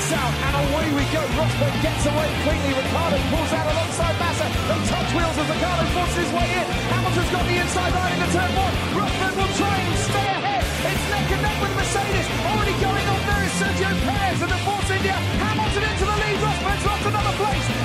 kicks out, and away we go. Rosberg gets away cleanly. Ricardo pulls out alongside Massa. They touch wheels as Ricardo forces his way in. Hamilton's got the inside line into turn one. Rosberg will try and stay ahead. It's neck and neck with Mercedes. Already going on there is Sergio Perez and the Force India. Hamilton into the lead. Rosberg's lost another place.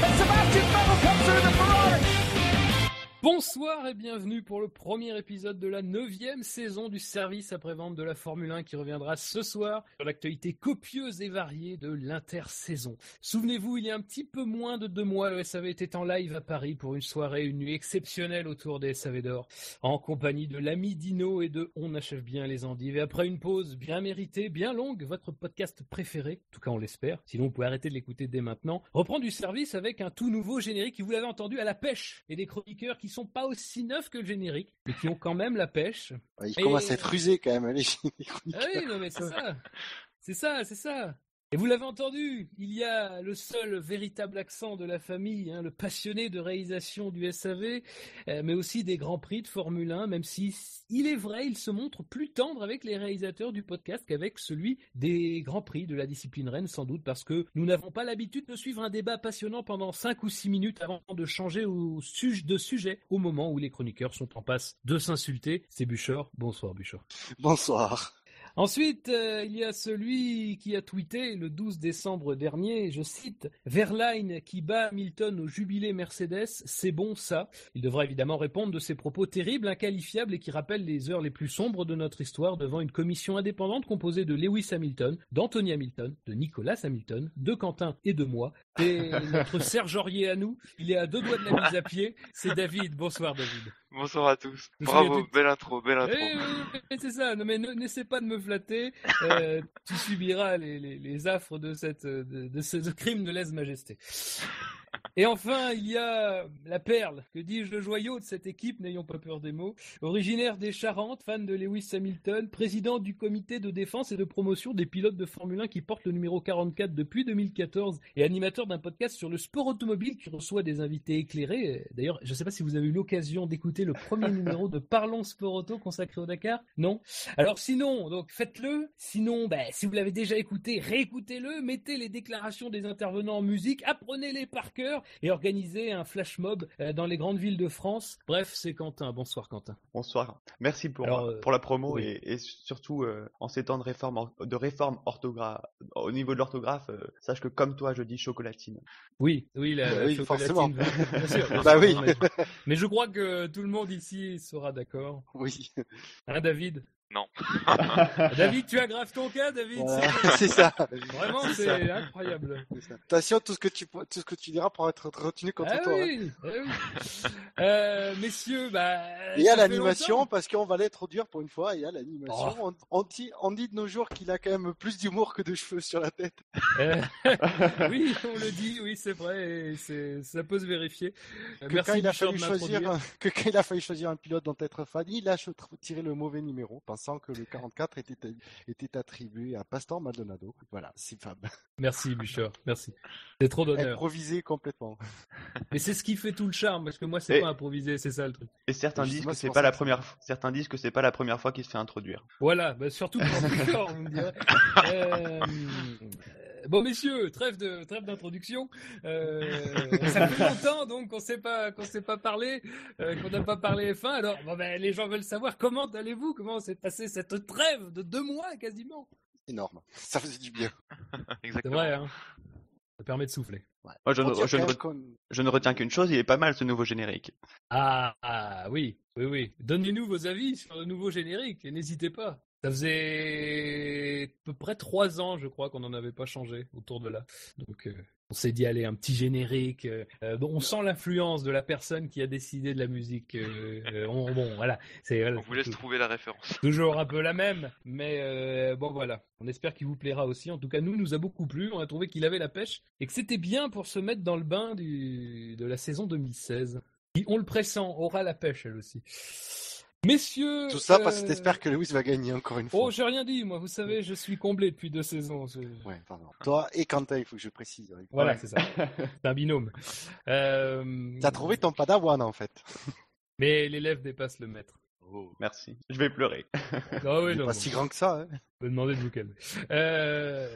Bonsoir et bienvenue pour le premier épisode de la neuvième saison du service après-vente de la Formule 1 qui reviendra ce soir sur l'actualité copieuse et variée de l'intersaison. Souvenez-vous, il y a un petit peu moins de deux mois, le SAV était en live à Paris pour une soirée, une nuit exceptionnelle autour des SAV d'or, en compagnie de l'ami Dino et de On achève bien les endives. Et après une pause bien méritée, bien longue, votre podcast préféré, en tout cas on l'espère, sinon vous pouvez arrêter de l'écouter dès maintenant, reprend du service avec un tout nouveau générique qui vous l'avez entendu à la pêche et des chroniqueurs qui sont pas aussi neufs que le générique, mais qui ont quand même la pêche. Ouais, il Et- commence à être rusé quand même, les Ah oui, non mais c'est ça. C'est ça, c'est ça. Et vous l'avez entendu, il y a le seul véritable accent de la famille, hein, le passionné de réalisation du SAV, euh, mais aussi des grands prix de Formule 1, même si il est vrai, il se montre plus tendre avec les réalisateurs du podcast qu'avec celui des grands prix de la discipline reine, sans doute parce que nous n'avons pas l'habitude de suivre un débat passionnant pendant 5 ou 6 minutes avant de changer de sujet au moment où les chroniqueurs sont en passe de s'insulter. C'est Buchor. Bonsoir Buchor. Bonsoir. Ensuite, euh, il y a celui qui a tweeté le 12 décembre dernier, je cite, Verline qui bat Hamilton au jubilé Mercedes, c'est bon ça. Il devra évidemment répondre de ses propos terribles, inqualifiables et qui rappellent les heures les plus sombres de notre histoire devant une commission indépendante composée de Lewis Hamilton, d'Anthony Hamilton, de Nicolas Hamilton, de Quentin et de moi. Et notre Serge Aurier à nous, il est à deux doigts de la mise à pied, c'est David. Bonsoir David. Bonsoir à tous. Bravo, du- belle intro, belle Eh intro. oui, oui, oui, c'est ça. Non mais ne- n'essaie pas de me flatter. Euh, tu subiras les, les, les affres de cette de, de ce crime de lèse-majesté. Et enfin, il y a la perle, que dis-je, le joyau de cette équipe, n'ayons pas peur des mots, originaire des Charentes, fan de Lewis Hamilton, président du comité de défense et de promotion des pilotes de Formule 1 qui porte le numéro 44 depuis 2014 et animateur d'un podcast sur le sport automobile qui reçoit des invités éclairés. D'ailleurs, je ne sais pas si vous avez eu l'occasion d'écouter le premier numéro de Parlons Sport Auto consacré au Dakar. Non? Alors sinon, donc faites-le. Sinon, bah, si vous l'avez déjà écouté, réécoutez-le, mettez les déclarations des intervenants en musique, apprenez-les par cœur et organisez un flash mob euh, dans les grandes villes de France. Bref, c'est Quentin. Bonsoir Quentin. Bonsoir. Merci pour, Alors, euh, pour la promo oui. et, et surtout euh, en ces temps de réforme, or- de réforme orthographe, au niveau de l'orthographe, euh, sache que comme toi, je dis chocolatine. Oui, oui, la, Bah la oui, chocolatine. forcément. Bien sûr, bien Bah sûr, oui. Mais, mais je crois que tout le monde ici sera d'accord. Oui. Hein, David? Non. David, tu aggraves ton cas, David c'est ça. Vraiment, C'est incroyable. Ça. Attention, tout ce que tu, tout ce que tu diras pourra être retenu contre Ah toi. hein. oui, ah oui. Euh, messieurs, bah. À ça fait l'animation, parce qu'on va l'introduire pour une fois, et à l'animation, Oh. on, on dit, on dit de nos jours qu'il a quand même plus d'humour que de cheveux sur la tête. Euh, oui, on le dit, oui, c'est vrai, et ça peut se vérifier. Que Merci quand, il a fallu choisir, que quand il a fallu choisir un pilote dont être fan, il a tiré le mauvais numéro, que le 44 était, était attribué à Pastor Maldonado. Voilà, c'est fab. Merci, Bouchard, merci. C'est trop d'honneur. Improvisé complètement. Mais c'est ce qui fait tout le charme, parce que moi, c'est Et- pas improvisé, c'est ça le truc. Et certains disent que c'est pas ça la que- première, f- certains disent que c'est pas la première fois qu'il se fait introduire. Voilà, bah, surtout pour Bouchard, vous me direz. Euh, Bon messieurs, trêve de trêve d'introduction. Euh, ça fait longtemps donc qu'on sait pas qu'on s'est pas parlé, euh, qu'on n'a pas parlé F1. Alors bon, ben, les gens veulent savoir comment allez-vous, comment s'est passée cette trêve de deux mois quasiment? Énorme. Ça faisait du bien. C'est Exactement. vrai, hein. Ça permet de souffler. Ouais. Moi, ne, ne, je ne retiens qu'une chose, il est pas mal ce nouveau générique. Ah, ah, oui, oui, oui. Donnez-nous vos avis sur le nouveau générique et n'hésitez pas. Ça faisait à peu près trois ans, je crois, qu'on n'en avait pas changé autour de là. Donc, euh, on s'est dit, allez, un petit générique. euh, euh, bon, on sent l'influence de la personne qui a décidé de la musique. euh, on- bon, voilà. C'est voilà, On vous laisse trouver la référence. toujours un peu la même, mais bon, voilà. On espère qu'il vous plaira aussi. En tout cas, nous, nous a beaucoup plu. On a trouvé qu'il avait la pêche et que c'était bien pour se mettre dans le bain du, de la saison 2016. Qui, on le pressent, aura la pêche, elle aussi. Messieurs. Tout ça parce que euh, t'espères que Lewis va gagner encore une fois. Oh, j'ai rien dit, moi. Vous savez, je suis comblé depuis deux saisons. Je- Ouais, pardon. Toi et Quentin, il faut que je précise. Voilà, Ouais. c'est ça. C'est un binôme. Euh, T'as trouvé ton padawan en fait. Mais l'élève dépasse le maître. Merci. Je vais pleurer. Ah oui, non, pas bon. si grand que ça. Hein. Je vais demander de vous calmer. Euh,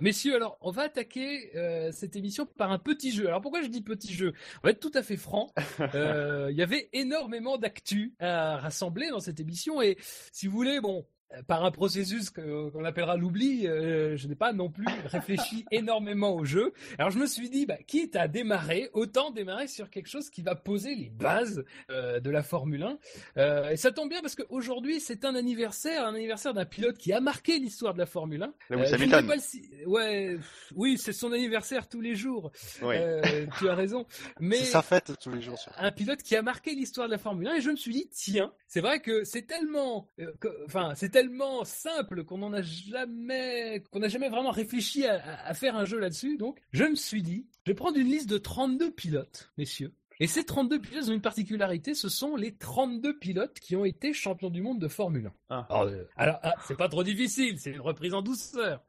messieurs, alors on va attaquer euh, cette émission par un petit jeu. Alors pourquoi je dis petit jeu? On va être tout à fait franc. Euh, Il y avait énormément d'actu à rassembler dans cette émission et si vous voulez, bon, par un processus qu'on appellera l'oubli, euh, je n'ai pas non plus réfléchi énormément au jeu. Alors je me suis dit, bah, quitte à démarrer, autant démarrer sur quelque chose qui va poser les bases euh, de la Formule 1. Euh, et ça tombe bien parce qu'aujourd'hui c'est un anniversaire, un anniversaire d'un pilote qui a marqué l'histoire de la Formule 1. Lewis je ne Hamilton. vais pas le ci- Ouais, oui, c'est son anniversaire tous les jours. Oui. Euh, tu as raison. Mais C'est sa fête tous les jours. Un pilote qui a marqué l'histoire de la Formule 1 et je me suis dit tiens c'est vrai que c'est tellement euh, que- enfin c'est tellement simple qu'on en a jamais qu'on n'a jamais vraiment réfléchi à, à- à faire un jeu là-dessus donc je me suis dit je vais prendre une liste de 32 pilotes messieurs et ces 32 pilotes ont une particularité, ce sont les 32 pilotes qui ont été champions du monde de Formule 1. Ah. Alors, euh, alors, ah, c'est pas trop difficile, c'est une reprise en douceur.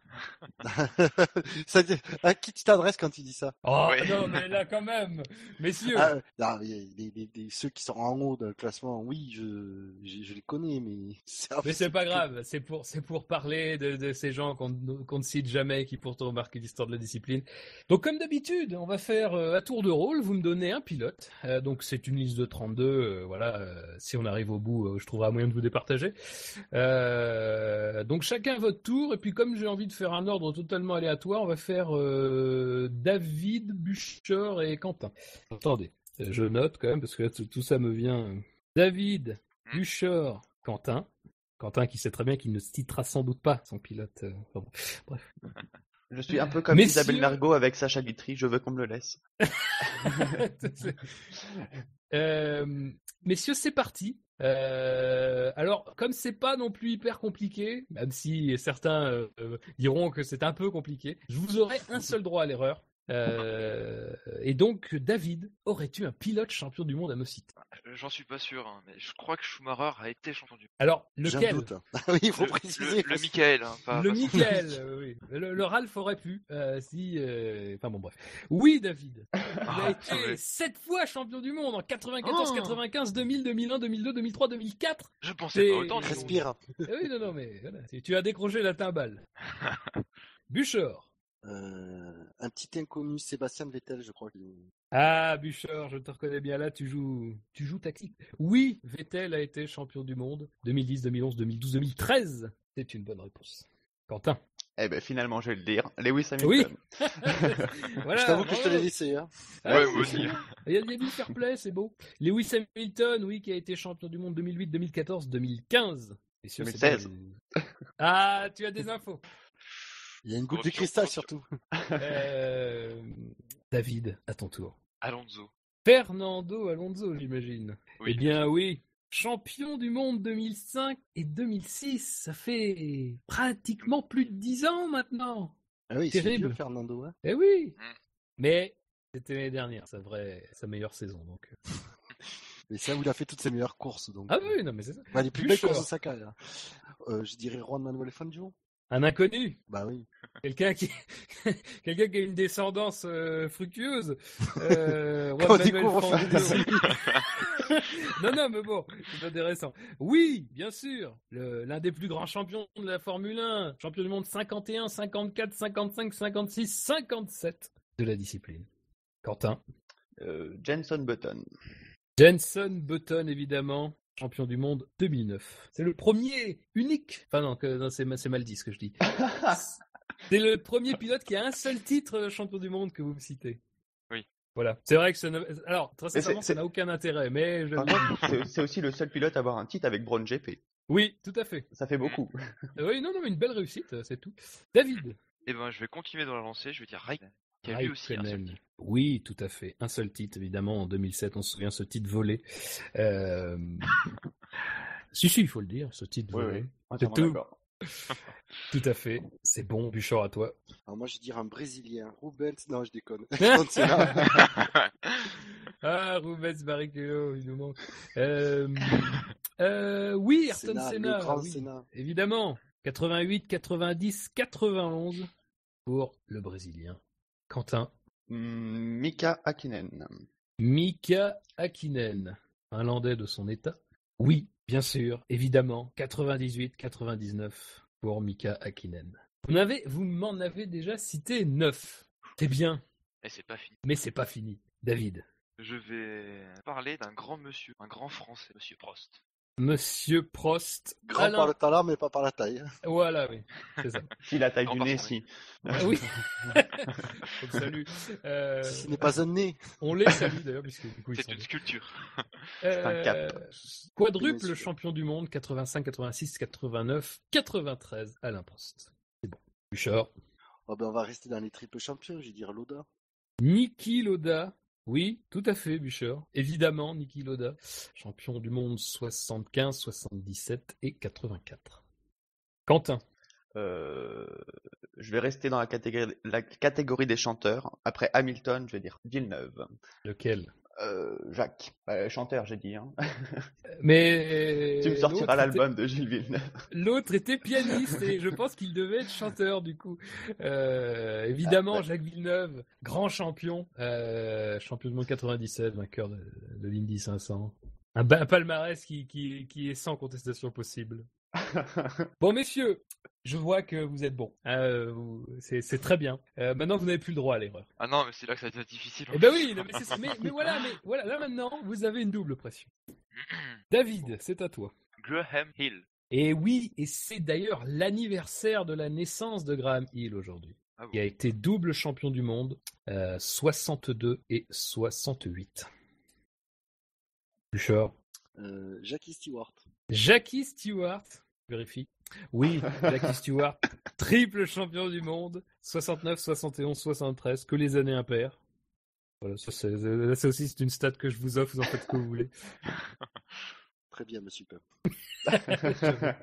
Ça dit- à qui tu t'adresses quand tu dis ça Oh non, mais là quand même, messieurs. Ah, non, mais les- les- les- Ceux qui sont en haut dans le classement, oui, je, je, je les connais, mais c'est Mais c'est pas grave, c'est pour, c'est pour parler de, de ces gens qu'on ne- cite jamais, qui pourtant ont marqué l'histoire de la discipline. Donc comme d'habitude, on va faire euh, à tour de rôle, vous me donnez un pilote. Euh, donc c'est une liste de 32, euh, voilà, euh, si on arrive au bout, euh, je trouverai un moyen de vous départager. Euh, donc chacun votre tour, et puis comme j'ai envie de faire un ordre totalement aléatoire, on va faire euh, David, Bûcher et Quentin. Attendez, euh, je note quand même, parce que là, tout, tout ça me vient... David, Hmm. Bûcher, Quentin. Quentin qui sait très bien qu'il ne citera sans doute pas son pilote. euh, enfin bon. Bref. Je suis un peu comme Messieurs- Isabelle Mergot avec Sacha Guitry, je veux qu'on me le laisse. Euh, messieurs, c'est parti. Euh, alors, comme c'est pas non plus hyper compliqué, même si certains euh, euh, diront que c'est un peu compliqué, je vous aurai un seul droit à l'erreur. Euh, et donc, David, aurais-tu un pilote champion du monde à me citer Euh, J'en suis pas sûr, hein, mais je crois que Schumacher a été champion du Alors, J'ai un lequel doute. oui, il faut le, préciser. le, Michael, hein, pas, Le pas Michael, euh, oui. Le, le Ralph aurait pu, euh, si. euh, Enfin bon, bref. Oui, David. Il a Ah, été purée. sept fois champion du monde en 94, Oh. 95, 2000, 2001, 2002, 2003, 2004. Je pensais C'est- pas autant. Respire. Eh oui, non, non, mais voilà. Tu- as décroché la timbale. Bûcher. Euh, un petit inconnu, Sébastien Vettel, je crois. Ah, Bûcher, je te reconnais bien là, tu joues, tu joues tactique. Oui, Vettel a été champion du monde 2010, 2011, 2012, 2013. C'est une bonne réponse. Quentin. Eh ben finalement, je vais le dire. Lewis Oui. Hamilton. Voilà. je t'avoue que je te l'ai laissé. Hein. Ah Ouais, oui, moi aussi. Il y a, il y a du fair play, c'est beau. Lewis Hamilton, oui, qui a été champion du monde 2008, 2014, 2015. Messieurs, c'est 2016. pas- Ah, tu as des infos. Il y a une goutte de cristal surtout. Euh, David, à ton tour. Alonso. Fernando Alonso, j'imagine. Oui. Eh bien, oui. Champion du monde 2005 et 2006, ça fait pratiquement plus de 10 ans maintenant. Ah oui, c'est Terrible. vieux, Fernando. Hein. Eh oui. Mm. Mais c'était l'année dernière, sa vraie, sa meilleure saison. Donc. euh. Et c'est là où il a fait toutes ses meilleures courses. Donc, Ah euh, oui, non mais c'est ça. bah, les plus belles courses de sa carrière. Euh, je dirais Juan Manuel Fangio. Un inconnu. Bah oui. Quelqu'un qui, quelqu'un qui a une descendance euh, fructueuse. Euh, Juan découvre non, non, mais bon, c'est intéressant. Oui, bien sûr, l'un des plus grands champions de la Formule 1, champion du monde 51, 54, 55, 56, 57 de la discipline. Quentin? Euh, Jenson Button. Jenson Button, évidemment, champion du monde 2009. C'est le premier, unique. Enfin non, c'est ma- c'est mal dit ce que je dis. C'est le premier pilote qui a un seul titre euh, champion du monde que vous me citez. Oui. Voilà. C'est vrai que ça ne... Alors, très sincèrement, ça n'a aucun intérêt, mais je... C'est c'est aussi le seul pilote à avoir un titre avec Brown GP. Oui, tout à fait. Ça fait beaucoup. Euh, Oui, non, non, mais une belle réussite, euh, c'est tout. David. Eh ben, je vais continuer dans la lancée. Je vais dire Raikkonen, qui a lui aussi un seul Raikkonen. titre. Oui, tout à fait. Un seul titre, évidemment, en 2007, on se souvient, ce titre volé. Euh... si, si, il faut le dire, ce titre Oui, volé. oui. Entièrement tout. Tout à fait. C'est bon, Bouchard, à toi. Alors moi, je dirais un Brésilien. Rubens. Non, je déconne. Ah, Rubens Barrichello, il nous manque. Euh, euh, oui, Ayrton Senna, Senna. le grand oui, Senna. Évidemment. 88, 90, 91 pour le Brésilien. Quentin. Mika Hakkinen. Mika Hakkinen, finlandais de son état. Oui, bien sûr, évidemment, 98-99 pour Mika Hakkinen. Vous, m'avez- vous m'en avez déjà cité 9. C'est bien, Et c'est pas fini. mais c'est pas fini. David. Je vais parler d'un grand monsieur, un grand français, monsieur Prost. Monsieur Prost. Grand Alain. par le talent, mais pas par la taille. Voilà, oui. Ça. Si la taille Grand du nez, si. Ah oui. On le salue. Euh, Ce n'est pas un nez. on les salue d'ailleurs, puisque du coup C'est une sculpture. Euh, un cap. Quadruple Bien sûr. champion du monde 85, 86, 89, 93 Alain Prost. C'est bon. Bouchard. Oh, ben, on va rester dans les triples champions, je vais dire Loda. Niki Loda. Oui, tout à fait, Bouchard. Évidemment, Niki Loda. Champion du monde 75, 77 et 84. Quentin. Euh, je vais rester dans la catégorie, la catégorie des chanteurs. Après Hamilton, je vais dire Villeneuve. Lequel? Euh, Jacques. Euh, chanteur, j'ai dit. Hein. Mais tu me sortiras l'album de Gilles Villeneuve. L'autre était pianiste et je pense qu'il devait être chanteur du coup. Euh, évidemment, Ah, ouais. Jacques Villeneuve, grand champion, euh, champion du monde 97, vainqueur de, de l'Indy 500. Un, un palmarès qui, qui, qui est sans contestation possible. Bon, messieurs, je vois que vous êtes bons. Euh, c'est très bien. Euh, maintenant, vous n'avez plus le droit à l'erreur. Ah non, mais c'est là que ça devient difficile. Eh ben oui, non, mais, voilà, mais voilà, là maintenant, vous avez une double pression. David, c'est à toi. Graham Hill. Et oui, et c'est d'ailleurs l'anniversaire de la naissance de Graham Hill aujourd'hui. Ah bon? Il a été double champion du monde, euh, 62 et 68. Bouchard. Euh, Jackie Stewart. Jackie Stewart, vérifie. Oui, Jackie Stewart, triple champion du monde, 69, 71, 73, que les années impaires. Voilà, ça, c'est, là, c'est aussi c'est une stat que je vous offre, vous en faites ce que vous voulez. Très bien, monsieur Pep.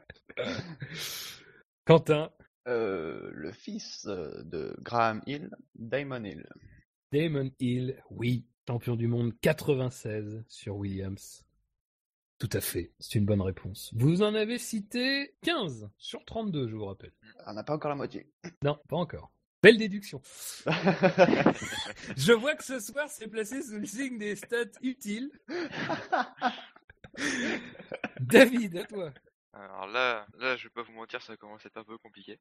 Quentin, Euh, le fils euh, de Graham Hill, Damon Hill. Damon Hill, oui, champion du monde 96 sur Williams. Tout à fait, c'est une bonne réponse. Vous en avez cité 15 sur 32, je vous rappelle. On n'a pas encore la moitié. Non, pas encore. Belle déduction. Je vois que ce soir, c'est placé sous le signe des stats utiles. David, à toi. Alors là, là, je vais pas vous mentir, ça commence à être un peu compliqué.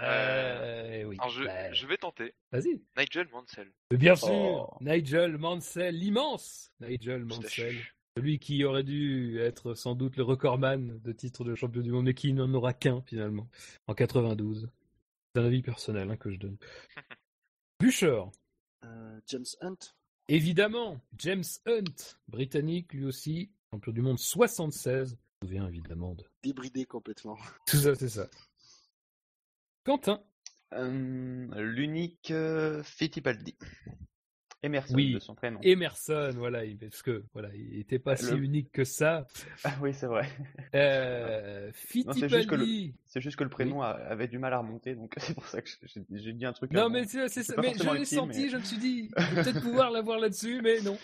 Euh, oui. Alors je, bah, je vais tenter. Vas-y. Nigel Mansell. Bien sûr, Oh. Nigel Mansell, l'immense Nigel Mansell. Celui qui aurait dû être sans doute le recordman de titre de champion du monde, mais qui n'en aura qu'un finalement, en 92. C'est un avis personnel hein, que je donne. Bûcher, Euh, James Hunt. évidemment, James Hunt, britannique lui aussi, champion du monde 76. Je me souviens évidemment de Débridé complètement. tout ça, c'est ça. Quentin, Euh, L'unique euh, Fittipaldi. Emerson Oui. de son prénom. Emerson, voilà, il- parce que voilà, il était pas si unique que ça. Ah oui, c'est vrai. Euh, c'est juste que le- Fittipaldi. C'est juste que le prénom a- avait du mal à remonter, donc c'est pour ça que j'ai dit un truc. Non, mais c'est ça. Mais je l'ai senti, mais- je me suis dit, je vais peut-être pouvoir l'avoir là-dessus, mais non.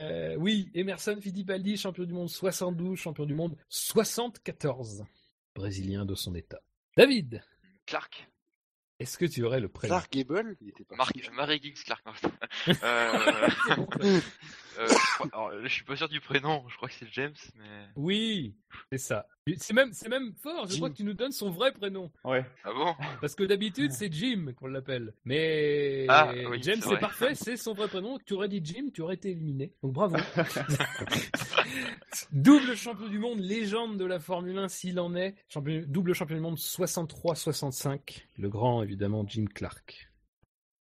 Euh, oui, Emerson Fittipaldi, champion du monde 72, champion du monde 74. Brésilien de son état. David, Clark. Est-ce que tu aurais le prénom? Clark Gable? Il était pas. Mark, Mary Giggs Clark. Euh, euh, je, crois- alors, je suis pas sûr du prénom. Je crois que c'est James, mais. Oui, c'est ça. C'est même, c'est même fort, je Jim. crois que tu nous donnes son vrai prénom. Ouais. Ah bon? Parce que d'habitude, c'est Jim qu'on l'appelle. Mais Ah, oui, James, c'est parfait, c'est son vrai prénom. Tu aurais dit Jim, tu aurais été éliminé. Donc bravo. double champion du monde, légende de la Formule 1 s'il en est. Champion- double champion du monde 63-65. Le grand, évidemment, Jim Clark.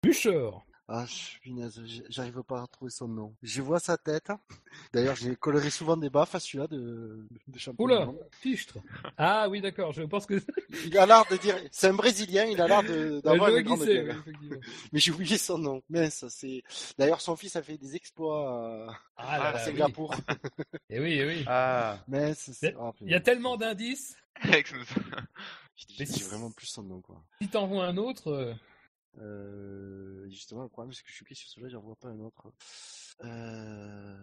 Bûcher. Ah, je- punaise, j- j'arrive pas à retrouver son nom. Je vois sa tête. D'ailleurs, j'ai coloré souvent des baffes à celui-là de, de champion Oula, fichtre. Ah oui, d'accord, je pense que Il a l'air de dire, c'est un Brésilien, il a l'air d'avoir une grande c'est, gueule. oui. Mais j'ai oublié son nom. Mais ça, c'est. D'ailleurs, son fils a fait des exploits à, Ah là à là, oui. Singapour. Eh oui, eh oui. Ah. Mais c'est. ah, Il y a tellement d'indices. J'ai j'ai vraiment plus son nom, quoi. Si t'en vois un autre, euh, justement, le problème, c'est que je suis pris sur celui-là, j'en vois pas un autre. Euh...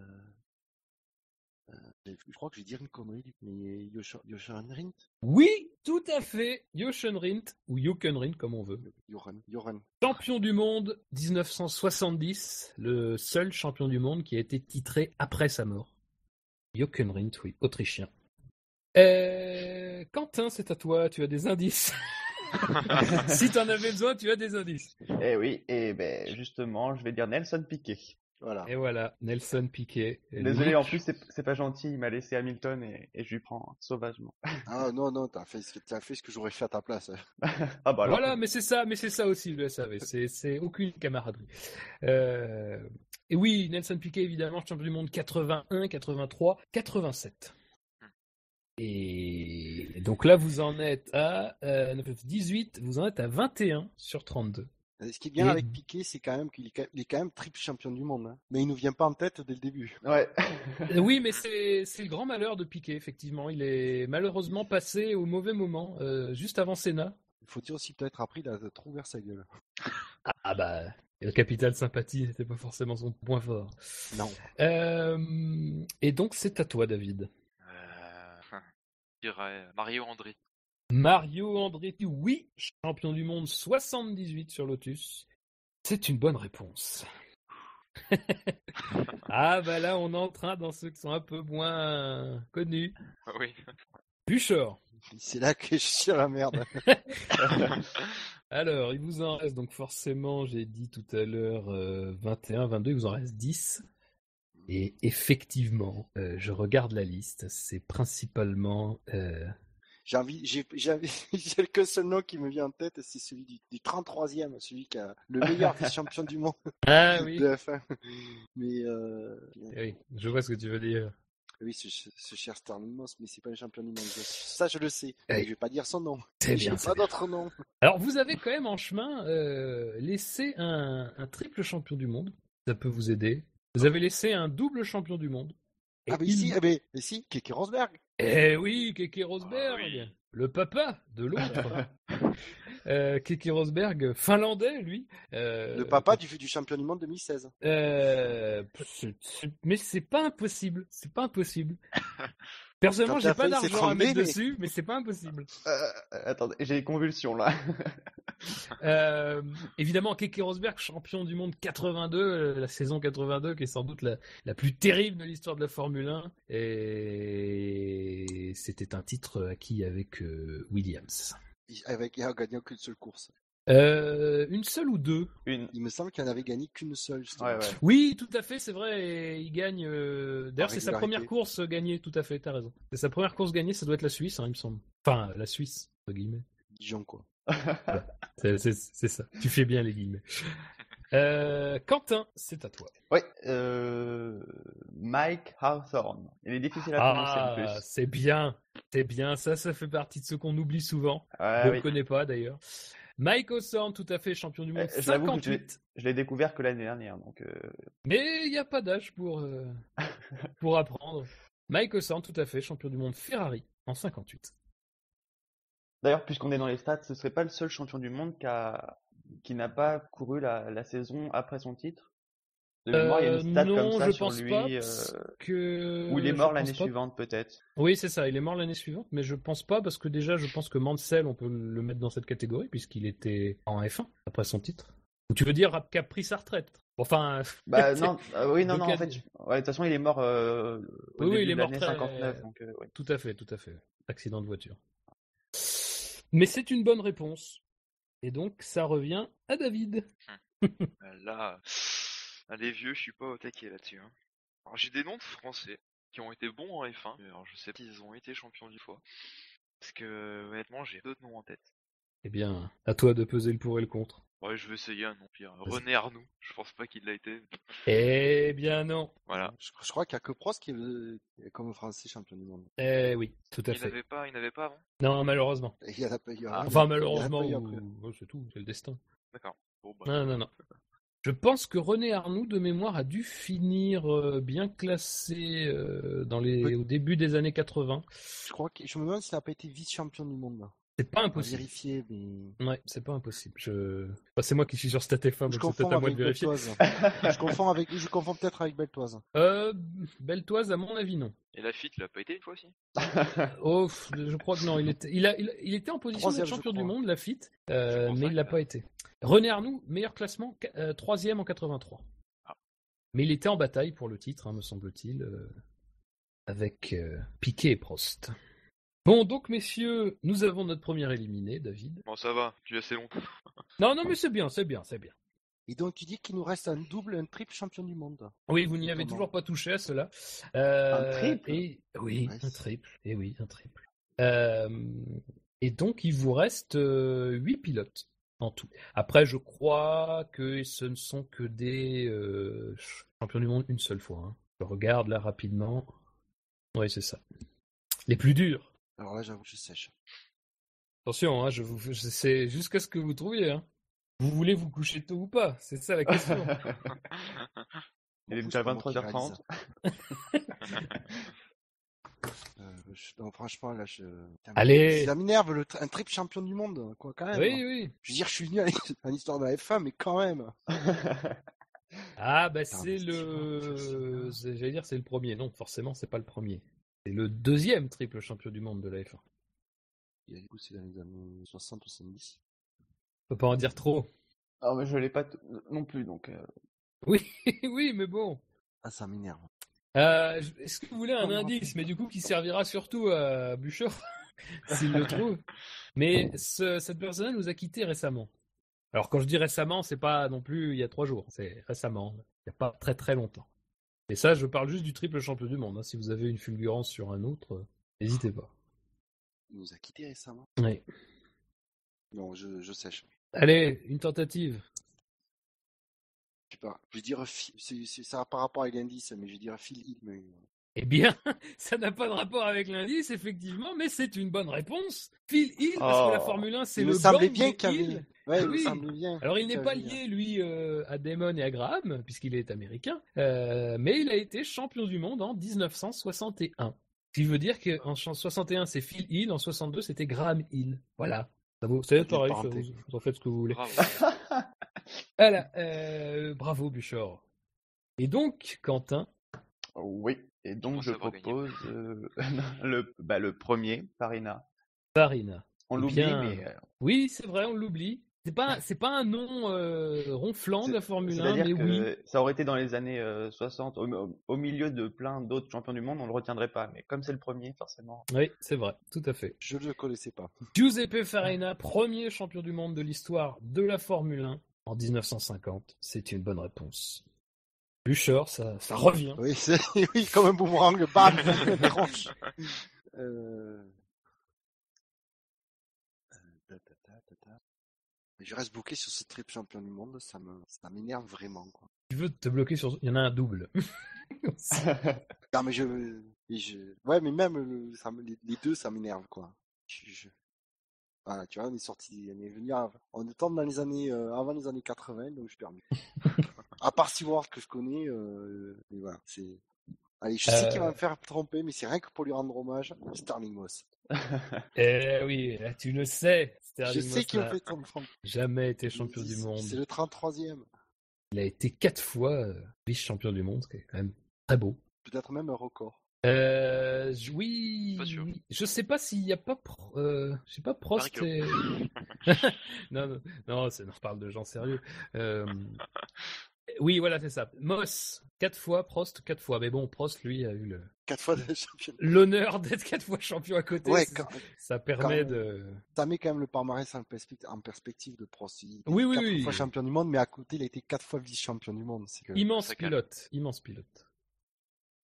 euh, Je crois que je vais dire une connerie, mais Yosha- Yoshan Rint? Oui, tout à fait. Jochen Rindt, ou Jochen Rindt, comme on veut. Johan. Johan. Champion du monde 1970, le seul champion du monde qui a été titré après sa mort. Jochen Rindt, oui, autrichien. Euh, Quentin, c'est à toi, tu as des indices. si t'en avais besoin, tu as des indices. Eh oui, et ben justement, je vais dire Nelson Piquet. Voilà. Et voilà, Nelson Piquet. Et Désolé, en plus, c'est pas gentil, il m'a laissé Hamilton et, et je lui prends sauvagement. Ah non, non, t'as fait, ce que- t'as fait ce que j'aurais fait à ta place. Ah bah alors. Voilà, mais c'est ça, mais c'est ça aussi le SAV. C'est, c'est aucune camaraderie. Euh, Et oui, Nelson Piquet, évidemment, champion du monde 81, 83, 87. Et donc là, vous en êtes à euh, 18, vous en êtes à 21 sur 32. Ce qui est bien Et- avec Piqué, c'est quand même qu'il est, quand- même triple champion du monde. hein. Mais il nous vient pas en tête dès le début. Ouais. Euh, Oui, mais c'est, le grand malheur de Piquet, effectivement. Il est malheureusement passé au mauvais moment, euh, juste avant Senna. Il faut dire aussi peut-être après, il a trop ouvert sa gueule. Ah bah, le capital sympathie n'était pas forcément son point fort. Non. Euh, et donc c'est à toi, David. Euh, Mario André. Mario Andretti, oui, champion du monde 78 sur Lotus. C'est une bonne réponse. ah bah là, on est en train dans ceux qui sont un peu moins connus. Ah Oui. Buchor. C'est là que je suis à la merde. Alors, il vous en reste donc forcément, j'ai dit tout à l'heure euh, 21, 22, il vous en reste 10. Et effectivement, euh, je regarde la liste, c'est principalement... euh, J'ai envie, j'ai, que seul nom qui me vient en tête, c'est celui du, du 33e, celui qui a le meilleur vice-champion du monde Ah oui, de F1. Mais euh, Eh oui, je vois ce que tu veux dire. oui, ce, ce cher Sterling Moss, mais c'est pas le champion du monde. Ça, je le sais. Eh. Mais je vais pas dire son nom. C'est bien, pas d'autre nom. Alors, vous avez quand même en chemin euh, laissé un, un triple champion du monde. Ça peut vous aider. Vous avez laissé un double champion du monde. Et Ah, mais il- si, ah, mais, mais si, Keke Rosberg. Eh oui, Keke Rosberg, Ah oui. le papa de l'autre. euh, Keke Rosberg, finlandais, lui. Euh, Le papa du, du champion du monde 2016. Euh, mais c'est pas impossible. C'est pas impossible. Personnellement, j'ai pas d'argent à mettre mais- dessus, mais c'est pas impossible. Euh, attendez, j'ai des convulsions là. Euh, évidemment, Keke Rosberg, champion du monde 82, euh, la saison 82, qui est sans doute la, la plus terrible de l'histoire de la Formule 1. Et c'était un titre acquis avec euh, Williams. Il- Avec, il a gagné qu'une seule course. Euh, une seule ou deux? Une. Il me semble qu'il n'avait gagné qu'une seule. justement. Ouais, ouais. Oui, tout à fait, c'est vrai. et il gagne. euh, D'ailleurs, c'est sa première course gagnée. Tout à fait, t'as raison. C'est sa première course gagnée. Ça doit être la Suisse, hein, il me semble. Enfin, la Suisse, entre guillemets. Dijon, quoi. C'est ça. Tu fais bien les guillemets. Euh, Quentin, c'est à toi. Euh... Mike Hawthorne. Il est difficile à prononcer en Ah, plus. c'est bien, c'est bien. Ça, ça fait partie de ce qu'on oublie souvent. Ouais, Je ne oui. connais pas d'ailleurs. Mike Hawthorne, tout à fait champion du monde Euh, j'avoue que je l'ai- 58. Je l'ai découvert que l'année dernière, donc. euh, Mais il n'y a pas d'âge pour, euh, pour apprendre. Mike Hawthorne, tout à fait champion du monde Ferrari en 58. D'ailleurs, puisqu'on est dans les stats, ce serait pas le seul champion du monde qui a... qui n'a pas couru la... la saison après son titre? De mémoire, il y a une stat non, comme ça je sur pense lui, pas. euh, Que... où il est mort l'année suivante peut-être. Oui, c'est ça. Il est mort l'année suivante, mais je pense pas parce que déjà, je pense que Mansell, on peut le mettre dans cette catégorie puisqu'il était en F1 après son titre. Tu veux dire qu'a pris sa retraite? Enfin, Bah non, euh, oui, non, non, en fait, je- ouais, de toute façon, il est mort euh, au Oui, début il est de mort très- 59, donc euh, ouais. tout à fait, tout à fait. Accident de voiture. Mais c'est une bonne réponse. Et donc, ça revient à David. Euh, Là, ah, les vieux, je suis pas au taquet là-dessus. hein. Alors j'ai des noms de Français qui ont été bons en F1. mais Alors je sais pas s'ils ont été champions du fois. Parce que honnêtement, j'ai d'autres noms en tête. Eh bien, à toi de peser le pour et le contre. Ouais, je vais essayer un nom pire. René Arnoux. Je pense pas qu'il l'a été. Eh bien non. Voilà. Je, je crois qu'il n'y a que Prost qui est comme français champion du monde. Eh oui, tout à Il fait. n'avait pas, il n'avait pas avant? Non, malheureusement. Et Il y en a pas eu. Ah. Enfin, Il y en a malheureusement, ou- oh, c'est tout, c'est le destin. D'accord. Bon, bah, Non, non, non. Je pense que René Arnoux, de mémoire, a dû finir euh, bien classé euh, dans les... Oui. au début des années 80. Je crois que je me demande s'il n'a pas été vice-champion du monde. Là. C'est pas impossible. vérifier, mais. Ouais, c'est pas impossible. Je... Enfin, c'est moi qui suis sur StatF1, Je donc c'est confonds peut-être à moi avec de vérifier. Beltoise. je confonds avec, je confonds peut-être avec Beltoise. Euh, Beltoise, à mon avis, non. Et Lafitte, il a pas été une fois aussi? Oh, je crois que non. Il était, il a, il, il était en position je champion du monde, Lafitte, euh, mais ça il l'a pas été. René Arnoux, meilleur classement, euh, troisième en 83. Ah. Mais il était en bataille pour le titre, hein, me semble-t-il, euh, avec euh, Piquet et Prost. Bon, donc messieurs, nous avons notre premier éliminé, David. Bon, ça va, tu es assez long. Non, non, mais c'est bien, c'est bien, c'est bien. Et donc tu dis qu'il nous reste un double, un triple champion du monde. Oui, vous n'y avez toujours pas touché à cela. Euh, Un triple? et, Oui, un triple. Et oui, un triple. Euh, et donc, il vous reste euh, huit pilotes en tout. Après, je crois que ce ne sont que des euh, champions du monde une seule fois. hein. Je regarde là rapidement. Oui, c'est ça. Les plus durs. Alors là, j'avoue, je sèche. Attention, hein, je vous, c'est jusqu'à ce que vous trouviez. Hein. Vous voulez vous coucher tôt ou pas? C'est ça la question. Il est déjà c'est pas moi qui 23h30. Je- non, franchement, là, je. Allez. Ça m'énerve, le un triple champion du monde, quoi, quand même. oui, oui. Je veux dire, je suis venu à l'histoire de la F1, mais quand même. Ah, bah c'est le. J'allais dire c'est le premier. Non, forcément, c'est pas le premier. C'est le deuxième triple champion du monde de la F1. Il a du coup, c'est dans les années 60-70. On peut pas en dire trop. Ah, mais je l'ai pas t- non plus, donc. euh, Oui, oui, mais bon. Ah, ça m'énerve. Euh, Est-ce que vous voulez un indice, mais du coup qui servira surtout à Bûcher, s'il le trouve? Mais ce- cette personne nous a quittés récemment. Alors quand je dis récemment, c'est pas non plus il y a trois jours, c'est récemment, il n'y a pas très très longtemps. Et ça, je parle juste du triple champion du monde. hein. Si vous avez une fulgurance sur un autre, euh, n'hésitez pas. Il nous a quittés récemment? Oui. Non, je, je sèche. Allez, une tentative. Je sais pas. Je vais dire, c'est, ça a par rapport à l'indice, mais je vais dire Phil Hill, mais. Eh bien, ça n'a pas de rapport avec l'indice, effectivement, mais c'est une bonne réponse. Phil Hill, parce que la Oh. Formule 1, c'est le me semblait bien qu'il. Ouais, il Oui. semblait bien. Alors, il n'est pas avait- lié, lui, euh, à Damon et à Graham, puisqu'il est américain, euh, mais il a été champion du monde en 1961. Ce qui veut dire qu'en 61, c'est Phil Hill, en 62, c'était Graham Hill. Voilà. Ça vaut- C'est pareil, vous en faites ce que vous voulez. Euh, bravo Buchor. Et donc, Quentin, Oui. Et donc, je propose euh, le, bah, le premier, Farina. Farina. On Eh l'oublie, bien, mais. euh, Oui, c'est vrai, on l'oublie. C'est pas, c'est pas un nom euh, ronflant de la Formule 1, C'est-à-dire mais que oui. ça aurait été dans les années euh, 60, au, au- au milieu de plein d'autres champions du monde, on le retiendrait pas. Mais comme c'est le premier, forcément. Oui, c'est vrai, tout à fait. Je ne le connaissais pas. Giuseppe Farina, premier champion du monde de l'histoire de la Formule 1 en 1950. C'est une bonne réponse. Bucher, ça, ça revient. Oui, c'est, oui, comme un boomerang, bam. Euh... euh. Je reste bloqué sur ce triple champion du monde, ça me, ça m'énerve vraiment, quoi. Tu veux te bloquer sur... Il y en a un double. Non, mais je, je... ouais, mais même le- ça me- les, les deux, ça m'énerve, quoi. Je, je- Voilà, tu vois, on est sorti, on est venu, on tombe dans les années, euh, avant les années 80, donc je suis perdu. à part Seaworld que je connais, euh, mais voilà, c'est. Allez, je sais qu'il va Euh. me faire tromper, mais c'est rien que pour lui rendre hommage, Sterling Moss. Eh oui, là, tu le sais. Sterling je sais qu'il n'a fait tromper. jamais été champion du monde. C'est le 33e. Il a été quatre fois euh, vice-champion du monde, ce qui est quand même très beau. Peut-être même un record. Euh, oui, je sais pas s'il y a pas, Pro- euh, je sais pas Prost et... non, non, non, c'est- on parle de gens sérieux. Euh, Oui, voilà, c'est ça. Moss, quatre fois, Prost, quatre fois. Mais bon, Prost, lui, a eu le- Quatre fois champion. l'honneur d'être quatre fois champion à côté. Ouais, quand- Ça permet de... ça met quand même le palmarès en, perspective, en perspective de Prost. Il Oui, oui, quatre oui. fois champion du monde, mais à côté, il a été quatre fois vice-champion du monde. Que... Immense pilote, immense pilote.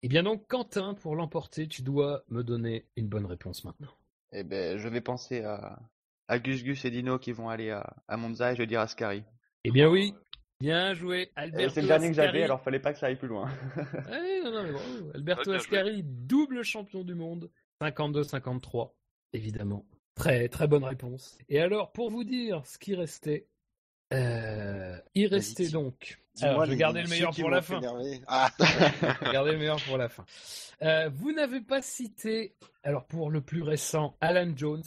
Et bien donc, Quentin, pour l'emporter, tu dois me donner une bonne réponse maintenant. Eh ben, je vais penser à, à Gus Gus et Dino qui vont aller à, à Monza et je vais dire Ascari. Eh bien oui, bien joué, Et Alberto C'est le dernier que j'avais, Ascari. alors fallait pas que ça aille plus loin. Ouais, non, non, mais. Alberto. Ascari, double champion du monde, 52-53, évidemment. Très, très bonne réponse. Et alors, pour vous dire ce qui restait, euh, il restait dis- donc. Alors, je vais les- garder le meilleur pour la fin. Ah, Gardez le meilleur pour la fin. Euh, vous n'avez pas cité, alors pour le plus récent, Alan Jones.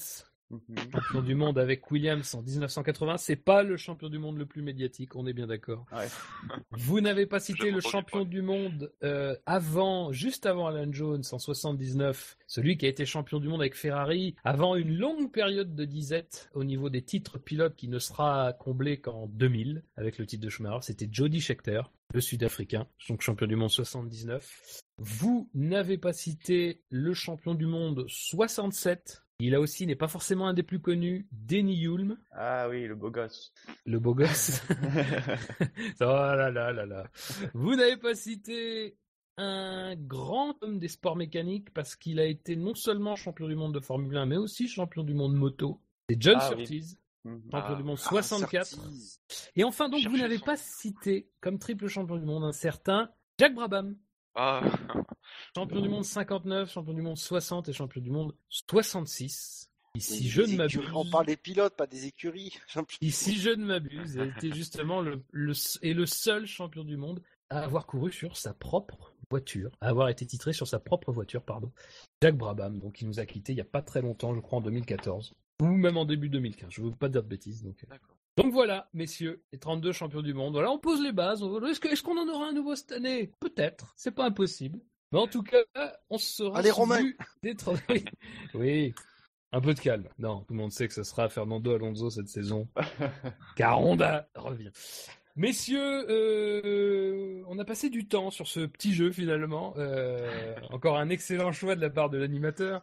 Champion du monde avec Williams en 1980. C'est pas le champion du monde le plus médiatique, on est bien d'accord. Ouais. Vous n'avez pas cité le champion du monde euh, avant, juste avant Alan Jones en 79, celui qui a été champion du monde avec Ferrari, avant une longue période de disette au niveau des titres pilotes qui ne sera comblé qu'en 2000 avec le titre de Schumacher. C'était Jody Scheckter, le Sud-Africain, donc champion du monde 79. Vous n'avez pas cité le champion du monde 67 Il a aussi, n'est pas forcément un des plus connus, Denny Hulme, Ah oui, le beau gosse. le beau gosse. oh là là là là. Vous n'avez pas cité un grand homme des sports mécaniques parce qu'il a été non seulement champion du monde de Formule 1, mais aussi champion du monde moto. C'est John Ah. Surtees, Mhm. champion Ah. du monde Ah, 64. Surtees. Et enfin, donc, vous n'avez pas cité comme triple champion du monde un certain Jack Brabham. Ah, Champion du monde 59, champion du monde 60 et champion du monde 66. Et si je ne m'abuse, On parle des pilotes, pas des écuries. Et si je ne m'abuse, a été justement le, le, et le seul champion du monde à avoir couru sur sa propre voiture, à avoir été titré sur sa propre voiture, pardon. Jack Brabham, donc il nous a quitté il n'y a pas très longtemps, je crois en 2014. Ou même en début 2015, je ne veux pas dire de bêtises. Donc, euh. donc voilà, messieurs, les 32 champions du monde. Voilà, on pose les bases. On- Est-ce que- est-ce qu'on en aura un nouveau cette année? Peut-être, c'est pas impossible. Mais en tout cas, on sera Allez, Romain des 30 oui. oui, un peu de calme. Non, tout le monde sait que ce sera Fernando Alonso cette saison. Car Honda revient. Messieurs, euh, on a passé du temps sur ce petit jeu finalement. Euh, encore un excellent choix de la part de l'animateur.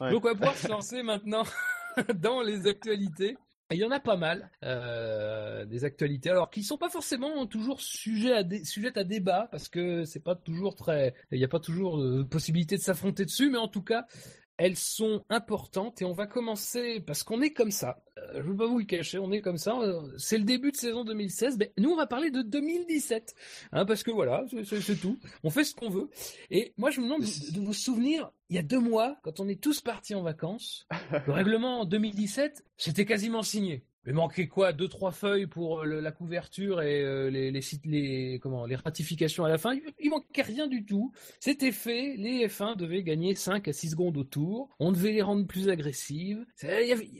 Ouais. Donc on va pouvoir se lancer maintenant dans les actualités. Il y en a pas mal, euh, des actualités, alors qui sont pas forcément toujours sujets à sujettes à débat, parce que c'est pas toujours très, il n'y a pas toujours de possibilité de s'affronter dessus, mais en tout cas, elles sont importantes et on va commencer parce qu'on est comme ça. Euh, je veux pas vous le cacher, on est comme ça. euh, C'est le début de saison 2016. Mais nous, on va parler de 2017, hein, parce que voilà, c'est tout. On fait ce qu'on veut. Et moi, je me demande de, de vous souvenir, il y a deux mois, quand on est tous partis en vacances, le règlement en 2017, c'était quasiment signé. Il manquait quoi? Deux, trois feuilles pour euh, la couverture et euh, les, comment, les ratifications à la fin? Il, il manquait rien du tout. C'était fait. Les F1 devaient gagner 5 à 6 secondes au tour. On devait les rendre plus agressives.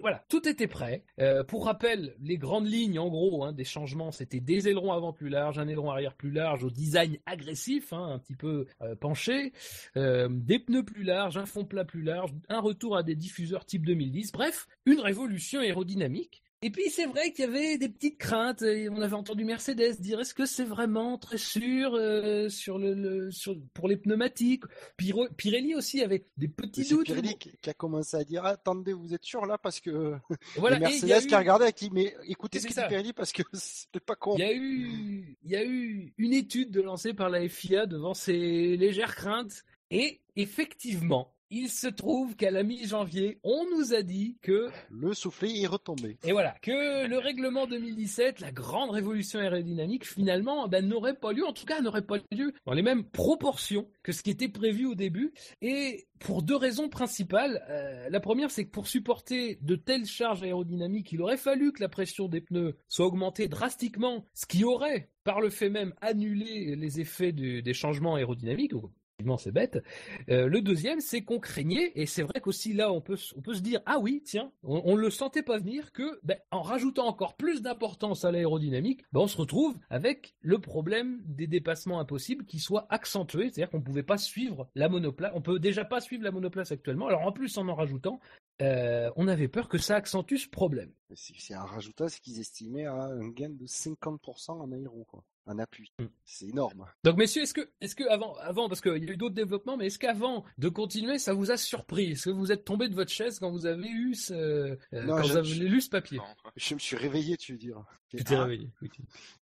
Voilà, tout était prêt. Euh, pour rappel, les grandes lignes, en gros, hein, des changements, c'était des ailerons avant plus larges, un aileron arrière plus large, au design agressif, hein, un petit peu penché, des pneus plus larges, un fond plat plus large, un retour à des diffuseurs type 2010. Bref, une révolution aérodynamique. Et puis c'est vrai qu'il y avait des petites craintes. On avait entendu Mercedes dire est-ce que c'est vraiment très sûr euh, sur le, le- sur pour les pneumatiques? Piro- Pirelli aussi avait des petits C'est doutes. Pirelli qui a commencé à dire attendez, vous êtes sûr là parce que Voilà, a Mercedes qui a regardé qui dit mais écoutez ce que dit Pirelli parce que c'était pas con. Il y a eu, il y a eu une étude de lancée par la FIA devant ces légères craintes. Et effectivement, il se trouve qu'à la mi-janvier, on nous a dit que, Le soufflet est retombé. et voilà, que le règlement 2017, la grande révolution aérodynamique, finalement, ben, n'aurait pas lieu, en tout cas, n'aurait pas lieu dans les mêmes proportions que ce qui était prévu au début. Et pour deux raisons principales. Euh, la première, c'est que pour supporter de telles charges aérodynamiques, il aurait fallu que la pression des pneus soit augmentée drastiquement, ce qui aurait, par le fait même, annulé les effets des changements aérodynamiques. Donc, c'est bête. Euh, le deuxième, c'est qu'on craignait, et c'est vrai qu'aussi là, on peut, on peut se dire, ah oui, tiens, on, on le sentait pas venir, que ben, en rajoutant encore plus d'importance à l'aérodynamique, ben, on se retrouve avec le problème des dépassements impossibles qui soient accentués, c'est-à-dire qu'on pouvait pas suivre la monoplace, on peut déjà pas suivre la monoplace actuellement, alors en plus en en rajoutant, euh, on avait peur que ça accentue ce problème. C'est un rajoutage ce qu'ils estimaient à un gain de 50% en aéro. En appui. Mm. C'est énorme. Donc messieurs, est-ce que, est-ce que avant, avant, parce qu'il y a eu d'autres développements, mais est-ce qu'avant de continuer, ça vous a surpris? Est-ce que vous êtes tombé de votre chaise quand vous avez eu ce, euh, Non, quand vous avez lu ce papier? Non. Je me suis réveillé, tu veux dire. Tu t'es Ah. réveillé. oui.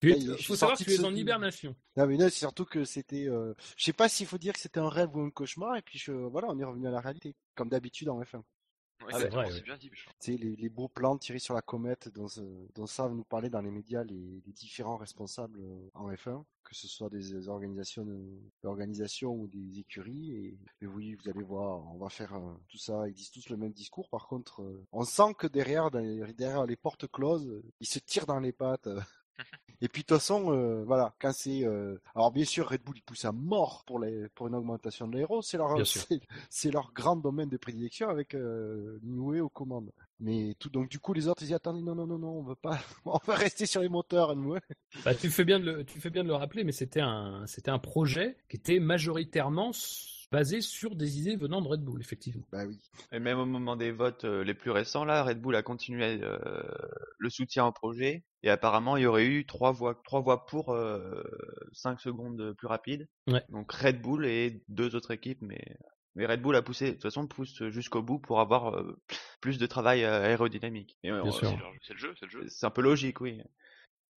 Tu es- Là, je suis faut savoir que tu es en hibernation. Non, mais c'est surtout que c'était. Euh... Je sais pas s'il faut dire que c'était un rêve ou un cauchemar, et puis je... voilà, on est revenu à la réalité, comme d'habitude en F1. Ouais, Ah, c'est exactement, vrai, oui. bien dit, Bichon. Tu sais, les, les beaux plans tirés sur la comète dont, dont savent nous parler dans les médias les, les différents responsables euh, en F1, que ce soit des organisations, euh, organisations ou des écuries. Et, et oui, vous allez voir, on va faire euh, tout ça. Ils disent tous le même discours. Par contre, euh, on sent que derrière, derrière les portes closes, ils se tirent dans les pattes. Et puis de toute façon, euh, voilà, quand c'est, euh, alors bien sûr, Red Bull ils poussent à mort pour les, pour une augmentation de l'aéro, c'est leur, c'est, leur grand domaine de prédilection avec euh, aux commandes. Mais tout, donc du coup, les autres ils disent attendez, non, non, non, non, on veut pas, on va rester sur les moteurs. Bah, tu fais bien de le, tu fais bien de le rappeler, mais c'était un, c'était un projet qui était majoritairement basé sur des idées venant de Red Bull, effectivement. Bah oui. Et même au moment des votes euh, les plus récents, là, Red Bull a continué euh, le soutien au projet. Et apparemment, il y aurait eu trois voix, trois voix pour euh, 5 secondes plus rapide. Ouais. Donc Red Bull et deux autres équipes, mais Mais Red Bull a poussé, de toute façon, pousse jusqu'au bout pour avoir euh, plus de travail euh, aérodynamique. Euh, c'est le jeu, c'est le jeu. c'est un peu logique, oui.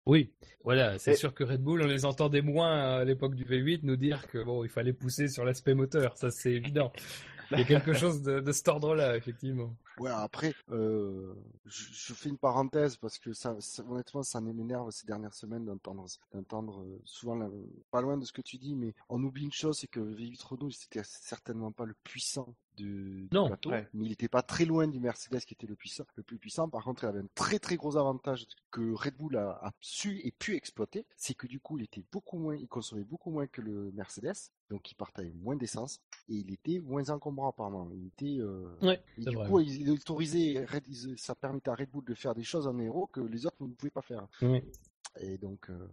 Oui, voilà, c'est Et- sûr que Red Bull, on les entendait moins à l'époque du V8 nous dire que bon, il fallait pousser sur l'aspect moteur, ça c'est évident. Il y a quelque chose de, de cet ordre-là, effectivement. Ouais, après, euh, je, je fais une parenthèse parce que ça, ça- honnêtement, ça m'énerve ces dernières semaines d'entendre, d'entendre euh, souvent, la- pas loin de ce que tu dis, mais on oublie une chose, c'est que V8 Renault, c'était certainement pas le puissant de, Non, plateau, ouais. mais il était pas très loin du Mercedes qui était le puissant, le plus puissant. Par contre, il avait un très très gros avantage que Red Bull a, a su et pu exploiter, c'est que du coup, il était beaucoup moins, il consommait beaucoup moins que le Mercedes, donc il partait avec moins d'essence et il était moins encombrant apparemment. Il était, euh, Ouais, et du vrai. coup, il il autorisait, Red- il- ça permettait à Red Bull de faire des choses en aéro que les autres ne pouvaient pas faire. Et donc, euh,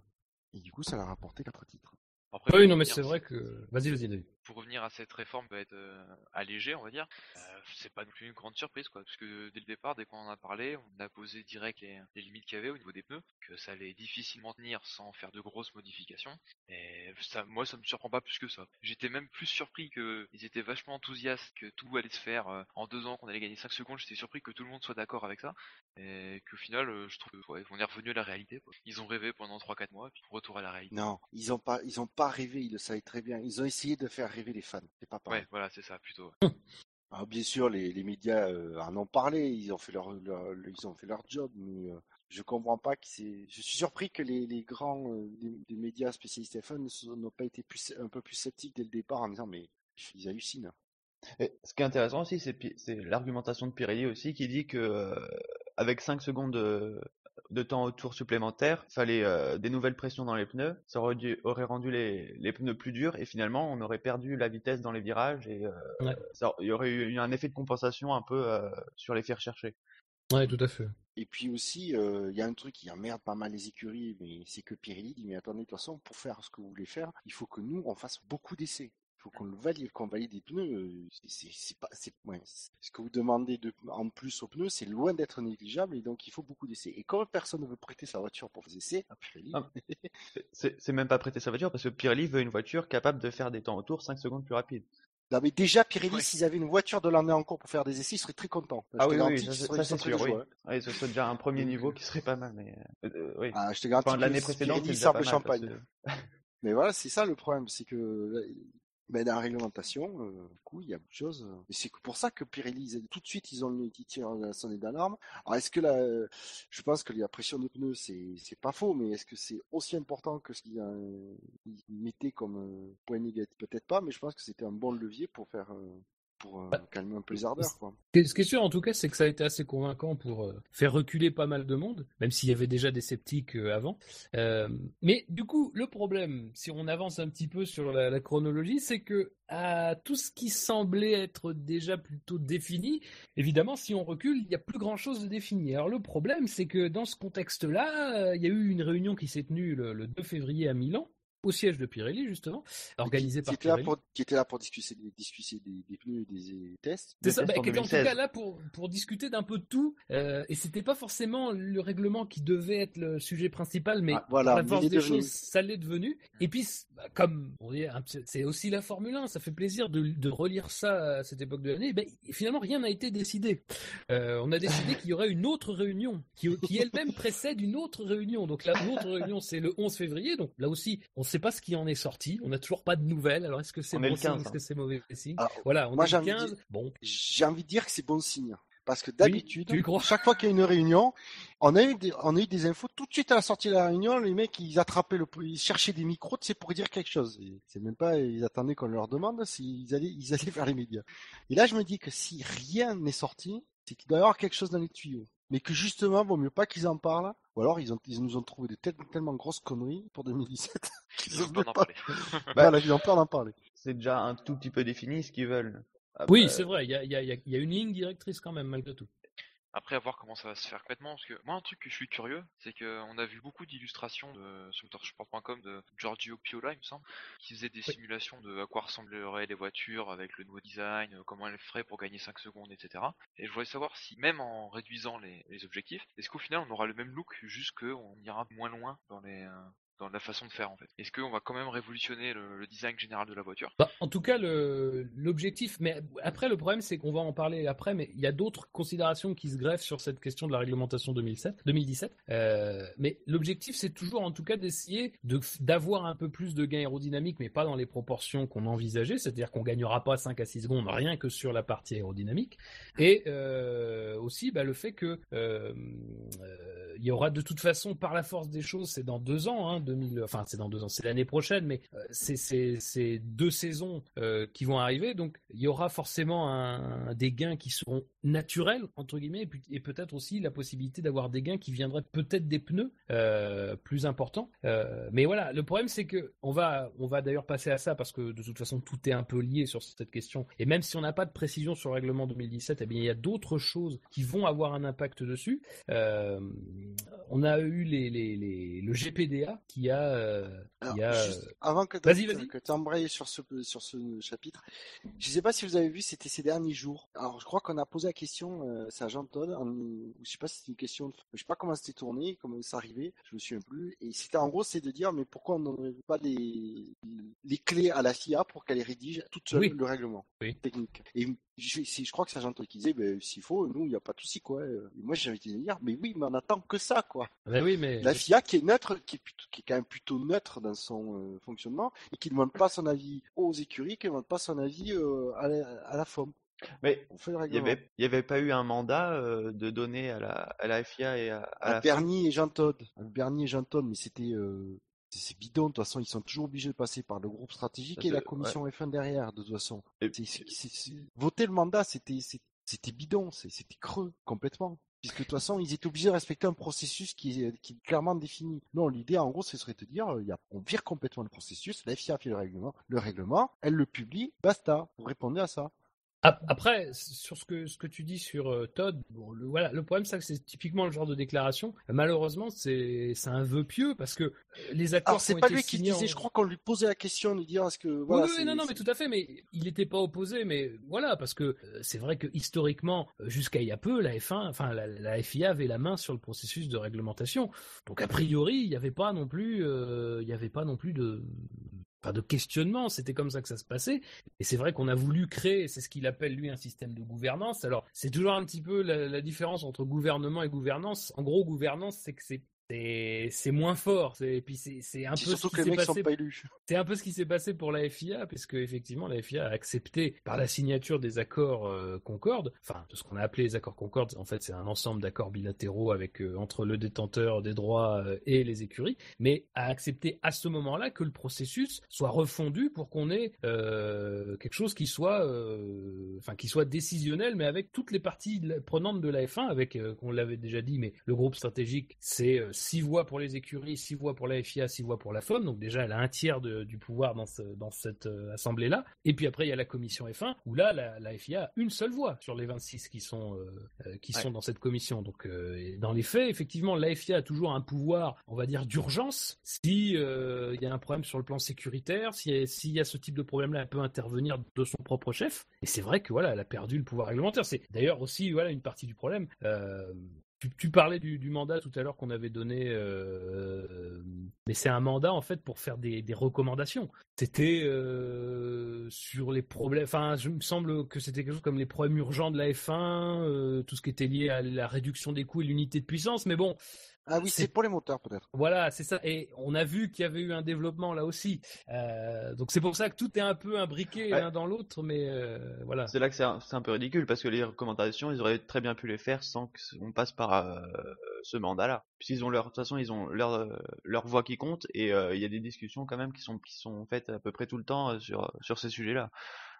et du coup, ça leur a rapporté quatre titres. Après, oui non, mais c'est vrai que. Vas-y, vas-y, David. Pour revenir à cette réforme peut être euh, allégée, on va dire, euh, c'est pas non plus une grande surprise, quoi. Parce que dès le départ, dès qu'on en a parlé, on a posé direct les, limites qu'il y avait au niveau des pneus, que ça allait difficilement tenir sans faire de grosses modifications. Et ça, moi, ça me surprend pas plus que ça. J'étais même plus surpris que ils étaient vachement enthousiastes que tout allait se faire euh, en deux ans, qu'on allait gagner 5 secondes. J'étais surpris que tout le monde soit d'accord avec ça. Et qu'au final, euh, je trouve que, ouais, on est revenu à la réalité. Ils ont rêvé pendant 3-4 mois, puis retour à la réalité. Non, ils ont pas, ils ont pas rêvé, ils le savaient très bien. Ils ont essayé de faire rêver les fans. C'est pas pareil. Ouais, voilà, c'est ça, plutôt. Alors, bien sûr, les, les médias euh, en ont parlé, ils ont fait leur, leur- ils ont fait leur job, mais euh, je comprends pas que c'est. Je suis surpris que les, les grands euh, des, des médias spécialistes F1 ne sont- n'ont pas été plus, un peu plus sceptiques dès le départ en disant mais ils hallucinent. Et ce qui est intéressant aussi, c'est l'argumentation de Pirelli aussi qui dit que euh, avec 5 secondes de, temps au tour supplémentaire, il fallait euh, des nouvelles pressions dans les pneus, ça aurait, dû- aurait rendu les, les pneus plus durs et finalement on aurait perdu la vitesse dans les virages et euh, Ouais. il y aurait eu un effet de compensation un peu euh, sur l'effet recherché. Ouais, tout à fait. Et puis aussi, euh, il y a un truc qui emmerde pas mal les écuries, mais c'est que Pirelli dit mais attendez, de toute façon, pour faire ce que vous voulez faire, il faut que nous on fasse beaucoup d'essais. Il faut qu'on le valide, qu'on valide des pneus. euh, c'est- pas, c'est ouais, ce que vous demandez de, en plus aux pneus, c'est loin d'être négligeable et donc il faut beaucoup d'essais. Et comme personne ne veut prêter sa voiture pour des essais, à Pirelli, Ah. C'est c'est même pas prêter sa voiture parce que Pirelli veut une voiture capable de faire des temps au tour 5 secondes plus rapides. non mais déjà Pirelli, s'ils avaient une voiture de l'année en cours pour faire des essais, ils seraient très contents. Ah oui, oui, ça, ça, ils c'est sûr, oui. hein. Oui, ce serait déjà un premier niveau euh, qui serait pas mal, mais euh, oui. Ah, je te garantis Enfin, de l'année précédente, Pirelli sort pas le champagne. que- Mais voilà, c'est ça le problème, c'est que ben, dans la réglementation, euh, du coup, il y a beaucoup de choses. euh, c'est pour ça que Pirelli, tout de suite, ils ont mis la sonnette d'alarme. Alors, est-ce que la, je pense que la pression de pneus, c'est, c'est pas faux, mais est-ce que c'est aussi important que ce qu'ils euh, ils mettaient comme euh, point négatif? Peut-être pas, mais je pense que c'était un bon levier pour faire, euh, pour euh, calmer un peu les ardeurs, quoi. Ce qui est- sûr, en tout cas, c'est que ça a été assez convaincant pour euh, faire reculer pas mal de monde, même s'il y avait déjà des sceptiques euh, avant. Euh, mais du coup, le problème, si on avance un petit peu sur la, la chronologie, c'est que à tout ce qui semblait être déjà plutôt défini, évidemment, si on recule, il n'y a plus grand-chose de défini. Alors le problème, c'est que dans ce contexte-là, il y a eu une réunion qui s'est tenue le, le 2 février à Milan, au siège de Pirelli, justement, organisée qui, par là Pirelli. pour, qui était là pour discuter, des- discuter des, des pneus et des, tests. C'est ça, bah, en qui était en tout 2016. cas là pour, pour discuter d'un peu de tout. Euh, et c'était pas forcément le règlement qui devait être le sujet principal, mais Ah, voilà, par la force des devenu. choses, ça l'est devenu. Et puis, bah, comme on dit, c'est aussi la Formule 1, ça fait plaisir de, de relire ça à cette époque de l'année. Ben, finalement, rien n'a été décidé. Euh, on a décidé qu'il y aurait une autre réunion, qui, qui elle-même précède une autre réunion. Donc là, l'autre réunion, c'est le 11 février. Donc là aussi, on sait pas ce qui en est sorti. On n'a toujours pas de nouvelles. Alors est-ce que c'est On est bon le signe, 15, est-ce que hein. c'est mauvais signe Alors, Voilà, on moi, est j'ai le envie de 15. dire- Bon, J'ai envie de dire que c'est bon signe. Parce que d'habitude, chaque fois qu'il y a une réunion, on a, eu des, on a eu des infos tout de suite à la sortie de la réunion. Les mecs, ils attrapaient le, ils cherchaient des micros, c'est pour dire quelque chose. C'est même pas, ils attendaient qu'on leur demande s'ils allaient, ils allaient vers les médias. Et là, je me dis que si rien n'est sorti, c'est qu'il doit y avoir quelque chose dans les tuyaux. Mais que justement, vaut mieux pas qu'ils en parlent. Ou alors, ils, ont, ils nous ont trouvé de tel- tellement grosses conneries pour 2017 qu'ils Ils ont peur d'en parler. Voilà, ils ont peur d'en parler. C'est déjà un tout petit peu défini ce qu'ils veulent. Oui, c'est vrai, il y a, il y a- il y a- il y a une ligne directrice quand même, malgré tout. Après, à voir comment ça va se faire complètement, parce que moi, un truc que je suis curieux, c'est qu'on a vu beaucoup d'illustrations de, sur motorsport.com de Giorgio Piola, il me semble, qui faisait des Oui. simulations de à quoi ressembleraient les voitures avec le nouveau design, euh, comment elles feraient pour gagner 5 secondes, etc. Et je voulais savoir si, même en réduisant les, les objectifs, est-ce qu'au final on aura le même look, juste qu'on ira moins loin dans les, euh, dans la façon de faire en fait. Est-ce qu'on va quand même révolutionner le, design général de la voiture? Bah, en tout cas, l'objectif, mais après, le problème, c'est qu'on va en parler après, mais il y a d'autres considérations qui se greffent sur cette question de la réglementation 2007, 2017. Euh, mais l'objectif, c'est toujours, en tout cas, d'essayer de- d'avoir un peu plus de gains aérodynamiques, mais pas dans les proportions qu'on envisageait, c'est-à-dire qu'on gagnera pas 5 à 6 secondes rien que sur la partie aérodynamique. Et euh, aussi, bah, le fait que euh, il y aura de toute façon, par la force des choses, c'est dans deux ans, hein, 2000, enfin c'est dans deux ans, c'est l'année prochaine, mais euh, c'est deux saisons euh, qui vont arriver, donc il y aura forcément des gains qui seront naturels entre guillemets, et, peut-être aussi la possibilité d'avoir des gains qui viendraient peut-être des pneus euh, plus importants. Mais voilà, le problème c'est que on va d'ailleurs passer à ça parce que de toute façon tout est un peu lié sur cette question, et même si on n'a pas de précision sur le règlement 2017, eh bien il y a d'autres choses qui vont avoir un impact dessus. On a eu le GPDA qui a, euh, Alors, qui a juste avant que tu embrayes sur ce, sur ce chapitre, je sais pas si vous avez vu, c'était ces derniers jours. Alors, je crois qu'on a posé la question, euh, c'est à Jean Todd, en- je sais pas si c'était une question, je sais pas comment c'était tourné, comment ça arrivait, je me souviens plus. Et c'était en gros, c'est de dire, mais pourquoi on n'aurait pas les, les clés à la FIA pour qu'elle rédige toute seule Oui. le règlement Oui. technique? Et je, je crois que c'est Jean Todd qui disait, ben, s'il faut, nous, il n'y a pas de souci, quoi. Et moi, j'ai envie de dire, mais oui, mais on attend que ça, quoi. Ben oui, mais La FIA qui est neutre, qui est, plutôt- qui est quand même plutôt neutre dans son euh, fonctionnement et qui ne demande pas son avis aux écuries, qui ne demande pas son avis euh, à, la, à la FOM. Mais il y règlement. avait, pas eu un mandat euh, de donner à la, à la FIA et à, à la Bernie et Jean Todd. À Bernie et Jean Todd, mais c'était euh, c'est bidon. De toute façon, ils sont toujours obligés de passer par le groupe stratégique Parce et la commission F1 derrière, de toute façon. Et- Voter le mandat, c'était bidon, c'était creux complètement. Puisque de toute façon, ils étaient obligés de respecter un processus qui est, clairement défini. Non, l'idée, en gros, ce serait de dire, euh, on vire complètement le processus, la FIA fait le règlement, le règlement, elle le publie, basta. Vous répondez à ça. Ap- Après, sur ce que, ce que tu dis sur euh, Todd, bon, le, voilà, le problème, c'est que c'est typiquement le genre de déclaration. Malheureusement, c'est un vœu pieux parce que euh, les accords Alors, c'est pas été lui qui disait, en- je crois qu'on lui posait la question de dire, est-ce que, Oui, voilà, oui, oui, non, non, mais tout à fait, mais il n'était pas opposé, mais voilà, parce que euh, c'est vrai que historiquement, jusqu'à il y a peu, la F1, enfin la, la FIA avait la main sur le processus de réglementation. Donc a priori, il n'y avait pas non plus, euh, il y avait pas non plus de, de questionnement. C'était comme ça que ça se passait. Et c'est vrai qu'on a voulu créer, c'est ce qu'il appelle lui un système de gouvernance. Alors c'est toujours un petit peu la, la différence entre gouvernement et gouvernance. En gros, gouvernance, c'est que c'est c'est moins fort. C'est- Et puis c'est un peu ce qui s'est passé c'est un peu ce qui s'est passé pour la FIA, puisque effectivement la FIA a accepté par la signature des accords euh, Concorde, enfin de ce qu'on a appelé les accords Concorde, en fait c'est un ensemble d'accords bilatéraux avec euh, entre le détenteur des droits euh, et les écuries, mais a accepté à ce moment-là que le processus soit refondu pour qu'on ait euh, quelque chose qui soit, enfin qui soit décisionnel, mais avec toutes les parties prenantes de la F1, avec, on l'avait déjà dit, mais le groupe stratégique c'est six voix pour les écuries, six voix pour la FIA, six voix pour la FOM, donc déjà elle a un tiers de- du pouvoir dans, ce- dans cette euh, assemblée-là. Et puis après il y a la commission F1 où là la, la FIA a une seule voix sur les 26 qui sont euh, euh, qui Ouais. sont dans cette commission. Donc euh, dans les faits, effectivement, la FIA a toujours un pouvoir, on va dire d'urgence si il y a un problème sur le plan sécuritaire, s'il y, a- s'il y a ce type de problème-là, elle peut intervenir de son propre chef. Et c'est vrai que voilà, elle a perdu le pouvoir réglementaire. C'est d'ailleurs aussi voilà une partie du problème. Euh, tu, parlais du, mandat tout à l'heure qu'on avait donné, euh, mais c'est un mandat en fait pour faire des, des recommandations. C'était euh, sur les problèmes. Enfin, je me semble que c'était quelque chose comme les problèmes urgents de la F1, euh, tout ce qui était lié à la réduction des coûts et l'unité de puissance. Mais bon, Ah oui, C'est- pour les moteurs, peut-être. voilà, c'est ça. Et on a vu qu'il y avait eu un développement là aussi. Euh, donc c'est pour ça que tout est un peu imbriqué Ouais. l'un dans l'autre, mais euh, voilà. C'est là que c'est un, peu ridicule parce que les recommandations, ils auraient très bien pu les faire sans qu'on passe par euh, ce mandat-là. Puisqu'ils ont leur, de toute façon, ils ont leur, leur voix qui compte et euh, il y a des discussions quand même qui sont, qui sont faites à peu près tout le temps sur, sur ces sujets-là.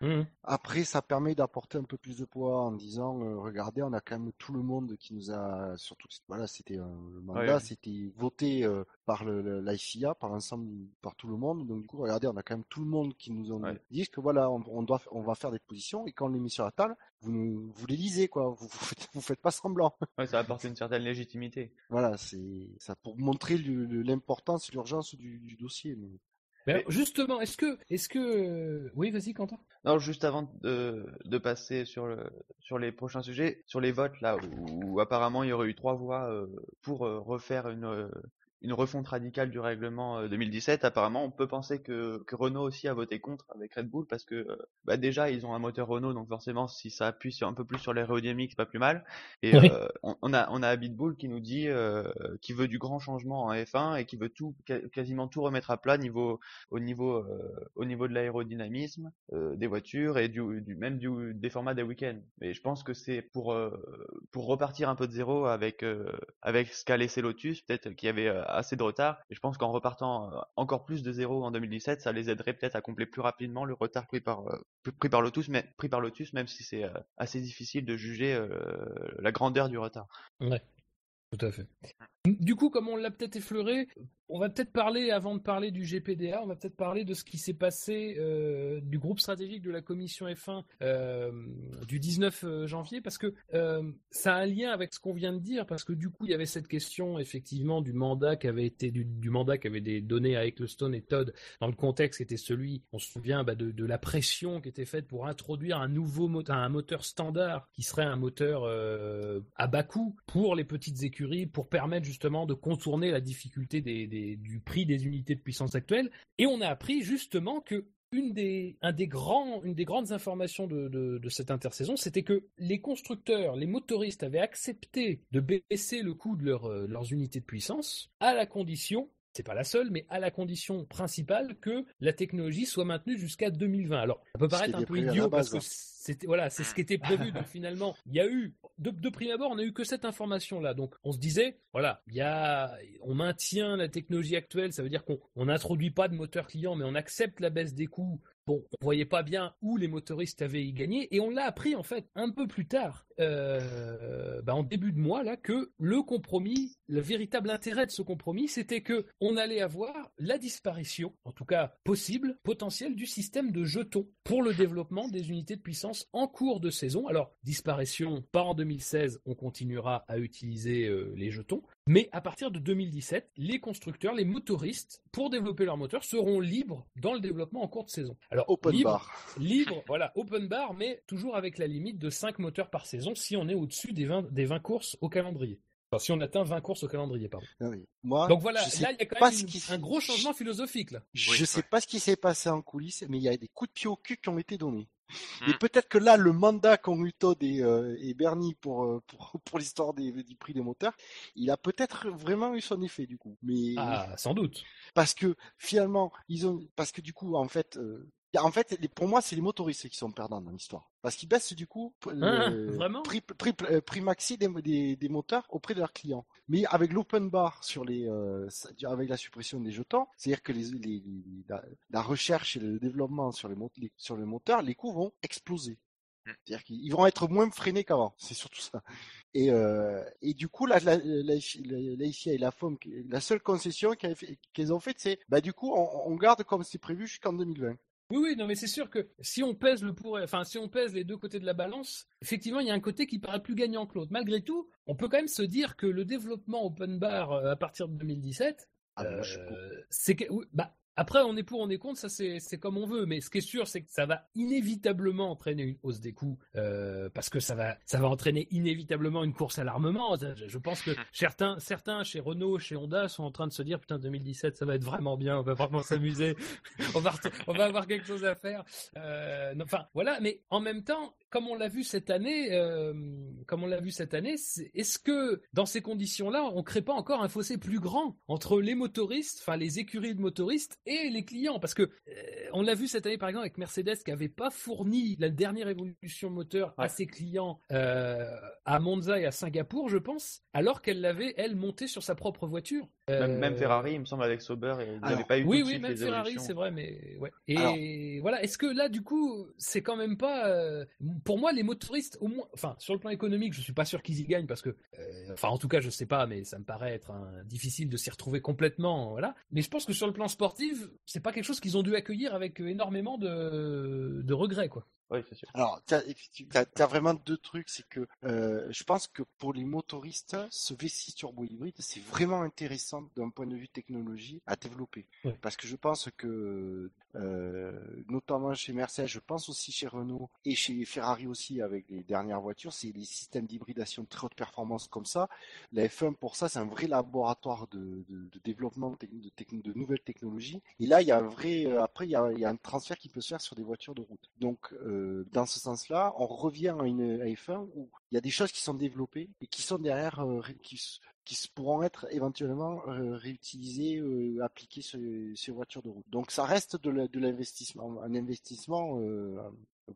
Mhm. Après, ça permet d'apporter un peu plus de poids en disant, euh, regardez, on a quand même tout le monde qui nous a, surtout, voilà, c'était euh, le mandat, Ouais, c'était voté euh, par le, le- la FIA, par l'ensemble, par tout le monde. Donc du coup, regardez, on a quand même tout le monde qui nous Ouais. dit que voilà, on, on doit, on va faire des positions et quand on les met sur la table, vous, les lisez quoi, vous, vous faites, vous faites pas semblant. Ouais, ça apporte une certaine légitimité. Voilà, c'est ça pour montrer l'importance, l'urgence du, du dossier. Mais... Mais justement, est-ce que, est-ce que, oui, vas-y, Quentin. Non, juste avant de, de passer sur, le, sur les prochains sujets, sur les votes là où, où apparemment il y aurait eu trois voix euh, pour euh, refaire une, euh, une refonte radicale du règlement euh, 2017, apparemment, on peut penser que, que Renault aussi a voté contre avec Red Bull parce que euh, bah déjà ils ont un moteur Renault, donc forcément si ça appuie sur, un peu plus sur l'aérodynamique, c'est pas plus mal. Et Oui. euh, on, on a on a Bull qui nous dit euh, qui veut du grand changement en F1 et qui veut tout quasiment tout remettre à plat niveau au niveau euh, au niveau de l'aérodynamisme euh, des voitures et du, du même du des formats des week-ends. Mais je pense que c'est pour euh, pour repartir un peu de zéro avec euh, avec ce qu'a laissé Lotus, peut-être qu'il y avait euh, assez de retard. Et je pense qu'en repartant euh, encore plus de zéro en 2017, ça les aiderait peut-être à combler plus rapidement le retard pris par euh, pris par Lotus, mais pris par Lotus, même si c'est euh, assez difficile de juger la grandeur du retard. Ouais, tout à fait. Du coup, comme on l'a peut-être effleuré, on va peut-être parler, avant de parler du GPDA, on va peut-être parler de ce qui s'est passé euh, du groupe stratégique de la commission F1 euh, du 19 euh, janvier, parce que ça a un lien avec ce qu'on vient de dire, parce que du coup, il y avait cette question effectivement du mandat qui avait été du, mandat qui avait donné à Ecclestone et Todd dans le contexte qui était celui, on se souvient bah, de, la pression qui était faite pour introduire un nouveau moteur, un moteur standard qui serait un moteur à bas coût pour les petites écuries, pour permettre justement de contourner la difficulté des- du prix des unités de puissance actuelles. Et on a appris justement que une des, un des grands, une des grandes informations de, de, cette intersaison, c'était que les constructeurs, les motoristes avaient accepté de baisser le coût de euh, leurs unités de puissance à la condition c'est pas la seule, mais à la condition principale que la technologie soit maintenue jusqu'à 2020. Alors, ça peut paraître un peu idiot parce que hein. c'était voilà, c'est ce qui était prévu. donc finalement, il y a eu de, de prime abord, on a eu que cette information là. Donc on se disait, voilà, il y a, on maintient la technologie actuelle, ça veut dire qu'on on n'introduit pas de moteur client, mais on accepte la baisse des coûts. Bon, on voyait pas bien où les motoristes avaient gagné, et on l'a appris en fait un peu plus tard, euh, bah, en début de mois là, que le compromis, le véritable intérêt de ce compromis, c'était que on allait avoir la disparition, en tout cas possible, potentielle du système de jetons pour le développement des unités de puissance en cours de saison. Alors disparition, pas en 2016, on continuera à utiliser euh, les jetons, mais à partir de 2017, les constructeurs, les motoristes, pour développer leur moteur, seront libres dans le développement en cours de saison. Alors, Open libre, bar. libre, voilà, open bar, mais toujours avec la limite de 5 moteurs par saison si on est au-dessus des 20, des 20 courses au calendrier. Enfin, si on atteint 20 courses au calendrier, pardon. Ah oui. Moi, Donc voilà, je sais là, il y a quand même ce une- qui un gros changement philosophique, là. Je Oui, sais ouais. pas ce qui s'est passé en coulisses, mais il y a des coups de pied au cul qui ont été donnés. Hmm. Et peut-être que là, le mandat qu'ont eu Todd et, euh, et Bernie pour, euh, pour, pour l'histoire des, du prix des moteurs, il a peut-être vraiment eu son effet du coup. Mais Ah, sans doute. parce que finalement, ils ont, parce que du coup, en fait, euh, en fait, les- pour moi, c'est les motoristes qui sont perdants dans l'histoire, parce qu'ils baissent du coup Ah, le vraiment prix, prix, euh, prix maxi des, des, des moteurs auprès de leurs clients. Mais avec l'open bar sur les, euh, avec la suppression des jetons, c'est-à-dire que les, les- la, la recherche et le développement sur les, sur le moteur, les coûts vont exploser. Mm. C'est-à-dire qu'ils vont être moins freinés qu'avant. C'est surtout ça. Et, euh, et du coup, la, la, la, la, la FIA et la FOM, la seule concession qu'elles ont faite, c'est, bah, du coup, on, on garde comme c'est prévu jusqu'en 2020. Oui, oui, non, mais c'est sûr que si on pèse le pour, enfin, si on pèse les deux côtés de la balance, effectivement, il y a un côté qui paraît plus gagnant que l'autre. Malgré tout, on peut quand même se dire que le développement open bar euh, à partir de 2017, Ah, euh, c'est que, oui, bah, après, on est pour, on est contre, ça c'est c'est comme on veut. Mais ce qui est sûr, c'est que ça va inévitablement entraîner une hausse des coûts, euh, parce que ça va, ça va entraîner inévitablement une course à l'armement. Je, pense que certains, certains chez Renault, chez Honda, sont en train de se dire putain 2017, ça va être vraiment bien, on va vraiment s'amuser, on va, on va avoir quelque chose à faire. Euh, non, Enfin, voilà. Mais en même temps, comme on l'a vu cette année, euh, comme on l'a vu cette année, est-ce que dans ces conditions-là, on crée pas encore un fossé plus grand entre les motoristes, enfin les écuries de motoristes et les clients Parce que euh, on l'a vu cette année par exemple avec Mercedes qui avait pas fourni la dernière évolution moteur à ses clients euh, à Monza et à Singapour, je pense, alors qu'elle l'avait elle montée sur sa propre voiture. Même, même Euh, Ferrari, il me semble, avec Sauber, ils alors, n'avaient pas eu oui, tout de oui, suite même Ferrari, c'est vrai, mais ouais. Et Alors- voilà, est-ce que là, du coup, c'est quand même pas, pour moi, les motoristes, au moins, enfin, sur le plan économique, je suis pas sûr qu'ils y gagnent parce que, enfin, en tout cas, je sais pas, mais ça me paraît être un- difficile de s'y retrouver complètement, voilà. Mais je pense que sur le plan sportif, c'est pas quelque chose qu'ils ont dû accueillir avec euh, énormément de, de regrets, quoi. Oui, c'est sûr. Alors, tu as, vraiment deux trucs. C'est que euh, je pense que pour les motoristes, ce V6 turbo hybride, c'est vraiment intéressant d'un point de vue technologie à développer. Parce que je pense que, euh, notamment chez Mercedes, je pense aussi chez Renault et chez Ferrari aussi avec les dernières voitures, c'est les systèmes d'hybridation très haute performance comme ça. La F1 pour ça, c'est un vrai laboratoire de, de, de développement de, nouvelles technologies. Et là, il y a un vrai, euh, après, il y a, il y a un transfert qui peut se faire sur des voitures de route. Donc, euh, dans ce sens-là, on revient à une à F1 où il y a des choses qui sont développées et qui sont derrière, euh, qui, qui pourront être éventuellement euh, réutilisées, euh, appliquées sur, sur voitures de route. Donc, ça reste de l'investissement, un investissement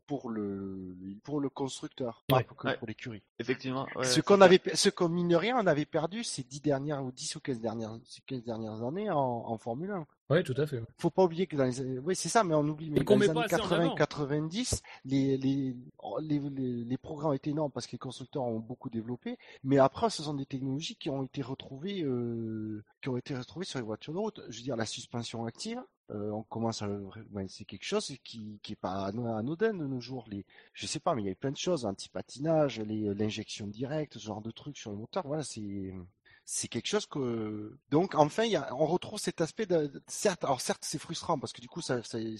pour le pour le constructeur, ouais, pas pour, ouais. pour l'écurie. Effectivement. Ouais, ce qu'on avait, ce qu'on mine rien, on avait perdu ces dix dernières ou dix ou quinze dernières, ces 15 dernières années en, en Formule 1. Oui, tout à fait. Faut pas oublier que dans les, oui, c'est ça, mais on oublie. Mais dans les années assez en 80, avant. 90, les, les, les, les, les ont été énormes parce que les constructeurs ont beaucoup développé. Mais après, ce sont des technologies qui ont été retrouvées, euh, qui ont été retrouvées sur les voitures de route. Je veux dire, la suspension active. Euh, on commence à, ouais, c'est quelque chose qui, qui est pas anodin de nos jours. Les, je sais pas, mais il y a plein de choses, anti-patinage, les, l'injection directe, ce genre de trucs sur le moteur. Voilà, c'est, c'est quelque chose que donc enfin y a, on retrouve cet aspect de, certes alors certes c'est frustrant parce que du coup ça, c'est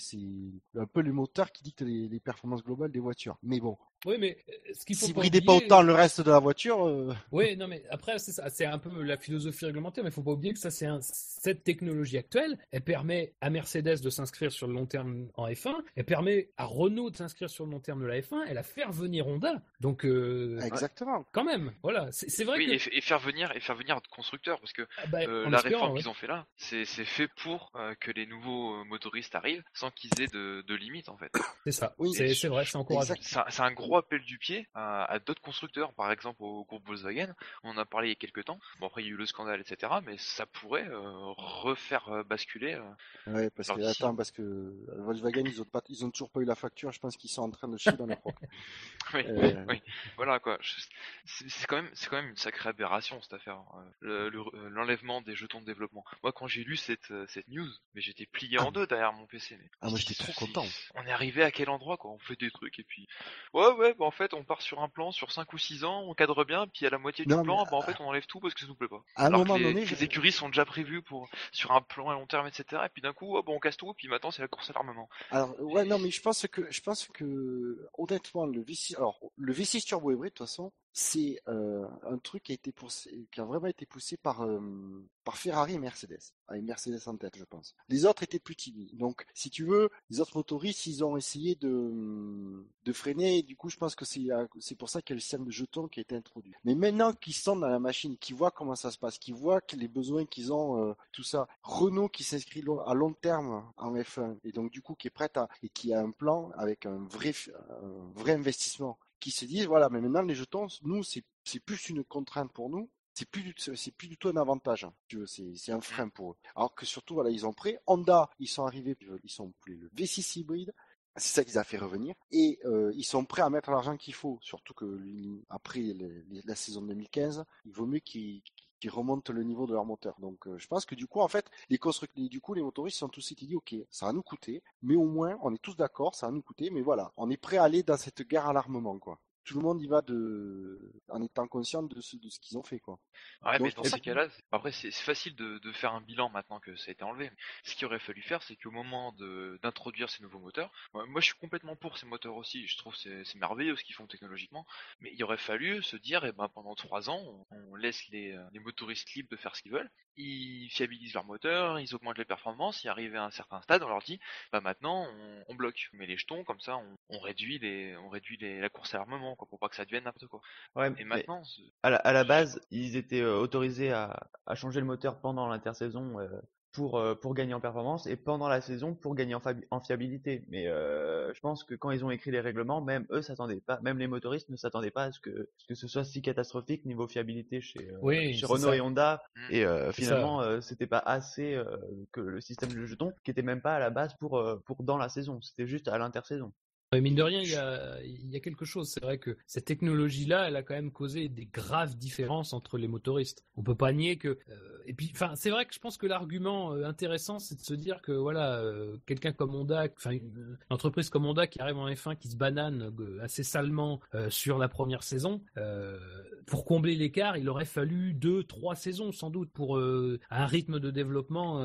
un peu le moteur qui dicte les, performances globales des voitures mais bon oui mais ce qu'il faut si pas bridez oublier... pas autant le reste de la voiture euh... oui non mais après c'est ça c'est un peu la philosophie réglementaire mais il faut pas oublier que ça c'est un, cette technologie actuelle elle permet à Mercedes de s'inscrire sur le long terme en F1 elle permet à Renault de s'inscrire sur le long terme de la F1 elle a fait venir Honda donc euh, exactement quand même voilà c'est vrai oui, que... et, faire venir et faire venir de constructeurs parce que ah bah, euh, la réforme ouais. qu'ils ont fait là, c'est fait pour euh, que les nouveaux euh, motoristes arrivent sans qu'ils aient de, de limites en fait. C'est ça. Oui, c'est vrai, c'est encourageant. C'est un gros appel du pied à, à d'autres constructeurs, par exemple au groupe Volkswagen. On en a parlé il y a quelques temps. Bon après il y a eu le scandale, etc. Mais ça pourrait euh, refaire basculer. ouais, parce que attends, parce que Volkswagen ils ont pas, ils ont toujours pas eu la facture. Je pense qu'ils sont en train de chier dans leur propre. oui, euh... oui, voilà quoi. C'est quand même, c'est quand même une sacrée aberration cette affaire. Le, l'enlèvement des jetons de développement. Moi, quand j'ai lu cette, cette news, mais j'étais plié ah. en deux derrière mon PC. Mais ah, moi, j'étais trop content. On est arrivé à quel endroit, quoi? On fait des trucs et puis, ouais, ouais, bah en fait, on part sur un plan sur 5 ou 6 ans, on cadre bien, puis à la moitié non, du plan, bah en fait, on enlève tout parce que ça nous plaît pas. À un Alors moment que les, donné, les écuries sont déjà prévues pour sur un plan à long terme, etc. Et puis d'un coup, oh, bon, on casse tout, puis maintenant c'est la course à l'armement. Alors, ouais, non, mais je pense que, je pense que, honnêtement, le V6, alors, le V6 turbo hybride, de toute façon, c'est euh, un truc qui a été qui a vraiment été poussé par euh, par Ferrari et Mercedes, avec Mercedes en tête, je pense. Les autres étaient plus timides. Donc, si tu veux, les autres motoristes, ils ont essayé de de freiner. Et du coup, je pense que c'est c'est pour ça qu'il y a le système de jetons qui a été introduit. Mais maintenant qu'ils sont dans la machine, qu'ils voient comment ça se passe, qu'ils voient les besoins qu'ils ont, euh, tout ça. Renault qui s'inscrit à long terme en F1 et donc du coup qui est prête à et qui a un plan avec un vrai un vrai investissement qui se disent voilà mais maintenant les jetons nous c'est plus une contrainte pour nous c'est plus c'est plus du tout un avantage hein, tu veux c'est un frein pour eux. Alors que surtout voilà ils ont pris Honda ils sont arrivés ils sont le V6 hybride c'est ça qu'ils a fait revenir et euh, ils sont prêts à mettre l'argent qu'il faut surtout que après les, les, la saison 2015 il vaut mieux qu'ils qui remontent le niveau de leur moteur. Donc euh, je pense que du coup en fait les constructeurs du coup les motoristes sont tous dit ok ça va nous coûter mais au moins on est tous d'accord ça va nous coûter mais voilà on est prêt à aller dans cette guerre à l'armement quoi. Tout le monde y va de en étant conscient de ce de ce qu'ils ont fait quoi. Ouais Donc, mais dans ces cas-là après c'est facile de, de, faire un bilan maintenant que ça a été enlevé. Ce qu'il aurait fallu faire c'est qu'au moment d'introduire ces nouveaux moteurs moi je suis complètement pour ces moteurs aussi je trouve c'est merveilleux ce qu'ils font technologiquement mais il aurait fallu se dire et eh ben pendant trois ans on, on laisse les, les motoristes libres de faire ce qu'ils veulent ils fiabilisent leur moteur, ils augmentent les performances, et arrivé à un certain stade, on leur dit, bah maintenant on, on bloque, on met les jetons, comme ça on, on réduit les, on réduit les, la course à l'armement, quoi, pour pas que ça devienne n'importe quoi. Ouais, et maintenant, à la, à la, base, ils étaient euh, autorisés à, à, changer le moteur pendant l'intersaison euh, pour, euh, pour gagner en performance et pendant la saison pour gagner en, en fiabilité. Mais euh, je pense que quand ils ont écrit les règlements, même eux s'attendaient pas, même les motoristes ne s'attendaient pas à ce que, ce que ce soit si catastrophique niveau fiabilité chez, euh, oui, chez Renault ça. et Honda. Mm. Et euh, finalement, c'était pas assez que le système de jetons, qui était même pas à la base pour, pour dans la saison, c'était juste à l'intersaison. Ouais, mine de rien, il y a, il y a quelque chose. C'est vrai que cette technologie-là, elle a quand même causé des graves différences entre les motoristes. On peut pas nier que. euh, et puis, enfin, c'est vrai que je pense que l'argument euh, intéressant, c'est de se dire que voilà, euh, quelqu'un comme Honda, enfin, une, entreprise comme Honda qui arrive en F1, qui se banane assez salement euh, sur la première saison, pour combler l'écart, il aurait fallu deux, trois saisons sans doute pour un rythme de développement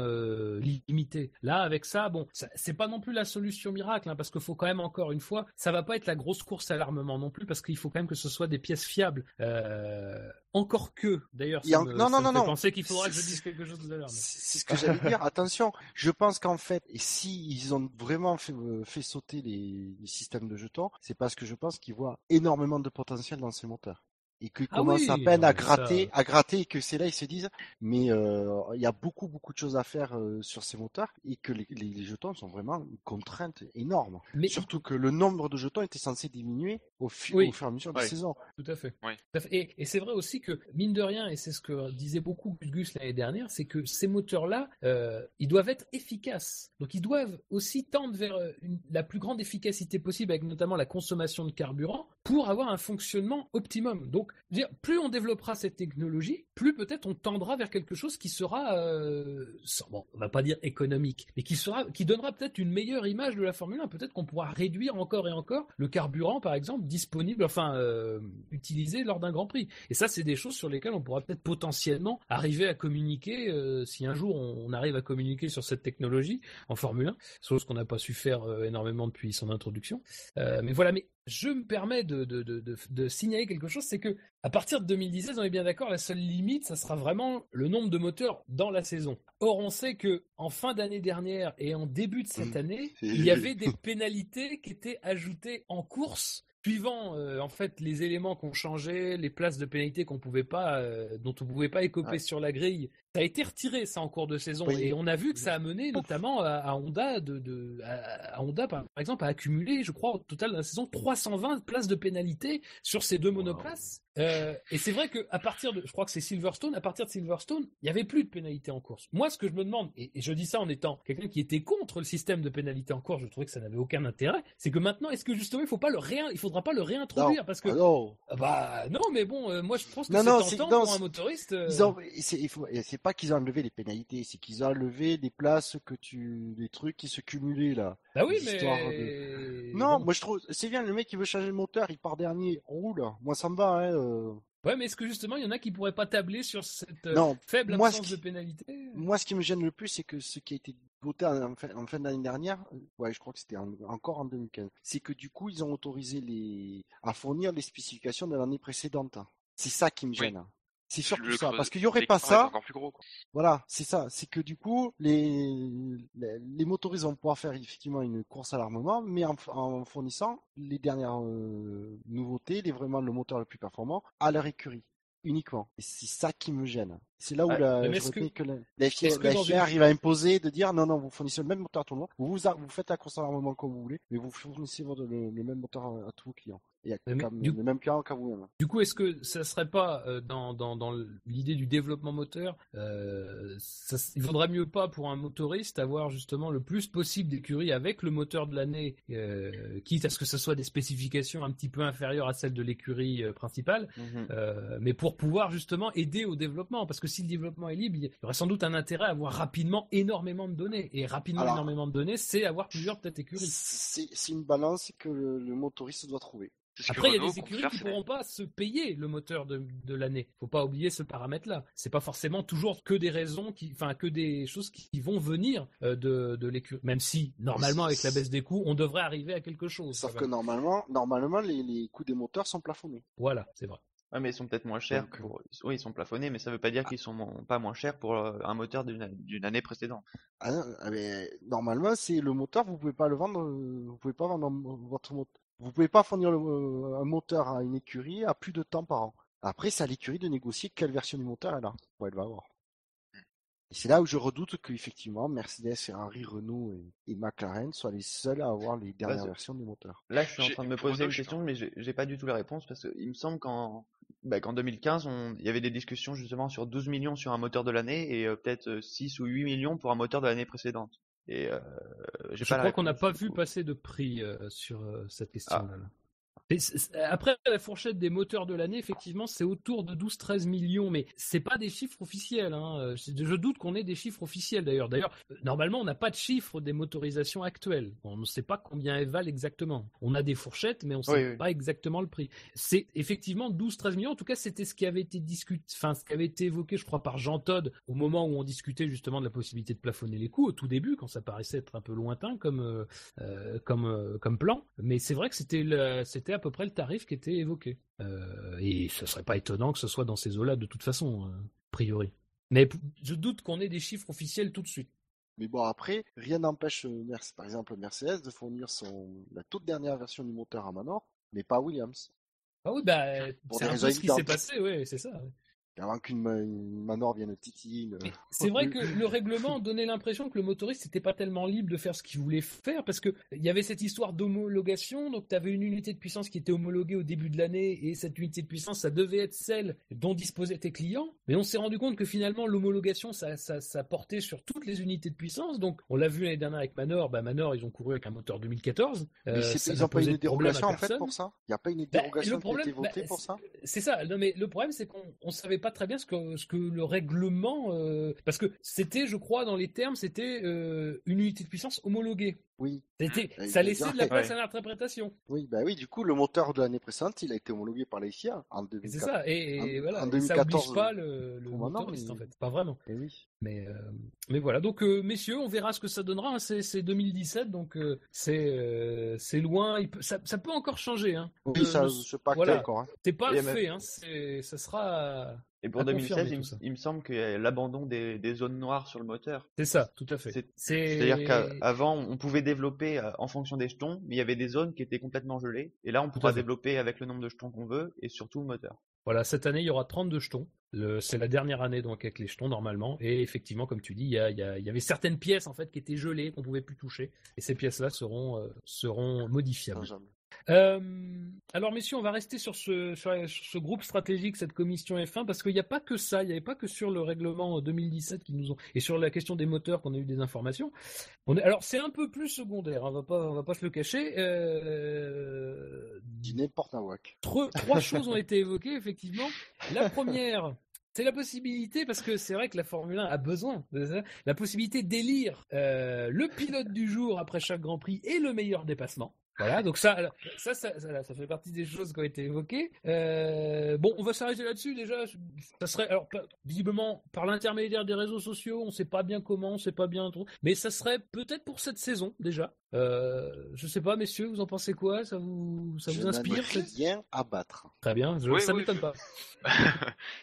limité. Là, avec ça, bon, c'est pas non plus la solution miracle, hein, parce qu'il faut quand même encore une fois, ça va pas être la grosse course à l'armement non plus, parce qu'il faut quand même que ce soit des pièces fiables. Euh, encore que, d'ailleurs, ça en- me, non, ça non, me non, fait penser qu'il faudra que je dise quelque chose tout à l'heure. C'est ce que j'allais dire. Attention, je pense qu'en fait, et si ils ont vraiment fait, euh, fait sauter les, les systèmes de jetons, c'est parce que je pense qu'ils voient énormément de potentiel dans ces moteurs. Et qu'ils Ah commencent oui, à peine à gratter, ça- à gratter, et que c'est là ils se disent, mais euh, il y a beaucoup beaucoup de choses à faire euh, sur ces moteurs, et que les, les, les jetons sont vraiment une contrainte énorme. Mais Surtout que le nombre de jetons était censé diminuer au, fu- Oui. au fur et à mesure Ouais. des saisons. Tout à fait. Oui. Tout à fait. Et, et c'est vrai aussi que, mine de rien, et c'est ce que disait beaucoup Gus Gus l'année dernière, c'est que ces moteurs-là, euh, ils doivent être efficaces. Donc ils doivent aussi tendre vers une- la plus grande efficacité possible, avec notamment la consommation de carburant, pour avoir un fonctionnement optimum. Donc, plus on développera cette technologie, plus peut-être on tendra vers quelque chose qui sera, euh, bon, on va pas dire économique, mais qui sera, qui donnera peut-être une meilleure image de la Formule 1. Peut-être qu'on pourra réduire encore et encore le carburant, par exemple, disponible, enfin, euh, utilisé lors d'un Grand Prix. Et ça, c'est des choses sur lesquelles on pourra peut-être potentiellement arriver à communiquer euh, si un jour on, arrive à communiquer sur cette technologie en Formule 1, chose qu'on n'a pas su faire euh, énormément depuis son introduction. Mais voilà, mais je me permets de signaler quelque chose, c'est que à partir de 2016, on est bien d'accord, la seule limite, ça sera vraiment le nombre de moteurs dans la saison. Or, on sait que en fin d'année dernière et en début de cette Mmh. année, il y avait des pénalités qui étaient ajoutées en course. Suivant euh, en fait les éléments qu'on changeait, les places de pénalité qu'on pouvait pas, euh, dont on pouvait pas écoper Ouais. sur la grille, ça a été retiré ça en cours de saison Oui. et on a vu que ça a mené notamment à, à Honda de, de à, à Honda par, par exemple à accumuler, je crois au total dans la saison 320 places de pénalité sur ces deux monoplaces. Euh, et c'est vrai que à partir de, je crois que c'est Silverstone, à partir de Silverstone, il y avait plus de pénalité en course. Moi, ce que je me demande, et, et je dis ça en étant quelqu'un qui était contre le système de pénalité en course, je trouvais que ça n'avait aucun intérêt, c'est que maintenant, est-ce que justement, il faut pas le réin, il faudra pas le réintroduire parce que, Ah non. ah bah non, mais bon, euh, moi je pense que Non, c'est non, tentant non, pour un motoriste. euh, Ils ont, c'est, il faut, c'est pas qu'ils ont enlevé les pénalités, c'est qu'ils ont enlevé les places que tu, les trucs qui se cumulaient là. Bah oui, mais Non, Bon. moi je trouve, c'est bien, le mec qui veut changer le moteur, il part dernier, on roule. Moi ça me va, hein. euh. Ouais, mais est-ce que justement, il y en a qui pourraient pas tabler sur cette euh, Non, faible moi, ce absence qui- de pénalité? moi ce qui me gêne le plus, c'est que ce qui a été voté en, fin, en fin d'année dernière, euh, ouais, je crois que c'était en- encore en 2015, c'est que du coup ils ont autorisé les, à fournir les spécifications de l'année précédente. C'est ça qui me Oui. C'est surtout ça, parce qu'il y aurait pas ça. encore plus gros, quoi. Voilà, c'est ça. C'est que du coup, les, les, les motoristes vont pouvoir faire effectivement une course à l'armement, mais en, en fournissant les dernières euh, nouveautés, les vraiment le moteur le plus performant à leur écurie uniquement. Et c'est ça qui me gêne. C'est là où Ouais, la, je que- que la, la FIA, est-ce que la dans FIA une- arrive à imposer de dire non, non, vous fournissez le même moteur à tout le monde, vous, vous, faites la course à l'armement comme vous voulez, mais vous fournissez votre- le, le même moteur à, à tous vos clients. Et à, Mais qu'à- du- le même client qu'à vous-même. Du coup, est-ce que ça serait pas euh, dans, dans, dans l'idée du développement moteur, euh, ça, il vaudrait mieux pas pour un motoriste avoir justement le plus possible d'écuries avec le moteur de l'année, euh, quitte à ce que ce soit des spécifications un petit peu inférieures à celles de l'écurie euh, principale, Mhm. euh, mais pour pouvoir justement aider au développement, parce que si le développement est libre, il y aurait sans doute un intérêt à avoir rapidement énormément de données, et rapidement Alors- énormément de données, c'est avoir plusieurs peut-être écuries. C'est c'est une balance que le, le motoriste doit trouver. Après, il y a des écuries qui c'est- pourront pas se payer le moteur de, de l'année. Faut pas oublier ce paramètre-là. C'est pas forcément toujours que des raisons qui, enfin, que des choses qui vont venir euh, de, de l'écurie. Même si, normalement, avec la baisse des coûts, on devrait arriver à quelque chose. Sauf que normalement, normalement les, les coûts des moteurs sont plafonnés. Voilà, c'est vrai. Ouais, mais ils sont peut-être moins chers. Donc, Pour... Oui, ils sont plafonnés, mais ça veut pas dire qu'ils sont pas moins chers pour euh, un moteur d'une d'une année précédente. Ah non, ah mais normalement, c'est le moteur, vous pouvez pas le vendre, euh, vous pouvez pas vendre votre moteur. Vous pouvez pas fournir le- euh, un moteur à une écurie à plus de temps par an. Après, c'est à l'écurie de négocier quelle version du moteur elle a, ou elle va avoir. Et c'est là où je redoute qu'effectivement Mercedes, Ferrari, Renault et, et McLaren soient les seuls à avoir les dernières versions du moteur. Là, je suis en train de me poser une question, mais j'ai pas du tout la réponse parce qu'il me semble qu'en bah, qu'en 2015, on... il y avait des discussions justement sur 12 millions sur un moteur de l'année et euh, peut-être euh, 6 ou 8 millions pour un moteur de l'année précédente. Et euh, Je pas crois qu'on n'a pas vu passer de prix euh, sur euh, cette Ah. question-là. là. Et Après, la fourchette des moteurs de l'année, effectivement, c'est autour de 12-13 millions, mais c'est pas des chiffres officiels. Hein. Je je doute qu'on ait des chiffres officiels d'ailleurs. D'ailleurs, euh, normalement, on n'a pas de chiffres des motorisations actuelles. On ne sait pas combien elles valent exactement. On a des fourchettes, mais on ne sait Oui, oui. pas exactement le prix. C'est effectivement 12-13 millions. En tout cas, c'était ce qui avait été discuté, enfin, ce qui avait été évoqué, je crois, par Jean Todd au moment où on discutait justement de la possibilité de plafonner les coûts au tout début, quand ça paraissait être un peu lointain comme euh, euh, comme euh, comme plan. Mais c'est vrai que c'était le- c'était à peu près le tarif qui était évoqué. Euh, et ce serait pas étonnant que ce soit dans ces eaux-là de toute façon, euh, a priori. Mais je doute qu'on ait des chiffres officiels tout de suite. Mais bon, après, rien n'empêche, euh, par exemple, Mercedes de fournir son, la toute dernière version du moteur à Manor, mais pas Williams. Ah oui, bah c'est un peu ce qui s'est passé, ouais, c'est ça. ouais. Avant qu'une ma- une Manor vienne titiller une... Mais C'est vrai que le règlement donnait l'impression que le motoriste n'était pas tellement libre de faire ce qu'il voulait faire parce que il y avait cette histoire d'homologation. Donc, tu avais une unité de puissance qui était homologuée au début de l'année et cette unité de puissance, ça devait être celle dont disposaient tes clients. Mais on s'est rendu compte que finalement, l'homologation, ça, ça, ça portait sur toutes les unités de puissance. Donc, on l'a vu l'année dernière avec Manor. Bah, Manor, ils ont couru avec un moteur 2014. Mais Euh, ça ils n'ont pas une dérogation en fait pour ça? Il n'y a pas une Bah, dérogation qui a été votée bah, pour ça? c'est- C'est ça. Non, mais le problème, c'est qu'on on savait pas très bien ce que, ce que le règlement, euh, parce que c'était, je crois, dans les termes, c'était euh, une unité de puissance homologuée. Oui, C'était, Ouais, ça laissait de la place Ouais. à l'interprétation. oui, bah oui, du coup, le moteur de l'année précédente, il a été homologué par la FIA en Et C'est 2004. ça. Et, et En- voilà. en et ça 2014, oblige pas le, le maintenant, motoriste, mais- en fait. Pas vraiment. Eh oui. Mais, euh, mais voilà. Donc, euh, messieurs, on verra ce que ça donnera. hein. C'est, c'est 2017, donc euh, c'est, euh, c'est loin. Il peut- ça, ça peut encore changer. Hein. Oui, Euh, ça, je sais pas voilà. encore. hein. C'est pas Et même- fait. Hein. Ça sera. Et pour à 2016, confirmer, il, il me semble qu'il y a l'abandon des, des zones noires sur le moteur. C'est ça, tout à fait. C'est- C'est, C'est-à-dire qu'avant, on pouvait développer euh, en fonction des jetons, mais il y avait des zones qui étaient complètement gelées. Et là, on pourra développer avec le nombre de jetons qu'on veut et surtout le moteur. Voilà, cette année, il y aura 32 jetons. C'est la dernière année donc avec les jetons normalement. Et effectivement, comme tu dis, il y, a- il y a- il y avait certaines pièces en fait qui étaient gelées, qu'on pouvait plus toucher. Et ces pièces-là seront, euh, seront modifiables. Euh, alors messieurs, on va rester sur ce, sur, sur ce groupe stratégique, cette commission F1, parce qu'il n'y a pas que ça, il n'y avait pas que sur le règlement 2017 qui nous ont et sur la question des moteurs qu'on a eu des informations. On est, alors c'est un peu plus secondaire, hein, on va pas, on va pas se le cacher. Euh, n'importe quoi. Trois, trois choses ont été évoquées, effectivement. La première, c'est la possibilité, parce que c'est vrai que la Formule 1 a besoin de ça, la possibilité d'élire euh, le pilote du jour après chaque Grand Prix et le meilleur dépassement. Voilà, donc ça, alors, ça, ça, ça, ça fait partie des choses qui ont été évoquées. Euh, bon, on va s'arrêter là-dessus déjà. Ça serait, alors, visiblement, par l'intermédiaire des réseaux sociaux, on sait pas bien comment, on sait pas bien trop, mais ça serait peut-être pour cette saison déjà. Euh, je sais pas, messieurs, vous en pensez quoi? Ça vous, ça Je vous inspire rien à battre. Très bien, je, Oui, ça oui, m'étonne je- pas.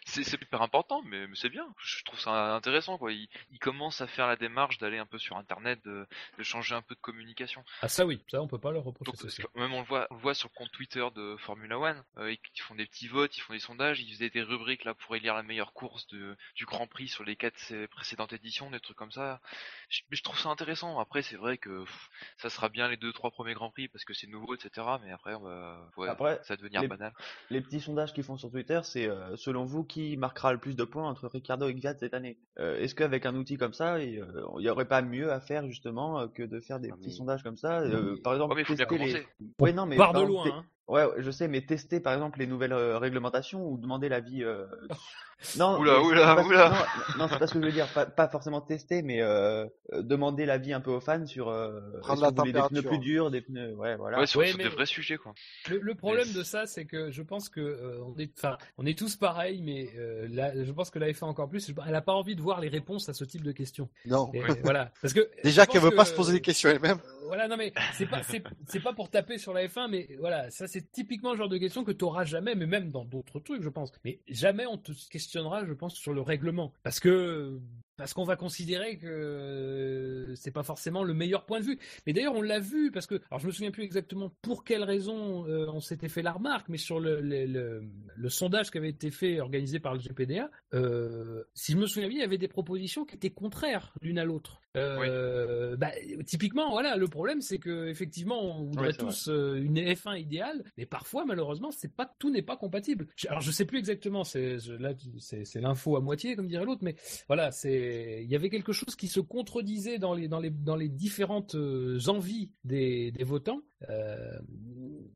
c'est c'est super important, mais, mais c'est bien. Je trouve ça intéressant, quoi. Il, il commence à faire la démarche d'aller un peu sur Internet, de, de changer un peu de communication. Ah ça oui, ça on peut pas leur reprocher. Donc, même on le voit, on le voit sur le compte Twitter de Formula One. euh, ils font des petits votes, ils font des sondages, ils faisaient des rubriques là pour élire la meilleure course de, du Grand Prix sur les quatre euh, précédentes éditions, des trucs comme ça. Je, mais je trouve ça intéressant. Après, c'est vrai que pff, ça sera bien les deux trois premiers Grands Prix parce que c'est nouveau, etc. Mais après, on va, ouais, Après, ça va devenir les- banal. Les petits sondages qu'ils font sur Twitter, c'est euh, selon vous qui marquera le plus de points entre Ricardo et Gviat cette année? Euh, Est-ce qu'avec un outil comme ça, il n'y aurait pas mieux à faire justement euh, que de faire des Ah, petits mais- sondages comme ça? Euh, mais- Par exemple, mais il faut bien les. Ouais, non, mais Part de loin. Hein. Ouais, je sais, mais tester par exemple les nouvelles euh, réglementations ou demander l'avis. Euh... Non, Oula, mais c'est oula, pas- oula. Non, non, c'est pas ce que je veux dire. Pas, pas forcément tester, mais euh, demander l'avis un peu aux fans sur. Euh, Prendre la voulez des pneus température. plus durs, des pneus. Ouais, voilà. Ouais, sur, Ouais, sur mais- des vrais sujets, quoi. Le, le problème Mais- de ça, c'est que je pense que euh, on est, enfin, on est tous pareils, mais euh, là, je pense que la F1 encore plus, elle a pas envie de voir les réponses à ce type de questions. Non. Et, voilà, parce que Déjà qu'elle pense veut pas se poser des questions elle-même. Voilà, non mais c'est pas c'est c'est pas pour taper sur la F1, mais voilà, ça c'est typiquement le genre de question que tu auras jamais, mais même dans d'autres trucs, je pense. Mais jamais on te questionnera, je pense, sur le règlement, parce que parce qu'on va considérer que c'est pas forcément le meilleur point de vue. Mais d'ailleurs, on l'a vu parce que, alors je me souviens plus exactement pour quelle raison euh, on s'était fait la remarque, mais sur le, le, le, le sondage qui avait été fait, organisé par le GPDA, euh, si je me souviens bien, il y avait des propositions qui étaient contraires l'une à l'autre. Euh, bah, typiquement, voilà, le problème c'est que effectivement, on voudrait tous euh, une F1 idéale, mais parfois, malheureusement, c'est pas tout n'est pas compatible. Alors, je sais plus exactement, c'est là, c'est l'info à moitié, comme dirait l'autre, mais voilà, c'est il y avait quelque chose qui se contredisait dans les différentes euh, envies des votants. Euh,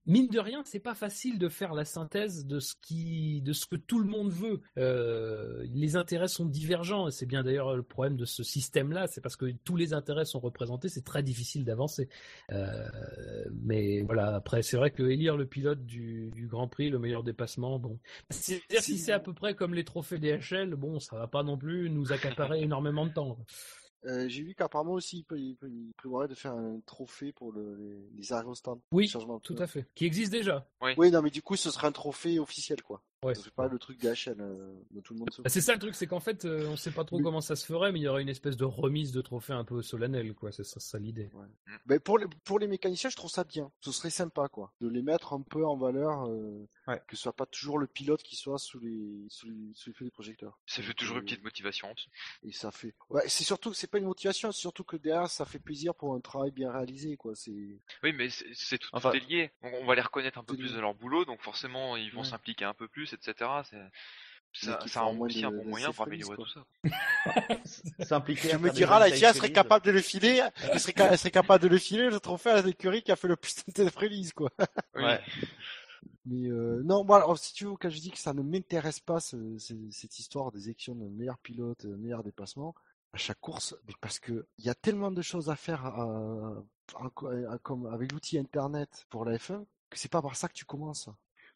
mine de rien, c'est pas facile de faire la synthèse de ce qui, de ce que tout le monde veut. Euh, les intérêts sont divergents, et c'est bien d'ailleurs le problème de ce système-là. C'est parce que tous les intérêts sont représentés, c'est très difficile d'avancer. Euh, mais voilà, après, c'est vrai que élire le pilote du, du Grand Prix, le meilleur dépassement, bon, c'est-à-dire si c'est à peu près comme les trophées DHL, bon, ça va pas non plus nous accaparer énormément de temps. Euh, J'ai vu qu'apparemment aussi, il, peut, il, peut- il prévoirait de faire un trophée pour le, les, les aérostands. Oui, Changement de Tout à fait. Qui existe déjà. Oui, non, mais du coup, ce serait un trophée officiel, quoi. Ouais. Ce serait pas le truc DHL euh, de tout le monde. se Bah, c'est ça le truc, c'est qu'en fait, euh, on sait pas trop comment ça se ferait, mais il y aurait une espèce de remise de trophée un peu solennelle, quoi. C'est ça, ça l'idée. Mais pour les, pour les mécaniciens, je trouve ça bien. Ce serait sympa, quoi. De les mettre un peu en valeur, euh, Ouais. que ce soit pas toujours le pilote qui soit sous les, sous les, sous les feux des projecteurs. Ça fait toujours une petite motivation. Et ça fait. Ouais, c'est surtout que c'est pas une motivation, c'est surtout que derrière, ça fait plaisir pour un travail bien réalisé, quoi. C'est. Oui, mais c'est c'est tout, Enfin- tout est lié. On, on va les reconnaître un peu C'est plus dans leur boulot, donc forcément ils vont Ouais. s'impliquer un peu plus, etc. C'est- Ça, ça aussi de- un bon de moyen pour améliorer tout ça. S'impliquer. Tu me diras, la safe serait capable de le filer, elle serait, ca- elle serait capable de le filer, le trophée à l'écurie qui a fait le plus de release, quoi. Oui. Ouais. Mais euh, non, moi, alors, si tu veux, quand je dis que ça ne m'intéresse pas, ce- ce- cette histoire des élections de meilleur pilote, euh, meilleur dépassement, à chaque course, mais parce que il y a tellement de choses à faire à- à- à- comme avec l'outil internet pour la F1 que c'est pas par ça que tu commences.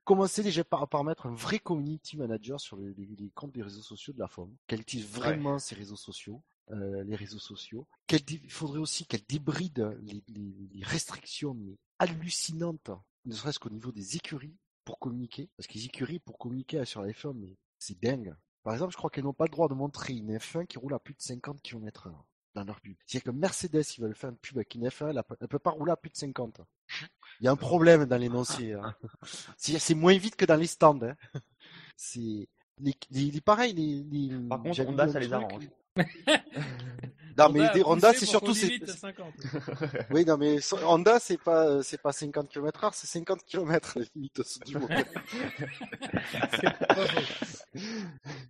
Commencer déjà par, par mettre un vrai community manager sur les, les- les comptes des réseaux sociaux de la FOM, qu'elle utilise vraiment ces réseaux sociaux, euh, les réseaux sociaux. Il faudrait aussi qu'elle débride les, les- les restrictions mais hallucinantes, ne serait-ce qu'au niveau des écuries pour communiquer, parce que les écuries pour communiquer sur la F1, mais c'est dingue. Par exemple, je crois qu'elles n'ont pas le droit de montrer une F1 qui roule à plus de 50 km heure dans leur pub. C'est-à-dire que Mercedes, ils veulent faire une pub avec une F1, elle, elle peut pas rouler à plus de 50. Il y a un problème dans l'énoncé. Hein. C'est moins vite que dans les stands. Hein. C'est les, les, les- pareil, les, les Par contre, Honda, ça les arrange. Non, mais Honda Honda, c'est surtout, c'est, limite à 50. oui, non, mais so- Honda, c'est pas, c'est pas 50 km heure, c'est 50 km, la limite du.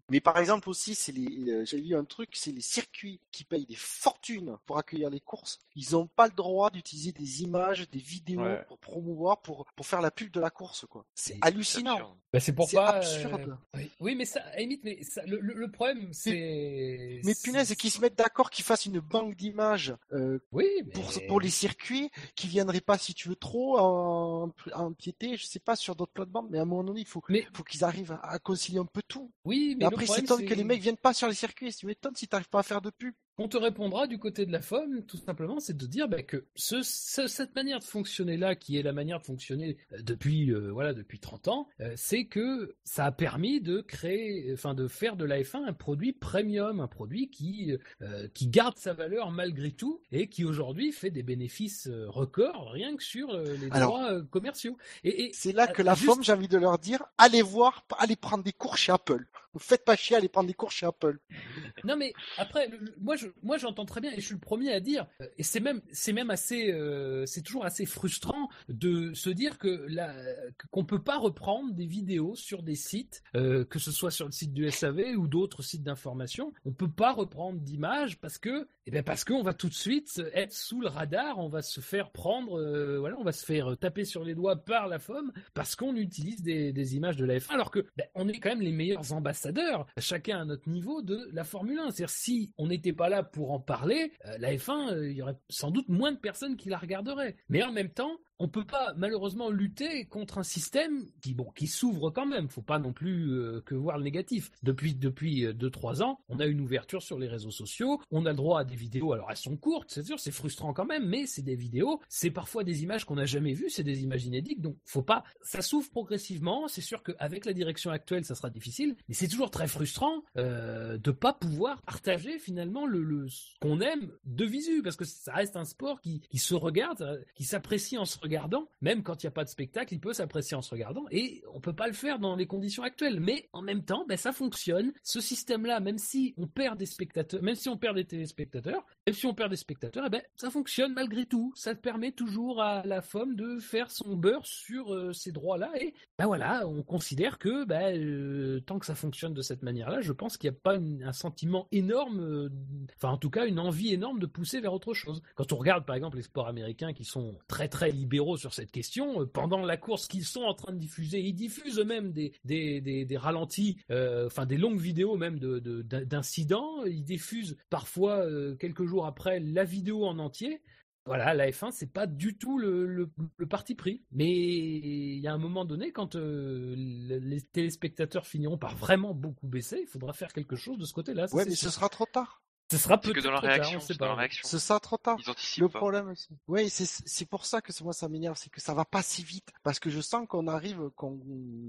Mais par exemple aussi, c'est les, euh, j'ai vu un truc, c'est les circuits qui payent des fortunes pour accueillir les courses. Ils n'ont pas le droit d'utiliser des images, des vidéos Ouais. pour promouvoir, pour, pour faire la pub de la course, quoi. C'est C'est hallucinant. absurde. Bah, c'est pour C'est pas. euh, absurde. Oui. oui, mais ça, à limite, mais ça, le, le- le problème, c'est. Mais punaise, et qu'ils se mettent d'accord, qu'ils fassent une banque d'images euh, Oui, mais... pour, pour les circuits, qui viendraient pas, si tu veux, trop en, empiéter, je sais pas, sur d'autres plates-bandes, mais à un moment donné, il faut, Mais- faut qu'ils arrivent à, à concilier un peu tout. Oui, mais après, s'étonne que c'est- les mecs viennent pas sur les circuits. Tu m'étonnes si t'arrives pas à faire de pub. On te répondra du côté de la FOM, tout simplement, c'est de dire bah, que ce, ce- cette manière de fonctionner là, qui est la manière de fonctionner euh, depuis euh, voilà depuis 30 ans, euh, c'est que ça a permis de créer, enfin de faire de la F1 un produit premium, un produit qui euh, qui garde sa valeur malgré tout et qui aujourd'hui fait des bénéfices euh, records rien que sur euh, les Alors- droits euh, commerciaux. Et, et C'est là que la Euh, juste- FOM, j'ai envie de leur dire, allez voir, allez prendre des cours chez Apple. Ne faites pas chier, allez prendre des cours chez Apple. Non mais après, moi je, moi j'entends très bien et je suis le premier à dire euh, et c'est même c'est même assez euh, c'est toujours assez frustrant de se dire que qu'on peut pas reprendre des vidéos sur des sites euh, que ce soit sur le site du SAV ou d'autres sites d'information, on peut pas reprendre d'images parce que eh ben parce qu'on va tout de suite être sous le radar, on va se faire prendre voilà, on va se faire taper sur les doigts par la FOM parce qu'on utilise des, des images de la F1 alors que ben, on est quand même les meilleurs ambassadeurs chacun à notre niveau de la Formule 1. C'est-à-dire si on n'était pas là pour en parler, euh, la F1, euh, il y aurait sans doute moins de personnes qui la regarderaient. Mais en même temps, on peut pas malheureusement lutter contre un système qui bon qui s'ouvre quand même. Faut pas non plus euh, que voir le négatif. Depuis depuis euh, deux trois ans, on a une ouverture sur les réseaux sociaux. On a le droit à des vidéos. Alors elles sont courtes, c'est sûr, c'est frustrant quand même, mais c'est des vidéos. C'est parfois des images qu'on n'a jamais vues. C'est des images inédites. Donc faut pas. Ça s'ouvre progressivement. C'est sûr qu'avec la direction actuelle, ça sera difficile, mais c'est toujours très frustrant euh, de pas pouvoir partager finalement le, qu'on aime de visu parce que ça reste un sport qui qui se regarde, euh, qui s'apprécie en se regardant, même quand il n'y a pas de spectacle, il peut s'apprécier en se regardant, et on peut pas le faire dans les conditions actuelles. Mais en même temps, ben, ça fonctionne. Ce système-là, même si on perd des spectateurs, même si on perd des téléspectateurs, même si on perd des spectateurs, eh ben, ça fonctionne malgré tout. Ça permet toujours à la femme de faire son beurre sur euh, ces droits-là, et ben voilà, on considère que ben, euh, tant que ça fonctionne de cette manière-là, je pense qu'il n'y a pas un sentiment énorme, euh, enfin en tout cas une envie énorme de pousser vers autre chose. Quand on regarde par exemple les sports américains qui sont très très libéraux sur cette question, euh, pendant la course qu'ils sont en train de diffuser, ils diffusent eux-mêmes des, des, des, des ralentis, euh, enfin des longues vidéos même de, de- d'incidents, ils diffusent parfois euh, quelques jours après la vidéo en entier. Voilà, la F1, c'est pas du tout le, le- le parti pris. Mais il y a un moment donné, quand euh, le- les téléspectateurs finiront par vraiment beaucoup baisser, il faudra faire quelque chose de ce côté-là. c'est mais sûr. ce sera trop tard. Ce sera peut-être dans la tard, dans la réaction. Ce sera trop tard. Ils anticipent Le pas. problème aussi. Oui, c'est c'est pour ça que moi ça m'énerve, c'est que ça va pas si vite. Parce que je sens qu'on arrive, qu'on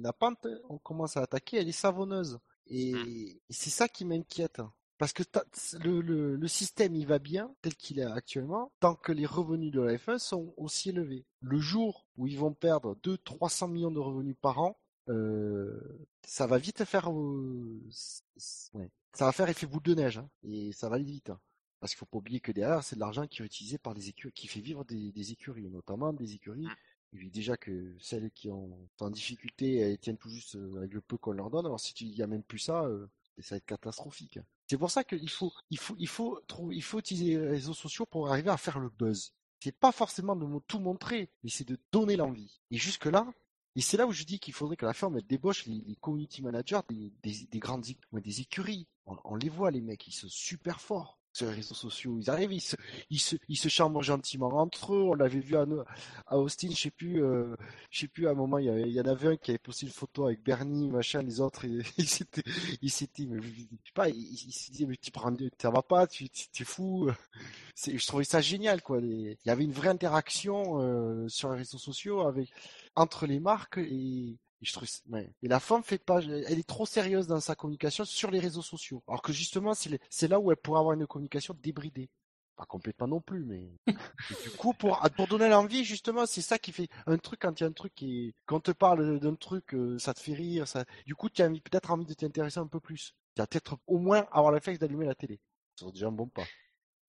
la pente, on commence à attaquer, elle est savonneuse. Et, Mm. et c'est ça qui m'inquiète. Parce que t'as- le, le, le système il va bien tel qu'il est actuellement, tant que les revenus de la F1 sont aussi élevés. Le jour où ils vont perdre 200-300 millions de revenus par an, ça va vite faire, euh, ouais. ça va faire effet boule de neige, hein, et ça va aller vite. hein. Parce qu'il faut pas oublier que derrière, c'est de l'argent qui est utilisé par les écuries, qui fait vivre des, des écuries, notamment des écuries. Mm. Et déjà que celles qui ont, en difficulté, elles tiennent tout juste euh, avec le peu qu'on leur donne. Alors si tu y a même plus ça, euh, ça va être catastrophique. C'est pour ça qu'il faut, il faut, il faut trouver, il faut utiliser les réseaux sociaux pour arriver à faire le buzz. C'est pas forcément de tout montrer, mais c'est de donner l'envie. Et jusque là, et c'est là où je dis qu'il faudrait que la firme elle débauche les, community managers des, des, des grandes des écuries. On, les voit les mecs, ils sont super forts sur les réseaux sociaux. Ils arrivent, ils se, ils gentiment entre eux. On l'avait vu à, Austin, je sais plus, euh, je sais plus à un moment, il y, en avait un qui avait posté une photo avec Bernie, machin, les autres, ils s'étaient, ils mais je sais pas, ils, se disaient mais tu prends, ça va pas, tu, es fou. Je trouvais ça génial, quoi. Il y avait une vraie interaction euh, sur les réseaux sociaux avec entre les marques et, et je trouve, ouais. Et la femme fait pas, elle est trop sérieuse dans sa communication sur les réseaux sociaux. Alors que justement, c'est là où elle pourrait avoir une communication débridée. Pas complètement non plus, mais du coup, pour, pour donner l'envie, justement, c'est ça qui fait un truc quand il y a un truc qui quand on te parle d'un truc, euh, ça te fait rire, ça, du coup, tu as peut-être envie de t'intéresser un peu plus. Tu as peut-être au moins avoir le réflexe d'allumer la télé. C'est déjà un bon pas.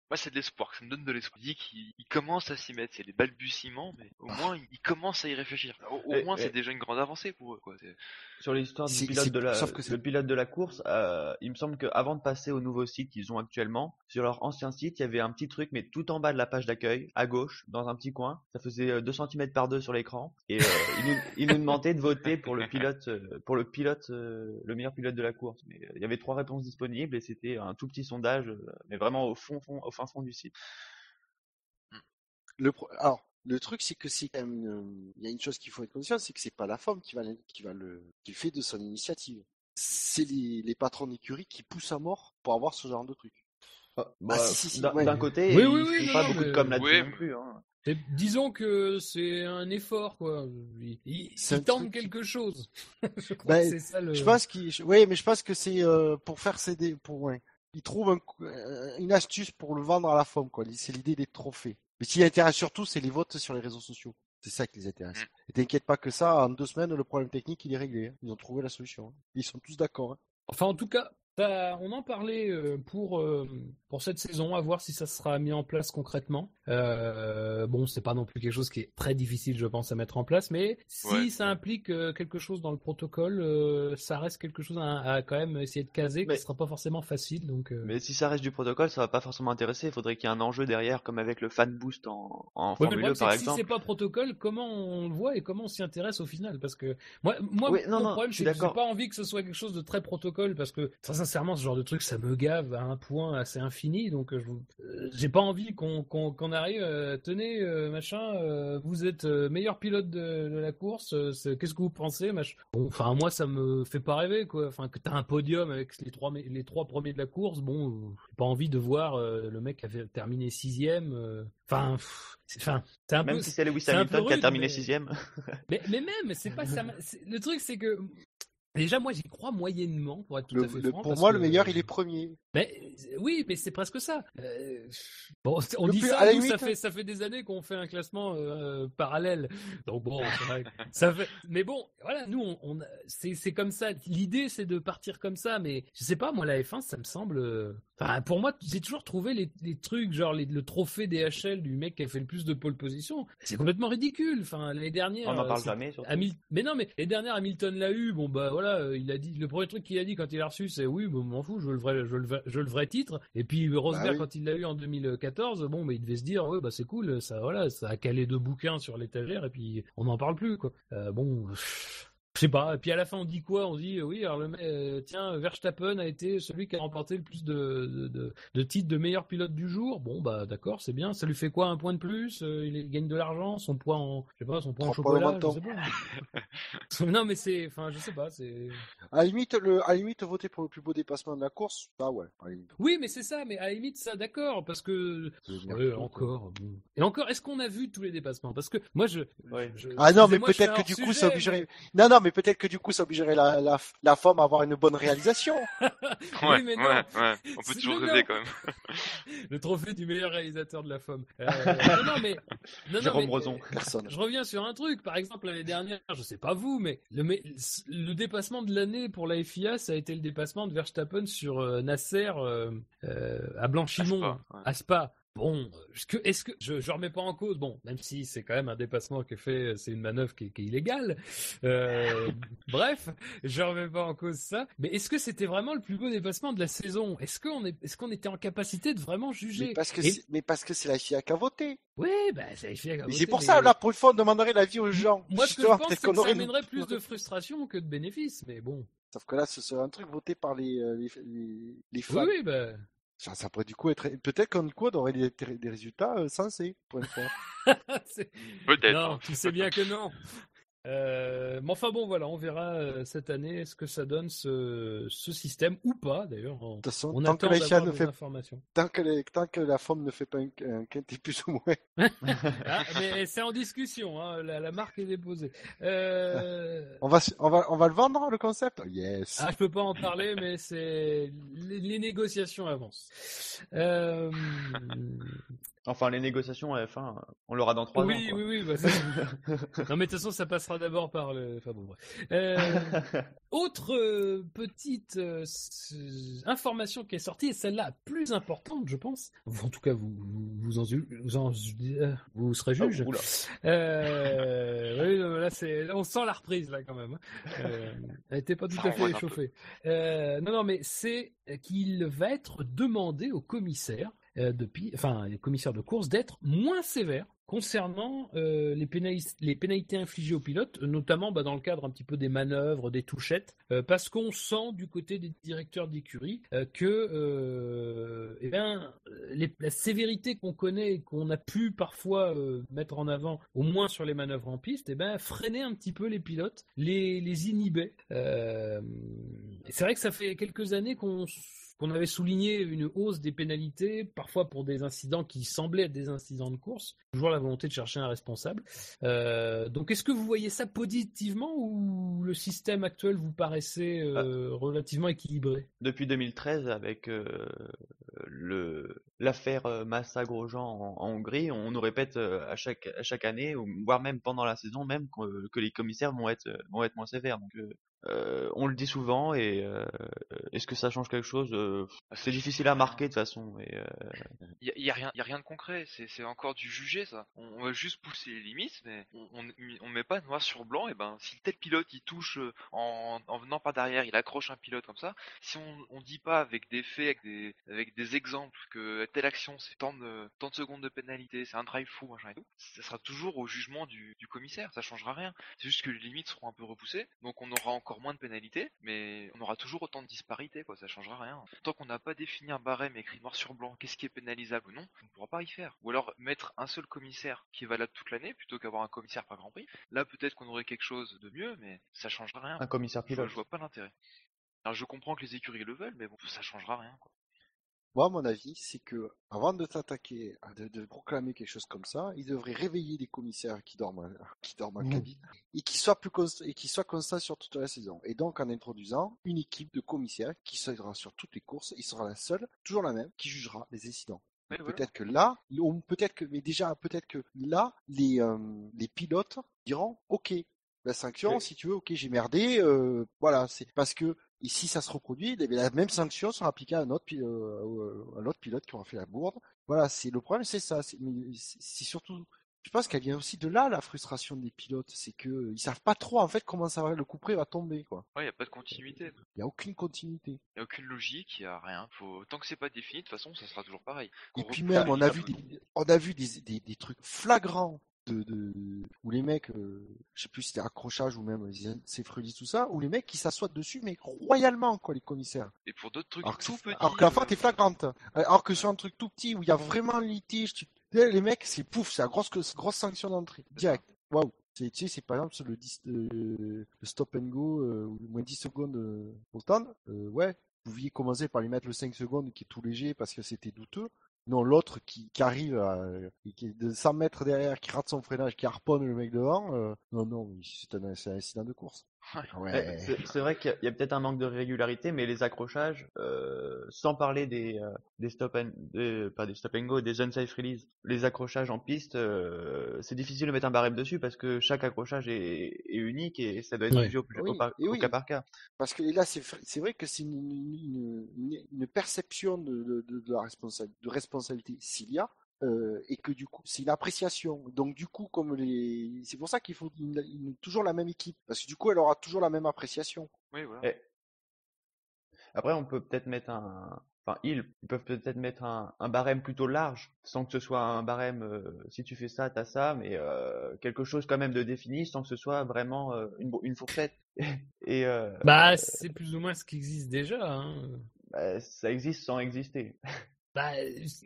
Moi, c'est de l'espoir, ça me donne de l'espoir. Je dis qu'ils ils commencent à s'y mettre, c'est des balbutiements, mais au moins, ils, ils commencent à y réfléchir. Au, au Et- moins, et- c'est déjà une grande avancée pour eux, quoi. Sur l'histoire du pilote de la, sauf que c'est- le pilote de la course, euh, il me semble qu'avant de passer au nouveau site qu'ils ont actuellement, sur leur ancien site, il y avait un petit truc, mais tout en bas de la page d'accueil, à gauche, dans un petit coin. Ça faisait 2 cm par 2 sur l'écran. Et euh, il, nous, il nous demandait de voter pour le pilote, euh, pour le pilote, euh, le meilleur pilote de la course. Mais euh, il y avait trois réponses disponibles et c'était un tout petit sondage, euh, mais vraiment au fond, fond, au fin fond du site. Le pro- Alors, le truc, c'est que c'est quand même une- il y a une chose qu'il faut être conscient, c'est que c'est pas la femme qui va, le- qui va le, qui fait de son initiative. C'est les, les patrons d'écurie qui poussent à mort pour avoir ce genre de truc. Ah, Bah, si, si, si, d'un ouais. côté, Oui, oui, oui, non, pas non, beaucoup de mais- com là-dessus Ouais, non plus. Hein. Et disons que c'est un effort, quoi. Il, il- C'est il tente truc quelque chose. je crois Ben, que c'est ça le. Je pense qu'il, oui, mais je pense que c'est euh, pour faire céder, pour ouais. Ils trouvent un coup- euh, une astuce pour le vendre à la femme, quoi. C'est l'idée des trophées. Mais ce qui les intéresse surtout, c'est les votes sur les réseaux sociaux. C'est ça qui les intéresse. Mm. Et t'inquiète pas que ça, en deux semaines, le problème technique, il est réglé. hein. Ils ont trouvé la solution. hein. Ils sont tous d'accord. hein. Enfin, en tout cas, t'as- on en parlait euh, pour, euh, pour cette saison, à voir si ça sera mis en place concrètement. Euh, bon, c'est pas non plus quelque chose qui est très difficile, je pense, à mettre en place, mais si Ouais. ça implique euh, quelque chose dans le protocole, ça reste quelque chose à, à quand même essayer de caser, Mais- qui sera pas forcément facile. Donc, euh, Mais si ça reste du protocole, ça va pas forcément intéresser. Il faudrait qu'il y ait un enjeu derrière, comme avec le fan boost en, en Ouais, Formule 1 problème, c'est par que si exemple. c'est pas protocole, comment on le voit et comment on s'y intéresse au final? Parce que moi, moi Oui, non, mon non, problème, c'est que j'ai pas envie que ce soit quelque chose de très protocole parce que très sincèrement, ce genre de truc, ça me gave à un point assez infini. Donc, euh, je- euh, j'ai pas envie qu'on qu'on arrive. euh, tenez, euh, machin, euh, vous êtes meilleur pilote de, de la course. Qu'est-ce que vous pensez, machin Bon, enfin, moi, ça me fait pas rêver, quoi. Enfin, que t'as un podium avec les trois me- les trois premiers de la course. Bon, j'ai pas envie de voir le mec qui avait terminé sixième. Enfin, enfin, un Même peu. si c'est Lewis Hamilton qui a rude, terminé mais- sixième. Mais, mais même, c'est pas ça. Le truc, c'est que Déjà, moi, j'y crois moyennement, pour être tout Le- à fait le- franc. pour moi, que- le meilleur, il est premier. Mais euh, oui, mais c'est presque ça. Euh, bon, on Le dit plus- ça, ça limite- fait ça fait des années qu'on fait un classement euh, parallèle. Donc bon, vrai ça fait. Mais bon, voilà, nous, on, on c'est comme ça. L'idée, c'est de partir comme ça. Mais je sais pas, moi, la F1, ça me semble. Euh, Enfin, pour moi, j'ai toujours trouvé les, les trucs genre les- le trophée DHL du mec qui a fait le plus de pole position. C'est complètement ridicule. Enfin, l'année dernière. On n'en euh, parle c'est- jamais. Hamil- Mais non, mais les dernières Hamilton l'a eu. Bon bah voilà, euh, il a dit le premier truc qu'il a dit quand il a reçu, c'est oui, bon, m'en fous, je veux le vrai, je veux le vrai, je veux le vrai titre. Et puis Rosberg Bah oui. quand il l'a eu en 2014, bon, mais il devait se dire ouais bah c'est cool, ça voilà, ça a calé deux bouquins sur l'étagère et puis on n'en parle plus quoi. Euh, bon. pff, Je sais pas. Et puis à la fin, on dit quoi? On dit euh, oui. Alors le, euh, tiens, Verstappen a été celui qui a remporté le plus de, de, de, de titres de meilleur pilote du jour. Bon bah d'accord, c'est bien. Ça lui fait quoi Un point de plus? Euh, Il gagne de l'argent, son point en, je sais pas, son point en chocolat. Je sais pas. non mais c'est, enfin je sais pas. C'est. À la limite, le, à la limite, voter pour le plus beau dépassement de la course, bah ouais. Oui, mais c'est ça. Mais à la limite, ça, d'accord, parce que Ouais, encore. bon. Et encore, est-ce qu'on a vu tous les dépassements? Parce que moi, je. Ouais. je- Ah non, mais peut-être que du coup, ça obligerait. Non, non, mais peut-être que du coup, ça obligerait la, la, la femme à avoir une bonne réalisation. Ouais, mais ouais, non. ouais. On peut toujours rêver non. quand même. Le trophée du meilleur réalisateur de la femme. Euh, non, non, mais. Non, non, Jérôme mais-. Personne. Je reviens sur un truc. Par exemple, l'année dernière, je sais pas vous, mais le, mais le dépassement de l'année pour la FIA, ça a été le dépassement de Verstappen sur euh, Nasser euh, euh, à Blanchimont, ouais. à Spa. Bon, est-ce que, je, je remets pas en cause, bon, même si c'est quand même un dépassement qui est fait, c'est une manœuvre qui est, qui est illégale. Euh, bref, je remets pas en cause ça. Mais est-ce que c'était vraiment le plus beau dépassement de la saison? Est-ce qu'on est, est-ce qu'on était en capacité de vraiment juger? Mais parce que Et- c'est, mais parce que c'est la FIA qui a voté. Oui, bah, ça a fait. Mais c'est pour ça, là, pour une fois, on demanderait l'avis aux gens. Moi, ce que je pense, c'est que ça amènerait plus de frustration que de bénéfices, mais bon. Sauf que là, ce serait un truc voté par les, euh, les, les, les fans. Oui, oui, bah. Ça, ça pourrait du coup être, peut-être qu'en coup, on aurait des, des résultats euh, sensés, pour une fois. Peut-être. non, hein. tu sais bien que non. Euh, mais enfin bon, voilà, on verra euh, cette année ce que ça donne ce, ce système ou pas d'ailleurs. On, De toute façon, on tant attend d'avoir des fait, informations. tant que, les- tant que la femme ne fait pas un, un quintet plus ou moins. Ah, mais c'est en discussion, hein, la, la marque est déposée. Euh, On va, s- on va, on va le vendre, le concept? Yes. Ah, je peux pas en parler, mais c'est les, les négociations avancent. Enfin, les négociations à F1, on l'aura dans trois oui, ans. quoi. oui, oui, bah, non, mais de toute façon, ça passera d'abord par le. Enfin bon, bref. Euh, autre euh, petite euh, information qui est sortie, et celle-là plus importante, je pense. En tout cas, vous vous, en, vous, en- vous serez Oh, juge. oui, là, c'est, on sent la reprise là quand même. hein. Elle n'était pas tout Ça à fait échauffée. Non, non, mais c'est qu'il va être demandé au commissaire, de, pi- enfin, les commissaires de course, d'être moins sévère concernant euh, les, pénalis- les pénalités infligées aux pilotes, notamment bah, dans le cadre un petit peu des manœuvres, des touchettes, euh, parce qu'on sent du côté des directeurs d'écurie euh, que euh, eh les- la sévérité qu'on connaît et qu'on a pu parfois euh, mettre en avant, au moins sur les manœuvres en piste, eh ben, freinait un petit peu les pilotes, les, les inhibait. Euh, c'est vrai que ça fait quelques années qu'on qu'on avait souligné une hausse des pénalités, parfois pour des incidents qui semblaient être des incidents de course, toujours la volonté de chercher un responsable. Euh, donc est-ce que vous voyez ça positivement ou le système actuel vous paraissait euh, relativement équilibré? Depuis 2013, avec euh, le l'affaire Massa Grosjean en, en Hongrie, on nous répète à chaque à chaque année, voire même pendant la saison, même que, que les commissaires vont être vont être moins sévères. Donc euh, on le dit souvent et euh, est-ce que ça change quelque chose Euh, C'est difficile à marquer de toute façon. Il y, a- a a rien de concret. C'est, encore du jugé ça. On, va juste pousser les limites, mais on, on met pas noir sur blanc. Et ben, si tel pilote il touche en, en venant par derrière, il accroche un pilote comme ça. Si on, on dit pas avec des faits, avec des, exemples que telle action c'est tant de, secondes de pénalité, c'est un drive fou, ça sera toujours au jugement du, du commissaire. Ça changera rien. C'est juste que les limites seront un peu repoussées, donc on aura encore moins de pénalités, mais on aura toujours autant de disparités, quoi. Ça changera rien. Tant qu'on n'a pas défini un barème écrit noir sur blanc, qu'est-ce qui est pénalisable ou non, on ne pourra pas y faire. Ou alors mettre un seul commissaire qui est valable toute l'année plutôt qu'avoir un commissaire par Grand Prix. Là, peut-être qu'on aurait quelque chose de mieux, mais ça changera rien. un commissaire Je pilote. je vois pas l'intérêt. Alors je comprends que les écuries le veulent, mais bon, ça changera rien. Quoi. Moi, à mon avis, c'est que avant de t'attaquer, de, de proclamer quelque chose comme ça, il devrait réveiller les commissaires qui dorment, en- qui dorment en Mhm. cabine et qui soient plus const- et qui soient constants sur toute la saison. Et donc, en introduisant une équipe de commissaires qui sera sur toutes les courses, il sera la seule, toujours la même, qui jugera les incidents. Voilà. Peut-être que là, peut-être que, mais déjà, peut-être que là, les, euh, les pilotes diront, ok, la sanction, Oui. si tu veux, ok, j'ai merdé, euh, voilà, c'est parce que ici ça se reproduit, eh la même sanction sera appliquée à un autre, pi- euh, à un autre pilote qui aura fait la bourde. Voilà, c'est le problème, c'est ça. C'est surtout, je pense qu'elle vient aussi de là la frustration des pilotes, c'est que ils savent pas trop en fait comment ça va, le coup près va tomber, quoi. Ouais, y a pas de continuité. Il y a aucune continuité. Y a aucune logique, y a rien. Faut... Tant que c'est pas défini, de toute façon, ça sera toujours pareil. Et puis même, on les a gens. vu des, on a vu des, des, des trucs flagrants de, de, où les mecs, euh, je sais plus si c'était accrochage ou même c'est tout ça, où les mecs qui s'assoient dessus, mais royalement, quoi, les commissaires. Et pour d'autres trucs Alors que, tout petits. alors que la euh, faute est flagrante. Alors que sur un truc tout petit où il y a vraiment litige, tu... les mecs, c'est pouf, c'est la grosse, grosse sanction d'entrée. Direct. Waouh. C'est, tu sais, c'est par exemple sur le, 10, euh, le stop and go, euh, ou moins 10 secondes euh, au stand. Euh, ouais, vous pouviez commencer par lui mettre le 5 secondes qui est tout léger parce que c'était douteux. Non, l'autre qui, arrive à, qui de 100 mètres derrière, qui rate son freinage, qui harponne le mec devant. euh, non, non, c'est un incident de course. Ouais. Ouais, c'est vrai qu'il y a, peut-être un manque de régularité, mais les accrochages, euh, sans parler des, euh, des stop and, des, pas des stop and go, des unsafe release, les accrochages en piste, euh, c'est difficile de mettre un barème dessus parce que chaque accrochage est, est unique et ça doit être Ouais. jugé au, Oui, au par- et au oui. cas par cas. Parce que là, c'est vrai que c'est une, une, une- une perception de, de, de, de la responsa- de responsabilité s'il y a, euh, et que du coup, c'est une appréciation. Donc du coup, comme les, c'est pour ça qu'il faut une- une- toujours la même équipe, parce que du coup, elle aura toujours la même appréciation. Oui, voilà. Et- Après, on peut peut-être mettre un, enfin, ils, ils peuvent peut-être mettre un, un barème plutôt large, sans que ce soit un barème, euh, si tu fais ça, t'as ça, mais euh, quelque chose quand même de défini, sans que ce soit vraiment euh, une, une fourchette. Et euh, Bah, c'est plus ou moins ce qui existe déjà. Hein. bah, ça existe sans exister. Bah,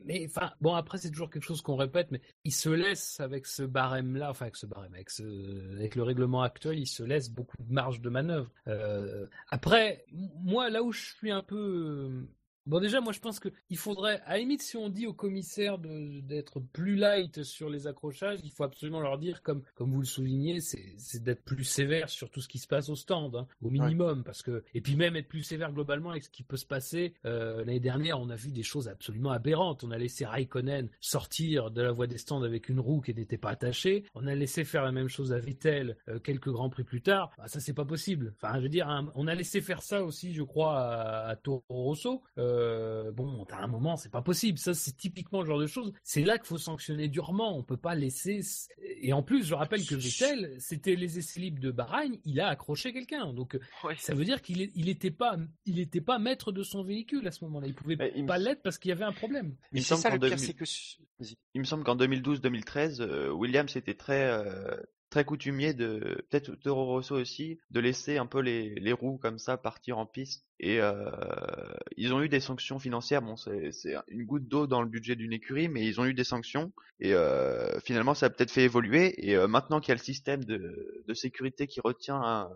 mais enfin, bon, après, c'est toujours quelque chose qu'on répète, mais il se laisse avec ce barème-là, enfin, avec ce barème, avec, le règlement actuel, il se laisse beaucoup de marge de manœuvre. Euh, après, moi, là où je suis un peu. Bon, déjà, moi, je pense qu'il faudrait, à la limite, si on dit aux commissaires de- d'être plus light sur les accrochages, il faut absolument leur dire, comme, comme vous le soulignez, c'est d'être plus sévère sur tout ce qui se passe au stand, hein, au minimum, parce que, et puis même être plus sévère globalement avec ce qui peut se passer. Euh, L'année dernière, on a vu des choses absolument aberrantes. On a laissé Raikkonen sortir de la voie des stands avec une roue qui n'était pas attachée. On a laissé faire la même chose à Vettel euh, quelques grands prix plus tard. Bah, ça, c'est pas possible. Enfin, je veux dire, hein, on a laissé faire ça aussi, je crois, à, à Toro Rosso. Euh, bon, à un moment, c'est pas possible. Ça, c'est typiquement le genre de choses. C'est là qu'il faut sanctionner durement. On peut pas laisser. Et en plus, je rappelle que Vettel, c'était les essais libres de Bahreïn. Il a accroché quelqu'un. Donc, Ouais. ça veut dire qu'il est- il était pas, il était pas maître de son véhicule à ce moment-là. Il pouvait il pas l'être parce qu'il y avait un problème. Il me semble ça qu'en le pire, 2000 c'est que, su- vas-y. Il me semble qu'en 2012-2013, euh, Williams était très euh, très coutumier de peut-être Toro Rosso aussi de laisser un peu les, les roues comme ça partir en piste et euh, ils ont eu des sanctions financières. Bon, c'est une goutte d'eau dans le budget d'une écurie, mais ils ont eu des sanctions et euh, finalement ça a peut-être fait évoluer. Et euh, maintenant qu'il y a le système de, de sécurité qui retient un-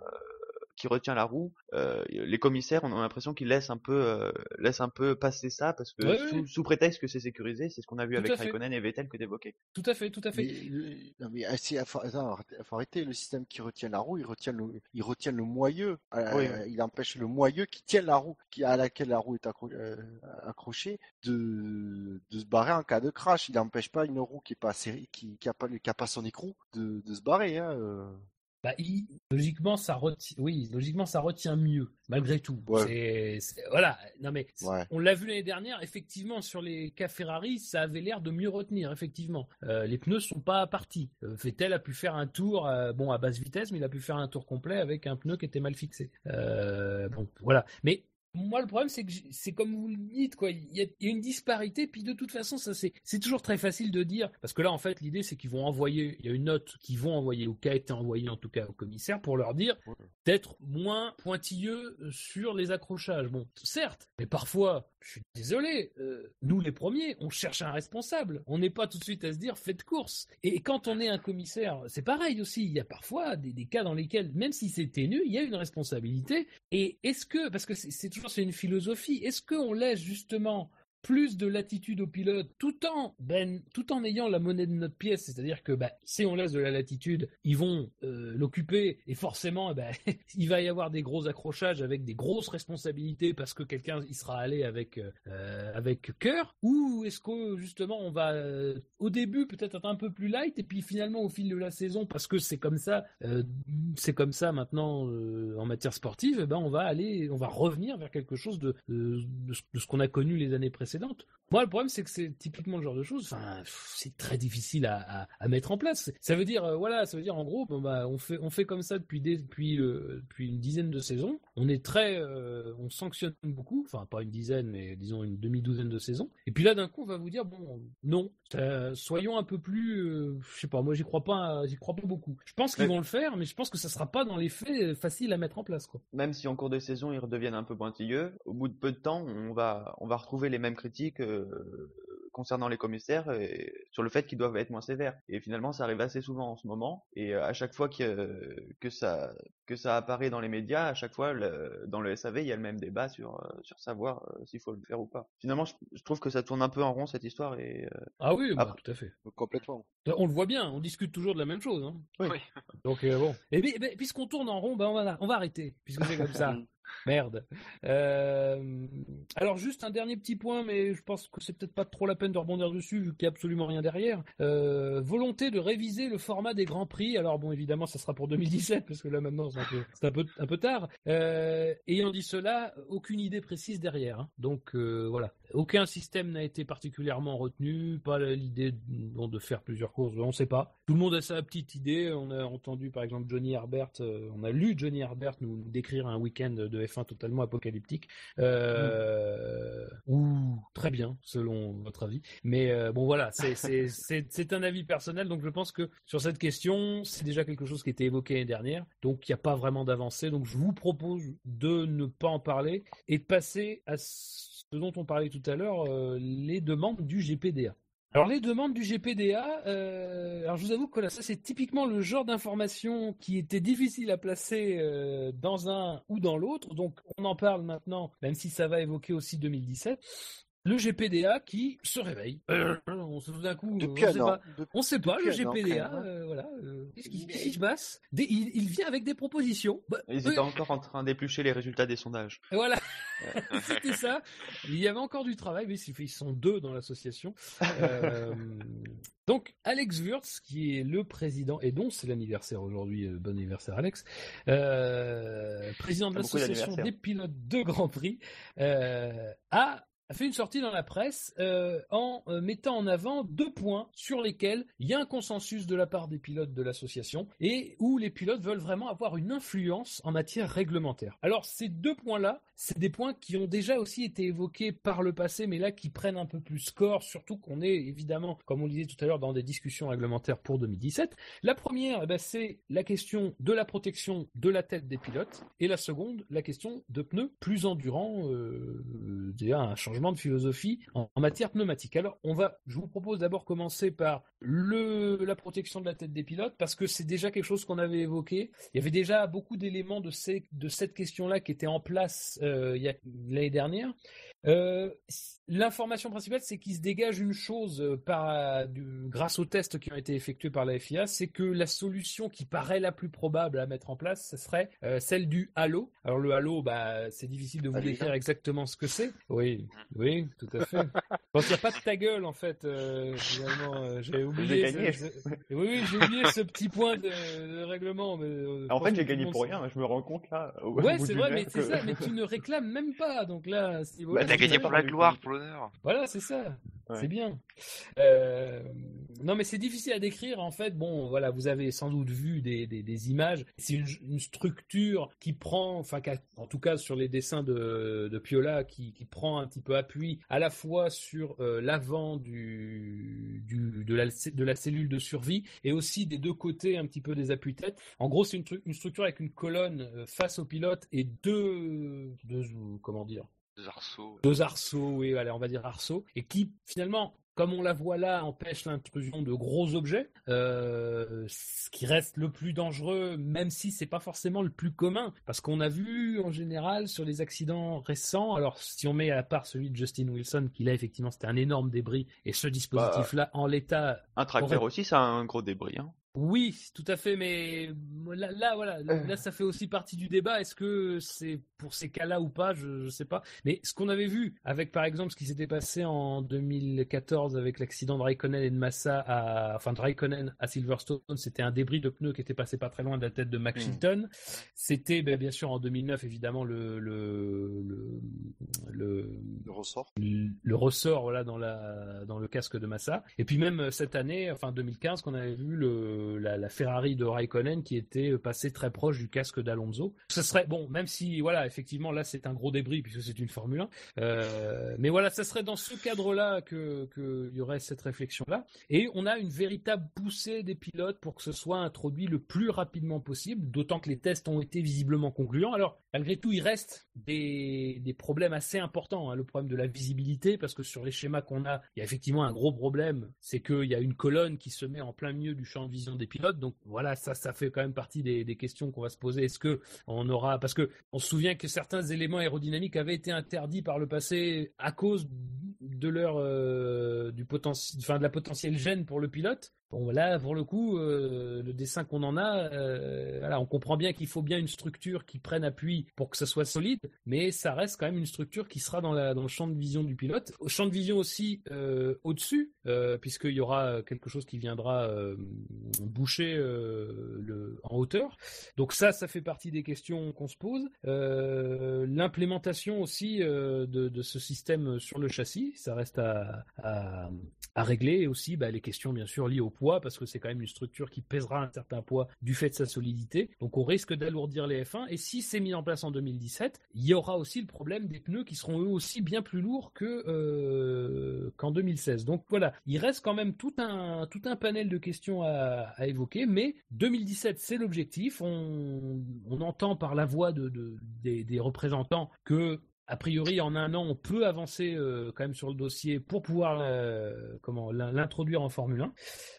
qui retient la roue, euh, les commissaires on a l'impression qu'ils laissent un peu euh, laissent un peu passer ça parce que Ouais, sous, prétexte que c'est sécurisé, c'est ce qu'on a vu Tout avec. Raikkonen et Vettel que t'évoquais. Tout à fait, tout à fait. Mais, le- non, mais ah, faut, attends, arrêtez- faut arrêter le système qui retient la roue, il retient le, il retient le moyeu, Euh, Oui, il empêche le moyeu qui tient la roue, qui à laquelle la roue est accro- euh, accrochée, de, de se barrer en cas de crash. Il n'empêche pas une roue qui est pas serrée, qui, qui a pas, qui a pas son écrou, de, de se barrer. Hein, euh. Bah, il- logiquement, ça retient, oui, logiquement, ça retient mieux, malgré tout. Ouais. Voilà. Non, mais Ouais. on l'a vu l'année dernière, effectivement, sur les cas Ferrari, ça avait l'air de mieux retenir, effectivement. Euh, les pneus sont pas partis. Euh, Vettel a pu faire un tour, euh, bon, à basse vitesse, mais il a pu faire un tour complet avec un pneu qui était mal fixé. Euh, bon, voilà. Mais, moi, le problème, c'est que c'est comme vous le dites, quoi. Il y, a, une disparité, puis de toute façon, ça c'est, c'est toujours très facile de dire, parce que là, en fait, l'idée, c'est qu'ils vont envoyer, il y a une note qu'ils vont envoyer ou qui a été envoyée en tout cas au commissaire pour leur dire d'être moins pointilleux sur les accrochages. Bon, certes, mais parfois, je suis désolé, euh, nous les premiers, on cherche un responsable. On n'est pas tout de suite à se dire faites course. Et quand on est un commissaire, c'est pareil aussi. Il y a parfois des, cas dans lesquels, même si c'est ténu, il y a une responsabilité. Et est-ce que, parce que c'est c'est toujours c'est une philosophie, est-ce qu'on laisse justement plus de latitude au pilote, tout en ben, tout en ayant la monnaie de notre pièce, c'est-à-dire que bah, si on laisse de la latitude, ils vont euh, l'occuper et forcément, bah, il va y avoir des gros accrochages avec des grosses responsabilités parce que quelqu'un il sera allé avec euh, avec cœur, ou est-ce que justement on va euh, au début peut-être être un peu plus light et puis finalement au fil de la saison parce que c'est comme ça, euh, c'est comme ça maintenant euh, en matière sportive, eh ben on va aller, on va revenir vers quelque chose de, de ce qu'on a connu les années précédentes. précédente. Moi, le problème, c'est que c'est typiquement le genre de choses. Enfin, c'est très difficile à, à, à mettre en place. Ça veut dire, euh, voilà, ça veut dire en gros, bon, bah, on fait, on fait comme ça depuis des, depuis, euh, depuis une dizaine de saisons. On est très, euh, on sanctionne beaucoup. Enfin, pas une dizaine, mais disons une demi-douzaine de saisons. Et puis là, d'un coup, on va vous dire, bon, non, soyons un peu plus, je sais pas, moi, j'y crois pas, j'y crois pas beaucoup. Je pense qu'ils vont le faire, mais je pense que ça sera pas dans les faits facile à mettre en place, quoi. Même si en cours de saison ils redeviennent un peu pointilleux, au bout de peu de temps, on va, on va retrouver les mêmes critiques euh, concernant les commissaires et sur le fait qu'ils doivent être moins sévères. Et finalement, ça arrive assez souvent en ce moment. Et euh, à chaque fois que, que ça, que ça apparaît dans les médias, à chaque fois, le- dans le SAV, il y a le même débat sur, euh, sur savoir euh, s'il faut le faire ou pas. Finalement, je, je trouve que ça tourne un peu en rond cette histoire et euh, Ah oui, bah, Après- tout à fait. Complètement. On le voit bien, on discute toujours de la même chose. Hein. Oui. Oui. Donc euh, bon. Et puis, ben, puisqu'on tourne en rond, ben, on, va, on va arrêter, puisque c'est comme ça. Merde. Euh, alors juste un dernier petit point, mais je pense que c'est peut-être pas trop la peine de rebondir dessus, vu qu'il n'y a absolument rien derrière. Euh, volonté de réviser le format des grands prix. Alors bon, évidemment, ça sera pour 2017, parce que là maintenant c'est un peu, tard. Euh, ayant dit cela, aucune idée précise derrière. hein. Donc voilà, aucun système n'a été particulièrement retenu, pas l'idée de, de faire plusieurs courses, on ne sait pas. Tout le monde a sa petite idée. On a entendu par exemple Johnny Herbert, on a lu Johnny Herbert nous décrire un week-end de F1 totalement apocalyptique. Euh, Ou très bien, selon votre avis. Mais euh, bon voilà, c'est- un avis personnel, donc je pense que sur cette question, c'est déjà quelque chose qui a été évoqué l'année dernière, donc il n'y a pas vraiment d'avancée. Donc je vous propose de ne pas en parler et de passer à ce dont on parlait tout à l'heure, euh, les demandes du GPDA. Alors les demandes du GPDA, euh, je vous avoue que ça c'est typiquement le genre d'information qui était difficile à placer euh, dans un ou dans l'autre, donc on en parle maintenant, même si ça va évoquer aussi 2017. Le GPDA qui se réveille. Euh, on se d'un coup, Depuis on sait an. pas, on sait pas, le Depuis GPDA, hein. euh, voilà. euh, Qu'est-ce qui, se passe? Des- il, il vient avec des propositions. Bah, ils euh, étaient encore en train d'éplucher les résultats des sondages. voilà, c'était ça. Il y avait encore du travail, mais ils sont deux dans l'association. Euh, donc, Alex Wurz, qui est le président, et dont c'est l'anniversaire aujourd'hui, euh, bon anniversaire Alex, euh, président de l'association des pilotes de Grand Prix, euh, a a fait une sortie dans la presse euh, en euh, mettant en avant deux points sur lesquels il y a un consensus de la part des pilotes de l'association et où les pilotes veulent vraiment avoir une influence en matière réglementaire. Alors ces deux points-là, c'est des points qui ont déjà aussi été évoqués par le passé, mais là qui prennent un peu plus corps, surtout qu'on est évidemment, comme on le disait tout à l'heure, dans des discussions réglementaires pour 2017. La première, eh ben, c'est la question de la protection de la tête des pilotes, et la seconde, la question de pneus plus endurants, euh, déjà un changement de philosophie en, matière pneumatique. Alors, on va, je vous propose d'abord commencer par le, la protection de la tête des pilotes, parce que c'est déjà quelque chose qu'on avait évoqué. Il y avait déjà beaucoup d'éléments de, ces, de cette question-là qui étaient en place euh, l'année dernière. Euh, L'information principale, c'est qu'il se dégage une chose euh, par, du, grâce aux tests qui ont été effectués par la FIA, c'est que la solution qui paraît la plus probable à mettre en place, ce serait euh, celle du halo. Alors le halo, bah, c'est difficile de vous décrire exactement ce que c'est. Oui, oui, tout à fait. Donc il n'y a pas de ta gueule en fait. Euh, finalement, euh, j'ai oublié. gagné. ce- ce- Oui, oui, j'ai oublié ce petit point de, de règlement. Mais, je En fait, j'ai le gagné pour rien, je me rends compte là. Ouais, c'est vrai, mais c'est ça, mais tu ne réclames même pas, donc là, Bah, T'as gagné pour la gloire, pour Voilà, c'est ça. Ouais. C'est bien. Euh, non, mais c'est difficile à décrire. En fait, bon, voilà, vous avez sans doute vu des, des, des images. C'est une, une structure qui prend, enfin, qui a- en tout cas sur les dessins de, de Piola, qui, qui prend un petit peu appui à la fois sur euh, l'avant du, du, de, la, de la cellule de survie et aussi des deux côtés un petit peu des appuis-têtes. En gros, c'est une structure avec une colonne euh, face au pilote et deux, deux comment dire, Des arceaux. deux arceaux, oui, allez, on va dire arceaux, et qui finalement comme on la voit là, empêche l'intrusion de gros objets, euh, ce qui reste le plus dangereux, même si c'est pas forcément le plus commun, parce qu'on a vu en général sur les accidents récents, alors si on met à part celui de Justin Wilson, qui là effectivement c'était un énorme débris, et ce dispositif-là en l'état, Un tracteur aurait- aussi, ça a un gros débris. Hein. Oui, tout à fait, mais là, là, voilà, là, là, ça fait aussi partie du débat. Est-ce que c'est pour ces cas-là ou pas? Je ne sais pas. Mais ce qu'on avait vu avec, par exemple, ce qui s'était passé en 2014 avec l'accident de Raikkonen et de Massa, à, enfin de Raikkonen à Silverstone, c'était un débris de pneu qui était passé pas très loin de la tête de Max Mm. Chilton. C'était ben, bien sûr en 2009, évidemment, le, le, le, le, Le ressort. le ressort voilà dans la dans le casque de Massa et puis même cette année enfin 2015 qu'on avait vu le la, la Ferrari de Raikkonen qui était euh, passée très proche du casque d'Alonso. Ce serait bon même si voilà effectivement là c'est un gros débris puisque c'est une Formule 1 euh, mais voilà ça serait dans ce cadre là que que il y aurait cette réflexion là et on a une véritable poussée des pilotes pour que ce soit introduit le plus rapidement possible d'autant que les tests ont été visiblement concluants. Alors malgré tout il reste des des problèmes assez importants hein, le problème de la visibilité parce que sur les schémas qu'on a, il y a effectivement un gros problème, c'est qu'il y a une colonne qui se met en plein milieu du champ de vision des pilotes. Donc voilà, ça, ça fait quand même partie des, questions qu'on va se poser. Est-ce que on aura, parce que on se souvient que certains éléments aérodynamiques avaient été interdits par le passé à cause de leur euh, du potentiel, enfin de la potentielle gêne pour le pilote. Bon là, pour le coup, euh, le dessin qu'on en a, euh, voilà, on comprend bien qu'il faut bien une structure qui prenne appui pour que ça soit solide, mais ça reste quand même une structure qui sera dans, dans le champ de vision du pilote. Au champ de vision aussi au-dessus, puisqu'il y aura quelque chose qui viendra boucher euh, le, en hauteur. Donc ça, ça fait partie des questions qu'on se pose. Euh, L'implémentation aussi euh, de, ce système sur le châssis, ça reste à, régler. Et aussi bah, les questions bien sûr liées au poids, parce que c'est quand même une structure qui pèsera un certain poids du fait de sa solidité. Donc on risque d'alourdir les F1. Et si c'est mis en place en 2017, il y aura aussi le problème des pneus qui seront eux aussi bien plus lourds que qu'en 2016. Donc voilà, il reste quand même tout un tout un panel de questions à, à évoquer. Mais 2017, c'est l'objectif. On, entend par la voix de, de des, des représentants que a priori, en un an, on peut avancer euh, quand même sur le dossier pour pouvoir euh, comment l'introduire en Formule 1.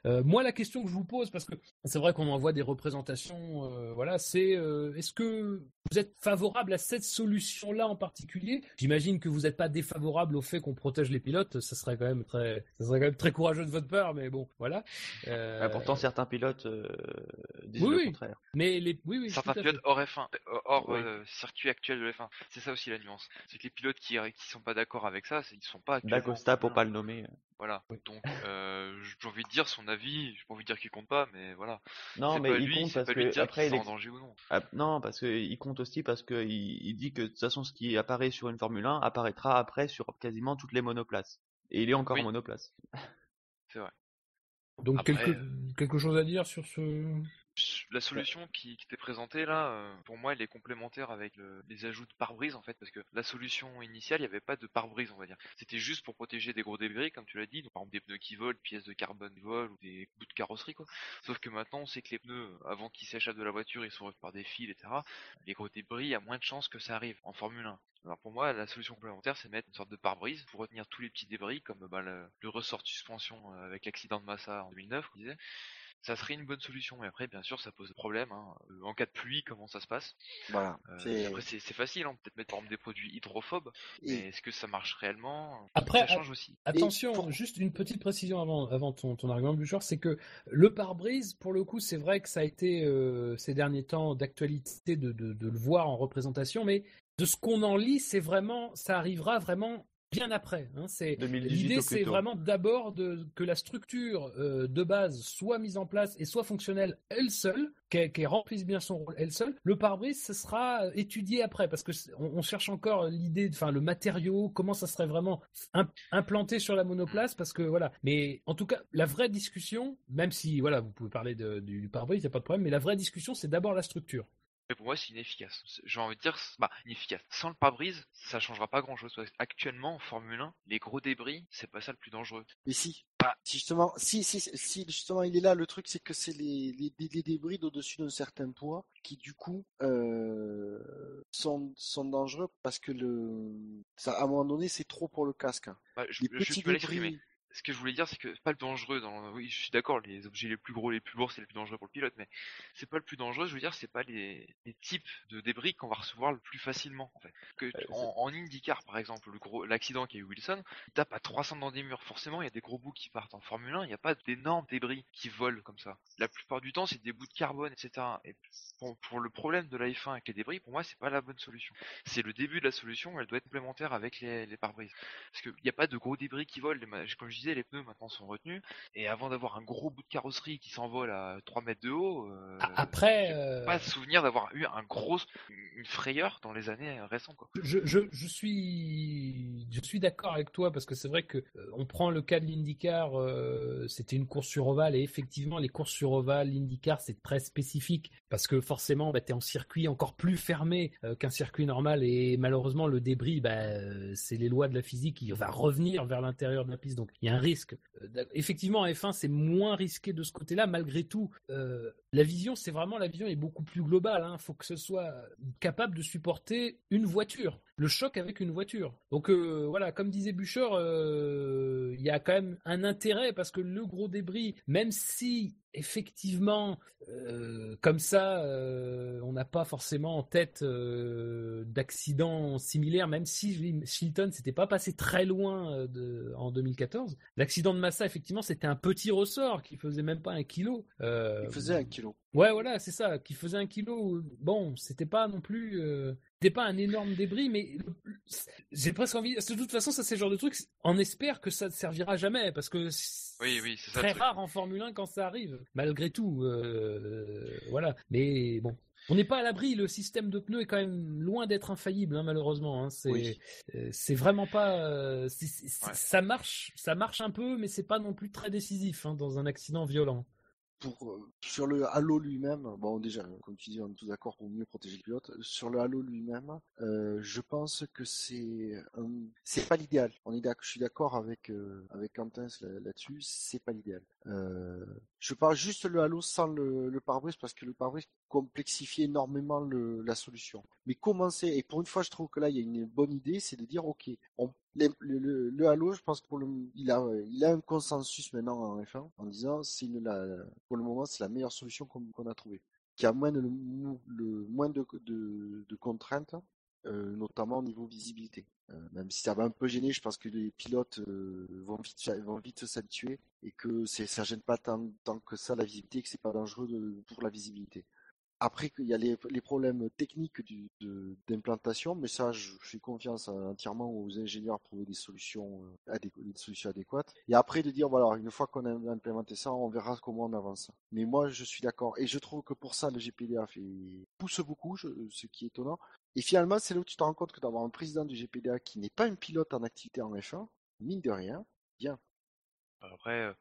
Euh, moi, la question que je vous pose, parce que c'est vrai qu'on envoie des représentations, euh, voilà, c'est est-ce que vous êtes favorable à cette solution-là en particulier? J'imagine que vous n'êtes pas défavorable au fait qu'on protège les pilotes. Ça serait quand même très, ça serait quand même très courageux de votre part, mais bon, voilà. Ah, pourtant, certains pilotes euh, disent oui, le oui. contraire. Mais les, oui, oui, certains pilotes hors F1, hors oui. euh, circuit actuel de F1. C'est ça aussi la nuance c'est que les pilotes qui qui sont pas d'accord avec ça, ils sont pas. D'Acosta pour pas le nommer. Voilà. Oui. Donc euh, j'ai envie de dire son avis, j'ai pas envie de dire qu'il compte pas, mais voilà. Non, mais il lui, compte parce pas lui que dire après il est en danger ou non. Ah, non, parce que il compte aussi parce que il, il, dit que de toute façon ce qui apparaît sur une Formule 1 apparaîtra après sur quasiment toutes les monoplaces. Et il est encore oui. en monoplace. C'est vrai. Donc Après, quelque, quelque chose à dire sur ce la solution qui, qui t'est présentée là, euh, pour moi, elle est complémentaire avec le, les ajouts de pare-brise en fait, parce que la solution initiale, il n'y avait pas de pare-brise, on va dire. C'était juste pour protéger des gros débris, comme tu l'as dit, donc, par exemple des pneus qui volent, pièces de carbone qui volent ou des bouts de carrosserie quoi. Sauf que maintenant, on sait que les pneus, avant qu'ils s'échappent de la voiture, ils sont par des fils, etc. Les gros débris, il y a moins de chances que ça arrive en Formule 1. Alors pour moi, la solution complémentaire, c'est mettre une sorte de pare-brise pour retenir tous les petits débris, comme bah, le, le, ressort de suspension euh, avec l'accident de Massa en 2009, on disait ça serait une bonne solution. Mais après, bien sûr, ça pose problème. Hein. En cas de pluie, comment ça se passe? Voilà. Euh, après, c'est facile. Hein. Peut-être mettre par exemple des produits hydrophobes. Et... Mais est-ce que ça marche réellement? Après, ça change aussi. Attention, pour... juste une petite précision avant, avant ton, ton argument du genre, c'est que le pare-brise, pour le coup, c'est vrai que ça a été euh, ces derniers temps d'actualité de, de, de le voir en représentation, mais de ce qu'on en lit, c'est vraiment, ça arrivera vraiment bien après. Hein. C'est l'idée, c'est vraiment d'abord que la structure euh, de base soit mise en place et soit fonctionnelle elle seule, qu'elle qu remplisse bien son rôle elle seule. Le pare-brise, ce sera étudié après parce que on, on cherche encore l'idée, enfin le matériau, comment ça serait vraiment implanté sur la monoplace, parce que voilà. Mais en tout cas, la vraie discussion, même si voilà, vous pouvez parler de, du pare-brise, il n'y a pas de problème, mais la vraie discussion, c'est d'abord la structure. Mais pour moi, c'est inefficace. J'ai envie de dire, bah, inefficace. Sans le pare-brise, ça changera pas grand-chose. Actuellement, en Formule 1, les gros débris, c'est pas ça le plus dangereux. Mais si. Bah, si justement, si, si, si justement il est là, le truc c'est que c'est les, les, les, débris au-dessus d'un certain poids qui du coup euh, sont, sont dangereux parce que le, ça, à un moment donné, c'est trop pour le casque. Bah, je, les petits débris, ce que je voulais dire, c'est que pas le dangereux dans. Oui, je suis d'accord, les objets les plus gros, les plus lourds, c'est le plus dangereux pour le pilote, mais c'est pas le plus dangereux. Je veux dire, c'est pas les, les types de débris qu'on va recevoir le plus facilement. En fait, que Ouais, c'est- en, en IndyCar, par exemple, le gros, l'accident qu'a eu Wilson, il tape à 300 dans des murs. Forcément, il y a des gros bouts qui partent. En Formule 1, il n'y a pas d'énormes débris qui volent comme ça. La plupart du temps, c'est des bouts de carbone, etc. Et pour, pour le problème de la F1 avec les débris, pour moi, c'est pas la bonne solution. C'est le début de la solution. Elle doit être complémentaire avec les, les pare-brises. Parce qu'il n'y a pas de gros débris qui volent. Les je disais, les pneus maintenant sont retenus. Et avant d'avoir un gros bout de carrosserie qui s'envole à 3 mètres de haut, euh, A- Après, euh, pas souvenir d'avoir eu un gros, une frayeur dans les années récentes. Quoi. je, je, je suis, je suis d'accord avec toi parce que c'est vrai que euh, on prend le cas de l'IndyCar, c'était une course sur ovale et effectivement les courses sur ovale, l'IndyCar c'est très spécifique parce que forcément bah, tu es en circuit encore plus fermé qu'un circuit normal et malheureusement le débris, bah, c'est les lois de la physique, il va revenir vers l'intérieur de la piste donc il risque. Euh, effectivement en F1 c'est moins risqué de ce côté-là malgré tout. euh, la vision, c'est vraiment la vision est beaucoup plus globale. Il faut que ce soit capable de supporter une voiture, le choc avec une voiture. Donc euh, voilà, comme disait Bûcher, il y a quand même un intérêt parce que le gros débris, même si effectivement, euh, comme ça, euh, on n'a pas forcément en tête euh, d'accidents similaires, même si Chilton s'était pas passé très loin de, en 2014. L'accident de Massa, effectivement, c'était un petit ressort qui faisait même pas un kilo. Il faisait un kilo. Ouais, voilà, c'est ça, qui faisait un kilo. Bon, c'était pas non plus, c'était pas un énorme débris, mais j'ai presque envie. De toute façon, ça c'est le genre de truc. On espère que ça ne servira jamais, parce que c'est Oui, oui, c'est ça. le très rare en Formule 1 quand ça arrive, malgré tout. euh, voilà, mais bon. On n'est pas à l'abri, le système de pneus est quand même loin d'être infaillible, hein, malheureusement. hein. C'est Oui. euh, c'est vraiment pas. euh, Ouais. Ça marche, ça marche un peu, mais c'est pas non plus très décisif hein, dans un accident violent. Euh, sur le halo lui-même, bon déjà, comme tu dis, on est tous d'accord pour mieux protéger le pilote. Sur le halo lui-même, euh, je pense que c'est c'est pas l'idéal. Je suis d'accord avec euh, avec Quentin là- là-dessus, c'est pas l'idéal. Je parle juste le halo sans le, pare-brise parce que le pare-brise complexifie énormément la solution. Mais commencer et pour une fois, je trouve que là il y a une bonne idée, c'est de dire ok, on le, le, le halo, je pense pour le, il a, il a un consensus maintenant en F1 en disant c'est pour le moment c'est la meilleure solution qu'on a trouvée, qui a moins de, le, moins de, de, contraintes, euh, notamment au niveau visibilité. Euh, même si ça va un peu gêner, je pense que les pilotes euh, vont vite vont vite s'habituer et que ça gêne pas tant, tant que ça la visibilité, que c'est pas dangereux de, pour la visibilité. Après, il y a les, problèmes techniques d'implantation, mais ça, je fais confiance entièrement aux ingénieurs pour trouver des solutions, euh, des solutions adéquates. Et après, de dire, voilà, une fois qu'on a implémenté ça, on verra comment on avance. Mais moi, je suis d'accord. Et je trouve que pour ça, le GPDA pousse beaucoup, ce qui est étonnant. Et finalement, c'est là où tu te rends compte que d'avoir un président du GPDA qui n'est pas un pilote en activité en F1, mine de rien, bien. Après, euh,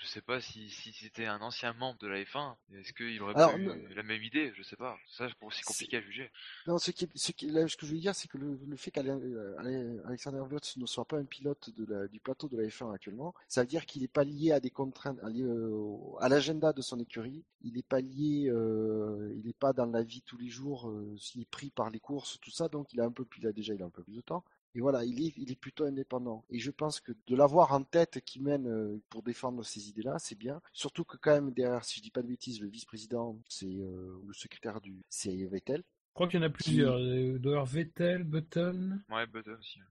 je sais pas si, si c'était un ancien membre de la F1, est-ce qu'il aurait Alors, pas eu la même idée? Je sais pas. Ça, c'est aussi compliqué à juger. Non, ce qui, est- ce qui, là, ce que je veux dire, c'est que le, le fait qu'Alexander Wurz ne soit pas un pilote de la, du plateau de la F1 actuellement, ça veut dire qu'il n'est pas lié à des contraintes, à, lié, euh, au- à l'agenda de son écurie. Il n'est pas lié, euh, il n'est pas dans la vie tous les jours, euh, s'il est pris par les courses, tout ça. Donc, il a un peu plus, déjà, il a un peu plus de temps. Et voilà, il est, il est plutôt indépendant. Et je pense que de l'avoir en tête qui mène euh, pour défendre ces idées-là, c'est bien. Surtout que quand même derrière, si je dis pas de bêtises, le vice-président, c'est euh, ou le secrétaire du, c'est Vettel. Je crois qu'il y en a plusieurs. Euh, y avoir Vettel, Button. Ouais, Button aussi. euh,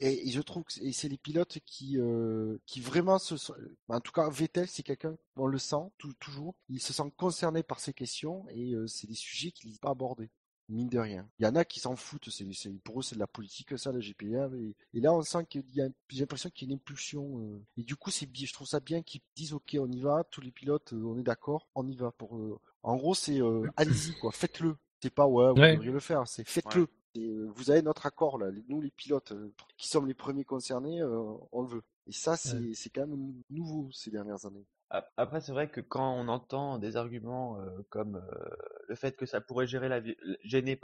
Et, et je trouve que c'est- et c'est les pilotes qui, euh, qui vraiment se sont- en tout cas Vettel c'est quelqu'un, on le sent tou- toujours, il se sent concerné par ces questions et euh, c'est des sujets qu'il n'hésite pas à aborder. Mine de rien. Il y en a qui s'en foutent, c'est, c'est, pour eux c'est de la politique ça, la GPA. Et, et là on sent qu'il y a, j'ai l'impression qu'il y a une impulsion. euh, et du coup c'est, je trouve ça bien qu'ils disent ok on y va, tous les pilotes euh, on est d'accord, on y va. Pour, euh, en gros c'est allez-y quoi, faites-le. C'est pas ouais vous devriez le faire, c'est faites-le. Et, vous avez notre accord là, nous les pilotes qui sommes les premiers concernés, on le veut. Et ça c'est c'est quand même nouveau ces dernières années. Ap- Après, c'est vrai que quand on entend des arguments euh, comme euh, le fait que ça pourrait gérer la gêner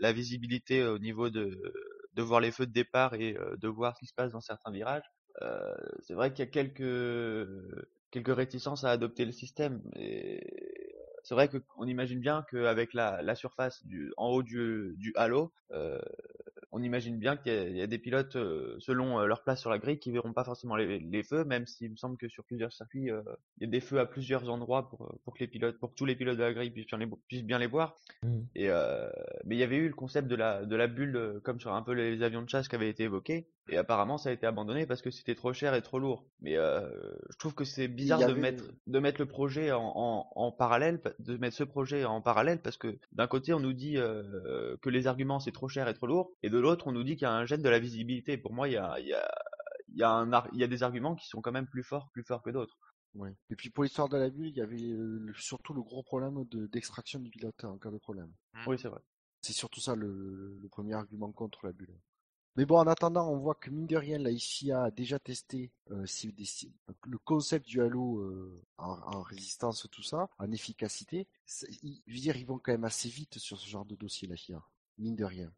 la, visibilité au niveau de, de voir les feux de départ et euh, de voir ce qui se passe dans certains virages, euh, c'est vrai qu'il y a quelques, quelques réticences à adopter le système. C'est vrai qu'on imagine bien qu'avec la, surface en haut du, halo, euh, on imagine bien qu'il y, a- il y a des pilotes euh, selon euh, leur place sur la grille qui verront pas forcément les, les feux, même s'il me semble que sur plusieurs circuits, euh, il y a des feux à plusieurs endroits pour, pour que les pilotes, pour que tous les pilotes de la grille puissent bien les, puissent bien les voir. Et euh, mais il y avait eu le concept de la de la bulle comme sur un peu les avions de chasse qui avait été évoqué. Et apparemment, ça a été abandonné parce que c'était trop cher et trop lourd. Mais euh, je trouve que c'est bizarre de mettre de mettre le projet en, en, en parallèle, pa- de mettre ce projet en parallèle parce que d'un côté on nous dit que les arguments c'est trop cher et trop lourd, et de l'autre on nous dit qu'il y a un gène de la visibilité. Pour moi, il y a il y a il y a un ar- il y a des arguments qui sont quand même plus forts, plus forts que d'autres. Ouais. Et puis pour l'histoire de la bulle, il y avait euh, surtout le gros problème de- d'extraction du pilote en cas de problème. Oui, c'est vrai. C'est surtout ça le, le premier argument contre la bulle. Mais bon, en attendant, on voit que mine de rien, la FIA a déjà testé euh, le concept du halo euh, en, en résistance, tout ça, en efficacité. Je veux dire, ils vont quand même assez vite sur ce genre de dossier, la FIA. Mine de rien.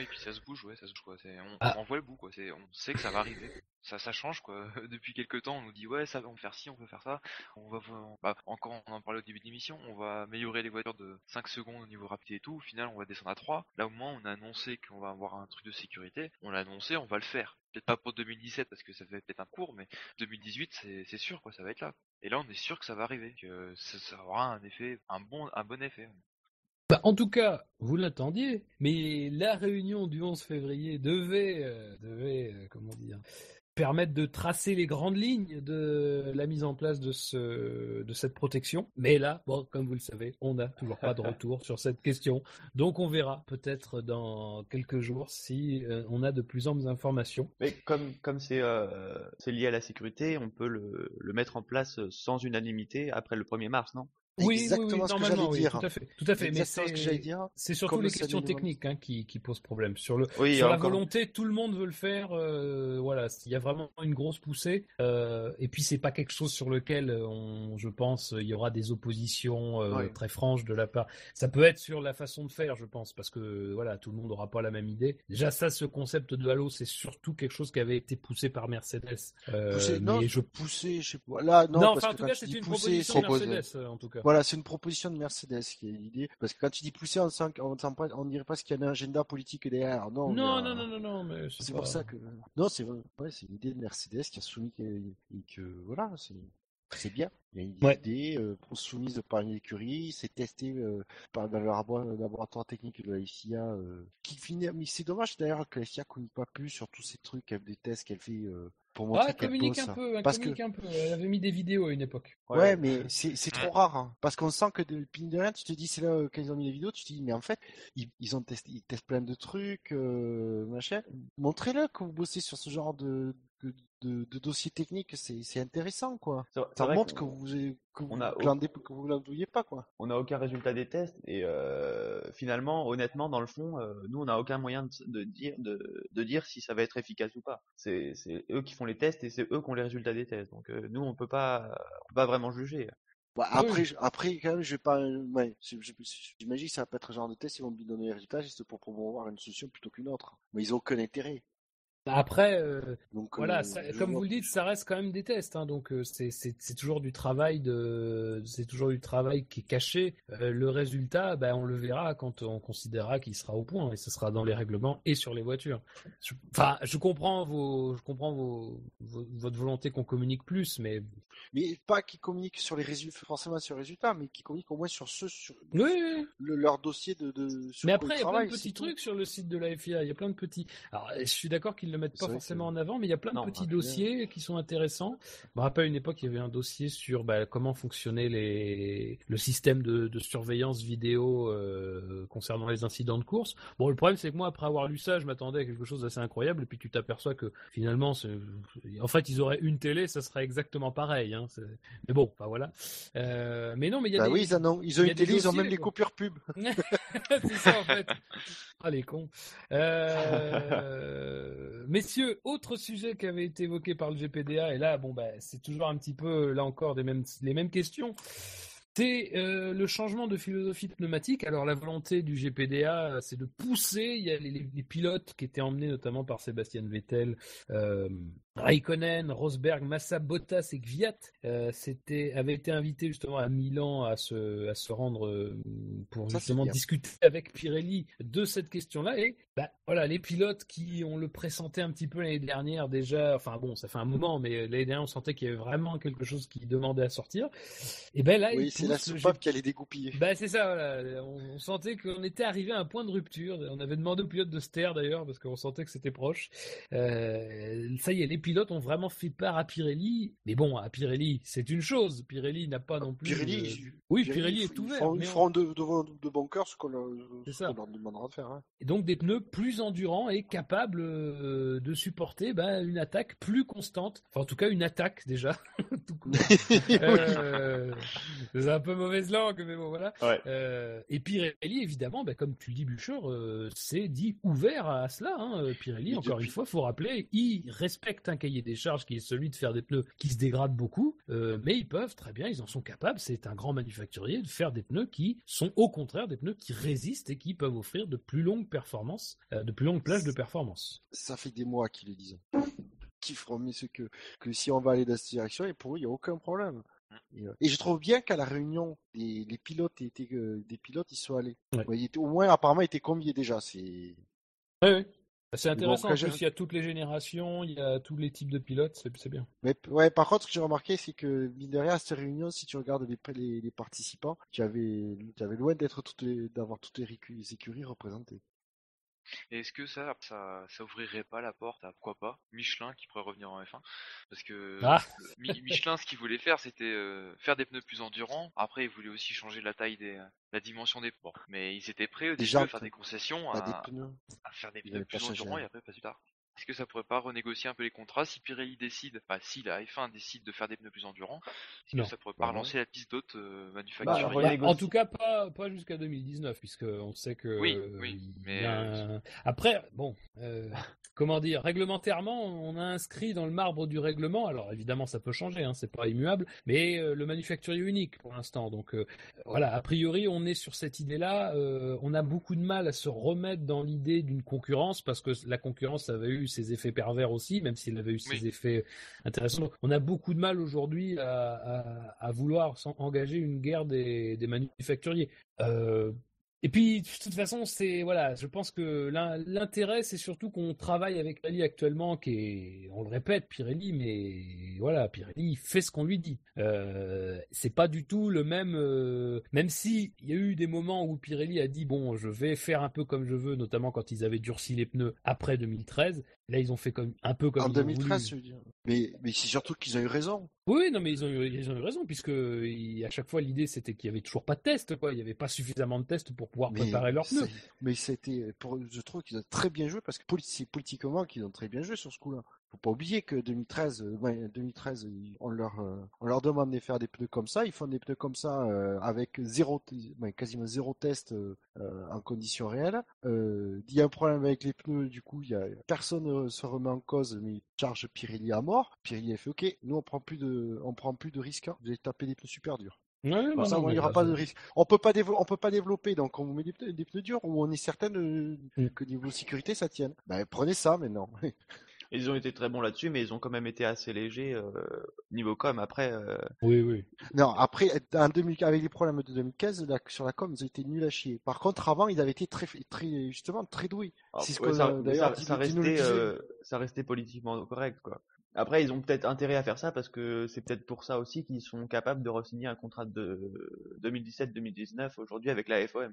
Oui, puis ça se bouge, ouais, ça se bouge quoi. C'est- On, Ah. on en voit le bout quoi. C'est, on sait que ça va arriver. Ça, ça change quoi. Depuis quelques temps, on nous dit ouais, ça va, on peut faire ci, on peut faire ça. On va, on- bah, encore, on en parlait au début de l'émission. On va améliorer les voitures de 5 secondes au niveau rapidité et tout. Au final, on va descendre à 3. Là au moins, on a annoncé qu'on va avoir un truc de sécurité. On l'a annoncé, on va le faire. Peut-être pas pour 2017 parce que ça fait peut-être un cours, mais 2018, c'est, c'est sûr quoi, ça va être là. Et là, on est sûr que ça va arriver, que ça, ça aura un effet, un bon, un bon effet. Bah, en tout cas, vous l'attendiez, mais la réunion du 11 février devait, euh, devait euh, comment dire, permettre de tracer les grandes lignes de la mise en place de, ce, de cette protection. Mais là, bon, comme vous le savez, on n'a toujours pas de retour sur cette question. Donc on verra peut-être dans quelques jours si euh, on a de plus amples informations. Mais comme comme c'est lié à la sécurité, on peut le, le mettre en place sans unanimité après le 1er mars, non? Oui, Exactement oui, ce que j'allais oui, dire. tout à fait, tout à fait. Mais ce c'est c'est surtout Comme les le questions techniques hein, qui, qui posent problème. Sur le, Oui, sur la encore- volonté, tout le monde veut le faire. euh, voilà, il y a vraiment une grosse poussée. euh, et puis c'est pas quelque chose sur lequel euh, on, je pense, il y aura des oppositions euh, Ouais. très franches de la part. Ça peut être sur la façon de faire, je pense, parce que voilà, tout le monde n'aura pas la même idée. Déjà ça, ce concept de halo, c'est surtout quelque chose qui avait été poussé par Mercedes. Euh, Poussé- non, mais je... pousser, je sais pas. Là, non, non, parce enfin en que tout cas, tu c'est dis une pousser, proposition de c'est- Mercedes, en tout cas. Voilà, c'est une proposition de Mercedes qui est l'idée. Parce que quand tu dis pousser, on sent, on sent pas, on dirait pas ce qu'il y a un agenda politique derrière. Non, a- non, non, non, non, mais C'est pas- pour ça que non, c'est vrai- ouais, c'est une idée de Mercedes qui a soumis que, et que voilà, c'est c'est bien. Il y a une Ouais. idée euh, soumise par une écurie, c'est testé euh, par dans le labo- le laboratoire technique de la FIA. euh, qui finit, mais c'est dommage d'ailleurs que la FIA communique pas plus sur tous ces trucs, avec des tests qu'elle fait euh, pour montrer Ah, communique bosse. un peu, elle Parce que communique un peu. Elle avait mis des vidéos à une époque. Ouais, mais c'est c'est trop rare, hein, parce qu'on sent que depuis de rien, tu te dis, c'est là euh, quand ils ont mis les vidéos, tu te dis, mais en fait, ils, ils ont testé, ils testent plein de trucs, euh, machin. Montrez-le que vous bossez sur ce genre de de, de, de dossier technique, c'est c'est intéressant, quoi. Ça montre que vous que vous on a- glandez- que vous glandouillez pas, quoi. on n'a aucun résultat des tests et euh, finalement, honnêtement, dans le fond, euh, nous on n'a aucun moyen de, de dire de, de dire si ça va être efficace ou pas. C'est c'est eux qui font les tests et c'est eux qui ont les résultats des tests. Donc euh, nous on peut pas on peut pas vraiment juger. Bah, Ah oui. après, je- après, quand même, je vais pas, ouais, j'imagine que ça va pas être le genre de test, ils vont me donner les résultats juste pour promouvoir une solution plutôt qu'une autre. Mais ils ont aucun intérêt. Après, euh, Donc, voilà, euh, ça- comme vous le dites, ça reste quand même des tests, hein, donc euh, c'est toujours du travail de, c'est toujours du travail qui est caché. Euh, le résultat, ben on le verra quand on considérera qu'il sera au point, et ce sera dans les règlements et sur les voitures. Je- Enfin, je comprends vos, je comprends vos, vos- votre volonté qu'on communique plus, mais Mais pas qu'ils communiquent sur les résultats, forcément sur les résultats, mais qu'ils communiquent au moins sur ceux, sur oui, oui, oui. le- leur dossier de, de sur Mais après, il y a plein de petits trucs sur le site de la FIA. Il y a plein de petits. Alors, je suis d'accord qu'ils le mettent pas forcément que- en avant, mais il y a plein de Non, petits bah, dossiers qui sont intéressants. Je me rappelle à une époque, il y avait un dossier sur bah, comment fonctionnait les... le système de, de surveillance vidéo euh, concernant les incidents de course. Bon, le problème, c'est que moi, après avoir lu ça, je m'attendais à quelque chose d'assez incroyable, et puis tu t'aperçois que finalement, en fait, ils auraient une télé, ça serait exactement pareil. Hein. Mais bon, bah voilà. Euh, Mais non, mais il y a Bah des... oui, ils ont, ils une des télé, ils ont même quoi. coupures pub. c'est ça en fait. Ah les cons. Euh, Messieurs, autre sujet qui avait été évoqué par le GPDA et là bon bah c'est toujours un petit peu là encore les mêmes questions. c'est euh, le changement de philosophie pneumatique. Alors la volonté du GPDA, c'est de pousser. Il y a les pilotes qui étaient emmenés notamment par Sébastien Vettel, euh, Raikkonen, Rosberg, Massa, Bottas et Kvyat. Euh, c'était avaient été invités justement à Milan à se à se rendre euh, pour Ça, justement discuter avec Pirelli de cette question-là. Et bah, voilà, les pilotes qui on le pressentait un petit peu l'année dernière déjà. Enfin bon, ça fait un moment, mais l'année dernière on sentait qu'il y avait vraiment quelque chose qui demandait à sortir. Et ben là, Oui, c'est la soupape qui allait dégoupiller. bah c'est ça, voilà. On, on sentait qu'on était arrivé à un point de rupture. On avait demandé aux pilotes de se taire d'ailleurs parce qu'on sentait que c'était proche. Euh, ça y est, les pilotes ont vraiment fait part à Pirelli. Mais bon, à Pirelli, c'est une chose. Pirelli n'a pas non plus. Pirelli, Oui, Pirelli, Pirelli est f- ils ouvert. feront- on- de, de, de bon cœur ce qu'on leur, demandera de faire. hein. Et donc des pneus plus endurants et capables euh, de supporter bah, une attaque plus constante. Enfin, en tout cas, une attaque déjà. Tout court. Euh, c'est un peu mauvaise langue, mais bon, voilà. Ouais. Euh, et Pirelli, évidemment, bah, comme tu le dis, Bûcheur, c'est dit ouvert à cela. Hein. Pirelli, encore depuis- une fois, faut rappeler, il respecte un cahier des charges qui est celui de faire des pneus qui se dégradent beaucoup, euh, mais ils peuvent très bien, ils en sont capables. C'est un grand manufacturier de faire des pneus qui sont au contraire des pneus qui résistent et qui peuvent offrir de plus longues performances, euh, de plus longues plages de performance. Ça fait des mois qu'ils le disent. Feront mieux ce que, que si on va aller dans cette direction, et pour eux, il n'y a aucun problème. Et, euh, et je trouve bien qu'à la réunion, des, les pilotes étaient, euh, des pilotes, ils sont allés. Ouais. Ouais, ils étaient- au moins, apparemment, ils étaient conviés déjà. C'est Oui, oui. Bah, C'est bon, intéressant. quand en j'ai- plus, il y a toutes les générations, il y a tous les types de pilotes, c'est c'est bien. Mais ouais, par contre, ce que j'ai remarqué, c'est que mine de rien, à cette réunion, si tu regardes les, les, les participants, tu avais, tu avais loin d'être toutes d'avoir toutes les écuries représentées. Et est-ce que ça, ça, ça ouvrirait pas la porte à pourquoi pas Michelin qui pourrait revenir en F1 Parce que Ah. Mi- Michelin, ce qu'il voulait faire, c'était euh, faire des pneus plus endurants. Après, il voulait aussi changer la taille des, la dimension des ports. Mais ils étaient prêts au début à faire des concessions, à, des pneus. à faire des pneus plus endurants et après pas plus tard. Est-ce que ça pourrait pas renégocier un peu les contrats si Pirelli décide, bah si la F1 décide de faire des pneus plus endurants, est-ce Non. que ça pourrait pas relancer la piste d'autres euh, Bah, manufacturiers alors, Bah, en tout cas, pas, pas jusqu'à 2019, puisque on sait que. Oui, euh, oui, il y mais, a euh, un- Après, bon, euh, comment dire, réglementairement, on a inscrit dans le marbre du règlement. Alors évidemment, ça peut changer, hein, c'est pas immuable, mais euh, le manufacturier unique pour l'instant. Donc euh, voilà, a priori, on est sur cette idée-là. euh, on a beaucoup de mal à se remettre dans l'idée d'une concurrence parce que la concurrence avait eu ses effets pervers aussi, même s'il avait eu ses Oui. effets intéressants. Donc, on a beaucoup de mal aujourd'hui à, à- à vouloir engager une guerre des, des manufacturiers. Euh, et puis, de toute façon, c'est voilà, je pense que l'in- l'intérêt, c'est surtout qu'on travaille avec Pirelli actuellement, qui est, on le répète, Pirelli, mais voilà, Pirelli fait ce qu'on lui dit. Euh, c'est pas du tout le même, euh, même si il y a eu des moments où Pirelli a dit bon, je vais faire un peu comme je veux, notamment quand ils avaient durci les pneus après 2013. Là, ils ont fait comme un peu comme En ils ont 2013, voulu. je veux dire. Mais, mais c'est surtout qu'ils ont eu raison. Oui, non, mais ils ont eu, ils ont eu raison, puisque il- à chaque fois, l'idée, c'était qu'il y avait toujours pas de test, quoi. Il y avait pas suffisamment de tests pour pouvoir préparer leurs pneus. mais c'était, pour, je trouve qu'ils ont très bien joué parce que poli- c'est politiquement qu'ils ont très bien joué sur ce coup-là. Faut pas oublier que 2013, euh, ouais, 2013, ils- on leur, euh, on leur demande de faire des pneus comme ça. Ils font des pneus comme ça euh, avec zéro, ouais, quasiment zéro test euh, euh, en conditions réelles. Euh, Il y a un problème avec les pneus, du coup, y a personne euh, se remet en cause, mais charge Pirelli à mort. Pirelli a fait OK, nous on prend plus de, on prend plus de risques. hein. Vous allez taper des pneus super durs. Ouais, Comme ça, non, n'y aura là, pas de risque. On peut pas on peut pas développer, donc on vous met des pneus, des pneus durs où on est certain de- Mm. que niveau sécurité ça tienne. Ben, prenez ça maintenant. Ils ont été très bons là-dessus, mais ils ont quand même été assez légers euh, niveau com. Après, euh, Oui, oui. non, après, en 2000, avec les problèmes de 2015, là, sur la com, ils ont été nuls à chier. Par contre, avant, ils avaient été très, très, justement, très doués. ah, C'est ce ouais, que, ça, euh, d'ailleurs, ça, restait, euh, ça restait politiquement correct, quoi. Après, ils ont peut-être intérêt à faire ça parce que c'est peut-être pour ça aussi qu'ils sont capables de re-signer un contrat de 2017-2019 aujourd'hui avec la FOM.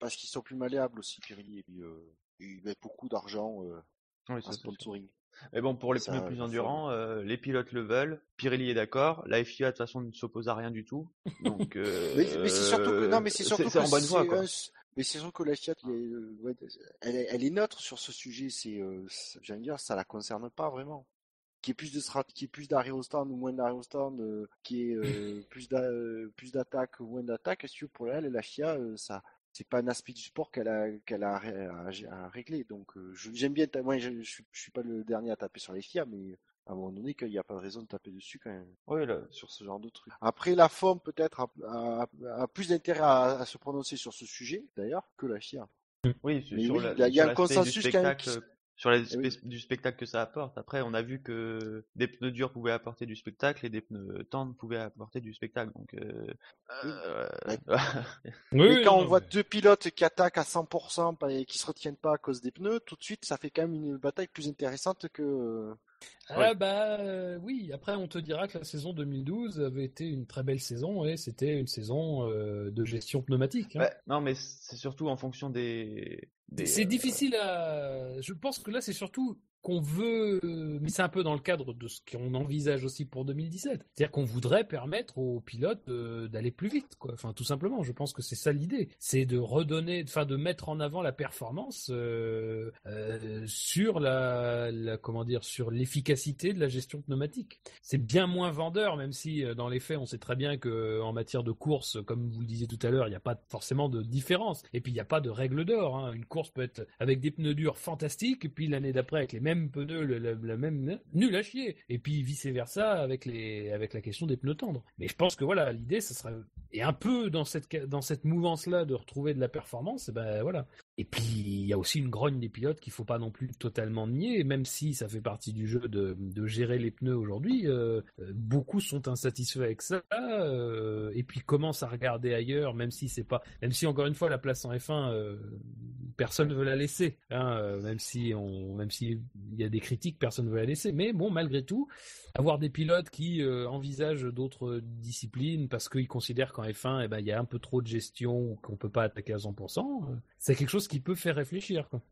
Parce qu'ils sont plus malléables aussi, Pirelli, et puis, euh, ils mettent beaucoup d'argent, euh, Oui, ça, sponsoring. Mais bon, pour les pneus plus endurants, euh, les pilotes le veulent. Pirelli est d'accord. La FIA de toute façon ne s'oppose à rien du tout. Donc, euh, Mais, mais c'est surtout que, non, mais c'est surtout que en bonne voie, quoi. mais c'est sûr que la est, euh, elle, est, elle est neutre sur ce sujet. C'est, euh, dire, ça la concerne pas vraiment. Qui est plus de strat, qui est plus d'arrêt au stand ou moins d'arrêt au stand, euh, qui est euh, plus d'a, euh, plus d'attaque ou moins d'attaque. Si pour elle, la FIA, euh, ça, c'est pas un aspect du sport qu'elle a, qu'elle a, à, à- à régler. Donc, euh, je- j'aime bien. Moi, je, je, suis- je suis pas le dernier à taper sur les FIA, mais à un moment donné qu'il n'y a pas de raison de taper dessus quand même Oui, là, sur ce genre de truc. Après, la FOM peut-être a, a- a plus d'intérêt à, à se prononcer sur ce sujet d'ailleurs que la FIA. oui, sur, oui, la- il y a- un consensus quand même qui- sur Eh oui. du spectacle que ça apporte. Après, on a vu que des pneus durs pouvaient apporter du spectacle et des pneus tendres pouvaient apporter du spectacle. Donc, euh, Oui. euh, Mais Oui, quand on voit deux pilotes qui attaquent à 100% pas- et qui se retiennent pas à cause des pneus, tout de suite, ça fait quand même une bataille plus intéressante que. Ah bah euh, oui, après on te dira que la saison 2012 avait été une très belle saison et c'était une saison euh, de gestion pneumatique. hein. non, mais c'est surtout en fonction des. C'est euh, difficile à. Je pense que là, c'est surtout qu'on veut, euh, mais c'est un peu dans le cadre de ce qu'on envisage aussi pour 2017. C'est-à-dire qu'on voudrait permettre aux pilotes euh, d'aller plus vite, quoi. Enfin, tout simplement. Je pense que c'est ça l'idée. C'est de redonner, enfin, de mettre en avant la performance euh, sur la, comment dire, sur l'efficacité de la gestion pneumatique. C'est bien moins vendeur, même si dans les faits, on sait très bien que en matière de course, comme vous le disiez tout à l'heure, il n'y a pas forcément de différence. Et puis il n'y a pas de règle d'or. hein. Une course peut être avec des pneus durs fantastiques, et puis l'année d'après avec les mêmes pneus, le- la, même nul à chier. Et puis vice versa avec les avec la question des pneus tendres. Mais je pense que voilà, l'idée, ce serait et un peu dans cette dans cette mouvance là de retrouver de la performance. Et ben voilà. Et puis il y a aussi une grogne des pilotes qu'il faut pas non plus totalement nier, même si ça fait partie du jeu de, gérer les pneus aujourd'hui. euh, euh, beaucoup sont insatisfaits avec ça, euh, et puis commencent à regarder ailleurs, même si c'est pas, même si encore une fois la place en F1, euh, personne ne veut la laisser, hein, même si on, même si y a des critiques, personne ne veut la laisser. Mais bon, malgré tout, avoir des pilotes qui envisagent d'autres disciplines parce qu'ils considèrent qu'en F1, eh ben, il y a un peu trop de gestion qu'on peut pas attaquer à 100%, euh, c'est quelque chose qui peut faire réfléchir. Quoi.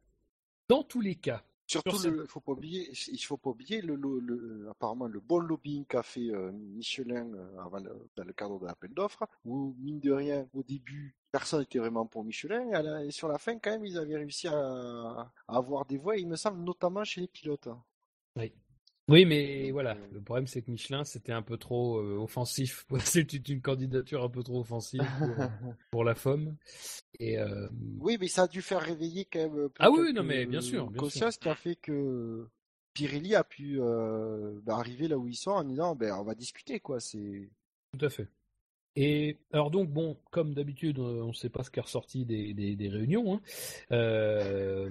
Dans tous les cas. Surtout, Sur il faut pas oublier, il faut pas oublier le, le- le- apparemment le bon lobbying qu'a fait euh, Michelin euh, avant le- dans le cadre de l'appel d'offres, où mine de rien, au début, personne n'était vraiment pour Michelin, et, à la- et sur la fin, quand même, ils avaient réussi à, à avoir des voix, il me semble, notamment chez les pilotes. hein. Oui, mais voilà, euh, le problème c'est que Michelin c'était un peu trop euh, offensif. C'était une candidature un peu trop offensive pour, pour la FOM. Et euh, Oui, mais ça a dû faire réveiller quand même. Ah oui, non, mais bien sûr, bien qui a fait que Pirelli a pu euh, bah, arriver là où ils sont en disant, ben, on va discuter, quoi. C'est Tout à fait. Et alors donc bon, comme d'habitude, euh, on ne sait pas ce qui est ressorti des, réunions. hein. Euh,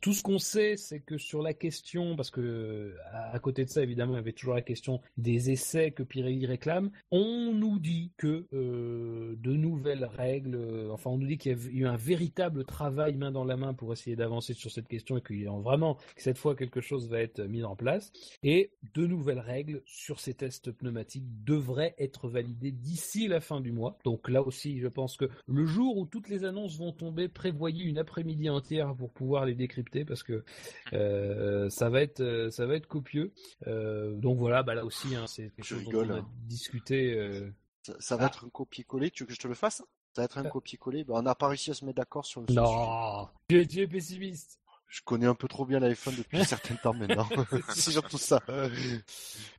tout ce qu'on sait, c'est que sur la question, parce que à, côté de ça, évidemment, il y avait toujours la question des essais que Pirelli réclame. On nous dit que euh, de nouvelles règles, enfin, on nous dit qu'il y a eu un véritable travail main dans la main pour essayer d'avancer sur cette question et qu'il y a vraiment cette fois quelque chose va être mis en place. Et de nouvelles règles sur ces tests pneumatiques devraient être validées d'ici la fin du mois. Donc là aussi, je pense que le jour où toutes les annonces vont tomber, prévoyez une après-midi entière pour pouvoir les décrypter parce que euh, ça va être euh, ça va être copieux. Euh, donc voilà, bah là aussi, hein, c'est quelque Je chose dont rigole, on a hein. discuté. euh, ça, ça va Ah. être un copier-coller. Tu veux que je te le fasse? Ça va être un copier-coller? Ben, on n'a pas réussi à se mettre d'accord sur le sur le sujet. Non, tu es, tu es pessimiste. Je connais un peu trop bien F1 depuis un certain temps maintenant. c'est surtout ça.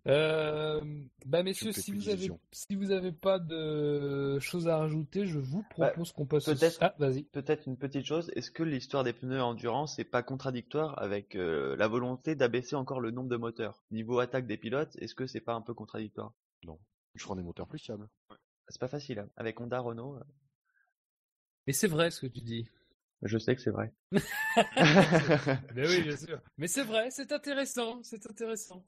Euh, bah messieurs, si vous avez d'illusions. si vous avez pas de choses à rajouter, je vous propose qu'on passe. au- peut-être- Ah, vas-y. Peut-être une petite chose, est-ce que l'histoire des pneus endurance n'est pas contradictoire avec euh, la volonté d'abaisser encore le nombre de moteurs? Niveau attaque des pilotes, est-ce que c'est pas un peu contradictoire? Je ferai des moteurs plus fiables. C'est pas facile, hein. avec Honda, Renault, euh, Mais c'est vrai ce que tu dis. Je sais que c'est vrai. Ben oui, bien sûr. Mais c'est vrai, c'est intéressant, c'est intéressant.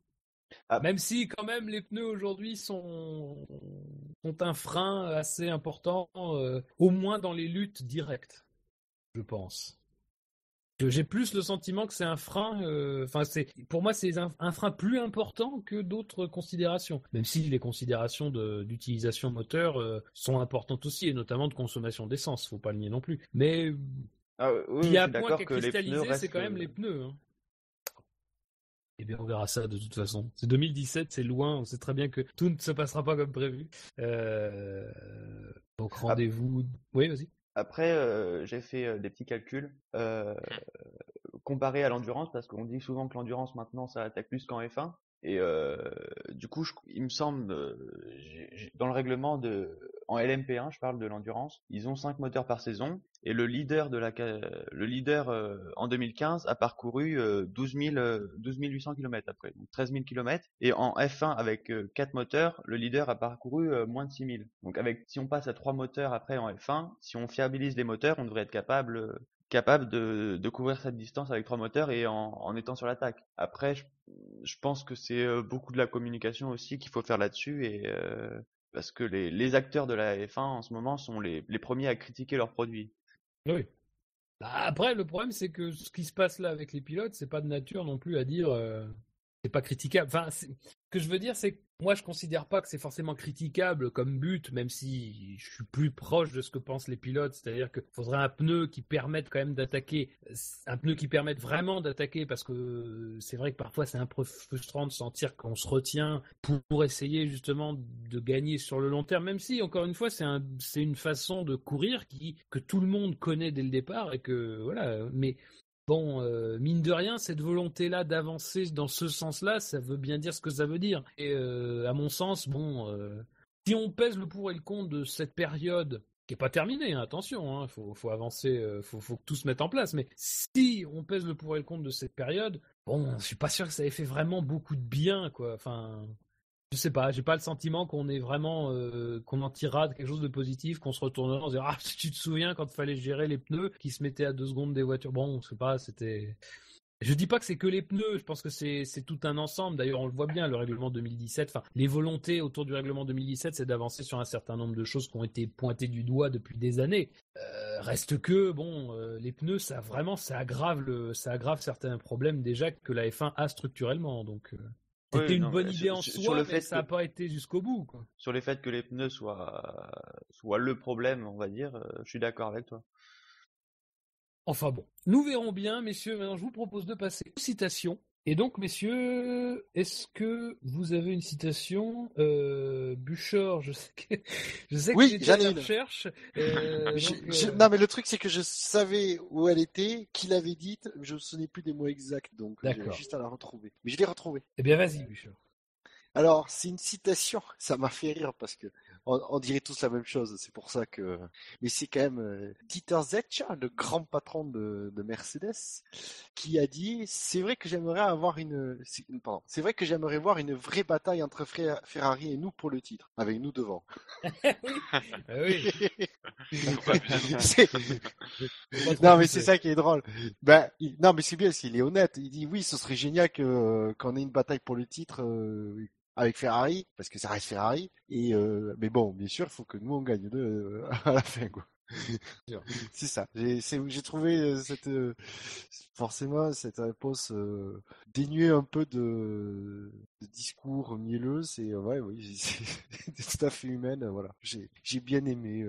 Ah. Même si quand même les pneus aujourd'hui sont sont un frein assez important, euh, au moins dans les luttes directes, je pense. J'ai plus le sentiment que c'est un frein. euh, Enfin, c'est pour moi c'est un, un frein plus important que d'autres considérations. Même si les considérations d'utilisation moteur euh, sont importantes aussi, et notamment de consommation d'essence. Faut pas le nier non plus. Mais Ah, oui, il y a un point qui pneus cristallisé, c'est restent. quand même les pneus. Hein. Eh bien, on verra ça de toute façon. C'est 2017, c'est loin. On sait très bien que tout ne se passera pas comme prévu. Euh, Donc rendez-vous. Oui, vas-y. Après, euh, j'ai fait euh, des petits calculs euh, comparé à l'endurance, parce qu'on dit souvent que l'endurance maintenant ça attaque plus qu'en F1. Et euh, du coup, je- il me semble, euh, dans le règlement de en LMP1, je parle de l'endurance, ils ont 5 moteurs par saison et le leader de la le leader euh, en 2015 a parcouru 12 12 800 km après, donc 13 000 km et en F1 avec 4 moteurs, le leader a parcouru moins de 6 000. Donc avec si on passe à 3 moteurs après en F1, si on fiabilise les moteurs, on devrait être capable capable de, couvrir cette distance avec trois moteurs et en, étant sur l'attaque. Après, je, pense que c'est beaucoup de la communication aussi qu'il faut faire là-dessus et euh, parce que les, acteurs de la F1 en ce moment sont les, premiers à critiquer leurs produits. Oui. Bah, après, le problème c'est que ce qui se passe là avec les pilotes, c'est pas de nature non plus à dire euh, c'est pas critiquable. Enfin, que je veux dire, c'est que moi, je considère pas que c'est forcément critiquable comme but, même si je suis plus proche de ce que pensent les pilotes. C'est-à-dire qu'il faudrait un pneu qui permette quand même d'attaquer, un pneu qui permette vraiment d'attaquer, parce que c'est vrai que parfois c'est un peu frustrant de sentir qu'on se retient pour, essayer justement de gagner sur le long terme, même si, encore une fois, c'est un, une façon de courir qui, que tout le monde connaît dès le départ et que, voilà, mais Bon, euh, mine de rien, cette volonté-là d'avancer dans ce sens-là, ça veut bien dire ce que ça veut dire. Et euh, à mon sens, bon, euh, si on pèse le pour et le contre de cette période, qui est pas terminée, hein, attention, hein, faut, faut, avancer, faut, faut, que tout se mette en place, mais si on pèse le pour et le contre de cette période, bon, je suis pas sûr que ça ait fait vraiment beaucoup de bien, quoi. Enfin, je sais pas, j'ai pas le sentiment qu'on est vraiment euh, qu'on en tirera quelque chose de positif, qu'on se retournera en disant ah tu te souviens quand il fallait gérer les pneus qui se mettaient à deux secondes des voitures. Bon, je sais pas, c'était. Je dis pas que c'est que les pneus, je pense que c'est tout un ensemble. D'ailleurs, on le voit bien, le règlement 2017. Enfin, les volontés autour du règlement 2017, c'est d'avancer sur un certain nombre de choses qui ont été pointées du doigt depuis des années. Euh, reste que bon, euh, les pneus, ça vraiment, ça aggrave le, ça aggrave certains problèmes déjà que la F1 a structurellement. Donc. C'était une bonne idée en soi, sur le mais ça n'a pas été jusqu'au bout. Quoi. Sur le fait que les pneus soient, soient le problème, on va dire, euh, je suis d'accord avec toi. Enfin bon, nous verrons bien, messieurs. Maintenant, je vous propose de passer aux citations. Et donc, messieurs, est-ce que vous avez une citation euh, Bouchard, je sais que je sais que oui, j'en ai recherche. Euh, euh, non, mais le truc c'est que je savais où elle était, qui l'avait dite, je ne me souvenais plus des mots exacts, donc j'ai juste à la retrouver. Mais je l'ai retrouvée. Eh bien, vas-y, Bouchard. Alors, c'est une citation, ça m'a fait rire parce que on, dirait tous la même chose, c'est pour ça que. Mais c'est quand même euh, Dieter Zetsch, le grand patron de, de Mercedes, qui a dit c'est vrai que j'aimerais avoir une. Pardon, c'est vrai que j'aimerais voir une vraie bataille entre Ferrari et nous pour le titre, avec nous devant. oui. non mais c'est ça qui est drôle. Ben, non mais c'est bien s'il est honnête. Il dit oui, ce serait génial que qu'on ait une bataille pour le titre. Euh, avec Ferrari, parce que ça reste Ferrari. Et euh, mais bon, bien sûr, il faut que nous on gagne deux euh, à la fin, quoi. c'est ça. J'ai trouvé euh, cette forcément cette réponse dénuée un peu de, de discours mielleux. C'est ouais, oui, c'est tout à fait humaine. Voilà, j'ai bien aimé.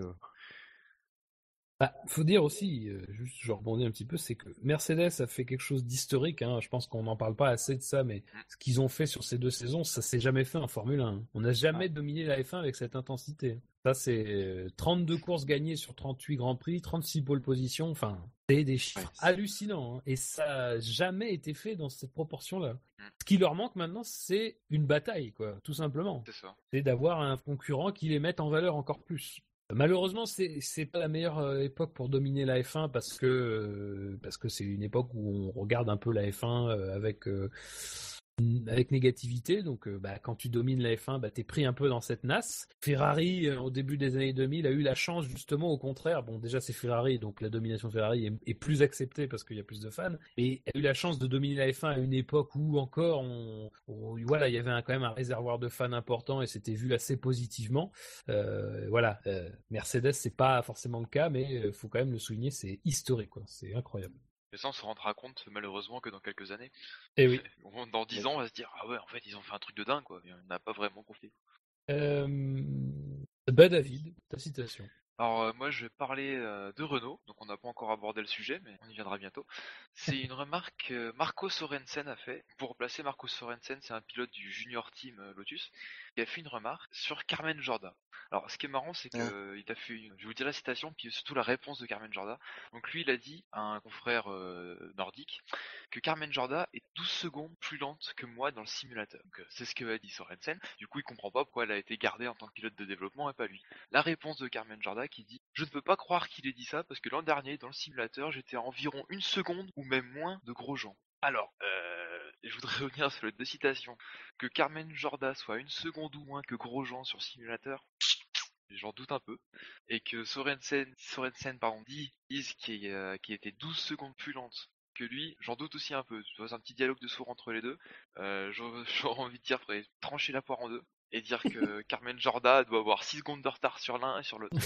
Bah, faut dire aussi, euh, juste je rebondis un petit peu, c'est que Mercedes a fait quelque chose d'historique. Hein, je pense qu'on n'en parle pas assez de ça, mais mm. ce qu'ils ont fait sur ces deux saisons, ça s'est jamais fait en Formule 1. On n'a jamais dominé la F1 avec cette intensité. Ça, c'est 32 euh, courses gagnées sur 38 grands prix, 36 pole positions. Enfin, c'est des chiffres hallucinants. Hein, et ça n'a jamais été fait dans cette proportion-là. Mm. Ce qui leur manque maintenant, c'est une bataille, quoi, tout simplement. C'est d'avoir un concurrent qui les mette en valeur encore plus. Malheureusement, c'est c'est pas la meilleure euh, époque pour dominer la F1 parce que euh, parce que c'est une époque où on regarde un peu la F1 euh, avec avec négativité. Donc, euh, bah, quand tu domines la F1, bah, t'es pris un peu dans cette nasse. Ferrari, euh, au début des années 2000, a eu la chance justement, au contraire. Bon, déjà c'est Ferrari, donc la domination Ferrari est, plus acceptée parce qu'il y a plus de fans. Mais a eu la chance de dominer la F1 à une époque où encore, on, voilà, il y avait quand même un réservoir de fans important et c'était vu assez positivement. Euh, voilà, Mercedes, c'est pas forcément le cas, mais faut quand même le souligner, c'est historique. C'est incroyable. Mais ça, on se rendra compte malheureusement que dans quelques années. Et eh oui. Dans dix ans, on va se dire ah ouais, en fait, ils ont fait un truc de dingue quoi. On n'a pas vraiment compris. Euh... Bah David, ta citation. Alors euh, moi je vais parler euh, de Renault, donc on n'a pas encore abordé le sujet, mais on y viendra bientôt. C'est une remarque que Marco Sorensen a fait. Pour remplacer Marco Sorensen, c'est un pilote du junior team euh, Lotus, qui a fait une remarque sur Carmen Jorda. Alors ce qui est marrant, c'est que Ah. euh, il a fait une... Je vais vous dire la citation, puis surtout la réponse de Carmen Jorda. Donc lui, il a dit à un confrère euh, nordique que Carmen Jorda est 12 secondes plus lente que moi dans le simulateur. Donc, euh, c'est ce que a dit Sorensen. Du coup, il comprend pas pourquoi elle a été gardée en tant que pilote de développement et pas lui. La réponse de Carmen Jorda qui dit Je ne peux pas croire qu'il ait dit ça parce que l'an dernier, dans le simulateur, j'étais à environ une seconde ou même moins de Grosjean. Alors, euh, je voudrais revenir sur les deux citations. Que Carmen Jorda soit une seconde ou moins que Grosjean sur simulateur, j'en doute un peu. Et que Sorensen, Sorensen pardon, dit, dise qu'il euh, qu'il était 12 secondes plus lente que lui, j'en doute aussi un peu. Tu vois, C'est un petit dialogue de sourd entre les deux. Euh, J'aurais envie de dire, faudrait trancher la poire en deux et dire que Carmen Jorda doit avoir 6 secondes de retard sur l'un et sur l'autre.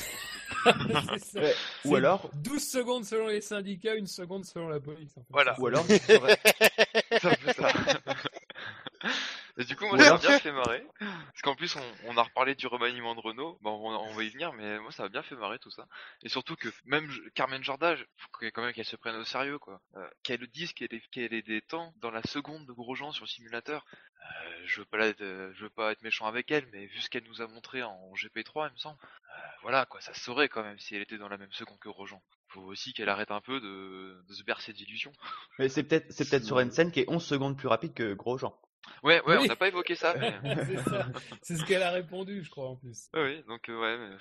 Ouais. Ou alors, 12 secondes selon les syndicats, une seconde selon la police. en fait. Voilà. ou alors, precisava. Et du coup, moi, ça m'a bien fait marrer. Parce qu'en plus, on, on a reparlé du remaniement de Renault. Bon, on, on va y venir, mais moi, ça m'a bien fait marrer tout ça. Et surtout que même Carmen Jorda, faut quand même qu'elle se prenne au sérieux, quoi. Euh, qu'elle dise qu'elle est, qu'elle est des temps dans la seconde de Grosjean sur le simulateur. Euh, je veux pas la- euh, je veux pas être méchant avec elle, mais vu ce qu'elle nous a montré en GP3, il me semble. euh, voilà, quoi, ça se saurait quand même si elle était dans la même seconde que Grosjean. Faut aussi qu'elle arrête un peu de, de se bercer d'illusions. mais c'est peut-être, c'est peut-être Sorensen qui est 11 secondes plus rapide que Grosjean. Ouais, ouais, Oui. on n'a pas évoqué ça, mais. c'est ce qu'elle a répondu, je crois, en plus. Ouais, oui, donc euh, ouais, mais...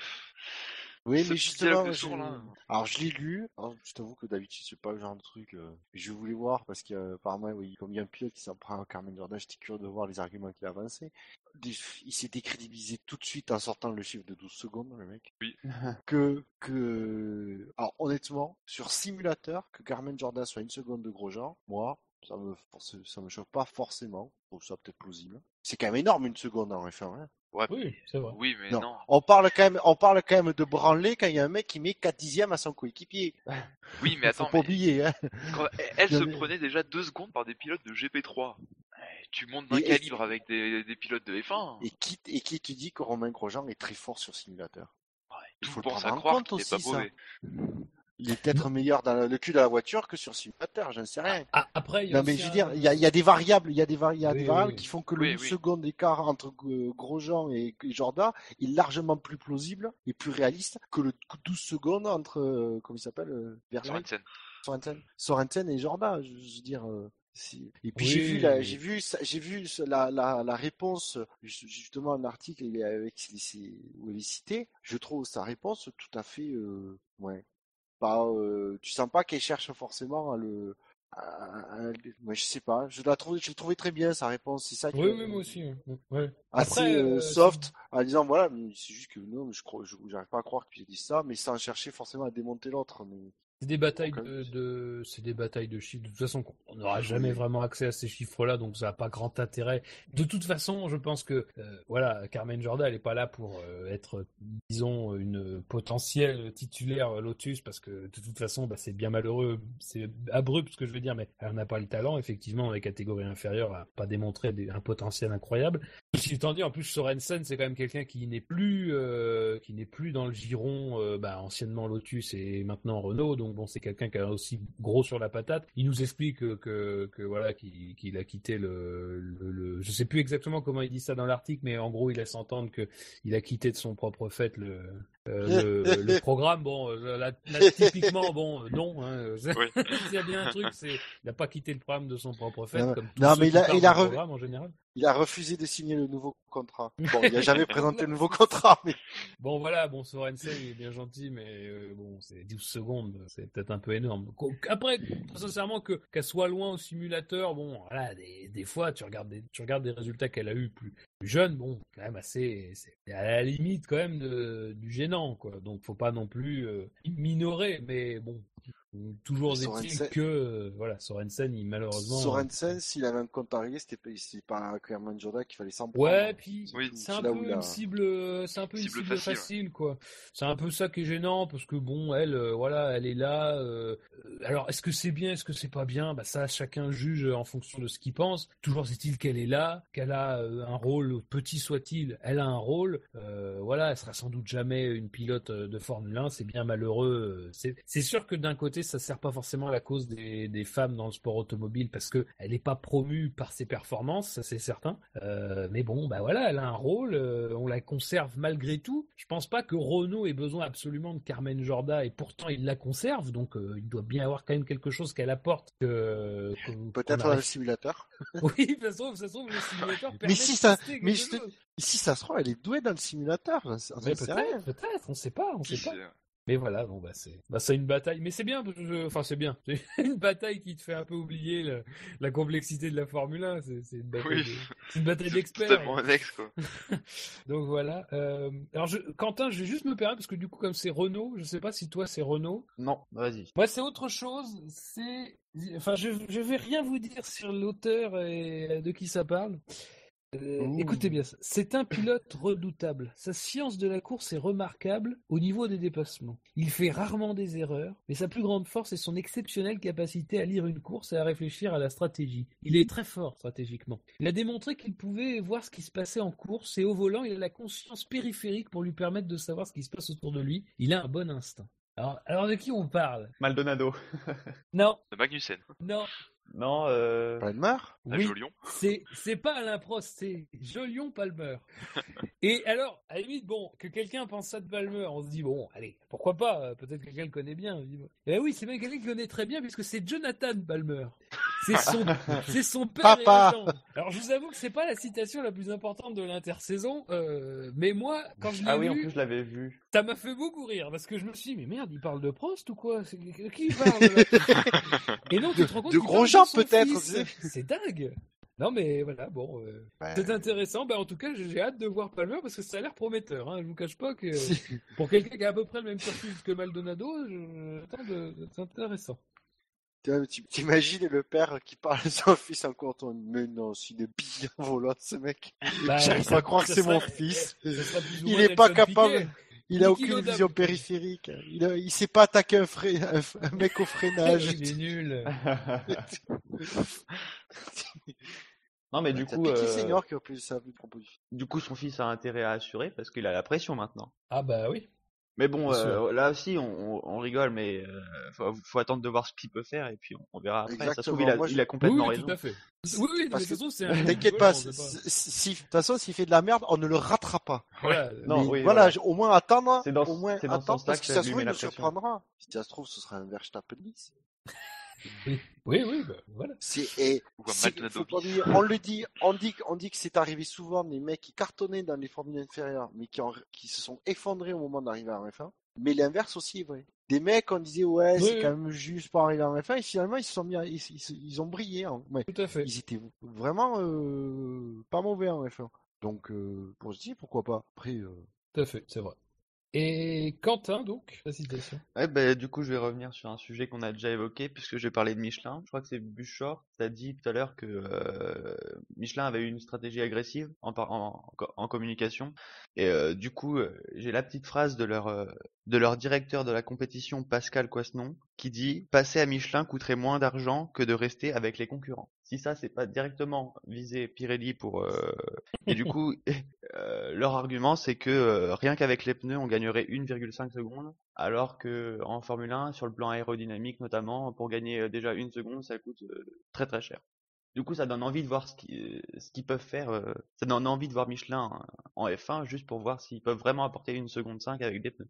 Oui, Ce mais justement, je... là. alors je l'ai lu. Alors, je t'avoue que d'habitude c'est pas le genre de truc. euh, Je voulais voir parce qu'apparemment, oui, comme il y a un pilote qui s'en prend à Carmen Jordan, j'étais curieux de voir les arguments qu'il a avancés. Il s'est décrédibilisé tout de suite en sortant le chiffre de 12 secondes, le mec. Que, que, alors honnêtement, sur simulateur, que Carmen Jordan soit une seconde de Grosjean, moi, ça me, force- ça me choque pas forcément. Je trouve ça peut-être plausible. C'est quand même énorme une seconde en F1. Hein. Ouais, Oui, c'est vrai. oui, mais Non. non. On parle quand même, on parle quand même de branler quand il y a un mec qui met 4 dixièmes à son coéquipier. Oui, mais Faut attends, pas mais oublier, hein. quand- elle se mais- prenait déjà deux secondes par des pilotes de GP3. Eh, Tu montes d'un et- calibre avec des, des pilotes de F1. Et qui, et qui te dit que Romain Grosjean est très fort sur simulateur? Ouais, il tout faut le pense prendre à en croire compte qu'il n'est aussi, pas ça. Il est peut-être meilleur dans le cul de la voiture que sur simulateur, j'en sais rien. Ah, après, il y a Non mais je veux un- dire, il y a, il y a des variables, il y a des, vari- il y a Oui, des oui, variables oui. qui font que le Oui, une oui. seconde d'écart entre Grosjean et, Jordan est largement plus plausible et plus réaliste que le 12 secondes entre, euh, comment il s'appelle, euh, Sorensen. Sorensen, Sorensen et Jordan, je, je veux dire. euh, si- Et puis Oui. j'ai vu la, j'ai vu, j'ai vu la, la, la réponse ju- justement l'article il est avec où elle est citée. Je trouve sa réponse tout à fait, euh, ouais. Pas, euh, tu sens pas qu'elle cherche forcément à le, moi je sais pas. Je la trouve, je l'ai trouvé très bien sa réponse. C'est ça. qui Oui, oui, moi aussi. ouais. Ouais. Assez Après, euh, euh, soft en disant voilà, c'est juste que non, je j'arrive pas à croire qu'il ait dit ça, mais sans chercher forcément à démonter l'autre. Mais C'est des batailles de, de- c'est des batailles de chiffres. De toute façon, on n'aura Oui. jamais vraiment accès à ces chiffres-là, donc ça n'a pas grand intérêt. De toute façon, je pense que euh, voilà, Carmen Jordan, elle est pas là pour euh, être, disons, une potentielle titulaire Lotus, parce que de toute façon, bah, c'est bien malheureux, c'est abrupt ce que je veux dire, mais elle n'a pas le talent, effectivement, dans les catégories inférieures, pas démontrer des- un potentiel incroyable. Ceci étant dit, en plus Sorensen, c'est quand même quelqu'un qui n'est plus, euh, qui n'est plus dans le giron, euh, bah, anciennement Lotus et maintenant Renault. Donc bon, c'est quelqu'un qui a aussi gros sur la patate. Il nous explique que, que, voilà, qu'il qu'il a quitté le, le, le- je sais plus exactement comment il dit ça dans l'article, mais en gros, il laisse entendre que il a quitté de son propre fait le, le, le programme. Bon, euh, là, là, typiquement, bon, euh, non. Hein, Oui. S'il y a bien un truc, c'est il n'a pas quitté le programme de son propre fait, Non, comme mais il a- il a du re- programme en général. il a refusé de signer le nouveau contrat. Bon, il a jamais présenté le nouveau contrat, mais Bon voilà, bon Sorensen il est bien gentil, mais euh, bon c'est 12 secondes, c'est peut-être un peu énorme. Après, très sincèrement que qu'elle soit loin au simulateur, bon voilà, des, des fois tu regardes des, tu regardes des résultats qu'elle a eu plus, jeune, bon quand même assez, c'est à la limite quand même du gênant quoi. Donc faut pas non plus euh, minorer, mais bon. Toujours est-il que euh, voilà, Sorensen, il malheureusement. Sorensen, s'il avait un compte à régler, c'était pas, Clermont Jordan qu'il fallait s'en prendre. Ouais, puis Oui. c'est un peu une cible, euh, c'est un peu une Cible facile, facile, quoi. C'est un peu ça qui est gênant parce que bon, elle, euh, voilà, elle est là. euh, euh, alors, est-ce que c'est bien, est-ce que c'est pas bien? Bah ça, chacun juge en fonction de ce qu'il pense. Toujours est-il qu'elle est là, qu'elle a euh, un rôle petit soit-il, elle a un rôle. euh, voilà, elle sera sans doute jamais une pilote euh, de Formule 1. C'est bien malheureux. euh, c'est sûr que d'un côté, ça sert pas forcément à la cause des, des femmes dans le sport automobile parce que elle n'est pas promue par ses performances, ça c'est certain. Euh, mais bon, bah voilà, elle a un rôle, euh, on la conserve malgré tout. Je pense pas que Renault ait besoin absolument de Carmen Jorda et pourtant il la conserve, donc euh, il doit bien avoir quand même quelque chose qu'elle apporte. Que, que- Peut-être qu'on dans le arrive- simulateur. Oui, ça se trouve, ça se trouve, le simulateur permet Mais si ça- mais. Si ça se trouve, elle est douée dans le simulateur. Peut-être, peut-être, on sait pas, on sait pas. Mais voilà, bon bah c'est, bah c'est une bataille, mais c'est bien, parce que je- enfin c'est bien, c'est une bataille qui te fait un peu oublier le- la complexité de la Formule 1. C'est, une bataille, Oui. de- d'experts. Donc voilà. Euh, alors je, Quentin, je vais juste me permettre parce que du coup comme c'est Renault, je sais pas si toi c'est Renault. Non, vas-y. Moi c'est autre chose. C'est, enfin je, je vais rien vous dire sur l'auteur et de qui ça parle. Euh, écoutez bien, ça. c'est un pilote redoutable. Sa science de la course est remarquable au niveau des dépassements. Il fait rarement des erreurs, mais sa plus grande force est son exceptionnelle capacité à lire une course et à réfléchir à la stratégie. Il est très fort stratégiquement. Il a démontré qu'il pouvait voir ce qui se passait en course et au volant, il a la conscience périphérique pour lui permettre de savoir ce qui se passe autour de lui. Il a un bon instinct. Alors, alors de qui on parle? Maldonado. Non, De Magnussen. non, Non, euh... Palmer? Oui. Jolion. C'est c'est pas Alain Prost, c'est Jolion Palmer. Et alors, à la limite, bon, que quelqu'un pense ça de Palmer, on se dit bon, allez, pourquoi pas euh, Peut-être quelqu'un le connaît bien. Eh oui, c'est même quelqu'un qui connaît très bien puisque c'est Jonathan Palmer. C'est son, c'est son père Papa. et. Alors, je vous avoue que c'est pas la citation la plus importante de l'intersaison, euh, mais moi, quand je l'ai Ah oui, en vu, plus je l'avais vu. ça m'a fait beaucoup rire parce que je me suis dit, mais merde, il parle de Prost ou quoi? Qui parle? Là Et non, tu te rends compte De gros gens, peut-être. C'est dingue. Non, mais voilà, bon, euh, Ouais. c'est intéressant. Bah, en tout cas, j'ai hâte de voir Palmer parce que ça a l'air prometteur. Hein. Je vous cache pas que pour quelqu'un qui a à peu près le même cursus que Maldonado, je... attends, de... c'est intéressant. T'imagines le père qui parle à son fils en courant. Mais non, s'il est bien volant, ce mec. Bah, J'arrive pas à croire que c'est mon fils. Il est pas capable. Piquet. Il a aucune vision périphérique. Il, a- il sait pas attaquer un, fre- un f- un mec au freinage. Il est nul. non, mais du C'est coup, euh, Senior qui a plus proposition. du coup, son fils a intérêt à assurer parce qu'il a la pression maintenant. Ah bah oui. Mais bon, euh, là aussi, on, on- rigole, mais euh, faut, faut attendre de voir ce qu'il peut faire et puis on, on verra après. Ça se trouve, il a, moi, je- il a Oui, complètement oui, raison. tout à fait. Oui, oui, mais Parce de toute que- façon, c'est un. T'inquiète pas, on si- de toute façon, s'il fait de la merde, on ne le ratera pas. Voilà. Non, oui, voilà, au moins attendre, C'est dans au moins c'est dans ce attendre, sens-là parce que ça se trouve, il nous surprendra. Si ça se trouve, ce sera un Verstappen 10. Oui, oui, oui, bah, voilà. C'est, et, faut pas on le dit, on dit, on dit que c'est arrivé souvent des mecs qui cartonnaient dans les formules inférieures, mais qui, ont- qui se sont effondrés au moment d'arriver en F1. Mais l'inverse aussi est vrai. Des mecs, on disait, ouais, Oui, c'est oui. quand même juste pour arriver en F1, et finalement, ils se sont mis, à- ils, ils- ils ont brillé. hein. Ouais. Tout à fait. Ils étaient vraiment euh, pas mauvais en F1. Donc, euh, pour se dire, pourquoi pas. Après, euh, Tout à fait, c'est vrai. Et Quentin, donc, la citation. Ouais, bah, du coup, je vais revenir sur un sujet qu'on a déjà évoqué, puisque j'ai parlé de Michelin. Je crois que c'est Buchor qui a dit tout à l'heure que euh, Michelin avait eu une stratégie agressive en, communication. Et euh, du coup, euh, j'ai la petite phrase de leur, de leur directeur de la compétition, Pascal Coisnon, qui dit « Passer à Michelin coûterait moins d'argent que de rester avec les concurrents ». Si ça, c'est pas directement visé Pirelli pour... euh, Et du coup, euh, leur argument, c'est que euh, rien qu'avec les pneus, on gagnerait 1,5 secondes, alors que en Formule 1, sur le plan aérodynamique notamment, pour gagner euh, déjà une seconde, ça coûte euh, très très cher. Du coup, ça donne envie de voir ce qu'ils ce qu'ils peuvent faire. euh, ça donne envie de voir Michelin en F1 juste pour voir s'ils peuvent vraiment apporter une seconde 5 avec des pneus.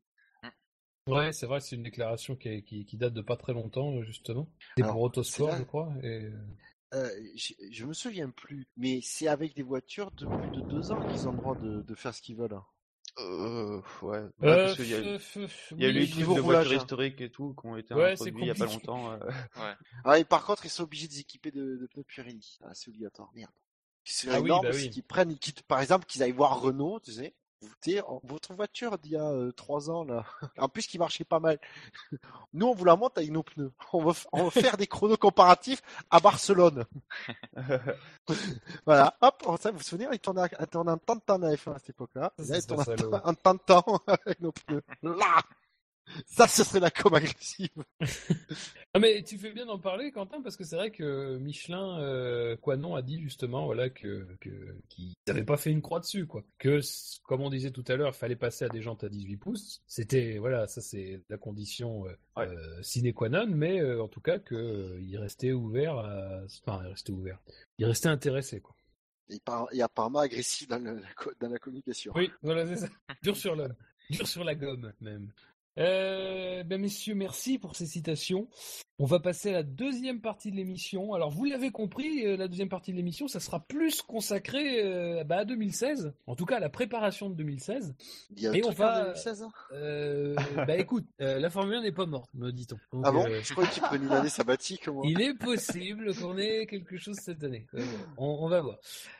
Ouais, c'est vrai, c'est une déclaration qui, est- qui, qui date de pas très longtemps, justement. C'est pour Autosport, je crois. Et... euh, je, je me souviens plus, mais c'est avec des voitures de plus de deux ans qu'ils ont le droit de, de faire ce qu'ils veulent. hein. Euh, ouais. ouais, Euh, parce qu'il y a, il y a eu les de voitures hein. historiques et tout qui ont été Ouais, introduits il y a pas longtemps. euh. Ah, et par contre, ils sont obligés de s'équiper de, de pneus Pirelli. Ah, c'est obligatoire. Merde. C'est Ah oui, énorme, bah c'est oui. qu'ils prennent, par exemple, qu'ils aillent voir Renault, tu sais. Votre voiture d'il y a euh, trois ans, là, en plus qui marchait pas mal, nous on vous la monte avec nos pneus. On va, f- on va faire des chronos comparatifs à Barcelone. Voilà, hop, ça, vous vous souvenez, il tournait, à- il tournait en temps de temps à F1 à cette époque-là. Là, il ce tourne serait salaud. en temps de temps avec nos pneus. Là Ça, ce serait la com agressive. Ah mais tu fais bien d'en parler, Quentin, parce que c'est vrai que Michelin, euh, quoi non, a dit justement, voilà, que que qu'ils n'avaient pas fait une croix dessus, quoi. Que comme on disait tout à l'heure, il fallait passer à des jantes à 18 pouces. C'était voilà, ça c'est la condition euh, Ouais. euh, sine qua non, mais euh, en tout cas que euh, il restait ouvert, à... enfin il restait ouvert, il restait intéressé, quoi. Et, par- et apparemment agressif dans, le- dans la communication. Oui, voilà, c'est ça. Dur sur l'homme. Dur sur la gomme, même. Euh, ben messieurs, merci pour ces citations. On va passer à la deuxième partie de l'émission. Alors, vous l'avez compris, euh, la deuxième partie de l'émission, ça sera plus consacré euh, bah, à 2016, en tout cas à la préparation de 2016. Il y a Et on va- en 2016, hein Euh, bah écoute, euh, la Formule 1 n'est pas morte, me dit-on. Donc, Ah bon euh, Je croyais que tu prenais une année sabbatique, moi. il est possible qu'on ait quelque chose cette année. Euh, on, on va voir.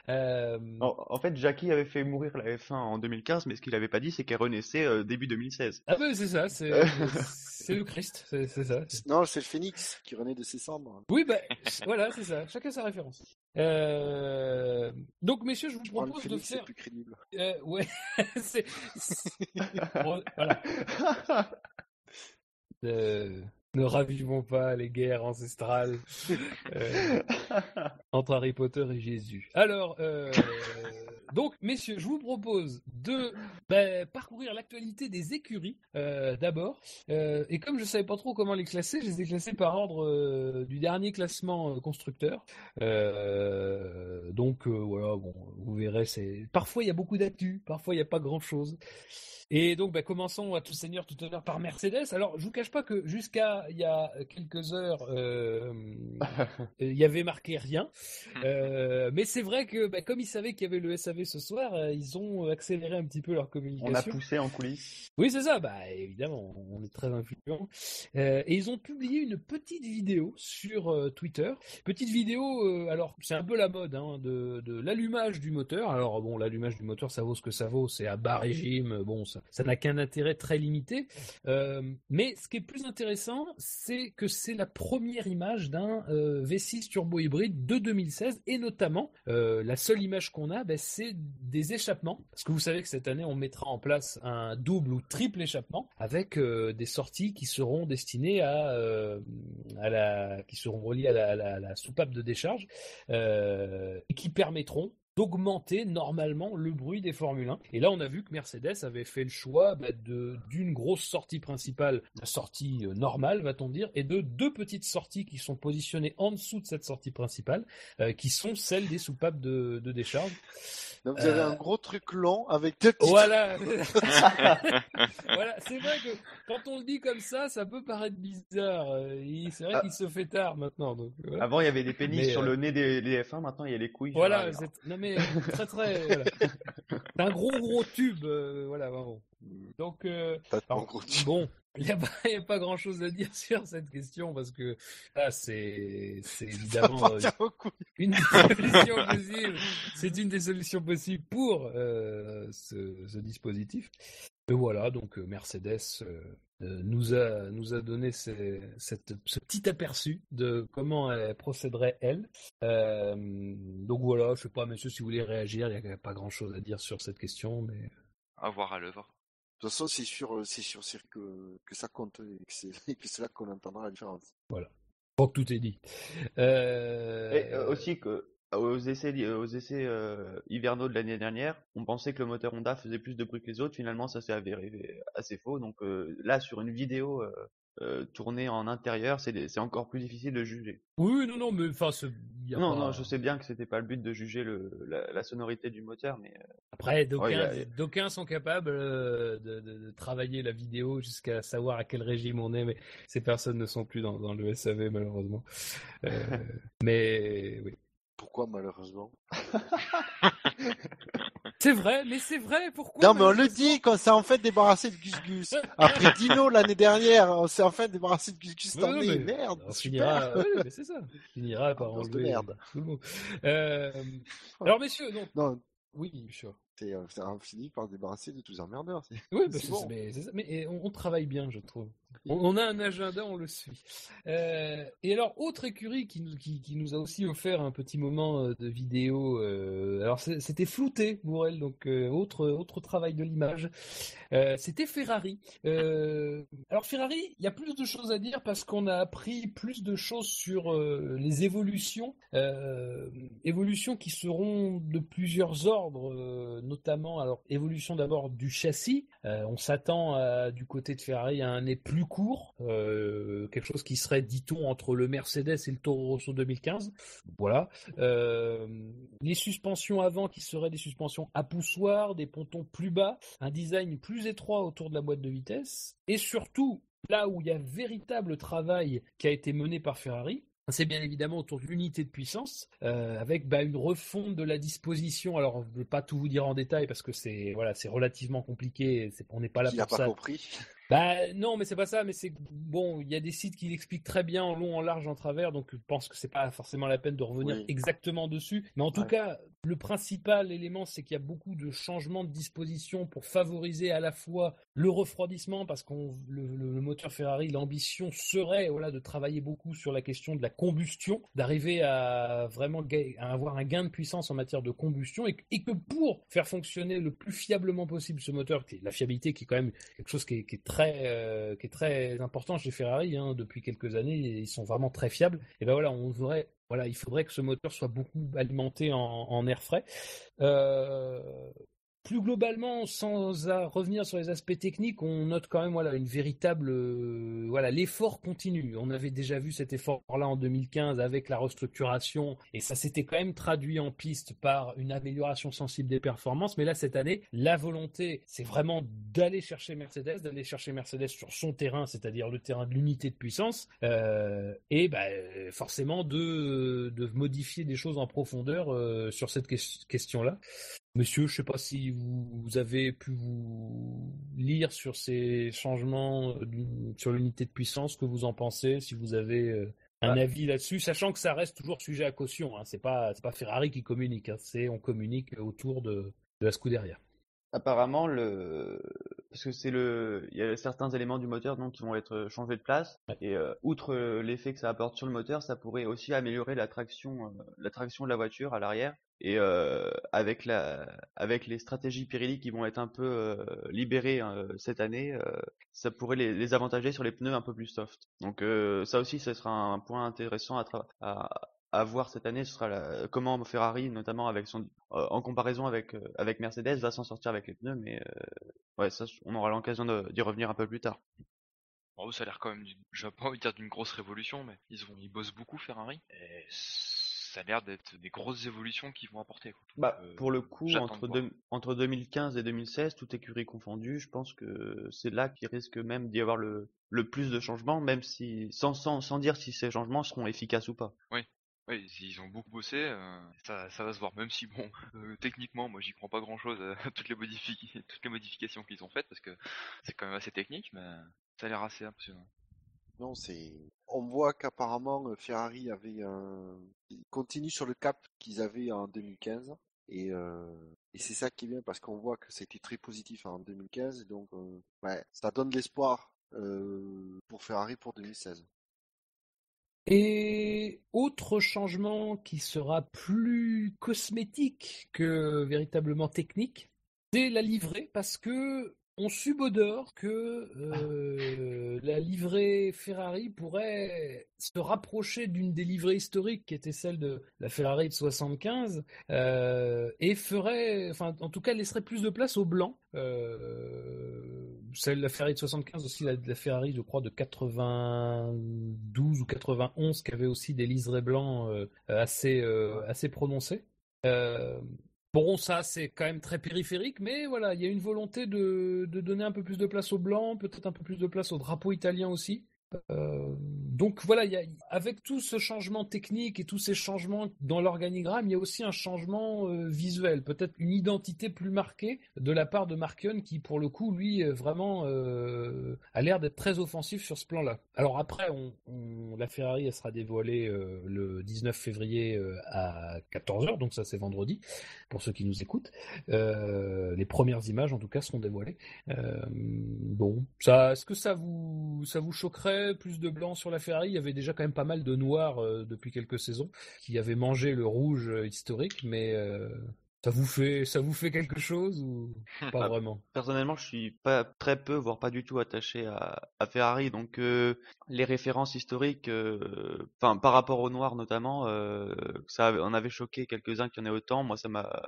Euh, En, en fait, Jackie avait fait mourir la F1 en 2015, mais ce qu'il avait pas dit, c'est qu'elle renaissait euh, début 2016. Ah ben c'est ça, c'est c'est le Christ, c'est ça. Non, c'est le Phoenix qui renaît de ses cendres. Oui, bah, voilà, c'est ça. Chacun sa référence. Euh, Donc, messieurs, je vous Je prends le propose de Phoenix, c'est faire. plus crédible. Euh, ouais, c'est. c'est- Bon, voilà. Euh, Ne ravivons pas les guerres ancestrales euh, entre Harry Potter et Jésus. Alors, euh, donc, messieurs, je vous propose de ben, parcourir l'actualité des écuries euh, d'abord. Et comme je savais pas trop comment les classer, je les ai classés par ordre du dernier classement constructeur. Donc voilà, bon, vous verrez, parfois il y a beaucoup d'actu, parfois il n'y a pas grand chose. Et donc, bah, commençons à tout seigneur, tout honneur par Mercedes. Alors, je vous cache pas que jusqu'à il y a quelques heures, euh, il y avait marqué rien. Euh, mais c'est vrai que, bah, comme ils savaient qu'il y avait le SAV ce soir, euh, ils ont accéléré un petit peu leur On a communication. poussé en coulisses. Oui, c'est ça. Bah, évidemment, on est très influent. Et ils ont publié une petite vidéo sur Twitter. Petite vidéo, alors c'est un peu la mode hein, de, de l'allumage du moteur. Alors bon, l'allumage du moteur, ça vaut ce que ça vaut. C'est à bas régime. Bon, ça ça n'a qu'un intérêt très limité. Euh, mais ce qui est plus intéressant, c'est que c'est la première image d'un euh, V6 turbo hybride de 2016 et notamment euh, la seule image qu'on a, ben, c'est des échappements. Parce que vous savez que cette année, on mettra en place un double ou triple échappement avec des sorties qui seront destinées à, qui seront reliées à la, soupape de décharge et qui permettront d'augmenter normalement le bruit des Formule 1. Et là, on a vu que Mercedes avait fait le choix bah, de d'une grosse sortie principale, la sortie euh, normale, va-t-on dire, et de deux petites sorties qui sont positionnées en dessous de cette sortie principale, euh, qui sont celles des soupapes de, de décharge. Donc vous avez Euh, un gros truc long avec deux petits Voilà. voilà, c'est vrai que quand on le dit comme ça, ça peut paraître bizarre. C'est vrai Ah. qu'il se fait tard maintenant. Donc, voilà. Avant, il y avait des pénis Mais, sur euh, le nez des, des F1, maintenant il y a les couilles. Voilà, non mais très très. voilà. C'est un gros gros tube, euh, voilà vraiment. Donc euh, alors, bon, il n'y a, a pas grand chose à dire sur cette question parce que là c'est c'est évidemment euh, une des solutions possibles. C'est une des solutions possibles pour euh, ce, ce dispositif. Et voilà, donc euh, Mercedes euh, euh, nous a nous a donné ces- cette, ce petit aperçu de comment elle procéderait elle. Euh, donc voilà, je sais pas, messieurs, si vous voulez réagir, il n'y a pas grand chose à dire sur cette question, mais À voir à l'œuvre. De toute façon, c'est sûr, c'est sûr, c'est que, que ça compte et que c'est et que c'est là qu'on entendra la différence. je crois que tout est dit. Euh, Et euh, aussi que aux essais, aux essais euh, hivernaux de l'année dernière, on pensait que le moteur Honda faisait plus de bruit que les autres. Finalement, ça s'est avéré assez faux. Donc euh, là, sur une vidéo euh, euh, tournée en intérieur, c'est encore plus difficile de juger. Oui, non, non, mais enfin, Non, pas- non, je sais bien que c'était pas le but de juger le, la, la sonorité du moteur, mais euh, Après, d'aucuns Ouais, a- sont capables euh, de, de- de travailler la vidéo jusqu'à savoir à quel régime on est, mais ces personnes ne sont plus dans, dans le SAV malheureusement. Euh, mais oui. Pourquoi, malheureusement C'est vrai, mais c'est vrai, pourquoi Non, mais on le dit quand c'est en fait débarrassé de Gus Gus. Après Dino l'année dernière, on s'est en fait débarrassé de Gus Gus cette année. mais Merde, On super. finira, ouais, mais c'est ça. On finira par enlever merde. tout le monde. Euh, alors messieurs, donc Non, oui, monsieur. C'est, on finit par se débarrasser de tous les emmerdeurs. Oui, bah, C'est c'est- bon. mais, c'est ça. Mais, et on, on travaille bien, je trouve. On, a un agenda, on le suit. Euh, et alors, autre écurie qui nous, a aussi offert un petit moment euh, de vidéo. euh, alors, c'était flouté pour elle, donc autre, autre travail de l'image. C'était Ferrari. Alors Ferrari, il y a plus de choses à dire parce qu'on a appris plus de choses sur les évolutions, évolutions qui seront de plusieurs ordres, notamment alors évolution d'abord du châssis. On s'attend du côté de Ferrari à un nez plus court, euh, quelque chose qui serait, dit-on, entre le Mercedes et le Toro Rosso 2015. Voilà. Euh, les suspensions avant qui seraient des suspensions à poussoir, des pontons plus bas, un design plus étroit autour de la boîte de vitesse, et surtout, là où il y a véritable travail qui a été mené par Ferrari, c'est bien évidemment autour de l'unité de puissance, euh, avec bah, une refonte de la disposition. Alors, je ne vais pas tout vous dire en détail parce que c'est voilà, c'est relativement compliqué. on n'est pas là n'a pour pas ça. compris. Bah non, mais c'est pas ça. Mais c'est bon. Il y a des sites qui l'expliquent très bien en long, en large, en travers. Donc je pense que c'est pas forcément la peine de revenir Oui. exactement dessus. Mais en tout Ouais. cas, le principal élément, c'est qu'il y a beaucoup de changements de disposition pour favoriser à la fois le refroidissement, parce qu'on le, moteur Ferrari, l'ambition serait de travailler beaucoup sur la question de la combustion, d'arriver à vraiment avoir un gain de puissance en matière de combustion, et, que- que pour faire fonctionner le plus fiablement possible ce moteur, la fiabilité qui est quand même quelque chose qui est, euh, très important chez Ferrari hein, depuis quelques années ils sont vraiment très fiables et ben voilà on voudrait voilà il faudrait que ce moteur soit beaucoup alimenté en, air frais. Euh, plus globalement, sans revenir sur les aspects techniques, on note quand même une véritable euh, voilà l'effort continue. On avait déjà vu cet effort-là en 2015 avec la restructuration et ça s'était quand même traduit en piste par une amélioration sensible des performances. Mais là cette année, la volonté, c'est vraiment d'aller chercher Mercedes, d'aller chercher Mercedes sur son terrain, c'est-à-dire le terrain de l'unité de puissance, euh, et bah, forcément de modifier des choses en profondeur euh, sur cette ques- question-là. Monsieur, je sais pas si vous avez pu vous lire sur ces changements euh, sur l'unité de puissance, ce que vous en pensez, si vous avez euh, un Ah. avis là-dessus, sachant que ça reste toujours sujet à caution. Hein. C'est pas c'est pas Ferrari qui communique, hein. c'est on communique autour de, de la Scuderia. Apparemment, le... parce que c'est le, il y a certains éléments du moteur donc qui vont être changés de place et euh, outre euh, l'effet que ça apporte sur le moteur, ça pourrait aussi améliorer la traction, euh, la traction de la voiture à l'arrière et euh, avec la, avec les stratégies Pirelli qui vont être un peu euh, libérées euh, cette année, euh, ça pourrait les, les avantager sur les pneus un peu plus soft. Donc euh, ça aussi, ce sera un point intéressant à, tra- à, à voir cette année. Ce sera la- comment Ferrari, notamment avec son, euh, en comparaison avec euh, avec Mercedes, va s'en sortir avec les pneus. Mais euh, ouais, ça, on aura l'occasion d'y revenir un peu plus tard. Bon, ça a l'air quand même, j'ai pas envie de dire d'une grosse révolution, mais ils ont, ils bossent beaucoup Ferrari. Et ça a l'air d'être des grosses évolutions qu'ils vont apporter. Quoi. Bah, euh, pour le coup, entre, de entre 2015 et 2016, toute écurie confondue, je pense que c'est là qu'il risque même d'y avoir le, le plus de changements, même si, sans, sans, sans dire si ces changements seront efficaces ou pas. Oui, ils ont beaucoup bossé, euh, ça, ça va se voir. Même si, bon, euh, techniquement, moi j'y crois pas grand chose à toutes les, toutes les modifications qu'ils ont faites parce que c'est quand même assez technique, mais ça a l'air assez impressionnant. Non, c'est. On voit qu'apparemment euh, Ferrari avait un. Ils continuent sur le cap qu'ils avaient en 2015. Et, euh, et c'est ça qui est bien parce qu'on voit que c'était très positif en 2015. Donc, euh, ouais, ça donne de l'espoir euh, pour Ferrari pour 2016. Et autre changement qui sera plus cosmétique que véritablement technique, c'est la livrée, parce que on subodore que euh, la livrée Ferrari pourrait se rapprocher d'une des livrées historiques qui était celle de la Ferrari de 75 euh, et ferait, enfin en tout cas laisserait plus de place au blanc. Euh, celle de la Ferrari de 75 aussi, la, la Ferrari je crois de 92 ou 91 qui avait aussi des liserés blancs assez assez prononcés. Bon, ça, c'est quand même très périphérique, mais voilà, il y a une volonté de, de donner un peu plus de place au blanc, peut-être un peu plus de place au drapeau italien aussi. Euh, donc voilà, avec tout ce changement technique et tous ces changements dans l'organigramme, il y a aussi un changement euh, visuel, peut-être une identité plus marquée de la part de Markion qui, pour le coup, lui, vraiment euh, a l'air d'être très offensif sur ce plan-là. Alors après, la Ferrari, elle sera dévoilée le 19 février à 14h, donc ça c'est vendredi, pour ceux qui nous écoutent. Les premières images, en tout cas, seront dévoilées. bon, est-ce que ça vous, ça vous choquerait plus de blanc sur la Ferrari. Il y avait déjà quand même pas mal de noir depuis quelques saisons qui avaient mangé le rouge historique, mais ça vous fait, ça vous fait quelque chose ou pas Bah, vraiment? Personnellement, je suis pas très peu, voire pas du tout attaché à, à Ferrari, donc euh, les références historiques, euh, enfin par rapport au noir notamment, euh, ça en avait choqué quelques-uns qu'il y en ait autant. Moi, ça m'a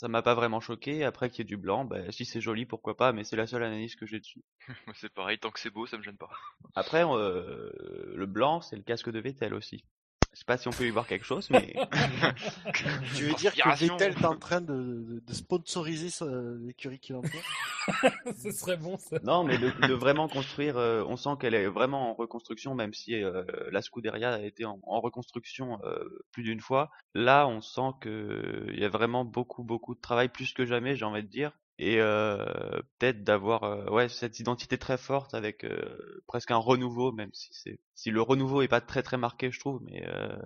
ça m'a pas vraiment choqué. Après qu'il y ait du blanc, bah, si c'est joli, pourquoi pas, mais c'est la seule analyse que j'ai dessus. C'est pareil, tant que c'est beau, ça me gêne pas. Après, euh, le blanc, c'est le casque de Vettel aussi. Je sais pas si on peut y voir quelque chose, mais Tu veux dire que. Vettel est en train de, de, de sponsoriser sa- l'écurie qu'il emploie Ce serait bon ça. Non, mais de, de vraiment construire, euh, on sent qu'elle est vraiment en reconstruction, même si euh, la Scuderia a été en, en reconstruction euh, plus d'une fois. Là, on sent que il y a vraiment beaucoup, beaucoup de travail, plus que jamais, j'ai envie de dire. Et euh, peut-être d'avoir euh, ouais cette identité très forte avec euh, presque un renouveau, même si c'est si le renouveau est pas très très marqué, je trouve, mais euh,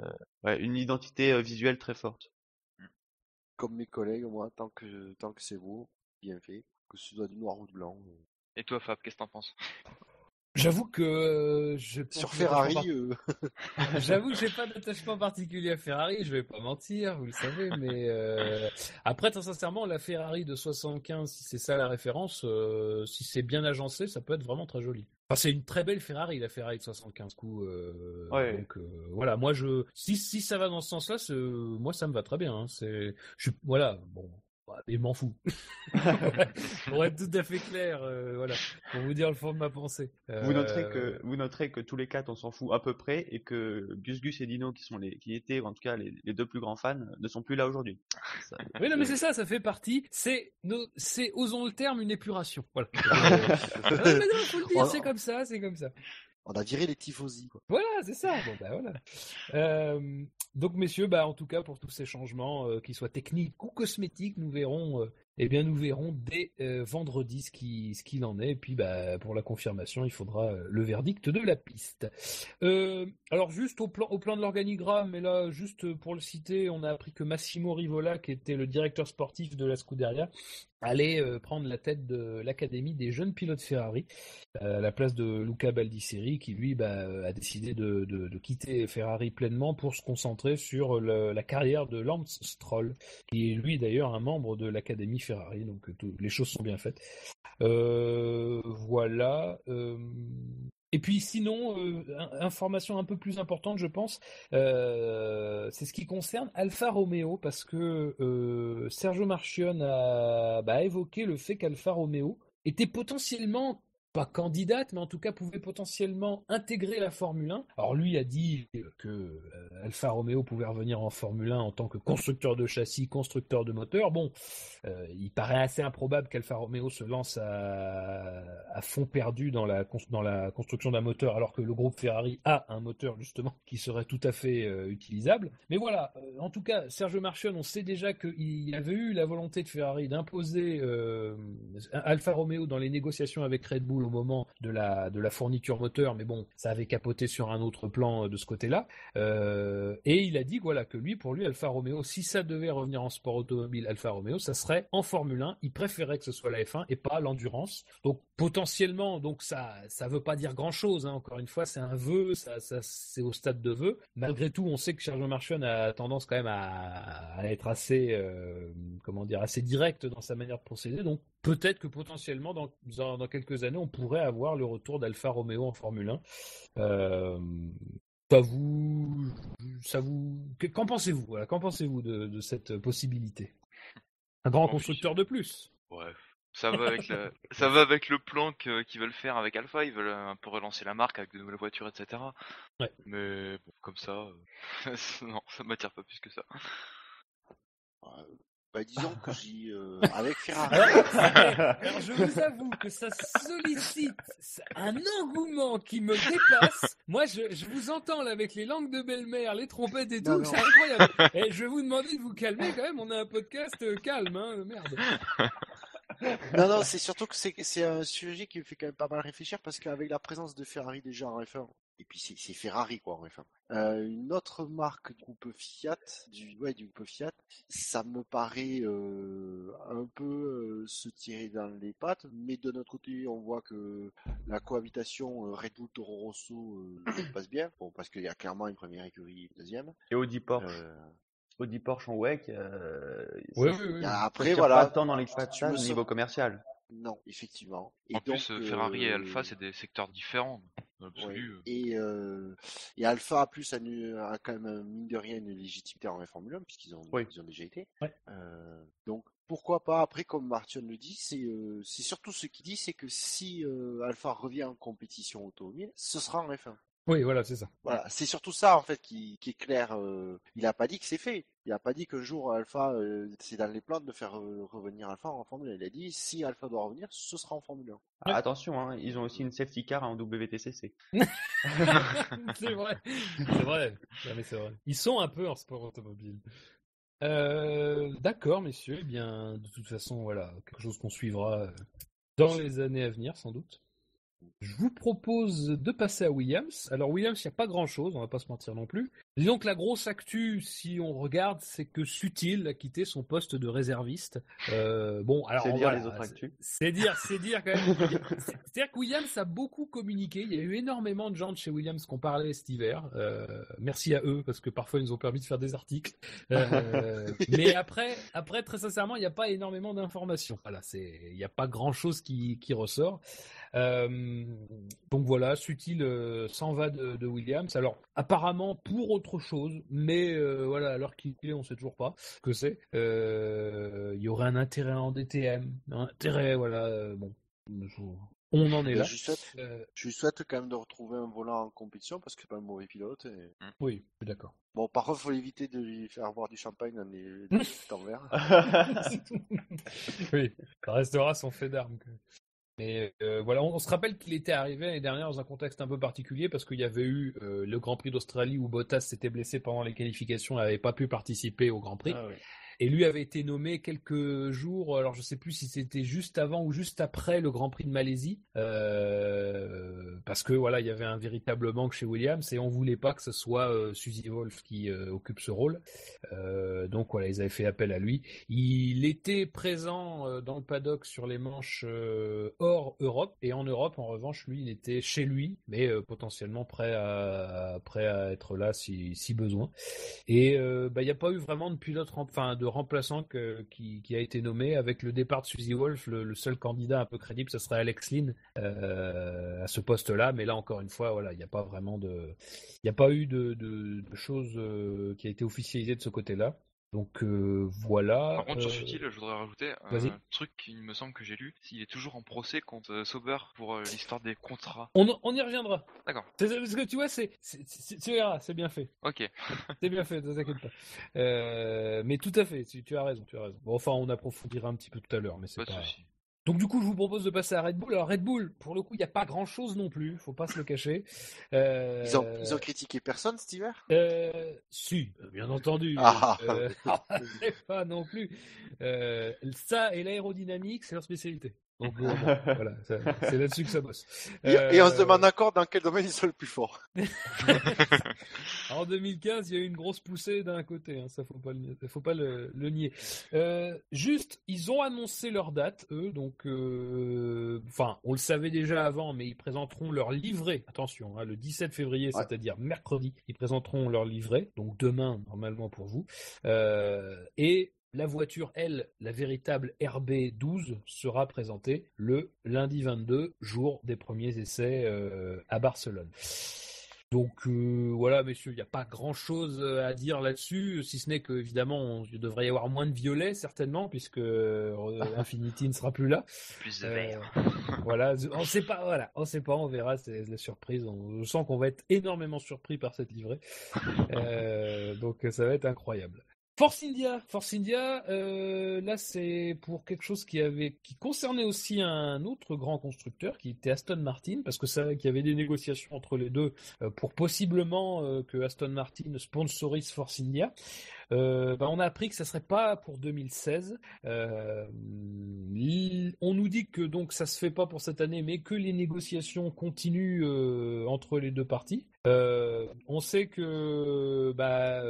ouais, une identité euh, visuelle très forte. Comme mes collègues, moi, tant que, tant que c'est beau, bien fait, que ce soit du noir ou du blanc. euh. Et toi, Fab, qu'est-ce que t'en penses? J'avoue que euh, je Sur Ferrari, euh, J'avoue que j'ai pas d'attachement particulier à Ferrari, je vais pas mentir, vous le savez, mais euh, après très sincèrement, la Ferrari de 75, si c'est ça la référence, euh, si c'est bien agencé, ça peut être vraiment très joli. Enfin, c'est une très belle Ferrari, la Ferrari de 75 coups. Euh, Ouais. Donc euh, voilà, moi je, si si ça va dans ce sens-là, moi ça me va très bien. hein. C'est, je suis, voilà, bon, bah, mais m'en fous. Pour être tout à fait clair, euh, voilà, pour vous dire le fond de ma pensée. Vous noterez Euh, que vous noterez que tous les quatre on s'en fout à peu près et que Gus Gus et Dino qui sont les qui étaient en tout cas les, les deux plus grands fans ne sont plus là aujourd'hui. Ça- Oui, non, mais c'est ça, ça fait partie. C'est, nos- c'est, osons le terme, une épuration. Voilà. Euh, mais non, faut le dire, c'est comme ça, c'est comme ça. On a viré les tifosi. Voilà, c'est ça. Voilà. Euh, donc, messieurs, bah, en tout cas, pour tous ces changements, euh, qu'ils soient techniques ou cosmétiques, nous verrons, euh, eh bien, nous verrons dès euh, vendredi ce qui, ce qu'il en est. Et puis, bah, pour la confirmation, il faudra euh, le verdict de la piste. Euh, alors, juste au plan, de l'organigramme, mais là, juste pour le citer, on a appris que Massimo Rivola, qui était le directeur sportif de la Scuderia, allait prendre la tête de l'académie des jeunes pilotes Ferrari à la place de Luca Baldisseri qui lui bah, a décidé de, quitter Ferrari pleinement pour se concentrer sur la carrière de Lance Stroll qui est lui d'ailleurs un membre de l'académie Ferrari donc euh, les choses sont bien faites. Euh, voilà euh, et puis sinon, in- information un peu plus importante, je pense, c'est ce qui concerne Alfa Romeo, parce que Sergio Marchionne a bah, évoqué le fait qu'Alfa Romeo était potentiellement pas candidate, mais en tout cas pouvait potentiellement intégrer la Formule 1. Alors lui a dit que euh, Alfa Romeo pouvait revenir en Formule 1 en tant que constructeur de châssis, constructeur de moteur. Bon, euh, il paraît assez improbable qu'Alfa Romeo se lance à, fond perdu dans la, construction d'un moteur, alors que le groupe Ferrari a un moteur justement qui serait tout à fait euh, utilisable. Mais voilà, en tout cas, Sergio Marchionne, on sait déjà qu'il avait eu la volonté de Ferrari d'imposer Alfa Romeo dans les négociations avec Red Bull au moment de la, de la fourniture moteur, mais bon, ça avait capoté sur un autre plan euh, de ce côté-là. Euh, et il a dit voilà que lui, pour lui, Alfa Romeo, si ça devait revenir en sport automobile, Alfa Romeo, ça serait en Formule 1. Il préférait que ce soit la F1 et pas l'endurance. Donc potentiellement, donc ça, ça veut pas dire grand-chose. hein. Encore une fois, c'est un vœu, ça, ça, c'est au stade de vœu. Malgré tout, on sait que Sergio Marchionne a tendance quand même à, à être assez, euh, comment dire, assez direct dans sa manière de procéder. Donc peut-être que potentiellement, dans, dans, dans quelques années, on pourrait avoir le retour d'Alfa Romeo en Formule 1. Euh, ça vous, ça vous, que- qu'en pensez-vous Voilà, qu'en pensez-vous de, de cette possibilité? Un grand Ambitieux. constructeur de plus. Bref. Ça va avec le, ça va avec le plan qu'ils veulent faire avec Alpha. Ils veulent un peu relancer la marque avec de nouvelles voitures, etc. Ouais. Mais bon, comme ça, euh, non, ça m'attire pas plus que ça. Bah, disons que j'ai euh, avec Ferrari. Alors, je vous avoue que ça sollicite un engouement qui me dépasse. Moi, je, je vous entends là avec les langues de belle-mère, les trompettes et tout, Non, c'est incroyable. Et je vais vous demander de vous calmer quand même. On a un podcast euh, calme, hein, merde. non, non, c'est surtout que c'est c'est un sujet qui me fait quand même pas mal réfléchir parce qu'avec la présence de Ferrari déjà en F1, et puis c'est Ferrari quoi en F1. Euh, une autre marque du groupe Fiat, du ouais du groupe Fiat, ça me paraît euh, un peu euh, se tirer dans les pattes, mais de notre côté on voit que la cohabitation euh, Red Bull Toro Rosso euh, passe bien, bon parce qu'il y a clairement une première écurie, et une deuxième. Et Audi Porsche, Euh, Audi Porsche en WEC, euh, Oui, oui, oui. après voilà, pas tant dans me au niveau commercial. Non effectivement. Et En plus, donc, euh, Ferrari et euh, Alpha, c'est des secteurs différents. Ouais. euh. Et, euh, et Alpha a plus a, quand même mine de rien une légitimité en Formule 1 puisqu'ils ont, Oui. ils ont déjà été. Ouais. Euh, donc pourquoi pas après comme Martin le dit, c'est euh, c'est surtout ce qu'il dit, c'est que si euh, Alpha revient en compétition automobile, ce sera en F1. Oui, voilà, c'est ça. Voilà, c'est surtout ça en fait qui, qui est clair. euh, il a pas dit que c'est fait. Il a pas dit qu'un jour Alpha euh, c'est dans les plans de faire euh, revenir Alpha en Formule 1. Il a dit si Alpha doit revenir, ce sera en Formule 1. Ah, attention, hein, ils ont aussi une safety car en WTCC. c'est vrai. C'est vrai. Non, mais c'est vrai. Ils sont un peu en sport automobile. Euh, D'accord, messieurs. Eh bien, de toute façon, voilà, quelque chose qu'on suivra euh, dans les années à venir, sans doute. Je vous propose de passer à Williams. Alors Williams, il n'y a pas grand-chose, on va pas se mentir non plus. Disons que la grosse actu, si on regarde, c'est que Sutil a quitté son poste de réserviste. Euh, bon, alors C'est dire voilà, les autres actus. c'est dire, c'est dire quand même. C'est- C'est-à-dire que Williams a beaucoup communiqué. Il y a eu énormément de gens de chez Williams qui ont parlé cet hiver. Euh, merci à eux parce que parfois ils nous ont permis de faire des articles. Euh, mais après, après très sincèrement, il n'y a pas énormément d'informations. Voilà, c'est, il n'y a pas grand-chose qui, qui ressort. Euh, donc voilà, Sutil euh, s'en va de, de Williams. Alors apparemment pour autre chose, mais euh, voilà, alors qu'il est, on sait toujours pas ce que c'est. Euh, Il y aurait un intérêt en DTM, un intérêt, voilà. euh, bon, on en est là. je souhaite, je lui souhaite quand même de retrouver un volant en compétition parce que c'est pas un mauvais pilote. et- oui, je suis d'accord. Bon, par contre, faut éviter de lui faire boire du champagne dans les, dans les temps verts. oui, ça restera son fait d'armes. Mais euh, voilà, on, se rappelle qu'il était arrivé l'année dernière dans un contexte un peu particulier parce qu'il y avait eu euh, le Grand Prix d'Australie où Bottas s'était blessé pendant les qualifications et n'avait pas pu participer au Grand Prix. Ah. Et lui avait été nommé quelques jours, alors je sais plus si c'était juste avant ou juste après le Grand Prix de Malaisie, euh, parce que voilà, il y avait un véritable manque chez Williams et on voulait pas que ce soit euh, Wolf qui euh, occupe ce rôle. Euh, donc voilà, ils avaient fait appel à lui. Il était présent dans le paddock sur les manches hors Europe et en Europe, en revanche, lui, il était chez lui, mais potentiellement prêt à être là si, besoin. Et bah, il n'y a pas eu vraiment de pilote, enfin de remplaçant qui, a été nommé avec le départ de Suzy Wolf. Le, seul candidat un peu crédible, ce serait Alex Lynn euh, à ce poste-là. Mais là, encore une fois, voilà, il n'y a pas vraiment de, il n'y a pas eu de, de, de choses euh, qui a été officialisée de ce côté-là. Donc euh, voilà. Par contre, sur euh, Sutil, je voudrais rajouter un truc qui me semble que j'ai lu. Il est toujours en procès contre euh, Sauber pour l'histoire des contrats. on, on y reviendra. D'accord. Parce que tu vois, c'est, tu verras, c'est bien fait. Ok. C'est bien fait, ne t'inquiète pas. Euh, mais tout à fait, tu, tu as raison, tu as raison. Bon, enfin, on approfondira un petit peu tout à l'heure, mais c'est Pas pas. Donc du coup, je vous propose de passer à Red Bull. Alors Red Bull, pour le coup, il n'y a pas grand-chose non plus, faut pas se le cacher. Euh, Ils, ont, ils ont critiqué personne cet hiver? Euh, si, bien entendu. Ah. Euh, c'est pas non plus. Euh, ça et l'aérodynamique, c'est leur spécialité. Voilà, c'est là-dessus que ça bosse. Et, et on se Euh, demande encore dans quel domaine ils sont le plus forts. En 2015, il y a eu une grosse poussée d'un côté, hein, ça faut pas le, faut pas le, le nier. Euh, juste, ils ont annoncé leur date, eux, donc, euh, enfin, on le savait déjà avant, mais ils présenteront leur livret. Attention, hein, le 17 février, Ouais. c'est-à-dire mercredi, ils présenteront leur livret, donc demain normalement pour vous. Euh, et la voiture, elle, la véritable RB12, sera présentée le lundi 22, jour des premiers essais euh, à Barcelone. Donc euh, voilà, messieurs, il n'y a pas grand-chose euh, à dire là-dessus, si ce n'est que évidemment, il devrait y avoir moins de violets certainement, puisque euh, Infinity ne sera plus là. Plus de Euh, verre. voilà, on sait pas, voilà, on sait pas, on verra, c'est la surprise. On, je sens qu'on va être énormément surpris par cette livrée, donc ça va être incroyable. Force India, Force India, euh, là c'est pour quelque chose qui avait, qui concernait aussi un autre grand constructeur, qui était Aston Martin, parce que vrai qu'il y avait des négociations entre les deux euh, pour possiblement euh, que Aston Martin sponsorise Force India. Euh, bah, on a appris que ça serait pas pour 2016. Euh, on nous dit que donc ça se fait pas pour cette année, mais que les négociations continuent euh, entre les deux parties. On sait que bah,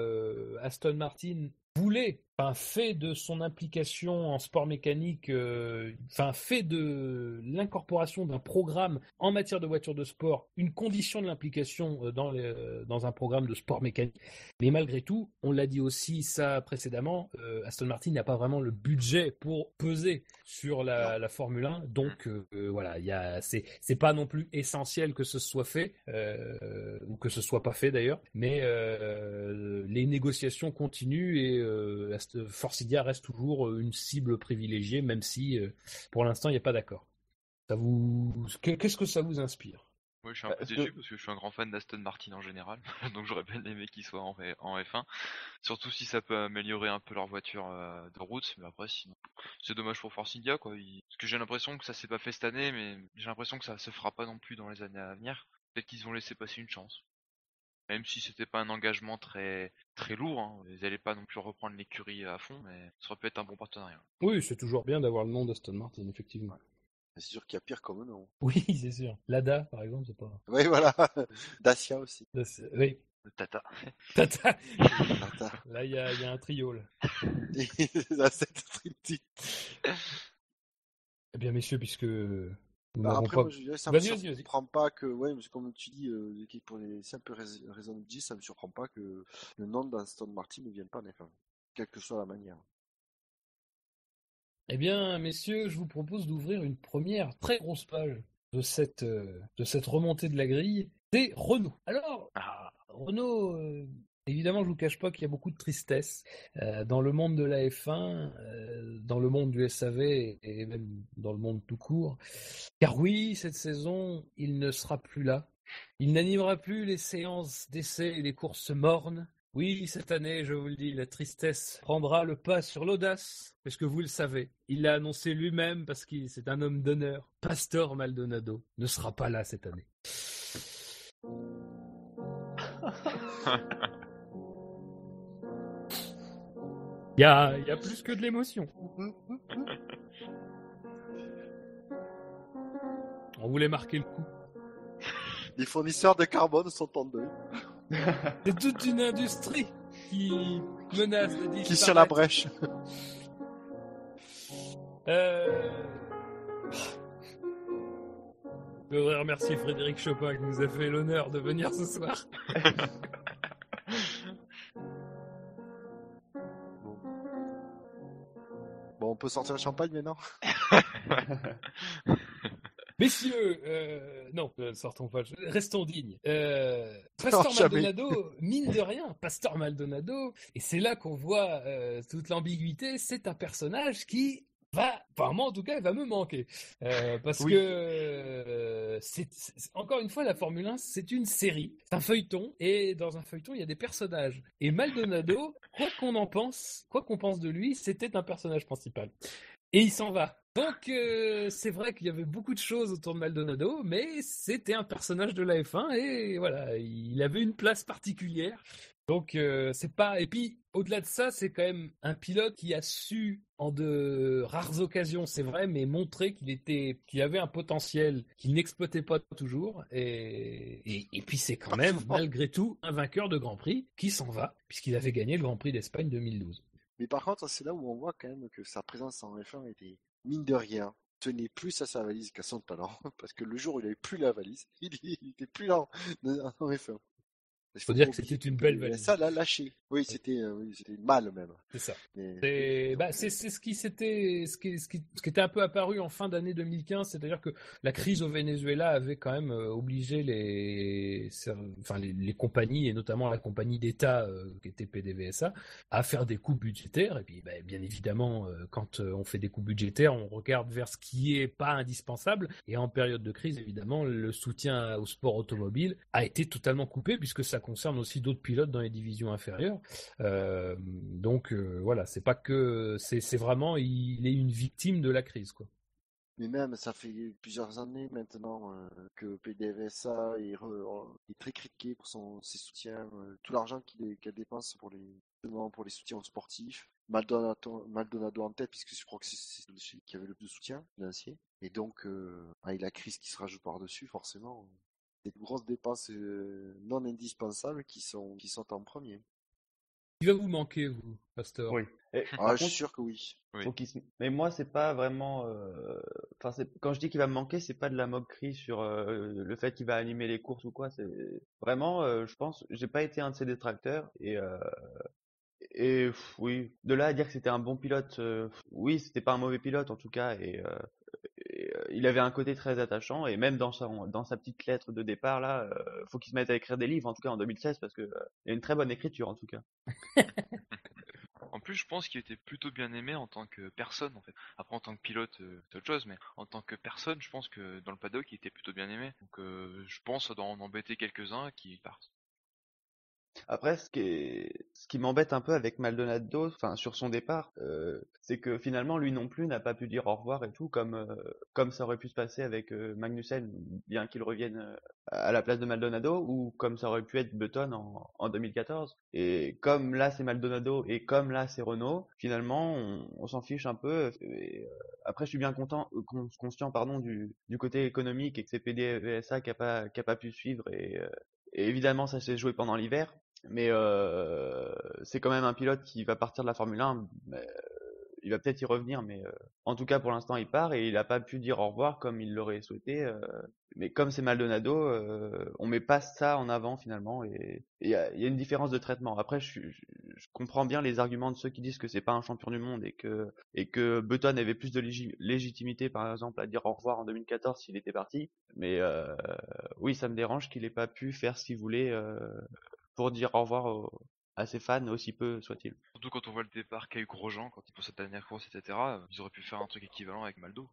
Aston Martin voulait, enfin fait de son implication en sport mécanique, euh, enfin fait de l'incorporation d'un programme en matière de voitures de sport une condition de l'implication euh, dans, les- dans un programme de sport mécanique. Mais malgré tout, on l'a dit aussi ça précédemment, euh, Aston Martin n'a pas vraiment le budget pour peser sur la, la Formule 1, donc euh, euh, voilà, il y a, c'est, c'est pas non plus essentiel que ce soit fait euh, ou que ce soit pas fait d'ailleurs, mais euh, les négociations continuent et euh, India reste toujours euh, une cible privilégiée, même si euh, pour l'instant il n'y a pas d'accord. Ça vous, que- qu'est-ce que ça vous inspire? Moi, je suis un Bah, peu déçu que- parce que je suis un grand fan d'Aston Martin en général, donc j'aurais bien aimé qu'ils soient en, F- en F1. Surtout si ça peut améliorer un peu leur voiture euh, de route, mais après, sinon, c'est dommage pour Force India, quoi. Parce que j'ai l'impression que ça s'est pas fait cette année, mais j'ai l'impression que ça se fera pas non plus dans les années à venir. Peut-être qu'ils ont laissé passer une chance. Même si c'était pas un engagement très très lourd, hein. ils allaient pas non plus reprendre l'écurie à fond, mais ça aurait pu être un bon partenariat. Oui, c'est toujours bien d'avoir le nom d'Aston Martin, effectivement. C'est sûr qu'il y a pire comme nom. Oui, c'est sûr. Lada, par exemple, c'est pas. Oui, voilà. Dacia aussi. Là, c'est- Oui. Le Tata. Tata. Tata. Là, il y a, il y a un trio. Là. La cette Trinity. Eh bien, messieurs, puisque Bah, après, pas. moi, je dirais, ça me Vas-y, vas-y, vas-y. surprend pas que, ouais, comme tu dis, euh, l'équipe pour les simples rais- raisons de 10, ça me surprend pas que le nom d'Aston Martin ne vienne pas en F1. Quelle que soit la manière. Eh bien, messieurs, je vous propose d'ouvrir une première très grosse page de cette, euh, de cette remontée de la grille. C'est Renault. Alors, Ah, Renault, euh, évidemment, je vous cache pas qu'il y a beaucoup de tristesse euh, dans le monde de la F1, euh, dans le monde du SAV et, même dans le monde tout court. Car oui, cette saison, il ne sera plus là. Il n'animera plus les séances d'essai et les courses mornes. Oui, cette année, je vous le dis, la tristesse prendra le pas sur l'audace, parce que vous le savez. Il l'a annoncé lui-même parce qu'il c'est un homme d'honneur. Pastor Maldonado ne sera pas là cette année. Il y a, y a plus que de l'émotion. On voulait marquer le coup. Les fournisseurs de carbone sont en deuil. C'est toute une industrie qui menace de disparaître. Qui sur la brèche. Euh... Je voudrais remercier Frédéric Chopin qui nous a fait l'honneur de venir ce soir. Bon, on peut sortir le champagne maintenant? Messieurs, euh, non, euh, sortons pas, restons dignes. Euh, Pastor Non. Maldonado, mine de rien, Pastor Maldonado, et c'est là qu'on voit euh, toute l'ambiguïté, c'est un personnage qui va, enfin moi en tout cas, il va me manquer. Euh, parce Oui. que, euh, c'est, c'est- encore une fois, la Formule 1, c'est une série, c'est un feuilleton, et dans un feuilleton, il y a des personnages. Et Maldonado, quoi qu'on en pense, quoi qu'on pense de lui, c'était un personnage principal. Et il s'en va. Donc euh, c'est vrai qu'il y avait beaucoup de choses autour de Maldonado, mais c'était un personnage de la F1 et voilà, il avait une place particulière. Donc euh, c'est pas et puis au-delà de ça, c'est quand même un pilote qui a su en de rares occasions, c'est vrai, mais montrer qu'il était qu'il avait un potentiel qu'il n'exploitait pas toujours et, et et puis c'est quand même malgré tout un vainqueur de Grand Prix qui s'en va puisqu'il avait gagné le Grand Prix d'Espagne 2012. Mais par contre, c'est là où on voit quand même que sa présence en F1 était, mine de rien, tenait plus à sa valise qu'à son talent. Parce que le jour où il avait plus la valise, il, il était plus là en, en F1. Il Faut dire que c'était une belle valise. Ça l'a lâché. Oui, c'était euh, oui, c'était mal même. C'est ça. Et bah, c'est c'est ce qui s'était, ce qui, ce, qui, ce qui était un peu apparu en fin d'année 2015, c'est-à-dire que la crise au Venezuela avait quand même euh, obligé les, enfin les, les compagnies et notamment la compagnie d'État euh, qui était PDVSA à faire des coupes budgétaires. Et puis, bah, bien évidemment, euh, quand euh, on fait des coupes budgétaires, on regarde vers ce qui est pas indispensable. Et en période de crise, évidemment, le soutien au sport automobile a été totalement coupé puisque ça concerne aussi d'autres pilotes dans les divisions inférieures. Donc voilà, c'est pas que c'est vraiment il est une victime de la crise quoi. Mais même, ça fait plusieurs années maintenant que PDVSA est, très critiqué pour son, ses soutiens, tout l'argent qu'il dépense pour les, pour les soutiens sportifs. Maldonado, Maldonado en tête, puisque je crois que c'est celui qui avait le plus de soutien financier. Et donc, euh, avec la crise qui se rajoute par-dessus, forcément, des grosses dépenses non indispensables qui sont, qui sont en premier. Il va vous manquer vous, Pasteur. Oui. Et, Ah, je suis sûr que oui. Oui. faut qu'il se- Mais moi, c'est pas vraiment. euh, Enfin, c'est- quand je dis qu'il va me manquer, c'est pas de la moquerie sur euh, le fait qu'il va animer les courses ou quoi. C'est vraiment, euh, je pense, j'ai pas été un de ses détracteurs et euh, et pff, oui, de là à dire que c'était un bon pilote, euh, oui, c'était pas un mauvais pilote en tout cas et, et, il avait un côté très attachant et même dans sa petite lettre de départ là, euh, faut qu'il se mette à écrire des livres en tout cas en 2016 parce que euh, il a une très bonne écriture en tout cas. En plus, je pense qu'il était plutôt bien aimé en tant que personne, en fait. Après, en tant que pilote, euh, c'est autre chose, mais en tant que personne, je pense que dans le paddock, il était plutôt bien aimé. Donc, euh, je pense en embêter quelques-uns qui partent. Après, ce qui m'embête un peu avec Maldonado, enfin sur son départ, euh, c'est que finalement lui non plus n'a pas pu dire au revoir et tout, comme euh, comme ça aurait pu se passer avec euh, Magnussen, bien qu'il revienne euh, à la place de Maldonado, ou comme ça aurait pu être Button en, en 2014. Et comme là c'est Maldonado et comme là c'est Renault, finalement on, s'en fiche un peu. Après, je suis bien content, con- conscient pardon du, du côté économique et que c'est PDVSA qui a pas qui a pas pu suivre et évidemment, ça s'est joué pendant l'hiver, mais euh, c'est quand même un pilote qui va partir de la Formule 1. mais, euh, il va peut-être y revenir, mais euh, en tout cas pour l'instant il part et il n'a pas pu dire au revoir comme il l'aurait souhaité. euh, mais comme c'est Maldonado, euh, on met pas ça en avant finalement et il y a, une différence de traitement. Après, je, je, je comprends bien les arguments de ceux qui disent que c'est pas un champion du monde et que et que Button avait plus de légi- légitimité par exemple à dire au revoir en 2014 s'il était parti. Mais euh, oui, ça me dérange qu'il ait pas pu faire ce qu'il voulait pour dire au revoir au- à ses fans, aussi peu soit-il. Surtout quand on voit le départ qu'a eu Grosjean, quand il pour cette dernière course, etc. Ils auraient pu faire un truc équivalent avec Maldo.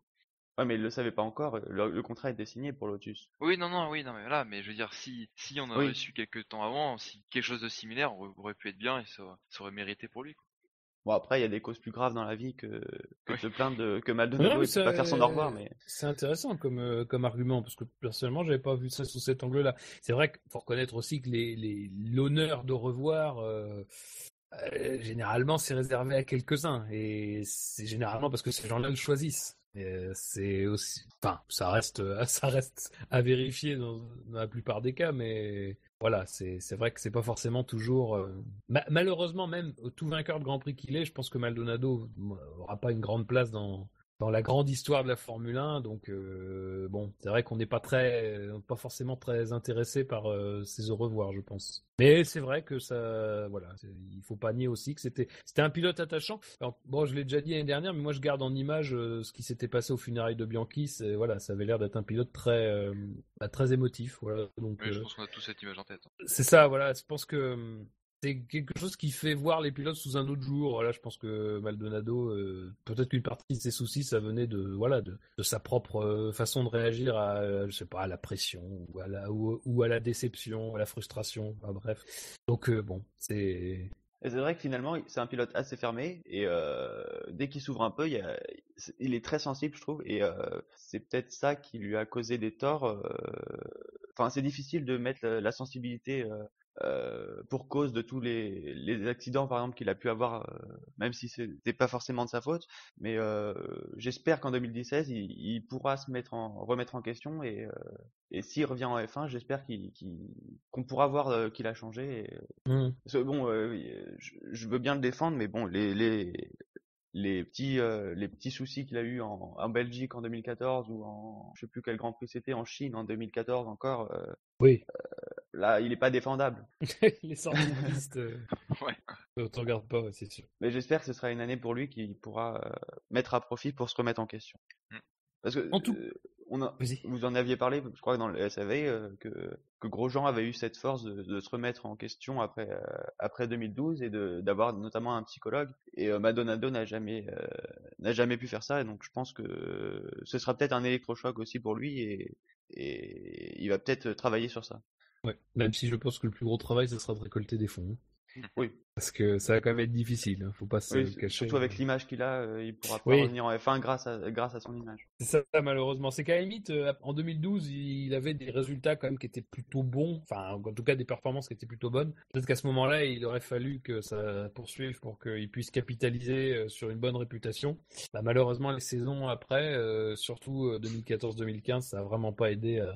Ouais, mais il le savait pas encore, le, le contrat était signé pour Lotus. Oui, non, non, oui, non, mais voilà, mais je veux dire, si, si on Oui. aurait su quelques temps avant, si quelque chose de similaire aurait, aurait pu être bien et ça, ça aurait mérité pour lui. quoi. Bon, après, il y a des causes plus graves dans la vie que, que Oui. se plaindre de, que Maldonado ne peut pas faire son au revoir, mais C'est intéressant comme, euh, comme argument, parce que personnellement, j'avais pas vu ça sous cet angle-là. C'est vrai qu'il faut reconnaître aussi que les, les, l'honneur de revoir, euh, euh, généralement, c'est réservé à quelques-uns. Et c'est généralement parce que ces gens-là le choisissent. C'est aussi, enfin, ça reste, ça reste à vérifier dans, dans la plupart des cas, mais voilà, c'est, vrai que c'est pas forcément toujours. euh, ma- malheureusement, même tout vainqueur de Grand Prix qu'il est, je pense que Maldonado aura pas une grande place dans, dans la grande histoire de la Formule 1. Donc euh, bon, c'est vrai qu'on n'est pas très, euh, pas forcément très intéressé par euh, ces au revoir, je pense. Mais c'est vrai que ça, voilà, il faut pas nier aussi que c'était, c'était un pilote attachant. Alors, bon, je l'ai déjà dit l'année dernière, mais moi je garde en image euh, ce qui s'était passé au funérailles de Bianchi. C'est, voilà, ça avait l'air d'être un pilote très, bah, très émotif. Voilà, donc Oui, je pense qu'on a tous cette image en tête. c'est ça, voilà. Je pense que hum, c'est quelque chose qui fait voir les pilotes sous un autre jour. Voilà, je pense que Maldonado, euh, peut-être qu'une partie de ses soucis, ça venait de voilà de, sa propre euh, façon de réagir à, euh, je sais pas, à la pression ou à la ou, à la déception, à la frustration. Bref. Donc bon, c'est c'est vrai que finalement, c'est un pilote assez fermé et dès qu'il s'ouvre un peu, il, est très sensible, je trouve, et c'est peut-être ça qui lui a causé des torts. Enfin, c'est difficile de mettre la sensibilité euh, pour cause de tous les, les accidents, par exemple, qu'il a pu avoir, euh, même si c'était pas forcément de sa faute. Mais euh, j'espère qu'en 2016, il, il pourra se mettre en, remettre en question et, et s'il revient en F1, j'espère qu'il, qu'on pourra voir qu'il a changé. Et, parce que bon, je, je veux bien le défendre, mais bon, les les les petits euh, les petits soucis qu'il a eu en, en Belgique en 2014 ou en je sais plus quel Grand Prix c'était en Chine en 2014 encore, euh, oui. là, il est pas défendable. les sorties de piste, euh, Ouais. on t'en regarde pas, c'est sûr. Mais j'espère que ce sera une année pour lui qu'il pourra euh, mettre à profit pour se remettre en question. Mm. Parce que En tout- euh, on a, Vas-y. vous en aviez parlé, je crois, dans le SAV, euh, que, que Grosjean avait eu cette force de, de se remettre en question après, euh, après 2012 et d'avoir notamment un psychologue. Et euh, Madonado n'a jamais, euh, n'a jamais pu faire ça. Et donc je pense que ce sera peut-être un électrochoc aussi pour lui et, et il va peut-être travailler sur ça. Ouais. Même si je pense que le plus gros travail, ce sera de récolter des fonds. Oui. Parce que ça va quand même être difficile, hein, faut pas se Oui, cacher. surtout avec l'image qu'il a, euh, il pourra pas Oui. revenir en F1 grâce à, grâce à son image. C'est ça, malheureusement. C'est qu'à la limite, euh, en 2012, il avait des résultats quand même qui étaient plutôt bons. Enfin, en tout cas, des performances qui étaient plutôt bonnes. Peut-être qu'à ce moment-là, il aurait fallu que ça poursuive pour qu'il puisse capitaliser euh, sur une bonne réputation. Bah, malheureusement, les saisons après, euh, surtout euh, 2014-2015, ça a vraiment pas aidé à,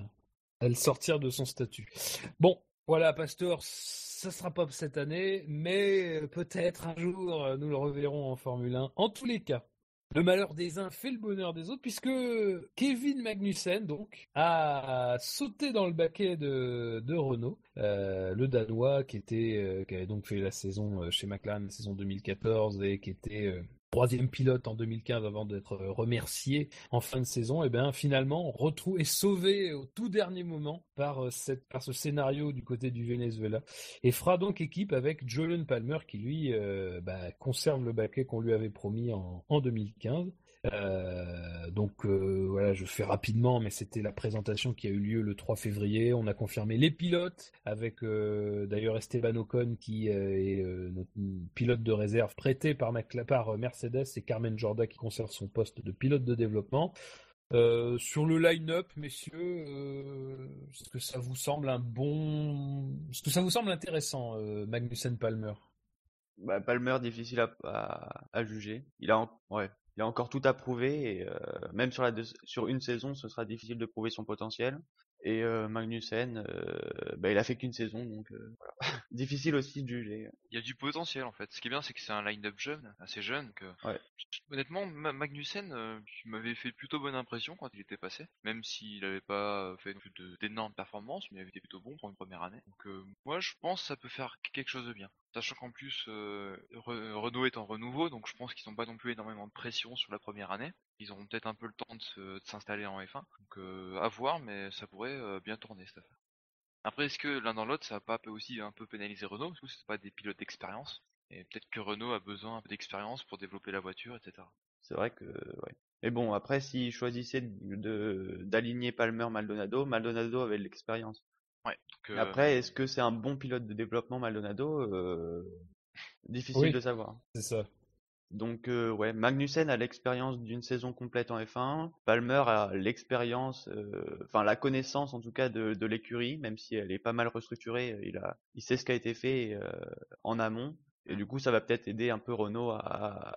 à le sortir de son statut. Bon, voilà, Pastor, ça sera pas cette année, mais euh, peut-être un jour, euh, nous le reverrons en Formule 1. En tous les cas, le malheur des uns fait le bonheur des autres, puisque Kevin Magnussen, donc, a sauté dans le baquet de, Renault, euh, le Danois qui était, qui avait donc fait la saison chez McLaren, la saison 2014, et qui était troisième pilote en 2015 avant d'être euh, remercié en fin de saison, et bien finalement retrouvé et sauvé au tout dernier moment par, euh, par ce scénario du côté du Venezuela, et fera donc équipe avec Julian Palmer qui lui euh, bah, conserve le baquet qu'on lui avait promis en, en 2015. Euh, donc euh, voilà, je fais rapidement, mais c'était la présentation qui a eu lieu le 3 février. On a confirmé les pilotes avec euh, d'ailleurs Esteban Ocon qui est notre pilote de réserve prêté par, par Mercedes et Carmen Jorda qui conserve son poste de pilote de développement. Sur le line-up, messieurs, est-ce que ça vous semble un bon, est-ce que ça vous semble intéressant, Magnussen Palmer Bah, Palmer, difficile à, à, juger. Il a, ouais, il a encore tout à prouver et euh, même sur, la deux- sur une saison, ce sera difficile de prouver son potentiel. Et euh, Magnussen, euh, bah, il a fait qu'une saison, donc euh, voilà. difficile aussi de juger. Il y a du potentiel en fait. Ce qui est bien, c'est que c'est un line-up jeune, assez jeune. Que... Ouais. Honnêtement, Ma- Magnussen, m'avait fait plutôt bonne impression quand il était passé, même s'il n'avait pas fait d'énormes performances, mais il avait été plutôt bon pour une première année. Donc moi, je pense que ça peut faire quelque chose de bien. Sachant qu'en plus, euh, Re- Renault est en renouveau, donc je pense qu'ils n'ont pas non plus énormément de pression sur la première année. Ils auront peut-être un peu le temps de s'installer en F1. Donc euh, à voir, mais ça pourrait euh, bien tourner cette affaire. Après, est-ce que l'un dans l'autre, ça va pas aussi un peu pénaliser Renault? Parce que c'est pas des pilotes d'expérience. Et peut-être que Renault a besoin un peu d'expérience pour développer la voiture, etc. C'est vrai que, ouais. Mais bon, après, s'il choisissait de- de d'aligner Palmer Maldonado, Maldonado avait de l'expérience. Ouais. Donc, Mais euh, Après, est-ce que c'est un bon pilote de développement Maldonado Euh, Difficile Oui. de savoir. C'est ça. Donc euh, ouais, Magnussen a l'expérience d'une saison complète en F1. Palmer a l'expérience, euh, enfin la connaissance en tout cas de, de l'écurie, même si elle est pas mal restructurée. Il a, il sait ce qui a été fait euh, en amont, et du coup ça va peut-être aider un peu Renault à,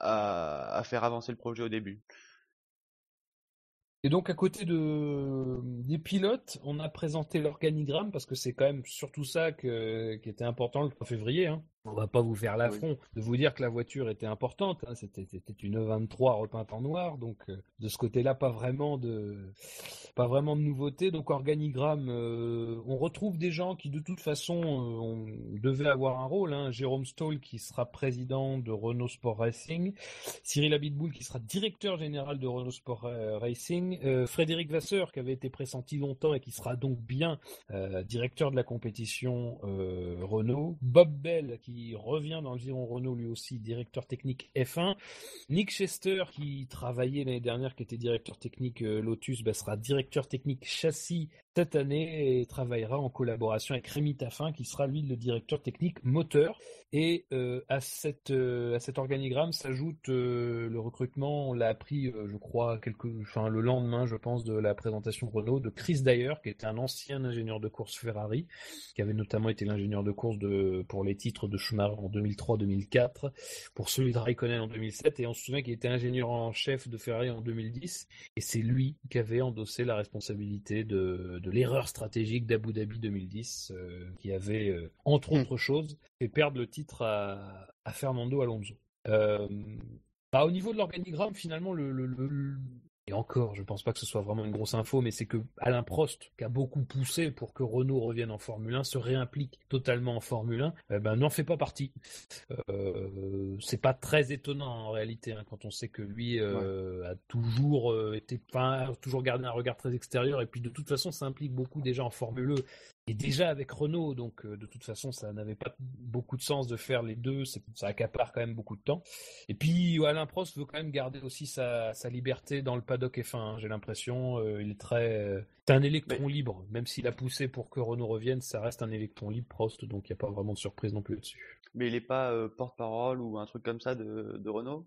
à, à faire avancer le projet au début. Et donc à côté de des pilotes, on a présenté l'organigramme parce que c'est quand même surtout ça qui était important le 3 février. Hein. On va pas vous faire l'affront de vous dire que la voiture était importante. Hein. C'était une 23 repeinte en noir, donc euh, de ce côté-là pas vraiment de pas vraiment de nouveauté. Donc organigramme, euh, on retrouve des gens qui de toute façon euh, on devait avoir un rôle. Hein. Jérôme Stoll qui sera président de Renault Sport Racing, Cyril Abitboul qui sera directeur général de Renault Sport Racing, euh, Frédéric Vasseur qui avait été pressenti longtemps et qui sera donc bien directeur de la compétition Renault, Bob Bell qui revient dans le giron Renault lui aussi directeur technique F1, Nick Chester qui travaillait l'année dernière qui était directeur technique euh, Lotus bah, sera directeur technique châssis cette année travaillera en collaboration avec Rémi Taffin qui sera lui le directeur technique moteur. Et euh, à cette euh, à cet organigramme s'ajoute euh, le recrutement on l'a appris euh, je crois quelques enfin le lendemain je pense de la présentation Renault de Chris Dyer qui était un ancien ingénieur de course Ferrari qui avait notamment été l'ingénieur de course de pour les titres de Schumacher en 2003-2004 pour celui de Raikkonen en 2007 et on se souvient qu'il était ingénieur en chef de Ferrari en 2010 et c'est lui qui avait endossé la responsabilité de, de l'erreur stratégique d'Abu Dhabi 2010 euh, qui avait euh, entre Mm. autres choses fait perdre le titre à, à Fernando Alonso. Euh, bah, au niveau de l'organigramme, finalement, le, le, le- et encore, je pense pas que ce soit vraiment une grosse info, mais c'est que Alain Prost, qui a beaucoup poussé pour que Renault revienne en Formule 1, se réimplique totalement en Formule 1, eh ben, n'en fait pas partie. Euh, c'est pas très étonnant en réalité, hein, quand on sait que lui euh, a toujours euh, été, enfin, toujours gardé un regard très extérieur, et puis de toute façon, ça implique beaucoup déjà en Formule 1 et déjà avec Renault, donc euh, de toute façon, ça n'avait pas beaucoup de sens de faire les deux, ça accapare quand même beaucoup de temps. Et puis Alain Prost veut quand même garder aussi sa, liberté dans le paddock F1, hein, j'ai l'impression. Euh, il est très. C'est un électron libre, même s'il a poussé pour que Renault revienne, ça reste un électron libre, Prost, donc il n'y a pas vraiment de surprise non plus là-dessus. Mais il n'est pas euh, porte-parole ou un truc comme ça de Renault?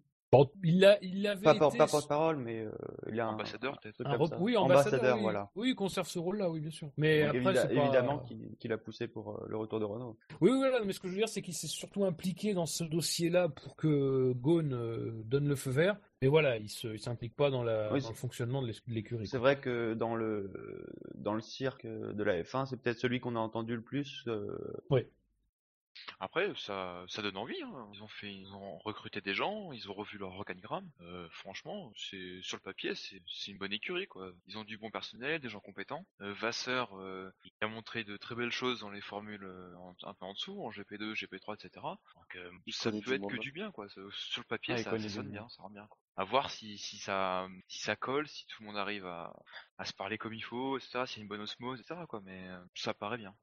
Il a, il avait pas, été... pas porte-parole, mais euh, il a un ambassadeur peut-être. Oui, ambassadeur, voilà. Oui, il conserve ce rôle-là, oui, bien sûr. Mais après, évidemment qu'il a poussé pour euh, le retour de Renault. Oui, oui, mais ce que je veux dire, c'est qu'il s'est surtout impliqué dans ce dossier-là pour que Ghosn euh, donne le feu vert. Mais voilà, il ne s'implique pas dans, la, dans le fonctionnement de l'écurie. C'est vrai que dans le, dans le cirque de la F1, c'est peut-être celui qu'on a entendu le plus. Oui. Après, ça, ça donne envie. Hein. Ils ont fait, ils ont recruté des gens, ils ont revu leur organigramme. Euh, franchement, c'est sur le papier, c'est, une bonne écurie quoi. Ils ont du bon personnel, des gens compétents. Euh, Vasseur, euh, il a montré de très belles choses dans les formules un peu en dessous, en GP2, GP3, etc. Donc ça peut être que du bien quoi. Sur le papier, ça, sonne bien, ça rend bien. À voir si, si ça si ça colle, si tout le monde arrive à, à se parler comme il faut, etc. S'il y a une bonne osmose, etc. Quoi. Mais ça paraît bien.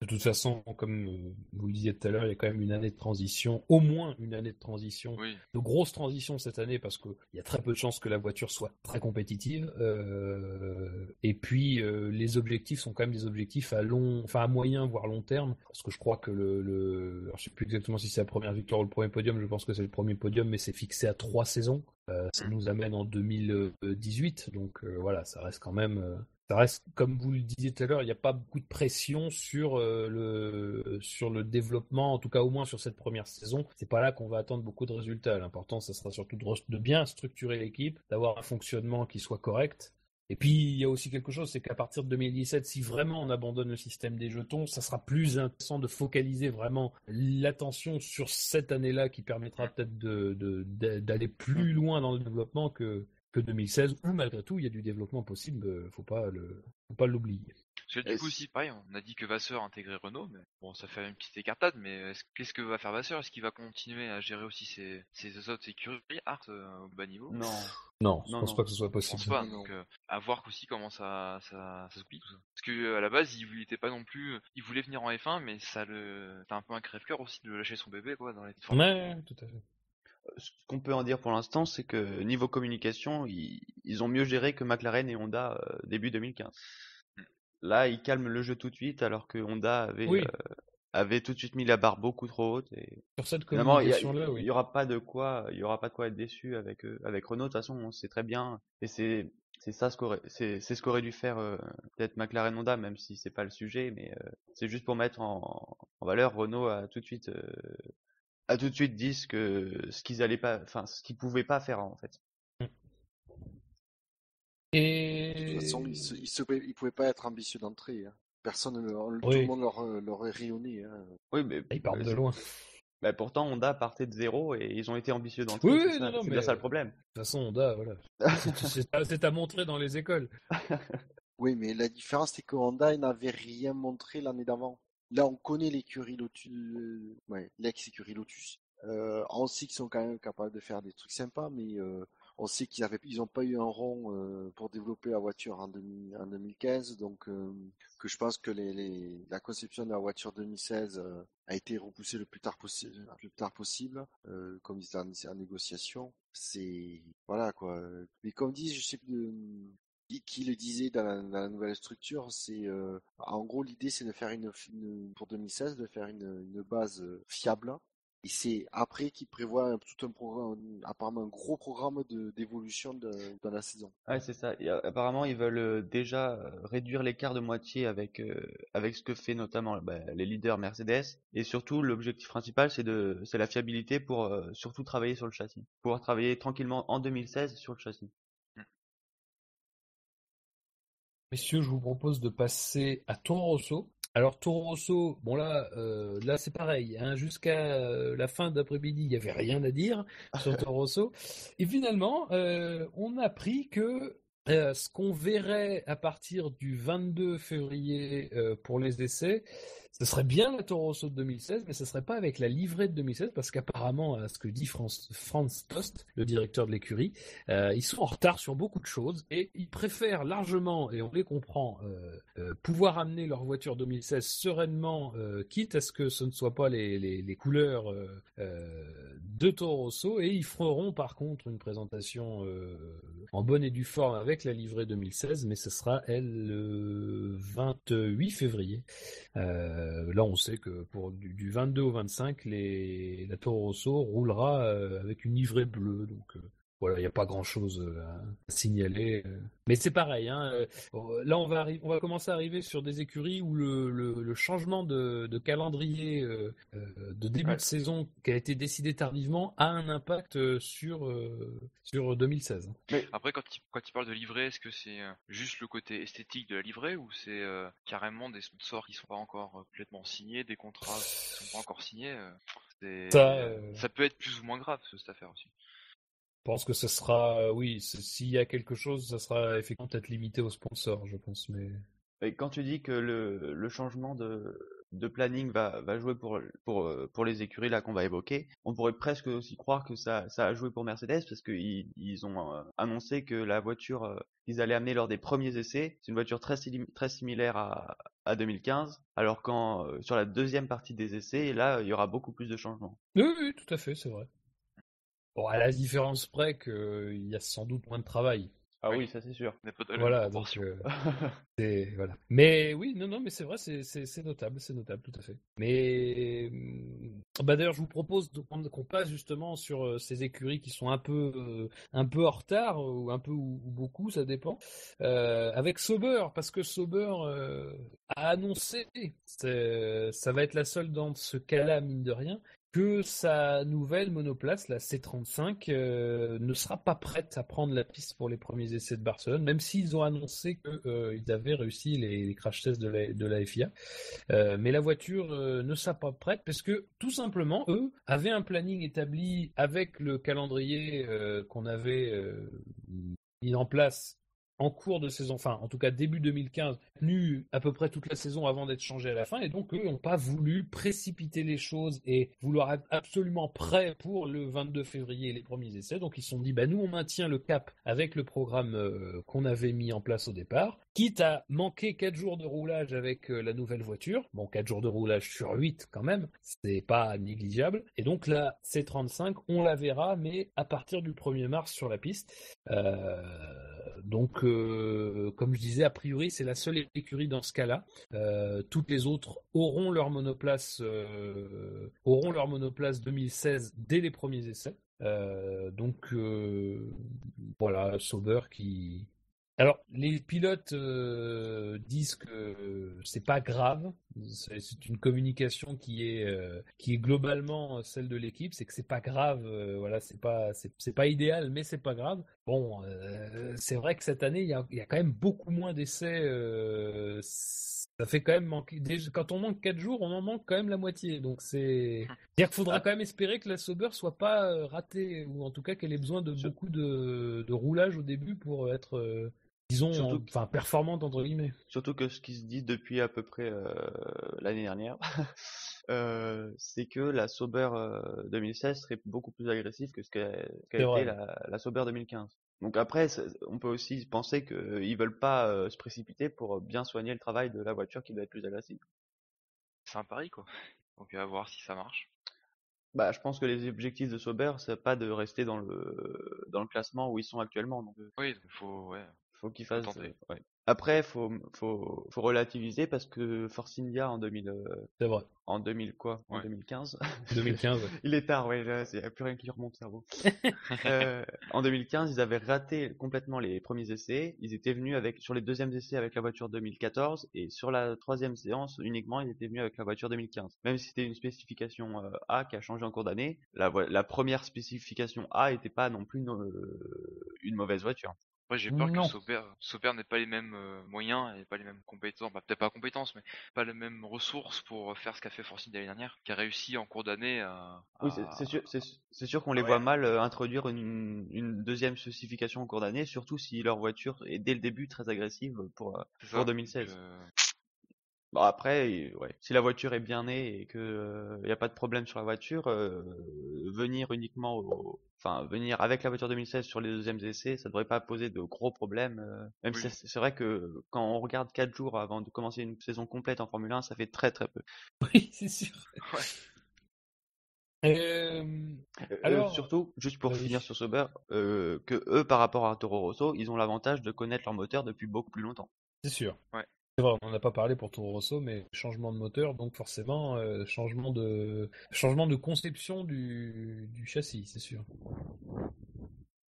De toute façon, comme euh, vous le disiez tout à l'heure, il y a quand même une année de transition, au moins une année de transition, de grosse transition cette année parce qu'il y a très peu de chances que la voiture soit très compétitive. Euh, et puis euh, les objectifs sont quand même des objectifs à long, enfin à moyen voire long terme, parce que je crois que le, le... Alors, je sais plus exactement si c'est la première victoire ou le premier podium, je pense que c'est le premier podium, mais c'est fixé à trois saisons. ça mm. nous amène en 2018, donc voilà, ça reste quand même reste, comme vous le disiez tout à l'heure, il n'y a pas beaucoup de pression sur euh, le sur le développement, en tout cas au moins sur cette première saison. C'est pas là qu'on va attendre beaucoup de résultats. L'important, ça sera surtout de, bien structurer l'équipe, d'avoir un fonctionnement qui soit correct. Et puis il y a aussi quelque chose, c'est qu'à partir de 2017, si vraiment on abandonne le système des jetons, ça sera plus intéressant de focaliser vraiment l'attention sur cette année-là qui permettra peut-être d'aller plus loin dans le développement que que 2016, où malgré tout, il y a du développement possible, euh, faut pas le, faut pas l'oublier. Parce que du coup aussi, pareil, on a dit que Vasseur intégrait Renault, mais bon, ça fait une petite écartade, mais qu'est-ce que va faire Vasseur? Est-ce qu'il va continuer à gérer aussi ses, ses autres écuries Art euh, au bas niveau? Non. Non, je pense pas que ce soit possible. Je pense pas, donc euh, à voir aussi comment ça, ça, ça se tout ça. Parce que à la base, il, était pas non plus, il voulait venir en F1, mais ça le, c'est un peu un crève-cœur aussi de lâcher son bébé quoi dans les. Ouais, tout à fait ce qu'on peut en dire pour l'instant, c'est que niveau communication, ils, ont mieux géré que McLaren et Honda euh, début 2015. Mm. Là, ils calment le jeu tout de suite, alors que Honda avait, euh, avait tout de suite mis la barre beaucoup trop haute. Et... Sur cette communication-là, il y aura pas de quoi, il y aura pas de quoi être déçu avec avec Renault. De toute façon, on sait très bien, et c'est c'est ça ce qu'aurait c'est ce qu'aurait dû faire euh, peut-être McLaren Honda, même si c'est pas le sujet, mais c'est juste pour mettre en, en, valeur Renault a tout de suite a tout de suite dit ce que ce qu'ils allaient pas, enfin ce qu'ils pouvaient pas faire en fait. Et de toute façon, ils, ne pouvaient pas être ambitieux d'entrée. Hein. Personne, tout le monde leur, leur est rayonné. Hein. Oui, mais ils partent de loin. Bah, pourtant, Honda partait de zéro et ils ont été ambitieux d'entrée. Oui, c'est bien ça le problème. De toute façon, Honda, voilà. c'est à montrer dans les écoles. oui, mais la différence, c'est que Honda n'avait rien montré l'année d'avant. Là, on connaît l'écurie Lotus, ouais, l'ex-écurie Lotus. Euh, on sait qu'ils sont quand même capables de faire des trucs sympas, mais euh, on sait qu'ils avaient, ils ont pas eu un rond euh, pour développer la voiture en, 2015, donc euh, que je pense que la conception de la voiture 2016 euh, a été repoussée le plus tard possible, comme ils étaient en, négociation. C'est voilà quoi. Mais comme dit, je sais plus qui le disait dans la, nouvelle structure, c'est euh, en gros l'idée c'est de faire une, pour 2016 de faire une, une base euh, fiable et c'est après qu'ils prévoient tout un programme, apparemment un gros programme d'évolution dans la saison. Ouais, c'est ça. apparemment, ils veulent euh, déjà réduire l'écart de moitié avec avec ce que fait notamment bah, les leaders Mercedes. Et surtout, l'objectif principal, c'est de c'est la fiabilité pour surtout travailler sur le châssis, pouvoir travailler tranquillement en 2016 sur le châssis. Messieurs, je vous propose de passer à Toro Rosso. Alors Toro Rosso, bon là, euh, là c'est pareil. Hein, Jusqu'à euh, la fin d'après-midi, il n'y avait rien à dire sur Toro. Et finalement, euh, on a appris que ce qu'on verrait à partir du 22 février pour les essais, ce serait bien la Toro Rosso de 2016, mais ce serait pas avec la livrée de 2016, parce qu'apparemment, à ce que dit Franz, Franz Tost, le directeur de l'écurie, euh, ils sont en retard sur beaucoup de choses et ils préfèrent largement, et on les comprend, euh, euh, pouvoir amener leur voiture 2016 sereinement, quitte à ce que ce ne soit pas les, couleurs de Toro Rosso, et ils feront par contre une présentation en bonne et due forme avec la livrée 2016, mais ce sera elle le 28 février. Là, on sait que pour du, du 22 au 25, les, la Toro Rosso roulera euh, avec une livrée bleue. Euh, voilà, il n'y a pas grand-chose euh, à, signaler. euh. Mais c'est pareil. Hein, euh, là, on va, on va commencer à arriver sur des écuries où le, le, le changement de, de calendrier euh, de début Ouais. de saison qui a été décidé tardivement a un impact sur, euh, sur 2016. Après, quand il, quand il parle de livret, est-ce que c'est juste le côté esthétique de la livrée ou c'est euh, carrément des sponsors qui sont pas encore complètement signés, des contrats qui sont pas encore signés Ça, euh, ça peut être plus ou moins grave cette affaire aussi. Je pense que ce sera, oui, c'est- s'il y a quelque chose, ça sera effectivement peut-être limité aux sponsors, je pense. Mais Et quand tu dis que le, le changement de, de planning va, va jouer pour, pour, euh, pour les écuries là qu'on va évoquer, on pourrait presque aussi croire que ça, ça a joué pour Mercedes parce qu'ils ils ont euh, annoncé que la voiture euh, qu'ils allaient amener lors des premiers essais, c'est une voiture très, sim- très similaire à, à 2015, alors quand euh, sur la deuxième partie des essais, là, il y aura beaucoup plus de changements. oui, oui, tout à fait, c'est vrai. Bon, à la différence près qu'il y a sans doute moins de travail. Ah Oui. oui, ça c'est sûr. Voilà, donc euh, voilà. Mais oui, non, non, mais c'est vrai, c'est notable, c'est notable, tout à fait. Mais hum, bah d'ailleurs, je vous propose de- qu'on passe justement sur euh, ces écuries qui sont un peu euh, un peu en retard ou un peu ou, ou beaucoup, ça dépend. Euh, avec Sauber, parce que Sauber euh, a annoncé, ça va être la seule dans ce cas-là, mine de rien, que sa nouvelle monoplace, la C35, euh, ne sera pas prête à prendre la piste pour les premiers essais de Barcelone, même s'ils ont annoncé qu'ils avaient réussi les, crash tests de la, FIA. Euh, mais la voiture euh, ne sera pas prête parce que, tout simplement, eux avaient un planning établi avec le calendrier euh, qu'on avait euh, mis en place en cours de saison, enfin en tout cas début 2015, tenu à peu près toute la saison avant d'être changé à la fin, et donc eux n'ont pas voulu précipiter les choses et vouloir être absolument prêts pour le 22 février les premiers essais. Donc ils se sont dit, bah nous on maintient le cap avec le programme euh, qu'on avait mis en place au départ, quitte à manquer 4 jours de roulage avec euh, la nouvelle voiture. Bon, 4 jours de roulage sur 8 quand même, c'est pas négligeable. Et donc là, C35, on la verra, mais à partir du 1er mars sur la piste. Euh, donc, euh, comme je disais, a priori, c'est la seule écurie dans ce cas-là. Euh, toutes les autres auront leur monoplace, euh, auront leur monoplace 2016 dès les premiers essais. Donc, voilà, Sauber qui. Alors, les pilotes disent que c'est pas grave. C'est une communication qui est euh, qui est globalement celle de l'équipe. C'est que c'est pas grave. euh, voilà, c'est pas c'est pas idéal, mais c'est pas grave. Bon, euh, c'est vrai que cette année, il y a, y a quand même beaucoup moins d'essais. euh, ça fait quand même manquer. Quand on manque 4 jours, on en manque quand même la moitié. Donc c'est. C'est-à-dire qu'il faudra quand même espérer que la Sauber soit pas euh, ratée, ou en tout cas qu'elle ait besoin de beaucoup de, de roulage au début pour être, euh, disons, Surtout en- que- enfin performante entre guillemets. Surtout que ce qui se dit depuis à peu près euh, l'année dernière, euh, c'est que la Sauber euh, 2016 serait beaucoup plus agressive que ce qu'a vrai. été la, la Sauber 2015. Donc après, on peut aussi penser qu'ils veulent pas euh, se précipiter pour bien soigner le travail de la voiture qui doit être plus agressive. C'est un pari quoi. Donc à voir si ça marche. Bah, je pense que les objectifs de Sauber, c'est pas de rester dans le dans le classement où ils sont actuellement. Donc, euh, Oui, il faut ouais. Faut qu'ils fassent. tenter. euh, ouais. Après, faut faut faut relativiser parce que Force India en 2000 euh, C'est vrai. en 2000 quoi, en Ouais. 2015. 2015. ouais. Il est tard, ouais, il n'y a plus rien qui remonte au cerveau. Euh, en 2015, ils avaient raté complètement les premiers essais. Ils étaient venus avec, sur les deuxièmes essais avec la voiture 2014 et sur la troisième séance uniquement, ils étaient venus avec la voiture 2015. Même si c'était une spécification euh, A qui a changé en cours d'année, la, première spécification A n'était pas non plus une, euh, une mauvaise voiture. Après, j'ai peur Non. que Sauber, Sauber n'ait pas les mêmes euh, moyens et pas les mêmes compétences, bah, peut-être pas compétences, mais pas les mêmes ressources pour faire ce qu'a fait Force India l'année dernière, qui a réussi en cours d'année à. Oui, c'est sûr, qu'on les Ouais. voit mal euh, introduire une, une deuxième spécification en cours d'année, surtout si leur voiture est dès le début très agressive pour, euh, pour ça. 2016. Donc, euh, Bon après, ouais, si la voiture est bien née et que il n'y a pas de problème sur la voiture, euh, venir uniquement, au- enfin venir avec la voiture 2016 sur les deuxièmes essais, ça devrait pas poser de gros problèmes. euh, même Oui. si c'est vrai que quand on regarde 4 jours avant de commencer une saison complète en Formule 1, ça fait très très peu. Oui, c'est sûr. Ouais. Euh, Euh, surtout, juste pour finir sur Sauber, euh, que eux par rapport à Toro Rosso, ils ont l'avantage de connaître leur moteur depuis beaucoup plus longtemps. c'est sûr. Ouais. C'est vrai, on n'en a pas parlé pour Toro Rosso, mais changement de moteur, donc forcément euh, changement de conception du châssis, c'est sûr.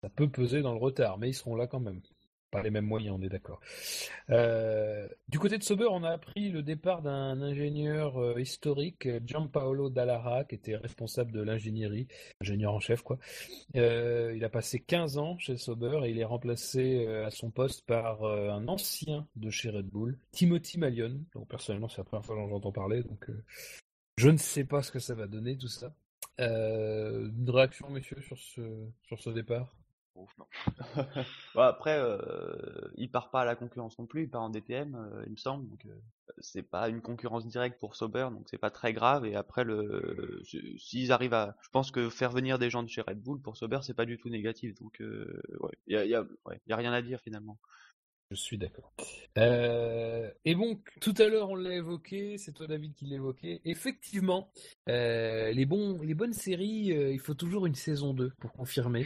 Ça peut peser dans le retard, mais ils seront là quand même. Pas les mêmes moyens, on est d'accord. Euh, du côté de Sauber, on a appris le départ d'un ingénieur euh, historique, Gianpaolo Dallara, qui était responsable de l'ingénierie, ingénieur en chef, quoi. Euh, il a passé 15 ans chez Sauber et il est remplacé à son poste par un ancien de chez Red Bull, Timothy Malion. Donc personnellement, c'est la première fois que j'en entends parler, donc je ne sais pas ce que ça va donner tout ça. Une réaction, messieurs, sur ce sur ce départ? après, euh, il part pas à la concurrence non plus, il part en DTM, euh, il me semble. Donc, euh, c'est pas une concurrence directe pour Sauber, donc c'est pas très grave. Et après, le, si- s'ils arrivent à, je pense que faire venir des gens de chez Red Bull pour Sauber, c'est pas du tout négatif. Donc, ouais, il y y a rien à dire finalement. Je suis d'accord. Euh, et donc, tout à l'heure, on l'a évoqué, c'est toi David qui l'évoquait. Effectivement, euh, les, bonnes séries, euh, il faut toujours une saison 2 pour confirmer.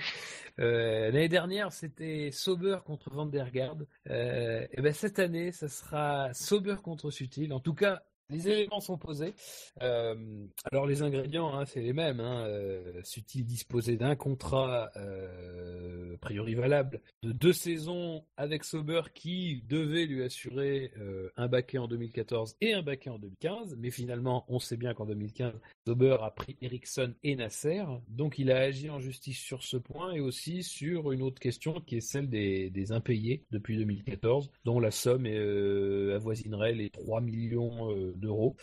L'année dernière, c'était Sauber contre Van der Garde. Euh, et ben cette année, ça sera Sauber contre Sutil. En tout cas, les éléments sont posés. Euh, alors les ingrédients, hein, c'est les mêmes. Hein. Euh, Sutil disposait d'un contrat euh, a priori valable de deux saisons avec Sauber qui devait lui assurer euh, un baquet en 2014 et un baquet en 2015. Mais finalement, on sait bien qu'en 2015, Sauber a pris Ericsson et Nasser. Donc il a agi en justice sur ce point et aussi sur une autre question qui est celle des, des impayés depuis 2014, dont la somme avoisinerait les 3 millions d'euros.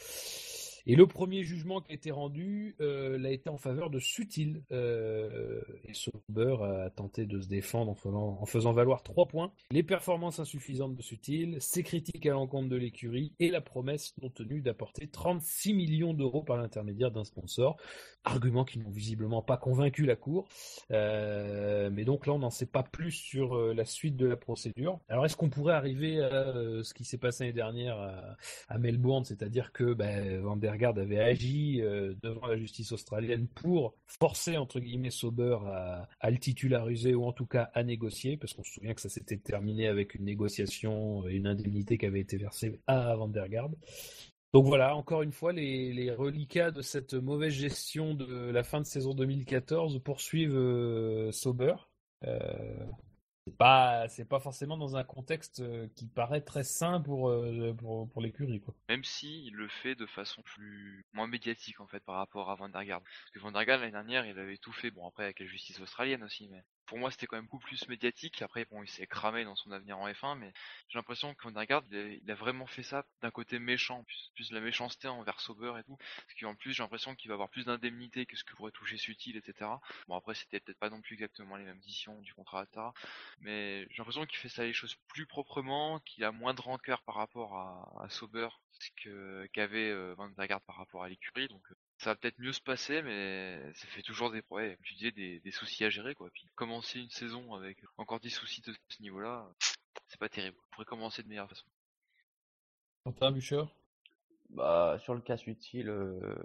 Et le premier jugement qui a été rendu euh, l'a été en faveur de Sutil. Euh, et Sauber a tenté de se défendre en faisant, valoir trois points. Les performances insuffisantes de Sutil, ses critiques à l'encontre de l'écurie et la promesse non tenue d'apporter 36 millions d'euros par l'intermédiaire d'un sponsor. Arguments qui n'ont visiblement pas convaincu la Cour. Euh, mais donc là, on n'en sait pas plus sur euh, la suite de la procédure. Alors est-ce qu'on pourrait arriver à ce qui s'est passé l'année dernière à, Melbourne, c'est-à-dire que ben, Garde avait agi euh, devant la justice australienne pour forcer entre guillemets Sauber à, le titulariser ou en tout cas à négocier, parce qu'on se souvient que ça s'était terminé avec une négociation et une indemnité qui avait été versée à Van der Garde. Donc voilà, encore une fois, les, les reliquats de cette mauvaise gestion de la fin de saison 2014 poursuivent euh, Sauber. Euh, c'est pas, c'est pas forcément dans un contexte euh, qui paraît très sain pour, euh, pour, l'écurie, quoi. Même si il le fait de façon plus moins médiatique en fait par rapport à Van. Parce que Van l'année dernière, il avait tout fait. Bon après avec la justice australienne aussi, mais pour moi c'était quand même beaucoup plus médiatique. Après bon, il s'est cramé dans son avenir en F1, mais j'ai l'impression que Van der Garde, il a, vraiment fait ça d'un côté méchant, plus, plus la méchanceté envers Sauber et tout. Parce qu'en plus j'ai l'impression qu'il va avoir plus d'indemnités que ce que pourrait toucher Sutil, etc. Bon après c'était peut-être pas non plus exactement les mêmes conditions du contrat, etc. Mais j'ai l'impression qu'il fait ça les choses plus proprement, qu'il a moins de rancœur par rapport à, à Sauber qu'avait euh, der Garde par rapport à l'écurie. Donc euh, ça va peut-être mieux se passer, mais ça fait toujours des ouais, comme tu disais des, des soucis à gérer quoi. Puis commencer une saison avec encore des soucis de ce niveau-là, c'est pas terrible. On pourrait commencer de meilleure façon. Quentin Bûcher Bah, sur le cas Sutil, euh,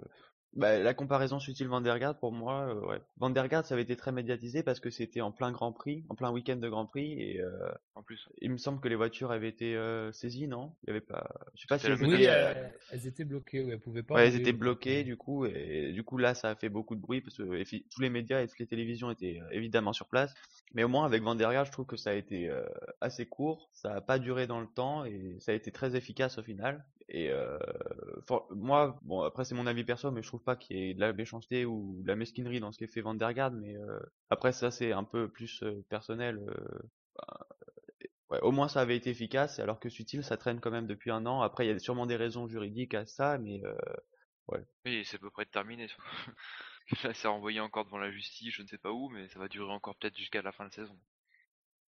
bah, la comparaison Sutil-Van der Garde, pour moi, euh, ouais. Van der Garde, ça avait été très médiatisé parce que c'était en plein Grand Prix, en plein week-end de Grand Prix, et euh, En plus, il me semble que les voitures avaient été euh, saisies, non? Il y avait pas, je sais pas si elles étaient, Oui, euh, elles étaient bloquées, ouais, elles pouvaient pas. Ouais, elles étaient bloquées du coup, et du coup là ça a fait beaucoup de bruit parce que tous les médias et toutes les télévisions étaient euh, évidemment sur place. Mais au moins avec Van der Garde, je trouve que ça a été euh, assez court, ça a pas duré dans le temps et ça a été très efficace au final. Et euh, for- moi, bon après c'est mon avis perso, mais je trouve pas qu'il y ait de la méchanceté ou de la mesquinerie dans ce qu'est fait Van der Garde. Mais euh, après ça c'est un peu plus euh, personnel. euh, bah, ouais, au moins ça avait été efficace, alors que Sutil, ça traîne quand même depuis un an. Après, il y a sûrement des raisons juridiques à ça, mais euh, Oui, c'est à peu près terminé. Là, c'est renvoyé encore devant la justice, je ne sais pas où, mais ça va durer encore peut-être jusqu'à la fin de saison.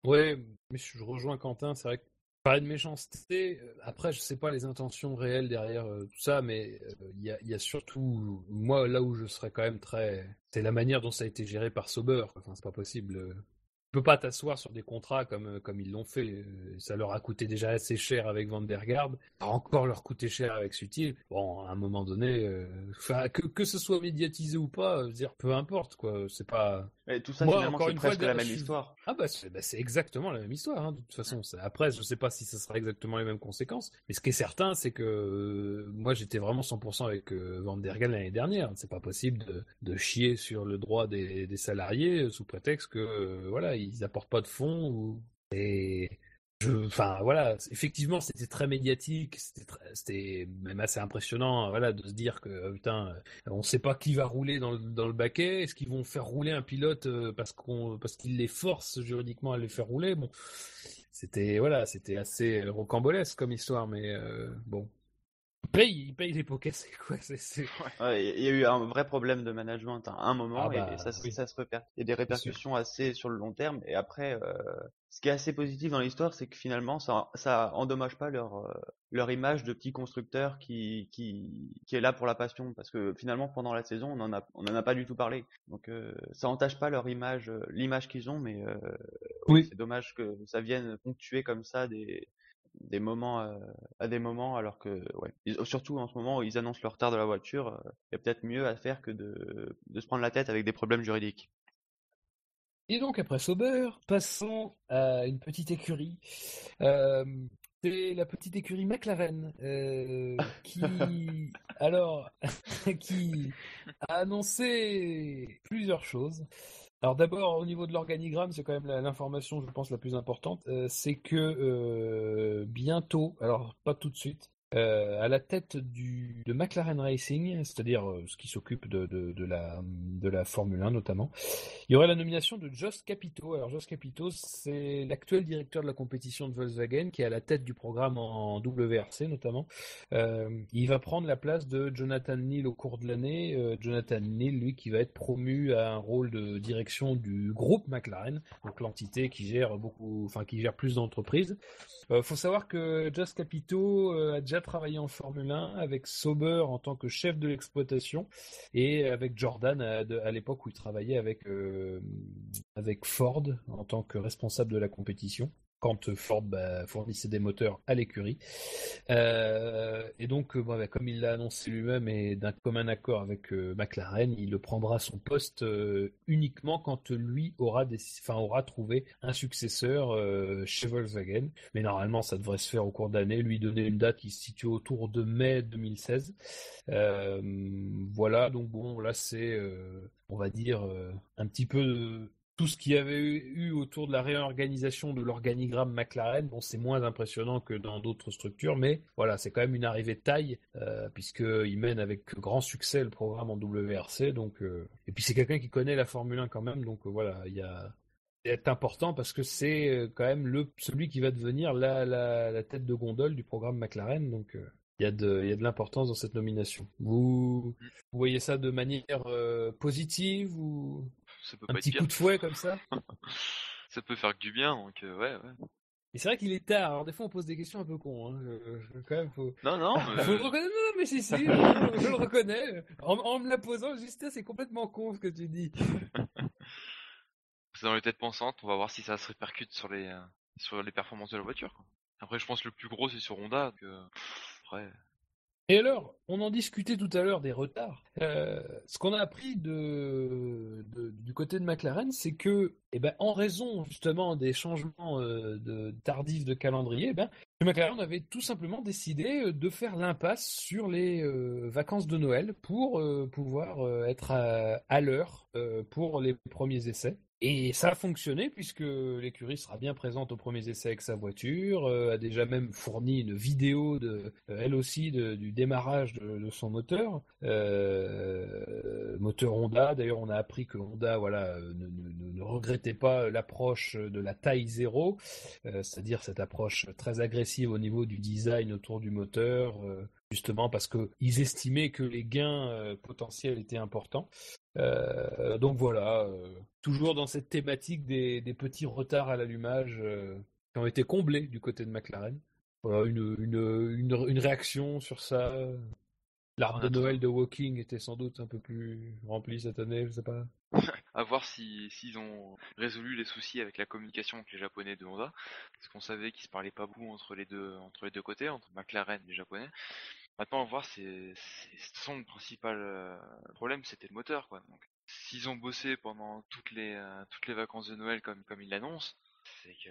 Ouais, mais je rejoins Quentin, c'est vrai que parler de méchanceté, euh, après je sais pas les intentions réelles derrière euh, tout ça, mais euh, il y, a, y a surtout, moi là où je serais quand même très... C'est la manière dont ça a été géré par Sauber, enfin c'est pas possible. euh. Tu peux pas t'asseoir sur des contrats comme, euh, comme ils l'ont fait. euh, Ça leur a coûté déjà assez cher avec Van der Garde, encore leur coûter cher avec Sutil. Bon, à un moment donné, euh, que, que ce soit médiatisé ou pas, euh, dire, peu importe, quoi. C'est pas... et tout ça, Moi, finalement, encore c'est une fois, presque la même suis- histoire. Ah bah c'est bah, c'est exactement la même histoire, hein, de toute façon. Après, je sais pas si ça sera exactement les mêmes conséquences, mais ce qui est certain, c'est que euh, moi j'étais vraiment 100% avec euh, Van der Gaal l'année dernière. C'est pas possible de, de chier sur le droit des, des salariés euh, sous prétexte que euh, voilà ils apportent pas de fonds ou et enfin voilà, effectivement c'était très médiatique, c'était même assez impressionnant, voilà, de se dire que euh, putain, euh, on sait pas qui va rouler dans le, dans le baquet, est-ce qu'ils vont faire rouler un pilote euh, parce qu'on parce qu'ils les forcent juridiquement à les faire rouler, bon, c'était voilà, c'était assez rocambolesque comme histoire, mais euh, bon, ils payent, ils payent les pots cassés quoi, Ouais, il y a eu un vrai problème de management à un moment Ah et bah, ça, se- oui. ça se réper- Il y a des répercussions assez sur le long terme. Et après, euh, ce qui est assez positif dans l'histoire, c'est que finalement, ça, ça endommage pas leur, euh, leur image de petit constructeur qui, qui, qui est là pour la passion. Parce que finalement, pendant la saison, on en a, on en a pas du tout parlé. Donc, euh, ça entache pas leur image, euh, l'image qu'ils ont, mais euh, Oui. c'est dommage que ça vienne ponctuer comme ça des, des moments euh, à des moments alors que ouais Ils- surtout en ce moment où ils annoncent le retard de la voiture euh, il y a peut-être mieux à faire que de, de se prendre la tête avec des problèmes juridiques Et donc après Sauber, passons à une petite écurie. Euh, c'est la petite écurie McLaren euh, qui, alors, qui a annoncé plusieurs choses. Alors d'abord au niveau de l'organigramme, c'est quand même l'information, je pense, la plus importante, euh, c'est que bientôt, alors pas tout de suite, euh, à la tête de McLaren Racing, c'est-à-dire euh, ce qui s'occupe de, la, Formule 1 notamment, il y aurait la nomination de Jost Capito. Alors Jost Capito, c'est l'actuel directeur de la compétition de Volkswagen qui est à la tête du programme en WRC notamment. Euh, il va prendre la place de Jonathan Neal au cours de l'année. Jonathan Neal, lui, qui va être promu à un rôle de direction du groupe McLaren, donc l'entité qui gère beaucoup, enfin qui gère plus d'entreprises. Euh, faut savoir que Jost Capito a déjà travaillé en Formule 1 avec Sauber en tant que chef de l'exploitation et avec Jordan à, l'époque où il travaillait euh, avec Ford en tant que responsable de la compétition quand Ford bah, fournissait des moteurs à l'écurie. Euh, et donc, euh, bah, comme il l'a annoncé lui-même et d'un commun accord avec euh, McLaren, il prendra son poste uniquement quand lui aura, des, aura trouvé un successeur chez Volkswagen. Mais normalement, ça devrait se faire au cours d'année, lui donner une date qui se situe autour de mai 2016. Euh, voilà, donc bon, là c'est, on va dire, un petit peu tout ce qu'il y avait eu, autour de la réorganisation de l'organigramme McLaren. Bon, c'est moins impressionnant que dans d'autres structures, mais voilà, c'est quand même une arrivée de taille, euh, puisqu'il mène avec grand succès le programme en WRC. Donc, euh, et puis c'est quelqu'un qui connaît la Formule 1 quand même, donc euh, voilà, il y a est important parce que c'est euh, quand même le celui qui va devenir la, la, la tête de gondole du programme McLaren. Donc il y a de, il y a de l'importance dans cette nomination. Vous, vous voyez ça de manière positive ou? Ça peut un pas petit être coup de fouet comme ça Ça peut faire que du bien, donc euh, ouais, ouais. Et c'est vrai qu'il est tard. Alors des fois on pose des questions un peu cons. Hein. Je, je- quand même faut. Non, non, Faut le reconnaître, non, non, mais si, si, je, je le reconnais. En, en me la posant, juste c'est complètement con ce que tu dis. c'est dans les têtes pensantes, on va voir si ça se répercute sur les, euh, sur les performances de la voiture. Quoi. Après, je pense que le plus gros, c'est sur Honda. Donc, euh, après, Et alors, on en discutait tout à l'heure des retards. Euh, ce qu'on a appris de, du côté de McLaren, c'est que, eh ben, en raison justement des changements euh, tardifs de calendrier, eh ben, McLaren avait tout simplement décidé euh, de faire l'impasse sur les vacances de Noël pour pouvoir être à, l'heure pour les premiers essais. Et ça a fonctionné puisque l'écurie sera bien présente aux premiers essais avec sa voiture, euh, a déjà même fourni une vidéo de, euh, elle aussi, du démarrage de, son moteur, euh, moteur Honda. D'ailleurs, on a appris que Honda, voilà, ne, regrettait pas l'approche de la taille zéro, c'est-à-dire cette approche très agressive au niveau du design autour du moteur. Justement parce que ils estimaient que les gains euh, potentiels étaient importants. Euh, donc voilà, euh, toujours dans cette thématique des, des petits retards à l'allumage qui ont été comblés du côté de McLaren. Voilà, une, une, une, une réaction sur ça. L'arbre de Noël de Walking était sans doute un peu plus rempli cette année, je sais pas. à voir si s'ils ont résolu les soucis avec la communication avec les japonais de Honda parce qu'on savait qu'ils se parlaient pas beaucoup entre les deux entre les deux côtés entre McLaren et les japonais. Maintenant à voir c'est son principal euh, problème c'était le moteur quoi. Donc s'ils ont bossé pendant toutes les euh, toutes les vacances de Noël comme comme ils l'annoncent c'est que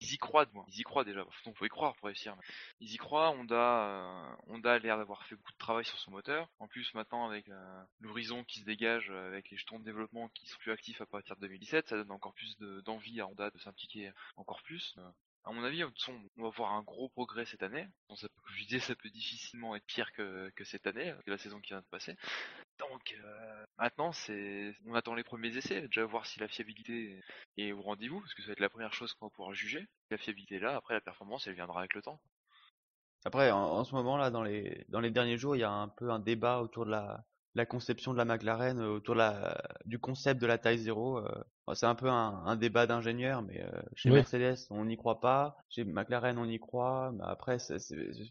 ils y croient, moi. Ils y croient déjà. Il faut y croire pour réussir. Ils y croient. Honda, euh, Honda a l'air d'avoir fait beaucoup de travail sur son moteur. En plus, maintenant, avec euh, l'horizon qui se dégage, euh, avec les jetons de développement qui sont plus actifs à partir de 2017, ça donne encore plus d'envie à Honda de s'impliquer encore plus. À mon avis, on va voir un gros progrès cette année. Je disais, ça peut difficilement être pire que, que cette année, que la saison qui vient de passer. Donc euh, maintenant, c'est, on attend les premiers essais, déjà voir si la fiabilité est au rendez-vous, parce que ça va être la première chose qu'on va pouvoir juger. La fiabilité est là, après la performance, elle viendra avec le temps. Après, en, en ce moment là, dans les dans les derniers jours, il y a un peu un débat autour de la la conception de la McLaren euh, autour de la, du concept de la taille zéro. Euh, c'est un peu un, un débat d'ingénieur, mais euh, chez Oui. Mercedes on n'y croit pas, chez McLaren on y croit. Mais après, c'est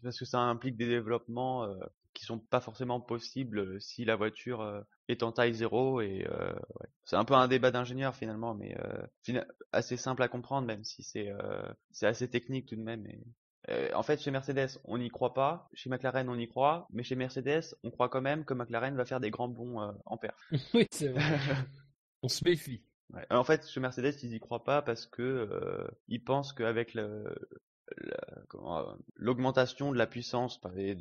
parce que ça implique des développements euh, qui sont pas forcément possibles si la voiture est en taille zéro. Et euh, ouais. c'est un peu un débat d'ingénieur finalement, mais euh, fina- assez simple à comprendre, même si c'est euh, c'est assez technique tout de même. Et... En fait, chez Mercedes, on n'y croit pas. Chez McLaren, on y croit. Mais chez Mercedes, on croit quand même que McLaren va faire des grands bons en perf. oui, c'est vrai. On se méfie. Ouais. En fait, chez Mercedes, ils y croient pas parce que euh, ils pensent qu'avec le, l'augmentation de la puissance et,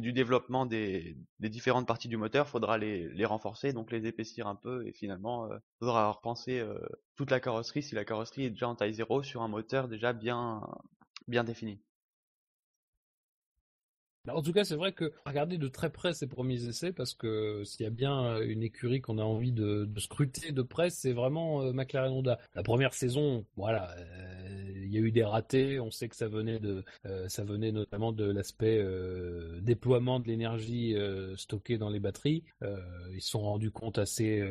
du développement des, différentes parties du moteur, faudra les, renforcer, donc les épaissir un peu, et finalement, euh, faudra repenser euh, toute la carrosserie si la carrosserie est déjà en taille zéro sur un moteur déjà bien défini. En tout cas, c'est vrai que regarder de très près ces premiers essais, parce que s'il y a bien euh, une écurie qu'on a envie de, scruter de près, c'est vraiment euh, McLaren Honda. La première saison, voilà, euh, il y a eu des ratés. On sait que ça venait de, ça venait notamment de l'aspect déploiement de l'énergie stockée dans les batteries. Ils se sont rendus compte assez,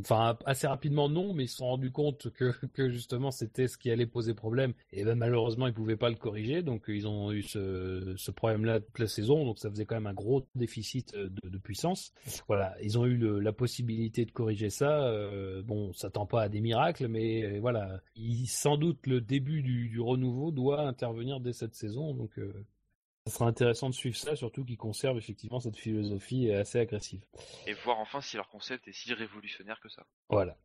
enfin assez rapidement non, mais ils se sont rendus compte que, justement c'était ce qui allait poser problème. Et ben malheureusement ils pouvaient pas le corriger, donc ils ont eu ce problème là toute la saison, donc ça faisait quand même un gros déficit euh, de, de puissance. Voilà, ils ont eu le, la possibilité de corriger ça. Euh, bon, on s'attend pas à des miracles, mais euh, voilà, il, sans doute le début du, du renouveau doit intervenir dès cette saison, donc euh, ça sera intéressant de suivre ça, surtout qu'ils conservent effectivement cette philosophie assez agressive. Et voir enfin si leur concept est si révolutionnaire que ça. Voilà.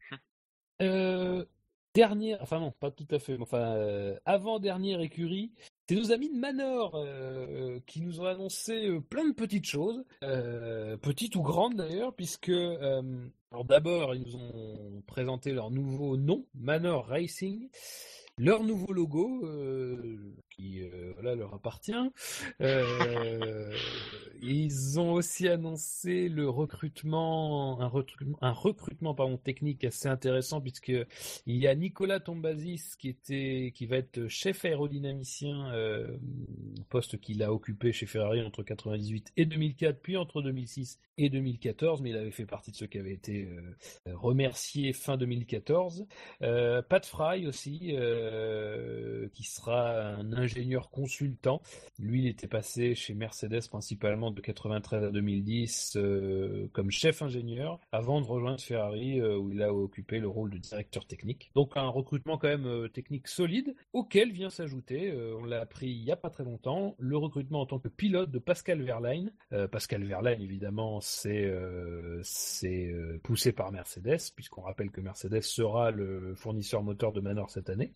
Euh, dernière, enfin non, pas tout à fait, enfin euh, avant dernière écurie, c'est nos amis de Manor euh, qui nous ont annoncé euh, plein de petites choses, euh, petites ou grandes d'ailleurs, puisque euh, d'abord ils nous ont présenté leur nouveau nom, Manor Racing. Leur nouveau logo, euh, qui euh, leur appartient. Euh, ils ont aussi annoncé le recrutement, un recrutement, un recrutement pardon, technique assez intéressant puisque il y a Nicolas Tombazis qui était, qui va être chef aérodynamicien, euh, poste qu'il a occupé chez Ferrari entre 98 et 2004, puis entre 2006 et 2014, mais il avait fait partie de ceux qui avaient été remerciés fin 2014. Euh, Pat Fry aussi, qui sera un ingénieur consultant. Lui, il était passé chez Mercedes principalement de 93 à 2010 euh, comme chef ingénieur, avant de rejoindre Ferrari, euh, où il a occupé le rôle de directeur technique. Donc un recrutement quand même euh, technique solide, auquel vient s'ajouter, on l'a appris il y a pas très longtemps, le recrutement en tant que pilote de Pascal Verlaine. Pascal Verlaine, évidemment, c'est poussé par Mercedes, puisqu'on rappelle que Mercedes sera le fournisseur moteur de Manor cette année.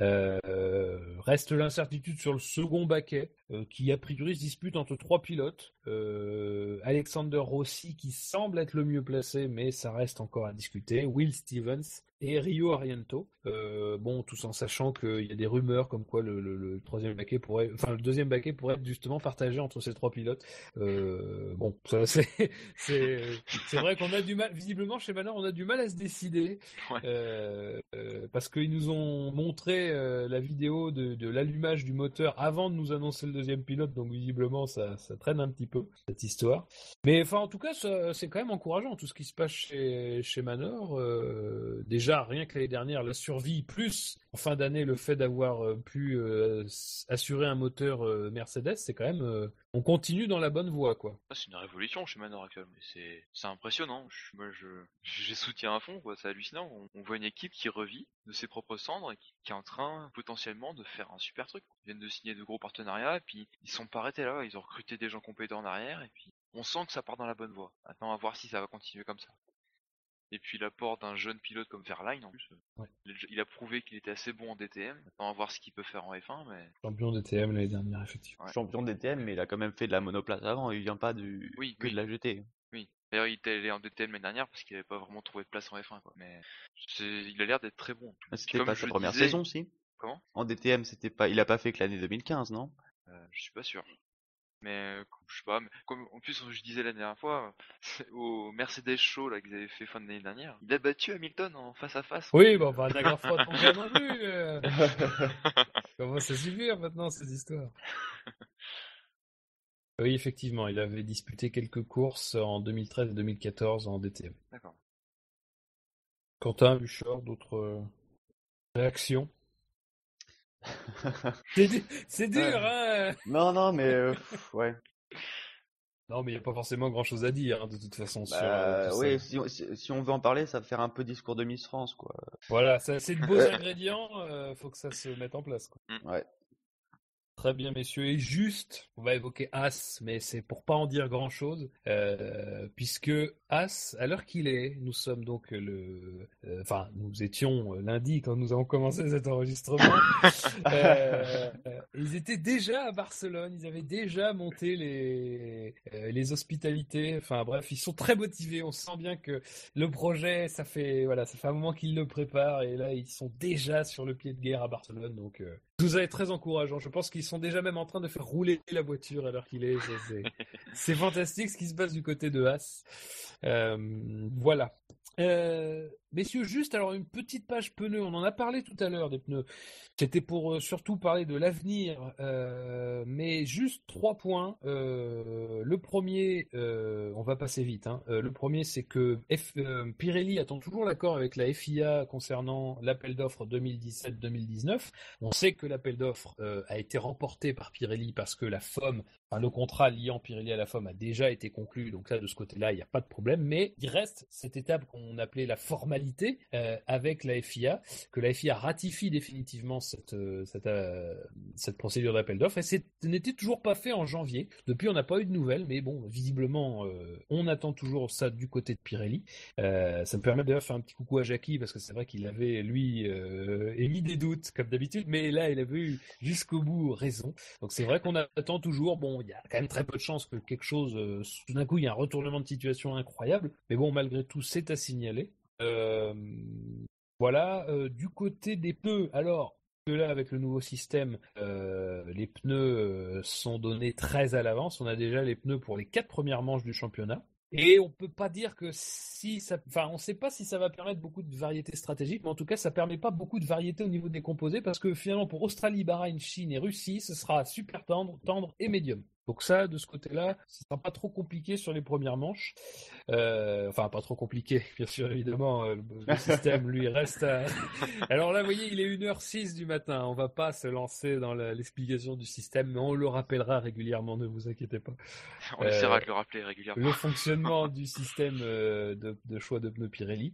Euh, reste l'incertitude sur le second baquet, euh, qui a priori se dispute entre trois pilotes. Euh, Alexander Rossi qui semble être le mieux placé, mais ça reste encore à discuter. Will Stevens et Rio Ariento. Euh, bon, tout en sachant qu'il y a des rumeurs comme quoi le, le, le, troisième baquet pourrait, enfin le deuxième baquet pourrait être justement partagé entre ces trois pilotes. Euh, bon, ça c'est c'est c'est vrai qu'on a du mal, visiblement chez Manor, on a du mal à se décider Ouais. euh, parce qu'ils nous ont montré la vidéo de, de l'allumage du moteur avant de nous annoncer le deuxième pilote, donc visiblement ça ça traîne un petit peu cette histoire. Mais enfin, en tout cas, c'est quand même encourageant tout ce qui se passe chez, chez Manor. Euh, rien que l'année dernière, la survie, plus en fin d'année, le fait d'avoir euh, pu euh, assurer un moteur euh, Mercedes, c'est quand même. on continue dans la bonne voie, quoi. Ah, c'est une révolution chez Manor actuellement, mais c'est impressionnant. Je, moi, je j'ai soutien à fond. C'est hallucinant. On, voit une équipe qui revit de ses propres cendres et qui, qui est en train potentiellement de faire un super truc. Ils viennent de signer de gros partenariats, et puis ils sont pas arrêtés là. Ils ont recruté des gens compétents en arrière, et puis on sent que ça part dans la bonne voie. Maintenant, à voir si ça va continuer comme ça. Et puis l'apport d'un jeune pilote comme Verline, en plus, euh, Ouais. il, a prouvé qu'il était assez bon en DTM. Maintenant, à voir ce qu'il peut faire en F1, mais Champion DTM l'année dernière, effectivement. Ouais. Champion DTM, mais il a quand même fait de la monoplace avant, il vient pas du Oui, que oui. de la GT. Oui. D'ailleurs, il était allé en DTM l'année dernière parce qu'il avait pas vraiment trouvé de place en F1, quoi. Mais il a l'air d'être très bon. Ah, C'était pas sa première disais- saison, si? Comment? En DTM, c'était pas, il a pas fait que l'année 2015, non? Euh, je suis pas sûr. Mais je sais pas. Mais comme en plus je disais la dernière fois au Mercedes Show là qu'ils avaient fait fin de l'année dernière, il a battu Hamilton en face à face. Oui, bon, enfin, n'aggrave pas ton gars non plus. euh. Comment ça suffire maintenant, ces histoires Oui, effectivement, il avait disputé quelques courses en 2013 et 2014 en DTM. D'accord. Quentin, Bouchard, d'autres euh, réactions? C'est du- c'est dur, hein Non, non, mais euh, ouais. Non, mais il n'y a pas forcément grand-chose à dire, hein, de toute façon, sur Bah, euh, tout ça. oui, si, on- si- si on veut en parler, ça va faire un peu discours de Miss France, quoi. Voilà, c'est de beaux ingrédients, euh, faut que ça se mette en place. quoi. Ouais. Très bien, messieurs. Et juste, on va évoquer As, mais c'est pour pas en dire grand-chose, euh, puisque As, à l'heure qu'il est, nous sommes donc le, euh, enfin, nous étions euh, lundi quand nous avons commencé cet enregistrement. Euh, ils étaient déjà à Barcelone, ils avaient déjà monté les les hospitalités. Enfin bref, ils sont très motivés. On sent bien que le projet, ça fait voilà, ça fait un moment qu'ils le préparent et là ils sont déjà sur le pied de guerre à Barcelone. Donc tout ça est très encourageant. Je pense qu'ils sont déjà même en train de faire rouler la voiture à l'heure qu'il est. C'est fantastique ce qui se passe du côté de Haas. Euh, voilà. Euh, messieurs, juste alors une petite page pneus. On en a parlé tout à l'heure des pneus. C'était pour euh, surtout parler de l'avenir, euh, mais juste trois points. Euh, le premier, on va passer vite. hein. Le premier, c'est que Pirelli attend toujours l'accord avec la FIA concernant l'appel d'offres 2017-2019. On sait que l'appel d'offres a été remporté par Pirelli parce que la FOM, le contrat liant Pirelli à la FOM a déjà été conclu. Donc là, de ce côté-là, il n'y a pas de problème. Mais il reste cette étape qu'on appelait la euh, avec la FIA que la FIA ratifie définitivement cette, euh, cette, euh, cette procédure d'appel d'offres. Et ce n'était toujours pas fait en janvier. Depuis, on n'a pas eu de nouvelles, mais bon, visiblement, on attend toujours ça du côté de Pirelli. Ça me permet d'ailleurs de faire un petit coucou à Jackie, parce que c'est vrai qu'il avait, lui, émis des doutes, comme d'habitude, mais là, il avait eu jusqu'au bout raison. Donc c'est vrai qu'on attend toujours. Bon, il y a quand même très peu de chances que quelque chose, tout d'un coup, il y a un retournement de situation incroyable. Mais bon, malgré tout, c'est à signaler. Voilà, du côté des pneus, alors que là, avec le nouveau système, les pneus sont donnés très à l'avance. On a déjà les pneus pour les quatre premières manches du championnat. Et on peut pas dire que si ça, enfin, on sait pas si ça va permettre beaucoup de variété stratégique, mais en tout cas, ça permet pas beaucoup de variété au niveau des composés parce que finalement, pour Australie, Bahreïn, Chine et Russie, ce sera super tendre, tendre et médium. Donc ça, de ce côté-là, ce sera pas trop compliqué sur les premières manches. Euh, enfin, pas trop compliqué, bien sûr, évidemment. euh, Le, système, lui, reste à... Alors là, vous voyez, il est 1h06 du matin. On va pas se lancer dans l'explication du système, mais on le rappellera régulièrement, ne vous inquiétez pas. On Euh, essaiera de le rappeler régulièrement. Le fonctionnement du système euh, de, de choix de pneus Pirelli.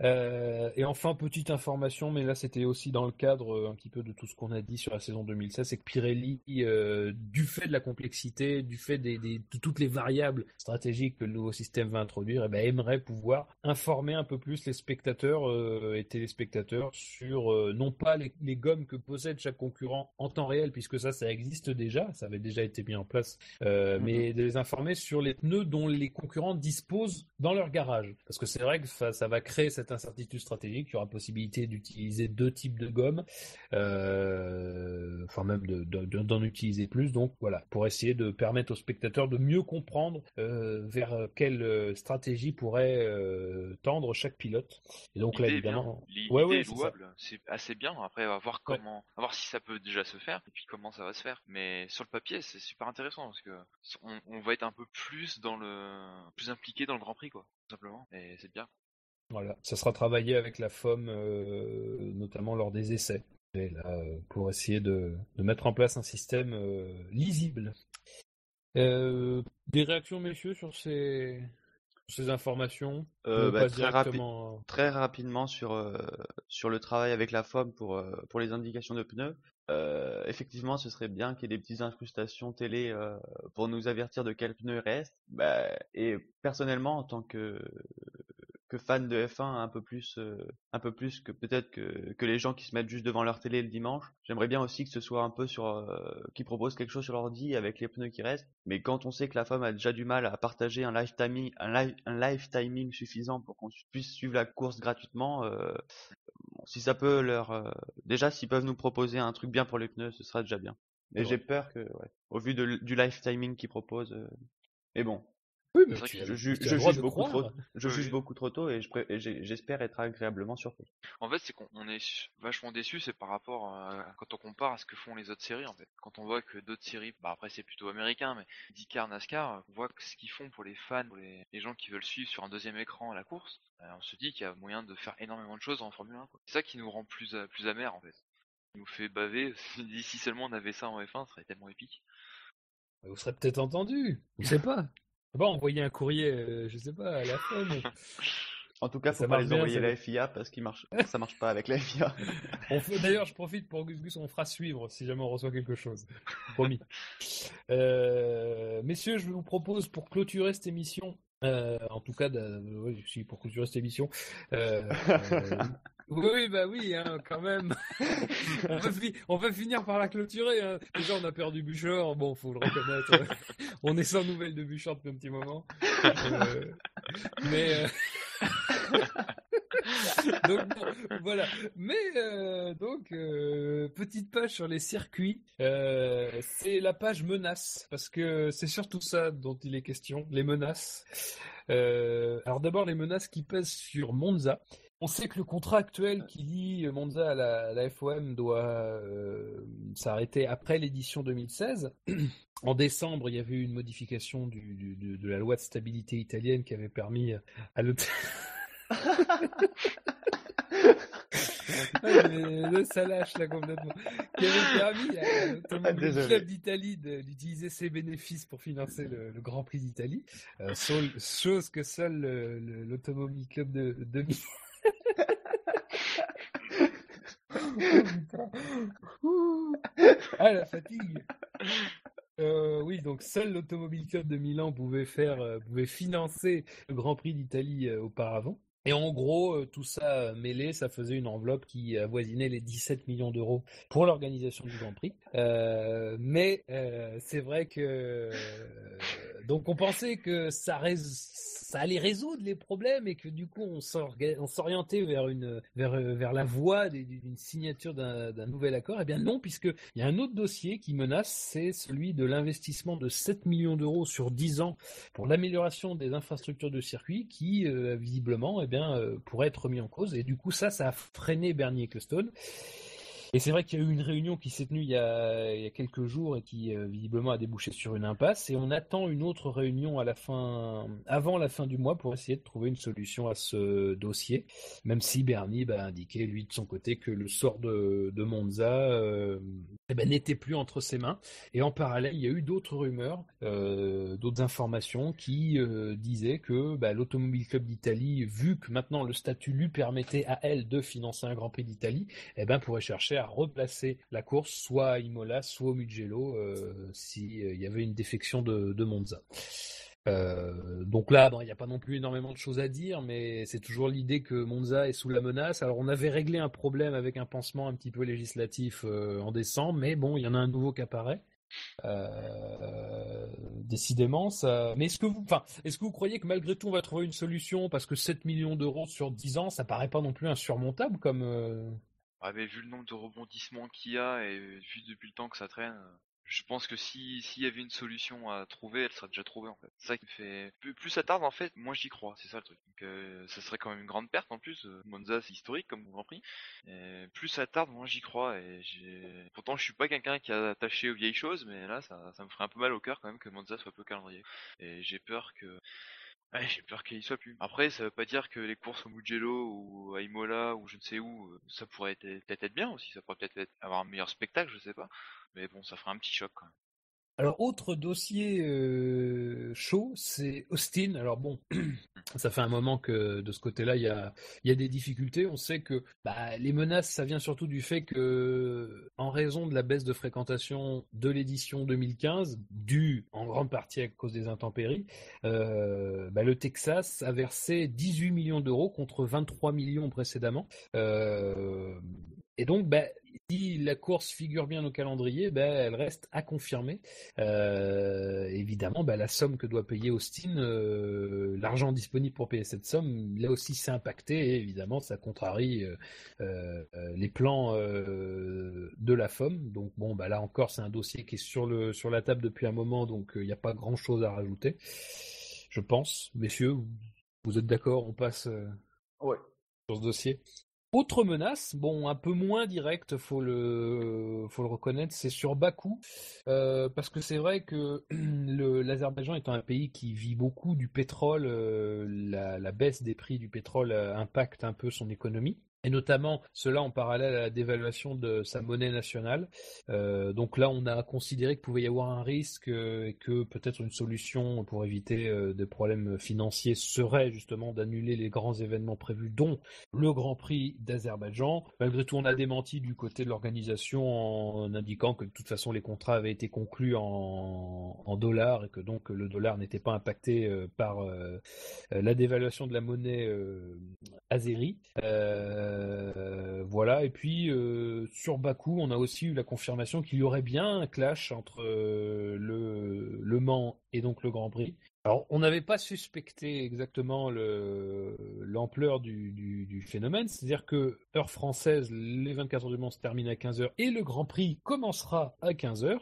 Euh, et enfin, petite information, mais là c'était aussi dans le cadre euh, un petit peu de tout ce qu'on a dit sur la saison 2016, c'est que Pirelli, euh, du fait de la complexité complexité du fait des, des- de toutes les variables stratégiques que le nouveau système va introduire, eh ben, aimerait pouvoir informer un peu plus les spectateurs euh, et téléspectateurs sur euh, non pas les, les gommes que possède chaque concurrent en temps réel, puisque ça, ça existe déjà, ça avait déjà été mis en place, euh, Mhm. mais de les informer sur les pneus dont les concurrents disposent dans leur garage. Parce que c'est vrai que ça, ça va créer cette incertitude stratégique, il y aura possibilité d'utiliser deux types de gommes, euh, enfin même de- de- de- d'en utiliser plus, donc voilà, pour essayer de permettre aux spectateurs de mieux comprendre euh, vers quelle euh, stratégie pourrait euh, tendre chaque pilote. Et donc là, évidemment... L'idée Ouais, ouais, est louable, c'est assez bien. Après, on va voir comment, voir si ça peut déjà se faire et puis comment ça va se faire. Mais sur le papier, c'est super intéressant parce que on, on va être un peu plus dans le, plus impliqué dans le Grand Prix, quoi, tout simplement. Et c'est bien. Voilà, ça sera travaillé avec la FOM, euh, notamment lors des essais, là, euh, pour essayer de, de mettre en place un système euh, lisible. Euh, des réactions, messieurs, sur ces, informations? Euh, On bah, très, rapi- directement- très rapidement sur, euh, sur le travail avec la FOM pour, euh, pour les indications de pneus. Effectivement, ce serait bien qu'il y ait des petites incrustations télé pour nous avertir de quel pneu reste. Bah, et personnellement, en tant que, que fan de F1 un peu plus, euh, un peu plus que peut-être que, que les gens qui se mettent juste devant leur télé le dimanche, j'aimerais bien aussi que ce soit un peu sur, euh, qu'ils proposent quelque chose sur l'ordi avec les pneus qui restent. Mais quand on sait que la FOM a déjà du mal à partager un live timing, un live, un live timing suffisant pour qu'on puisse suivre la course gratuitement, euh, bon, si ça peut leur, euh, déjà s'ils peuvent nous proposer un truc bien pour les pneus, ce sera déjà bien. Mais j'ai peur que, ouais, au vu de, du live timing qu'ils proposent, mais bon, Oui, mais C'est vrai tu que as- je, je juge beaucoup trop, je Oui, juge oui. beaucoup trop tôt et je j'espère être agréablement surpris. En fait, c'est qu'on on est vachement déçu, c'est par rapport à, quand on compare à ce que font les autres séries en fait. Quand on voit que d'autres séries, bah après c'est plutôt américain, mais IndyCar, NASCAR, on voit que ce qu'ils font pour les fans, pour les, les gens qui veulent suivre sur un deuxième écran la course, euh, on se dit qu'il y a moyen de faire énormément de choses en Formule 1. quoi. C'est ça qui nous rend plus euh, plus amer en fait. Qui nous fait baver. si seulement on avait ça en F1, ce serait tellement épique. Vous serez peut-être entendu, je sais pas. Bon, envoyer un courrier, euh, je sais pas, à la FOM. En tout cas, Ça faut pas marche les envoyer ça à la. FIA parce qu'ils marchent, ça marche pas avec la FIA. D'ailleurs, je profite pour Gus Gus, on fera suivre si jamais on reçoit quelque chose. Promis. Euh, messieurs, je vous propose pour clôturer cette émission, euh, en tout cas, de- oui, si, pour clôturer cette émission, euh, euh, oui, bah oui, hein, quand même. on, va fi- on va finir par la clôturer. Hein. Déjà, on a perdu Bouchard, bon, faut le reconnaître. on est sans nouvelles de Bouchard depuis un petit moment. Euh, mais. donc voilà. Mais euh, donc euh, petite page sur les circuits, euh, c'est la page menaces parce que c'est surtout ça dont il est question, les menaces. Alors d'abord les menaces qui pèsent sur Monza. On sait que le contrat actuel qui lie Monza à la, FOM doit s'arrêter après l'édition 2016. En décembre, il y avait eu une modification de, la loi de stabilité italienne qui avait permis à l'autre. Ouais, mais là, ça lâche là complètement. Qui avait permis à l'Automobile Désolé. Club d'Italie d'utiliser ses bénéfices pour financer le, le Grand Prix d'Italie, Euh, chose que seul le- le- l'Automobile Club de, de Milan. Putain. Ouh. Ah la fatigue. Euh, oui, donc seul l'Automobile Club de Milan pouvait faire, euh, pouvait financer le Grand Prix d'Italie euh, auparavant. Et en gros, euh, tout ça euh, mêlé, ça faisait une enveloppe qui avoisinait les 17 millions d'euros pour l'organisation du Grand Prix. Euh, mais c'est vrai que donc on pensait que ça, allait résoudre les problèmes et que du coup on s'orientait vers la voie d'une signature d'un nouvel accord. Eh bien non, puisque il y a un autre dossier qui menace, c'est celui de l'investissement de 7 millions d'euros sur 10 ans pour l'amélioration des infrastructures de circuit qui visiblement eh euh, pourrait être mis en cause. Et du coup ça ça a freiné Bernie Ecclestone et c'est vrai qu'il y a eu une réunion qui s'est tenue il y a, quelques jours et qui euh, visiblement a débouché sur une impasse. Et on attend une autre réunion à la fin avant la fin du mois pour essayer de trouver une solution à ce dossier. Même si Bernie bah, a indiqué lui de son côté que le sort de, de Monza euh, eh ben, n'était plus entre ses mains. Et en parallèle, il y a eu d'autres rumeurs, euh, d'autres informations qui disaient que bah, l'Automobile Club d'Italie, vu que maintenant le statut lui permettait à elle de financer un Grand Prix d'Italie, eh ben pourrait chercher à replacer la course soit à Imola, soit au Mugello, s'il y avait une défection de, Monza. Euh, donc là, il n'y a pas non plus énormément de choses à dire, mais c'est toujours l'idée que Monza est sous la menace. Alors on avait réglé un problème avec un pansement un petit peu législatif euh, en décembre, mais bon, il y en a un nouveau qui apparaît. Euh, décidément, ça. Mais est-ce que est-ce que vous croyez que malgré tout on va trouver une solution parce que 7 millions d'euros sur 10 ans, ça paraît pas non plus insurmontable comme. Mais vu le nombre de rebondissements qu'il y a et vu depuis le temps que ça traîne, je pense que si s'il y avait une solution à trouver, elle serait déjà trouvée en fait. Ça qui me fait plus, ça tarde en fait, moi j'y crois, c'est ça le truc. Euh, ça serait quand même une grande perte en plus. Euh, Monza c'est historique comme Grand Prix. Et plus ça tarde, moi j'y crois et pourtant je suis pas quelqu'un qui a attaché aux vieilles choses, mais là ça, ça me ferait un peu mal au cœur quand même que Monza soit peu calendrier. Et j'ai peur que Ouais, j'ai peur qu'il y soit plus. Après, ça veut pas dire que les courses au Mugello ou à Imola ou je ne sais où, euh, ça pourrait peut-être être bien aussi. Ça pourrait peut-être avoir un meilleur spectacle, je sais pas. Mais bon, ça ferait un petit choc quand même. Alors, autre dossier euh, chaud, c'est Austin. Alors bon, ça fait un moment que de ce côté-là, il y a, des difficultés. On sait que bah, les menaces, ça vient surtout du fait que, en raison de la baisse de fréquentation de l'édition 2015, due en grande partie à cause des intempéries, euh, bah, le Texas a versé 18 millions d'euros contre 23 millions précédemment. Euh, et donc, bah, si la course figure bien au calendrier, ben, elle reste à confirmer. Euh, évidemment, ben, la somme que doit payer Austin, euh, l'argent disponible pour payer cette somme, là aussi c'est impacté et évidemment ça contrarie euh, les plans de la FOM. Donc bon, ben, là encore c'est un dossier qui est sur, le, sur la table depuis un moment, donc il n'y a pas grand chose à rajouter. Je pense, messieurs, vous êtes d'accord, on passe ouais. sur ce dossier? Autre menace, bon, un peu moins directe, faut le, faut le reconnaître, c'est sur Bakou, euh, parce que c'est vrai que l'Azerbaïdjan étant un pays qui vit beaucoup du pétrole, euh, la, baisse des prix du pétrole euh, impacte un peu son économie et notamment cela en parallèle à la dévaluation de sa monnaie nationale. Euh, donc là, on a considéré qu'il pouvait y avoir un risque euh, et que peut-être une solution pour éviter euh, des problèmes financiers serait justement d'annuler les grands événements prévus, dont le Grand Prix d'Azerbaïdjan. Malgré tout, on a démenti du côté de l'organisation en indiquant que de toute façon les contrats avaient été conclus en, dollars et que donc le dollar n'était pas impacté par la dévaluation de la monnaie azérie. Voilà, et puis euh, sur Bakou, on a aussi eu la confirmation qu'il y aurait bien un clash entre euh, le, Mans et donc le Grand Prix. Alors, on n'avait pas suspecté exactement l'ampleur du, du, phénomène, c'est-à-dire que heure française, les 24 heures du Mans se terminent à 15h et le Grand Prix commencera à 15h.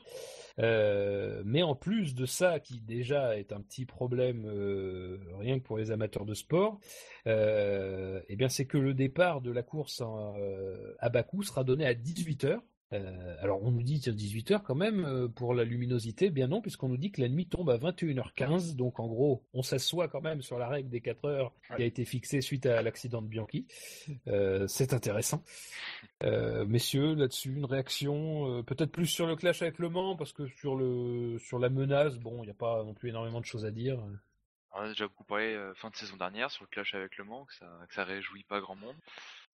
Euh, mais en plus de ça, qui déjà est un petit problème euh, rien que pour les amateurs de sport, euh, eh bien c'est que le départ de la course à Bakou sera donné à 18h euh, alors on nous dit 18 h quand même euh, pour la luminosité, bien non, puisqu'on nous dit que la nuit tombe à 21h15, donc en gros on s'assoit quand même sur la règle des 4 heures qui a été fixée suite à l'accident de Bianchi. Euh, c'est intéressant. messieurs, là-dessus, une réaction, peut-être plus sur le clash avec Le Mans, parce que sur, le, sur la menace, bon, il n'y a pas non plus énormément de choses à dire. On a déjà beaucoup parlé fin de saison dernière sur le clash avec Le Mans, que ça, que ça réjouit pas grand monde.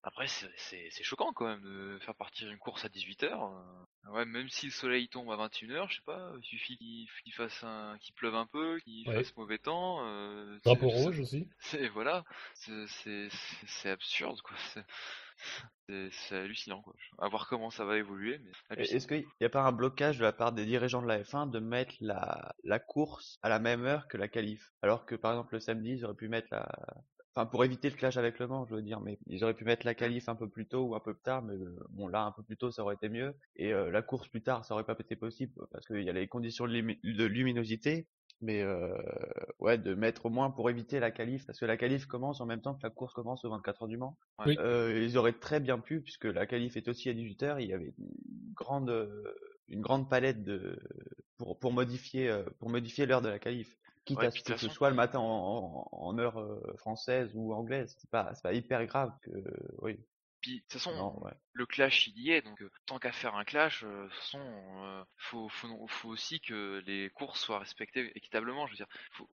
Après, c'est choquant quand même de faire partir une course à 18h. Euh. Ouais, même si le soleil tombe à 21h, je sais pas, il suffit qu'il fasse un, qu'il pleuve un peu, qu'il fasse mauvais temps. Euh, Drapeau rouge aussi. C'est voilà, c'est absurde quoi. C'est hallucinant quoi. À voir comment ça va évoluer. Est-ce qu'il n'y a pas un blocage de la part des dirigeants de la F1 de mettre la, la course à la même heure que la qualif? Alors que par exemple le samedi, ils auraient pu mettre la, Enfin, pour éviter le clash avec Le Mans, je veux dire, mais ils auraient pu mettre la qualif un peu plus tôt ou un peu plus tard, mais euh, bon, là, un peu plus tôt, ça aurait été mieux. Et euh, la course plus tard, ça aurait pas été possible, parce qu'il y a les conditions de, luminosité, mais euh, ouais, de mettre au moins pour éviter la qualif, parce que la qualif commence en même temps que la course commence au 24 heures du Mans. ils auraient très bien pu, puisque la qualif est aussi à 18 heures, il y avait une grande, une grande palette de pour, pour modifier, pour modifier l'heure de la qualif quitte à ce que ce soit le matin en, heure euh, française ou anglaise. C'est pas, pas hyper grave que, oui. Puis, de toute façon, le clash il y est, donc euh, tant qu'à faire un clash, euh, toute façon, euh, faut, faut, faut aussi que les courses soient respectées équitablement. Je veux dire,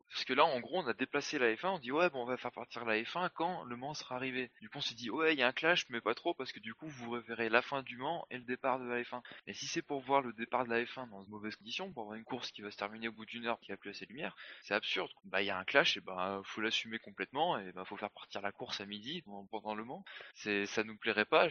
parce que là, en gros, on a déplacé la F1, on dit ouais, bon, on va faire partir la F1 quand le Mans sera arrivé. Du coup, on s'est dit ouais, il y a un clash, mais pas trop, parce que du coup, vous verrez la fin du Mans et le départ de la F1. Et si c'est pour voir le départ de la F1 dans de mauvaises conditions, pour avoir une course qui va se terminer au bout d'une heure, qui a plus assez de lumière, c'est absurde. Bah, il y a un clash, et bah, faut l'assumer complètement, et bah, faut faire partir la course à midi pendant- le Mans c'est ça nous plairait pas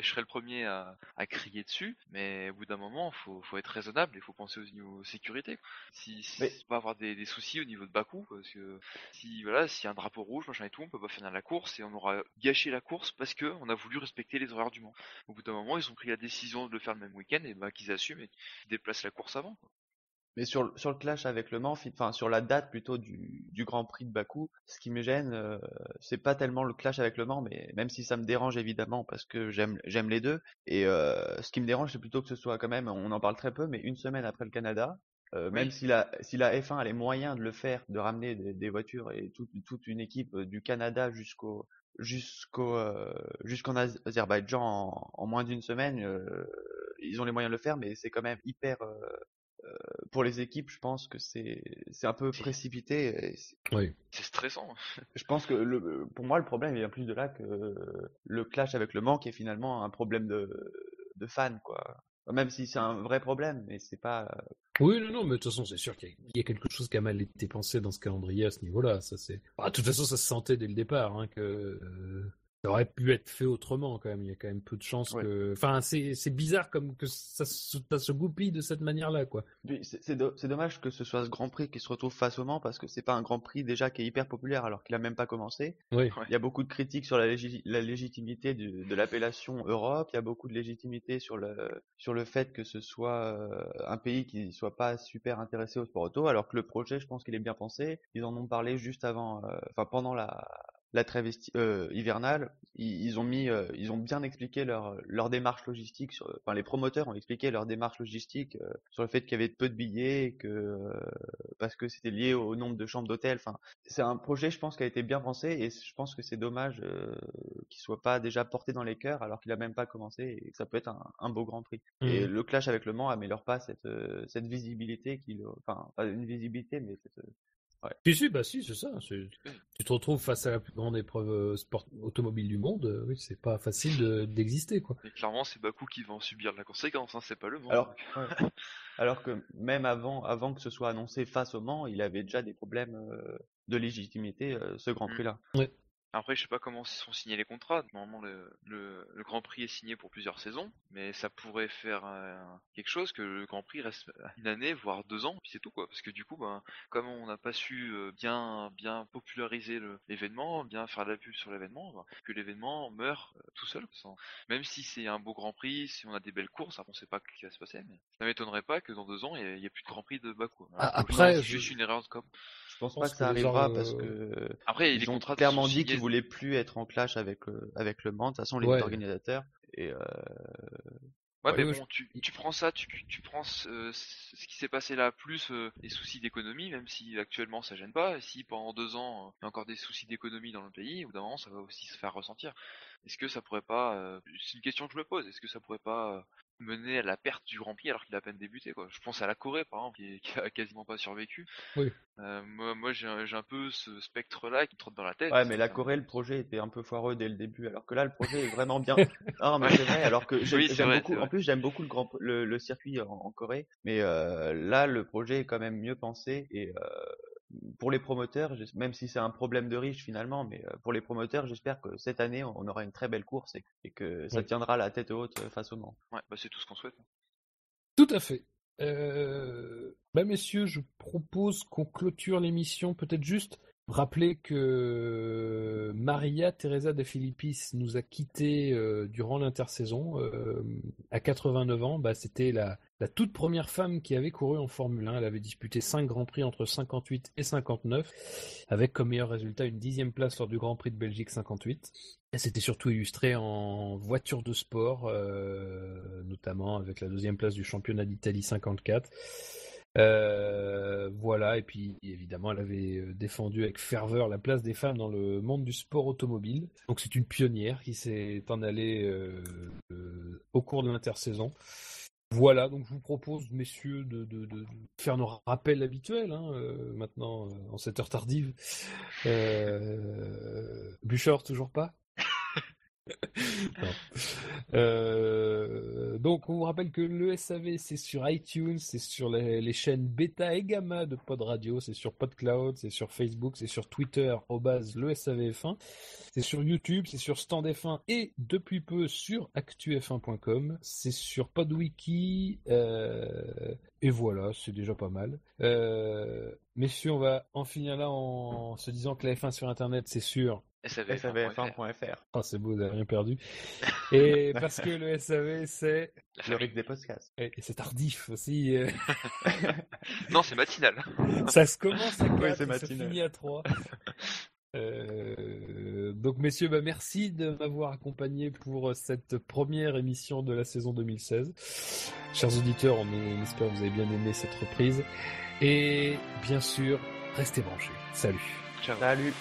je serais le premier à, à crier dessus mais au bout d'un moment faut, faut être raisonnable et faut penser au niveau sécurité si, si pas avoir des, des soucis au niveau de Bakou parce que si voilà s'il y a un drapeau rouge machin et tout on peut pas finir la course et on aura gâché la course parce que on a voulu respecter les horaires du Mans au bout d'un moment ils ont pris la décision de le faire le même week-end et bah qu'ils assument et qu'ils déplacent la course avant quoi. Mais sur, le- sur le clash avec Le Mans, fi- enfin sur la date plutôt du, du Grand Prix de Bakou, ce qui me gêne, euh, c'est pas tellement le clash avec Le Mans, mais même si ça me dérange évidemment parce que j'aime j'aime les deux. Et euh, ce qui me dérange, c'est plutôt que ce soit quand même, on en parle très peu, mais une semaine après le Canada, euh, même si la si la F1 a les moyens de le faire, de ramener des, des voitures et toute toute une équipe euh, du Canada jusqu'au jusqu'au euh, jusqu'en Az- Azerbaïdjan en, en moins d'une semaine, euh, ils ont les moyens de le faire, mais c'est quand même hyper euh, pour les équipes, je pense que c'est c'est un peu précipité. c'est- Oui. c'est stressant Je pense que le, pour moi, le problème vient plus de là que le clash avec le Mans qui est finalement un problème de, de fans, quoi. Même si c'est un vrai problème, mais c'est pas. Oui, non, non, mais de toute façon, c'est sûr qu'il y, a- il y a quelque chose qui a mal été pensé dans ce calendrier à ce niveau-là. Ça, c'est. Ah, de toute façon, ça se sentait dès le départ hein, que euh, ça aurait pu être fait autrement quand même. Il y a quand même peu de chances Ouais. que. Enfin, c'est bizarre comme que ça se, ça se goupille de cette manière-là, quoi. C'est c'est do- c'est dommage que ce soit ce Grand Prix qui se retrouve face au Mans parce que c'est pas un Grand Prix déjà qui est hyper populaire alors qu'il a même pas commencé. Oui. Ouais. Il y a beaucoup de critiques sur la, légi- la légitimité du- de l'appellation Europe. Il y a beaucoup de légitimité sur le sur le fait que ce soit euh, un pays qui soit pas super intéressé au sport auto, alors que le projet, je pense qu'il est bien pensé. Ils en ont parlé juste avant, euh, enfin pendant la la trêve euh, hivernale. Ils, ils ont mis, euh, ils ont bien expliqué leur leur démarche logistique. Sur, enfin, les promoteurs ont expliqué leur démarche logistique euh, sur le fait qu'il y avait peu de billets, et que euh, parce que c'était lié au nombre de chambres d'hôtel. Enfin, c'est un projet, je pense, qui a été bien pensé et je pense que c'est dommage euh, qu'il soit pas déjà porté dans les cœurs alors qu'il a même pas commencé et que ça peut être un, un beau Grand Prix. Et Mhm. le clash avec Le Mans améliore pas cette euh, cette visibilité qu'il, enfin, pas une visibilité, mais cette, euh, Si, si, bah si, c'est ça. Tu te retrouves face à la plus grande épreuve euh, sport automobile du monde. euh, Oui, c'est pas facile de- d'exister, quoi. et clairement c'est Bakou qui va en subir la conséquence hein, c'est pas le Mans Alors, ouais. alors que même avant, avant que ce soit annoncé face au Mans, il avait déjà des problèmes euh, de légitimité, euh, ce Grand Mm. Prix-là. Après, je sais pas comment sont signés les contrats. Normalement, le, le, le Grand Prix est signé pour plusieurs saisons, mais ça pourrait faire euh, quelque chose que le Grand Prix reste une année, voire deux ans, puis c'est tout quoi. Parce que du coup, ben, comme on n'a pas su euh, bien bien populariser l'événement, bien faire de la pub sur l'événement, ben, que l'événement meurt euh, tout seul. sans- Même si c'est un beau Grand Prix, si on a des belles courses, on sait pas ce qui va se passer, mais ça m'étonnerait pas que dans deux ans, il y ait- plus de Grand Prix de Bakou. Ah, Alors, après, c'est je- juste une erreur de com. Je pense Je pas pense que ça arrivera gens, parce euh, que Après, les ils ont contrats clairement dit qu'ils voulaient plus être en clash avec le, avec le Mans. De toute façon, les Ouais. organisateurs. Et euh, Ouais, Ouais, mais bon, tu, tu prends ça, tu, tu prends ce, ce qui s'est passé là, plus euh, les soucis d'économie, même si actuellement ça gêne pas, et si pendant deux ans euh, il y a encore des soucis d'économie dans le pays, au bout d'un moment ça va aussi se faire ressentir. Est-ce que ça pourrait pas, euh, c'est une question que je me pose, est-ce que ça pourrait pas euh, mener à la perte du Grand Prix alors qu'il a à peine débuté quoi Je pense à la Corée par exemple, qui, qui a quasiment pas survécu. Oui. Euh, moi, moi j'ai un, peu ce spectre-là qui me trotte dans la tête. ouais, mais la Ça- Corée, le projet était un peu foireux dès le début, alors que là, le projet est vraiment bien. Non, mais c'est vrai. Alors que j'aime Oui, beaucoup. En plus, j'aime beaucoup le grand, le, le circuit en, en Corée, mais euh, là, le projet est quand même mieux pensé et euh, pour les promoteurs, même si c'est un problème de riche finalement, mais euh, pour les promoteurs, j'espère que cette année, on aura une très belle course et, et que ça Oui. tiendra la tête haute euh, face au Mans. Ouais, bah c'est tout ce qu'on souhaite. Tout à fait. Euh, bah messieurs, je propose qu'on clôture l'émission peut-être juste rappeler que Maria Teresa de Filippis nous a quittés euh, durant l'intersaison euh, à 89 ans. Bah, C'était la, toute première femme qui avait couru en Formule 1. Elle avait disputé 5 Grands Prix entre 58 et 59, avec comme meilleur résultat une dixième place lors du Grand Prix de Belgique 58. Elle s'était surtout illustrée en voiture de sport, euh, notamment avec la deuxième place du championnat d'Italie 54. Euh, voilà, et puis évidemment, elle avait euh, défendu avec ferveur la place des femmes dans le monde du sport automobile. Donc c'est une pionnière qui s'est en allée euh, au cours de l'intersaison. Voilà, donc je vous propose, messieurs, de, faire nos rappels habituels, hein, maintenant, en cette heure tardive. Bouchard, toujours pas? Euh, donc, on vous rappelle que le SAV, c'est sur iTunes, c'est sur les, chaînes Beta et Gamma de Pod Radio, c'est sur PodCloud, c'est sur Facebook, c'est sur Twitter, au base le SAVF1, c'est sur YouTube, c'est sur Stand F1 et depuis peu sur ActuF1.com, c'est sur PodWiki, euh, et voilà, c'est déjà pas mal. Euh, messieurs, on va en finir là en se disant que la F1 sur Internet, c'est sûr SAVF1.fr. SAVF1.fr. ah, c'est beau, vous avez rien perdu. Et parce que le SAV, c'est. La rythme des podcasts. Et c'est tardif aussi. Non, c'est matinal. Ça se commence à 4 Ouais, et c'est ça finit à 3. Euh, donc messieurs, bah, merci de m'avoir accompagné pour cette première émission de la saison 2016. Chers auditeurs, on, on espère que vous avez bien aimé cette reprise. Et bien sûr, restez branchés. Salut. Ciao. Salut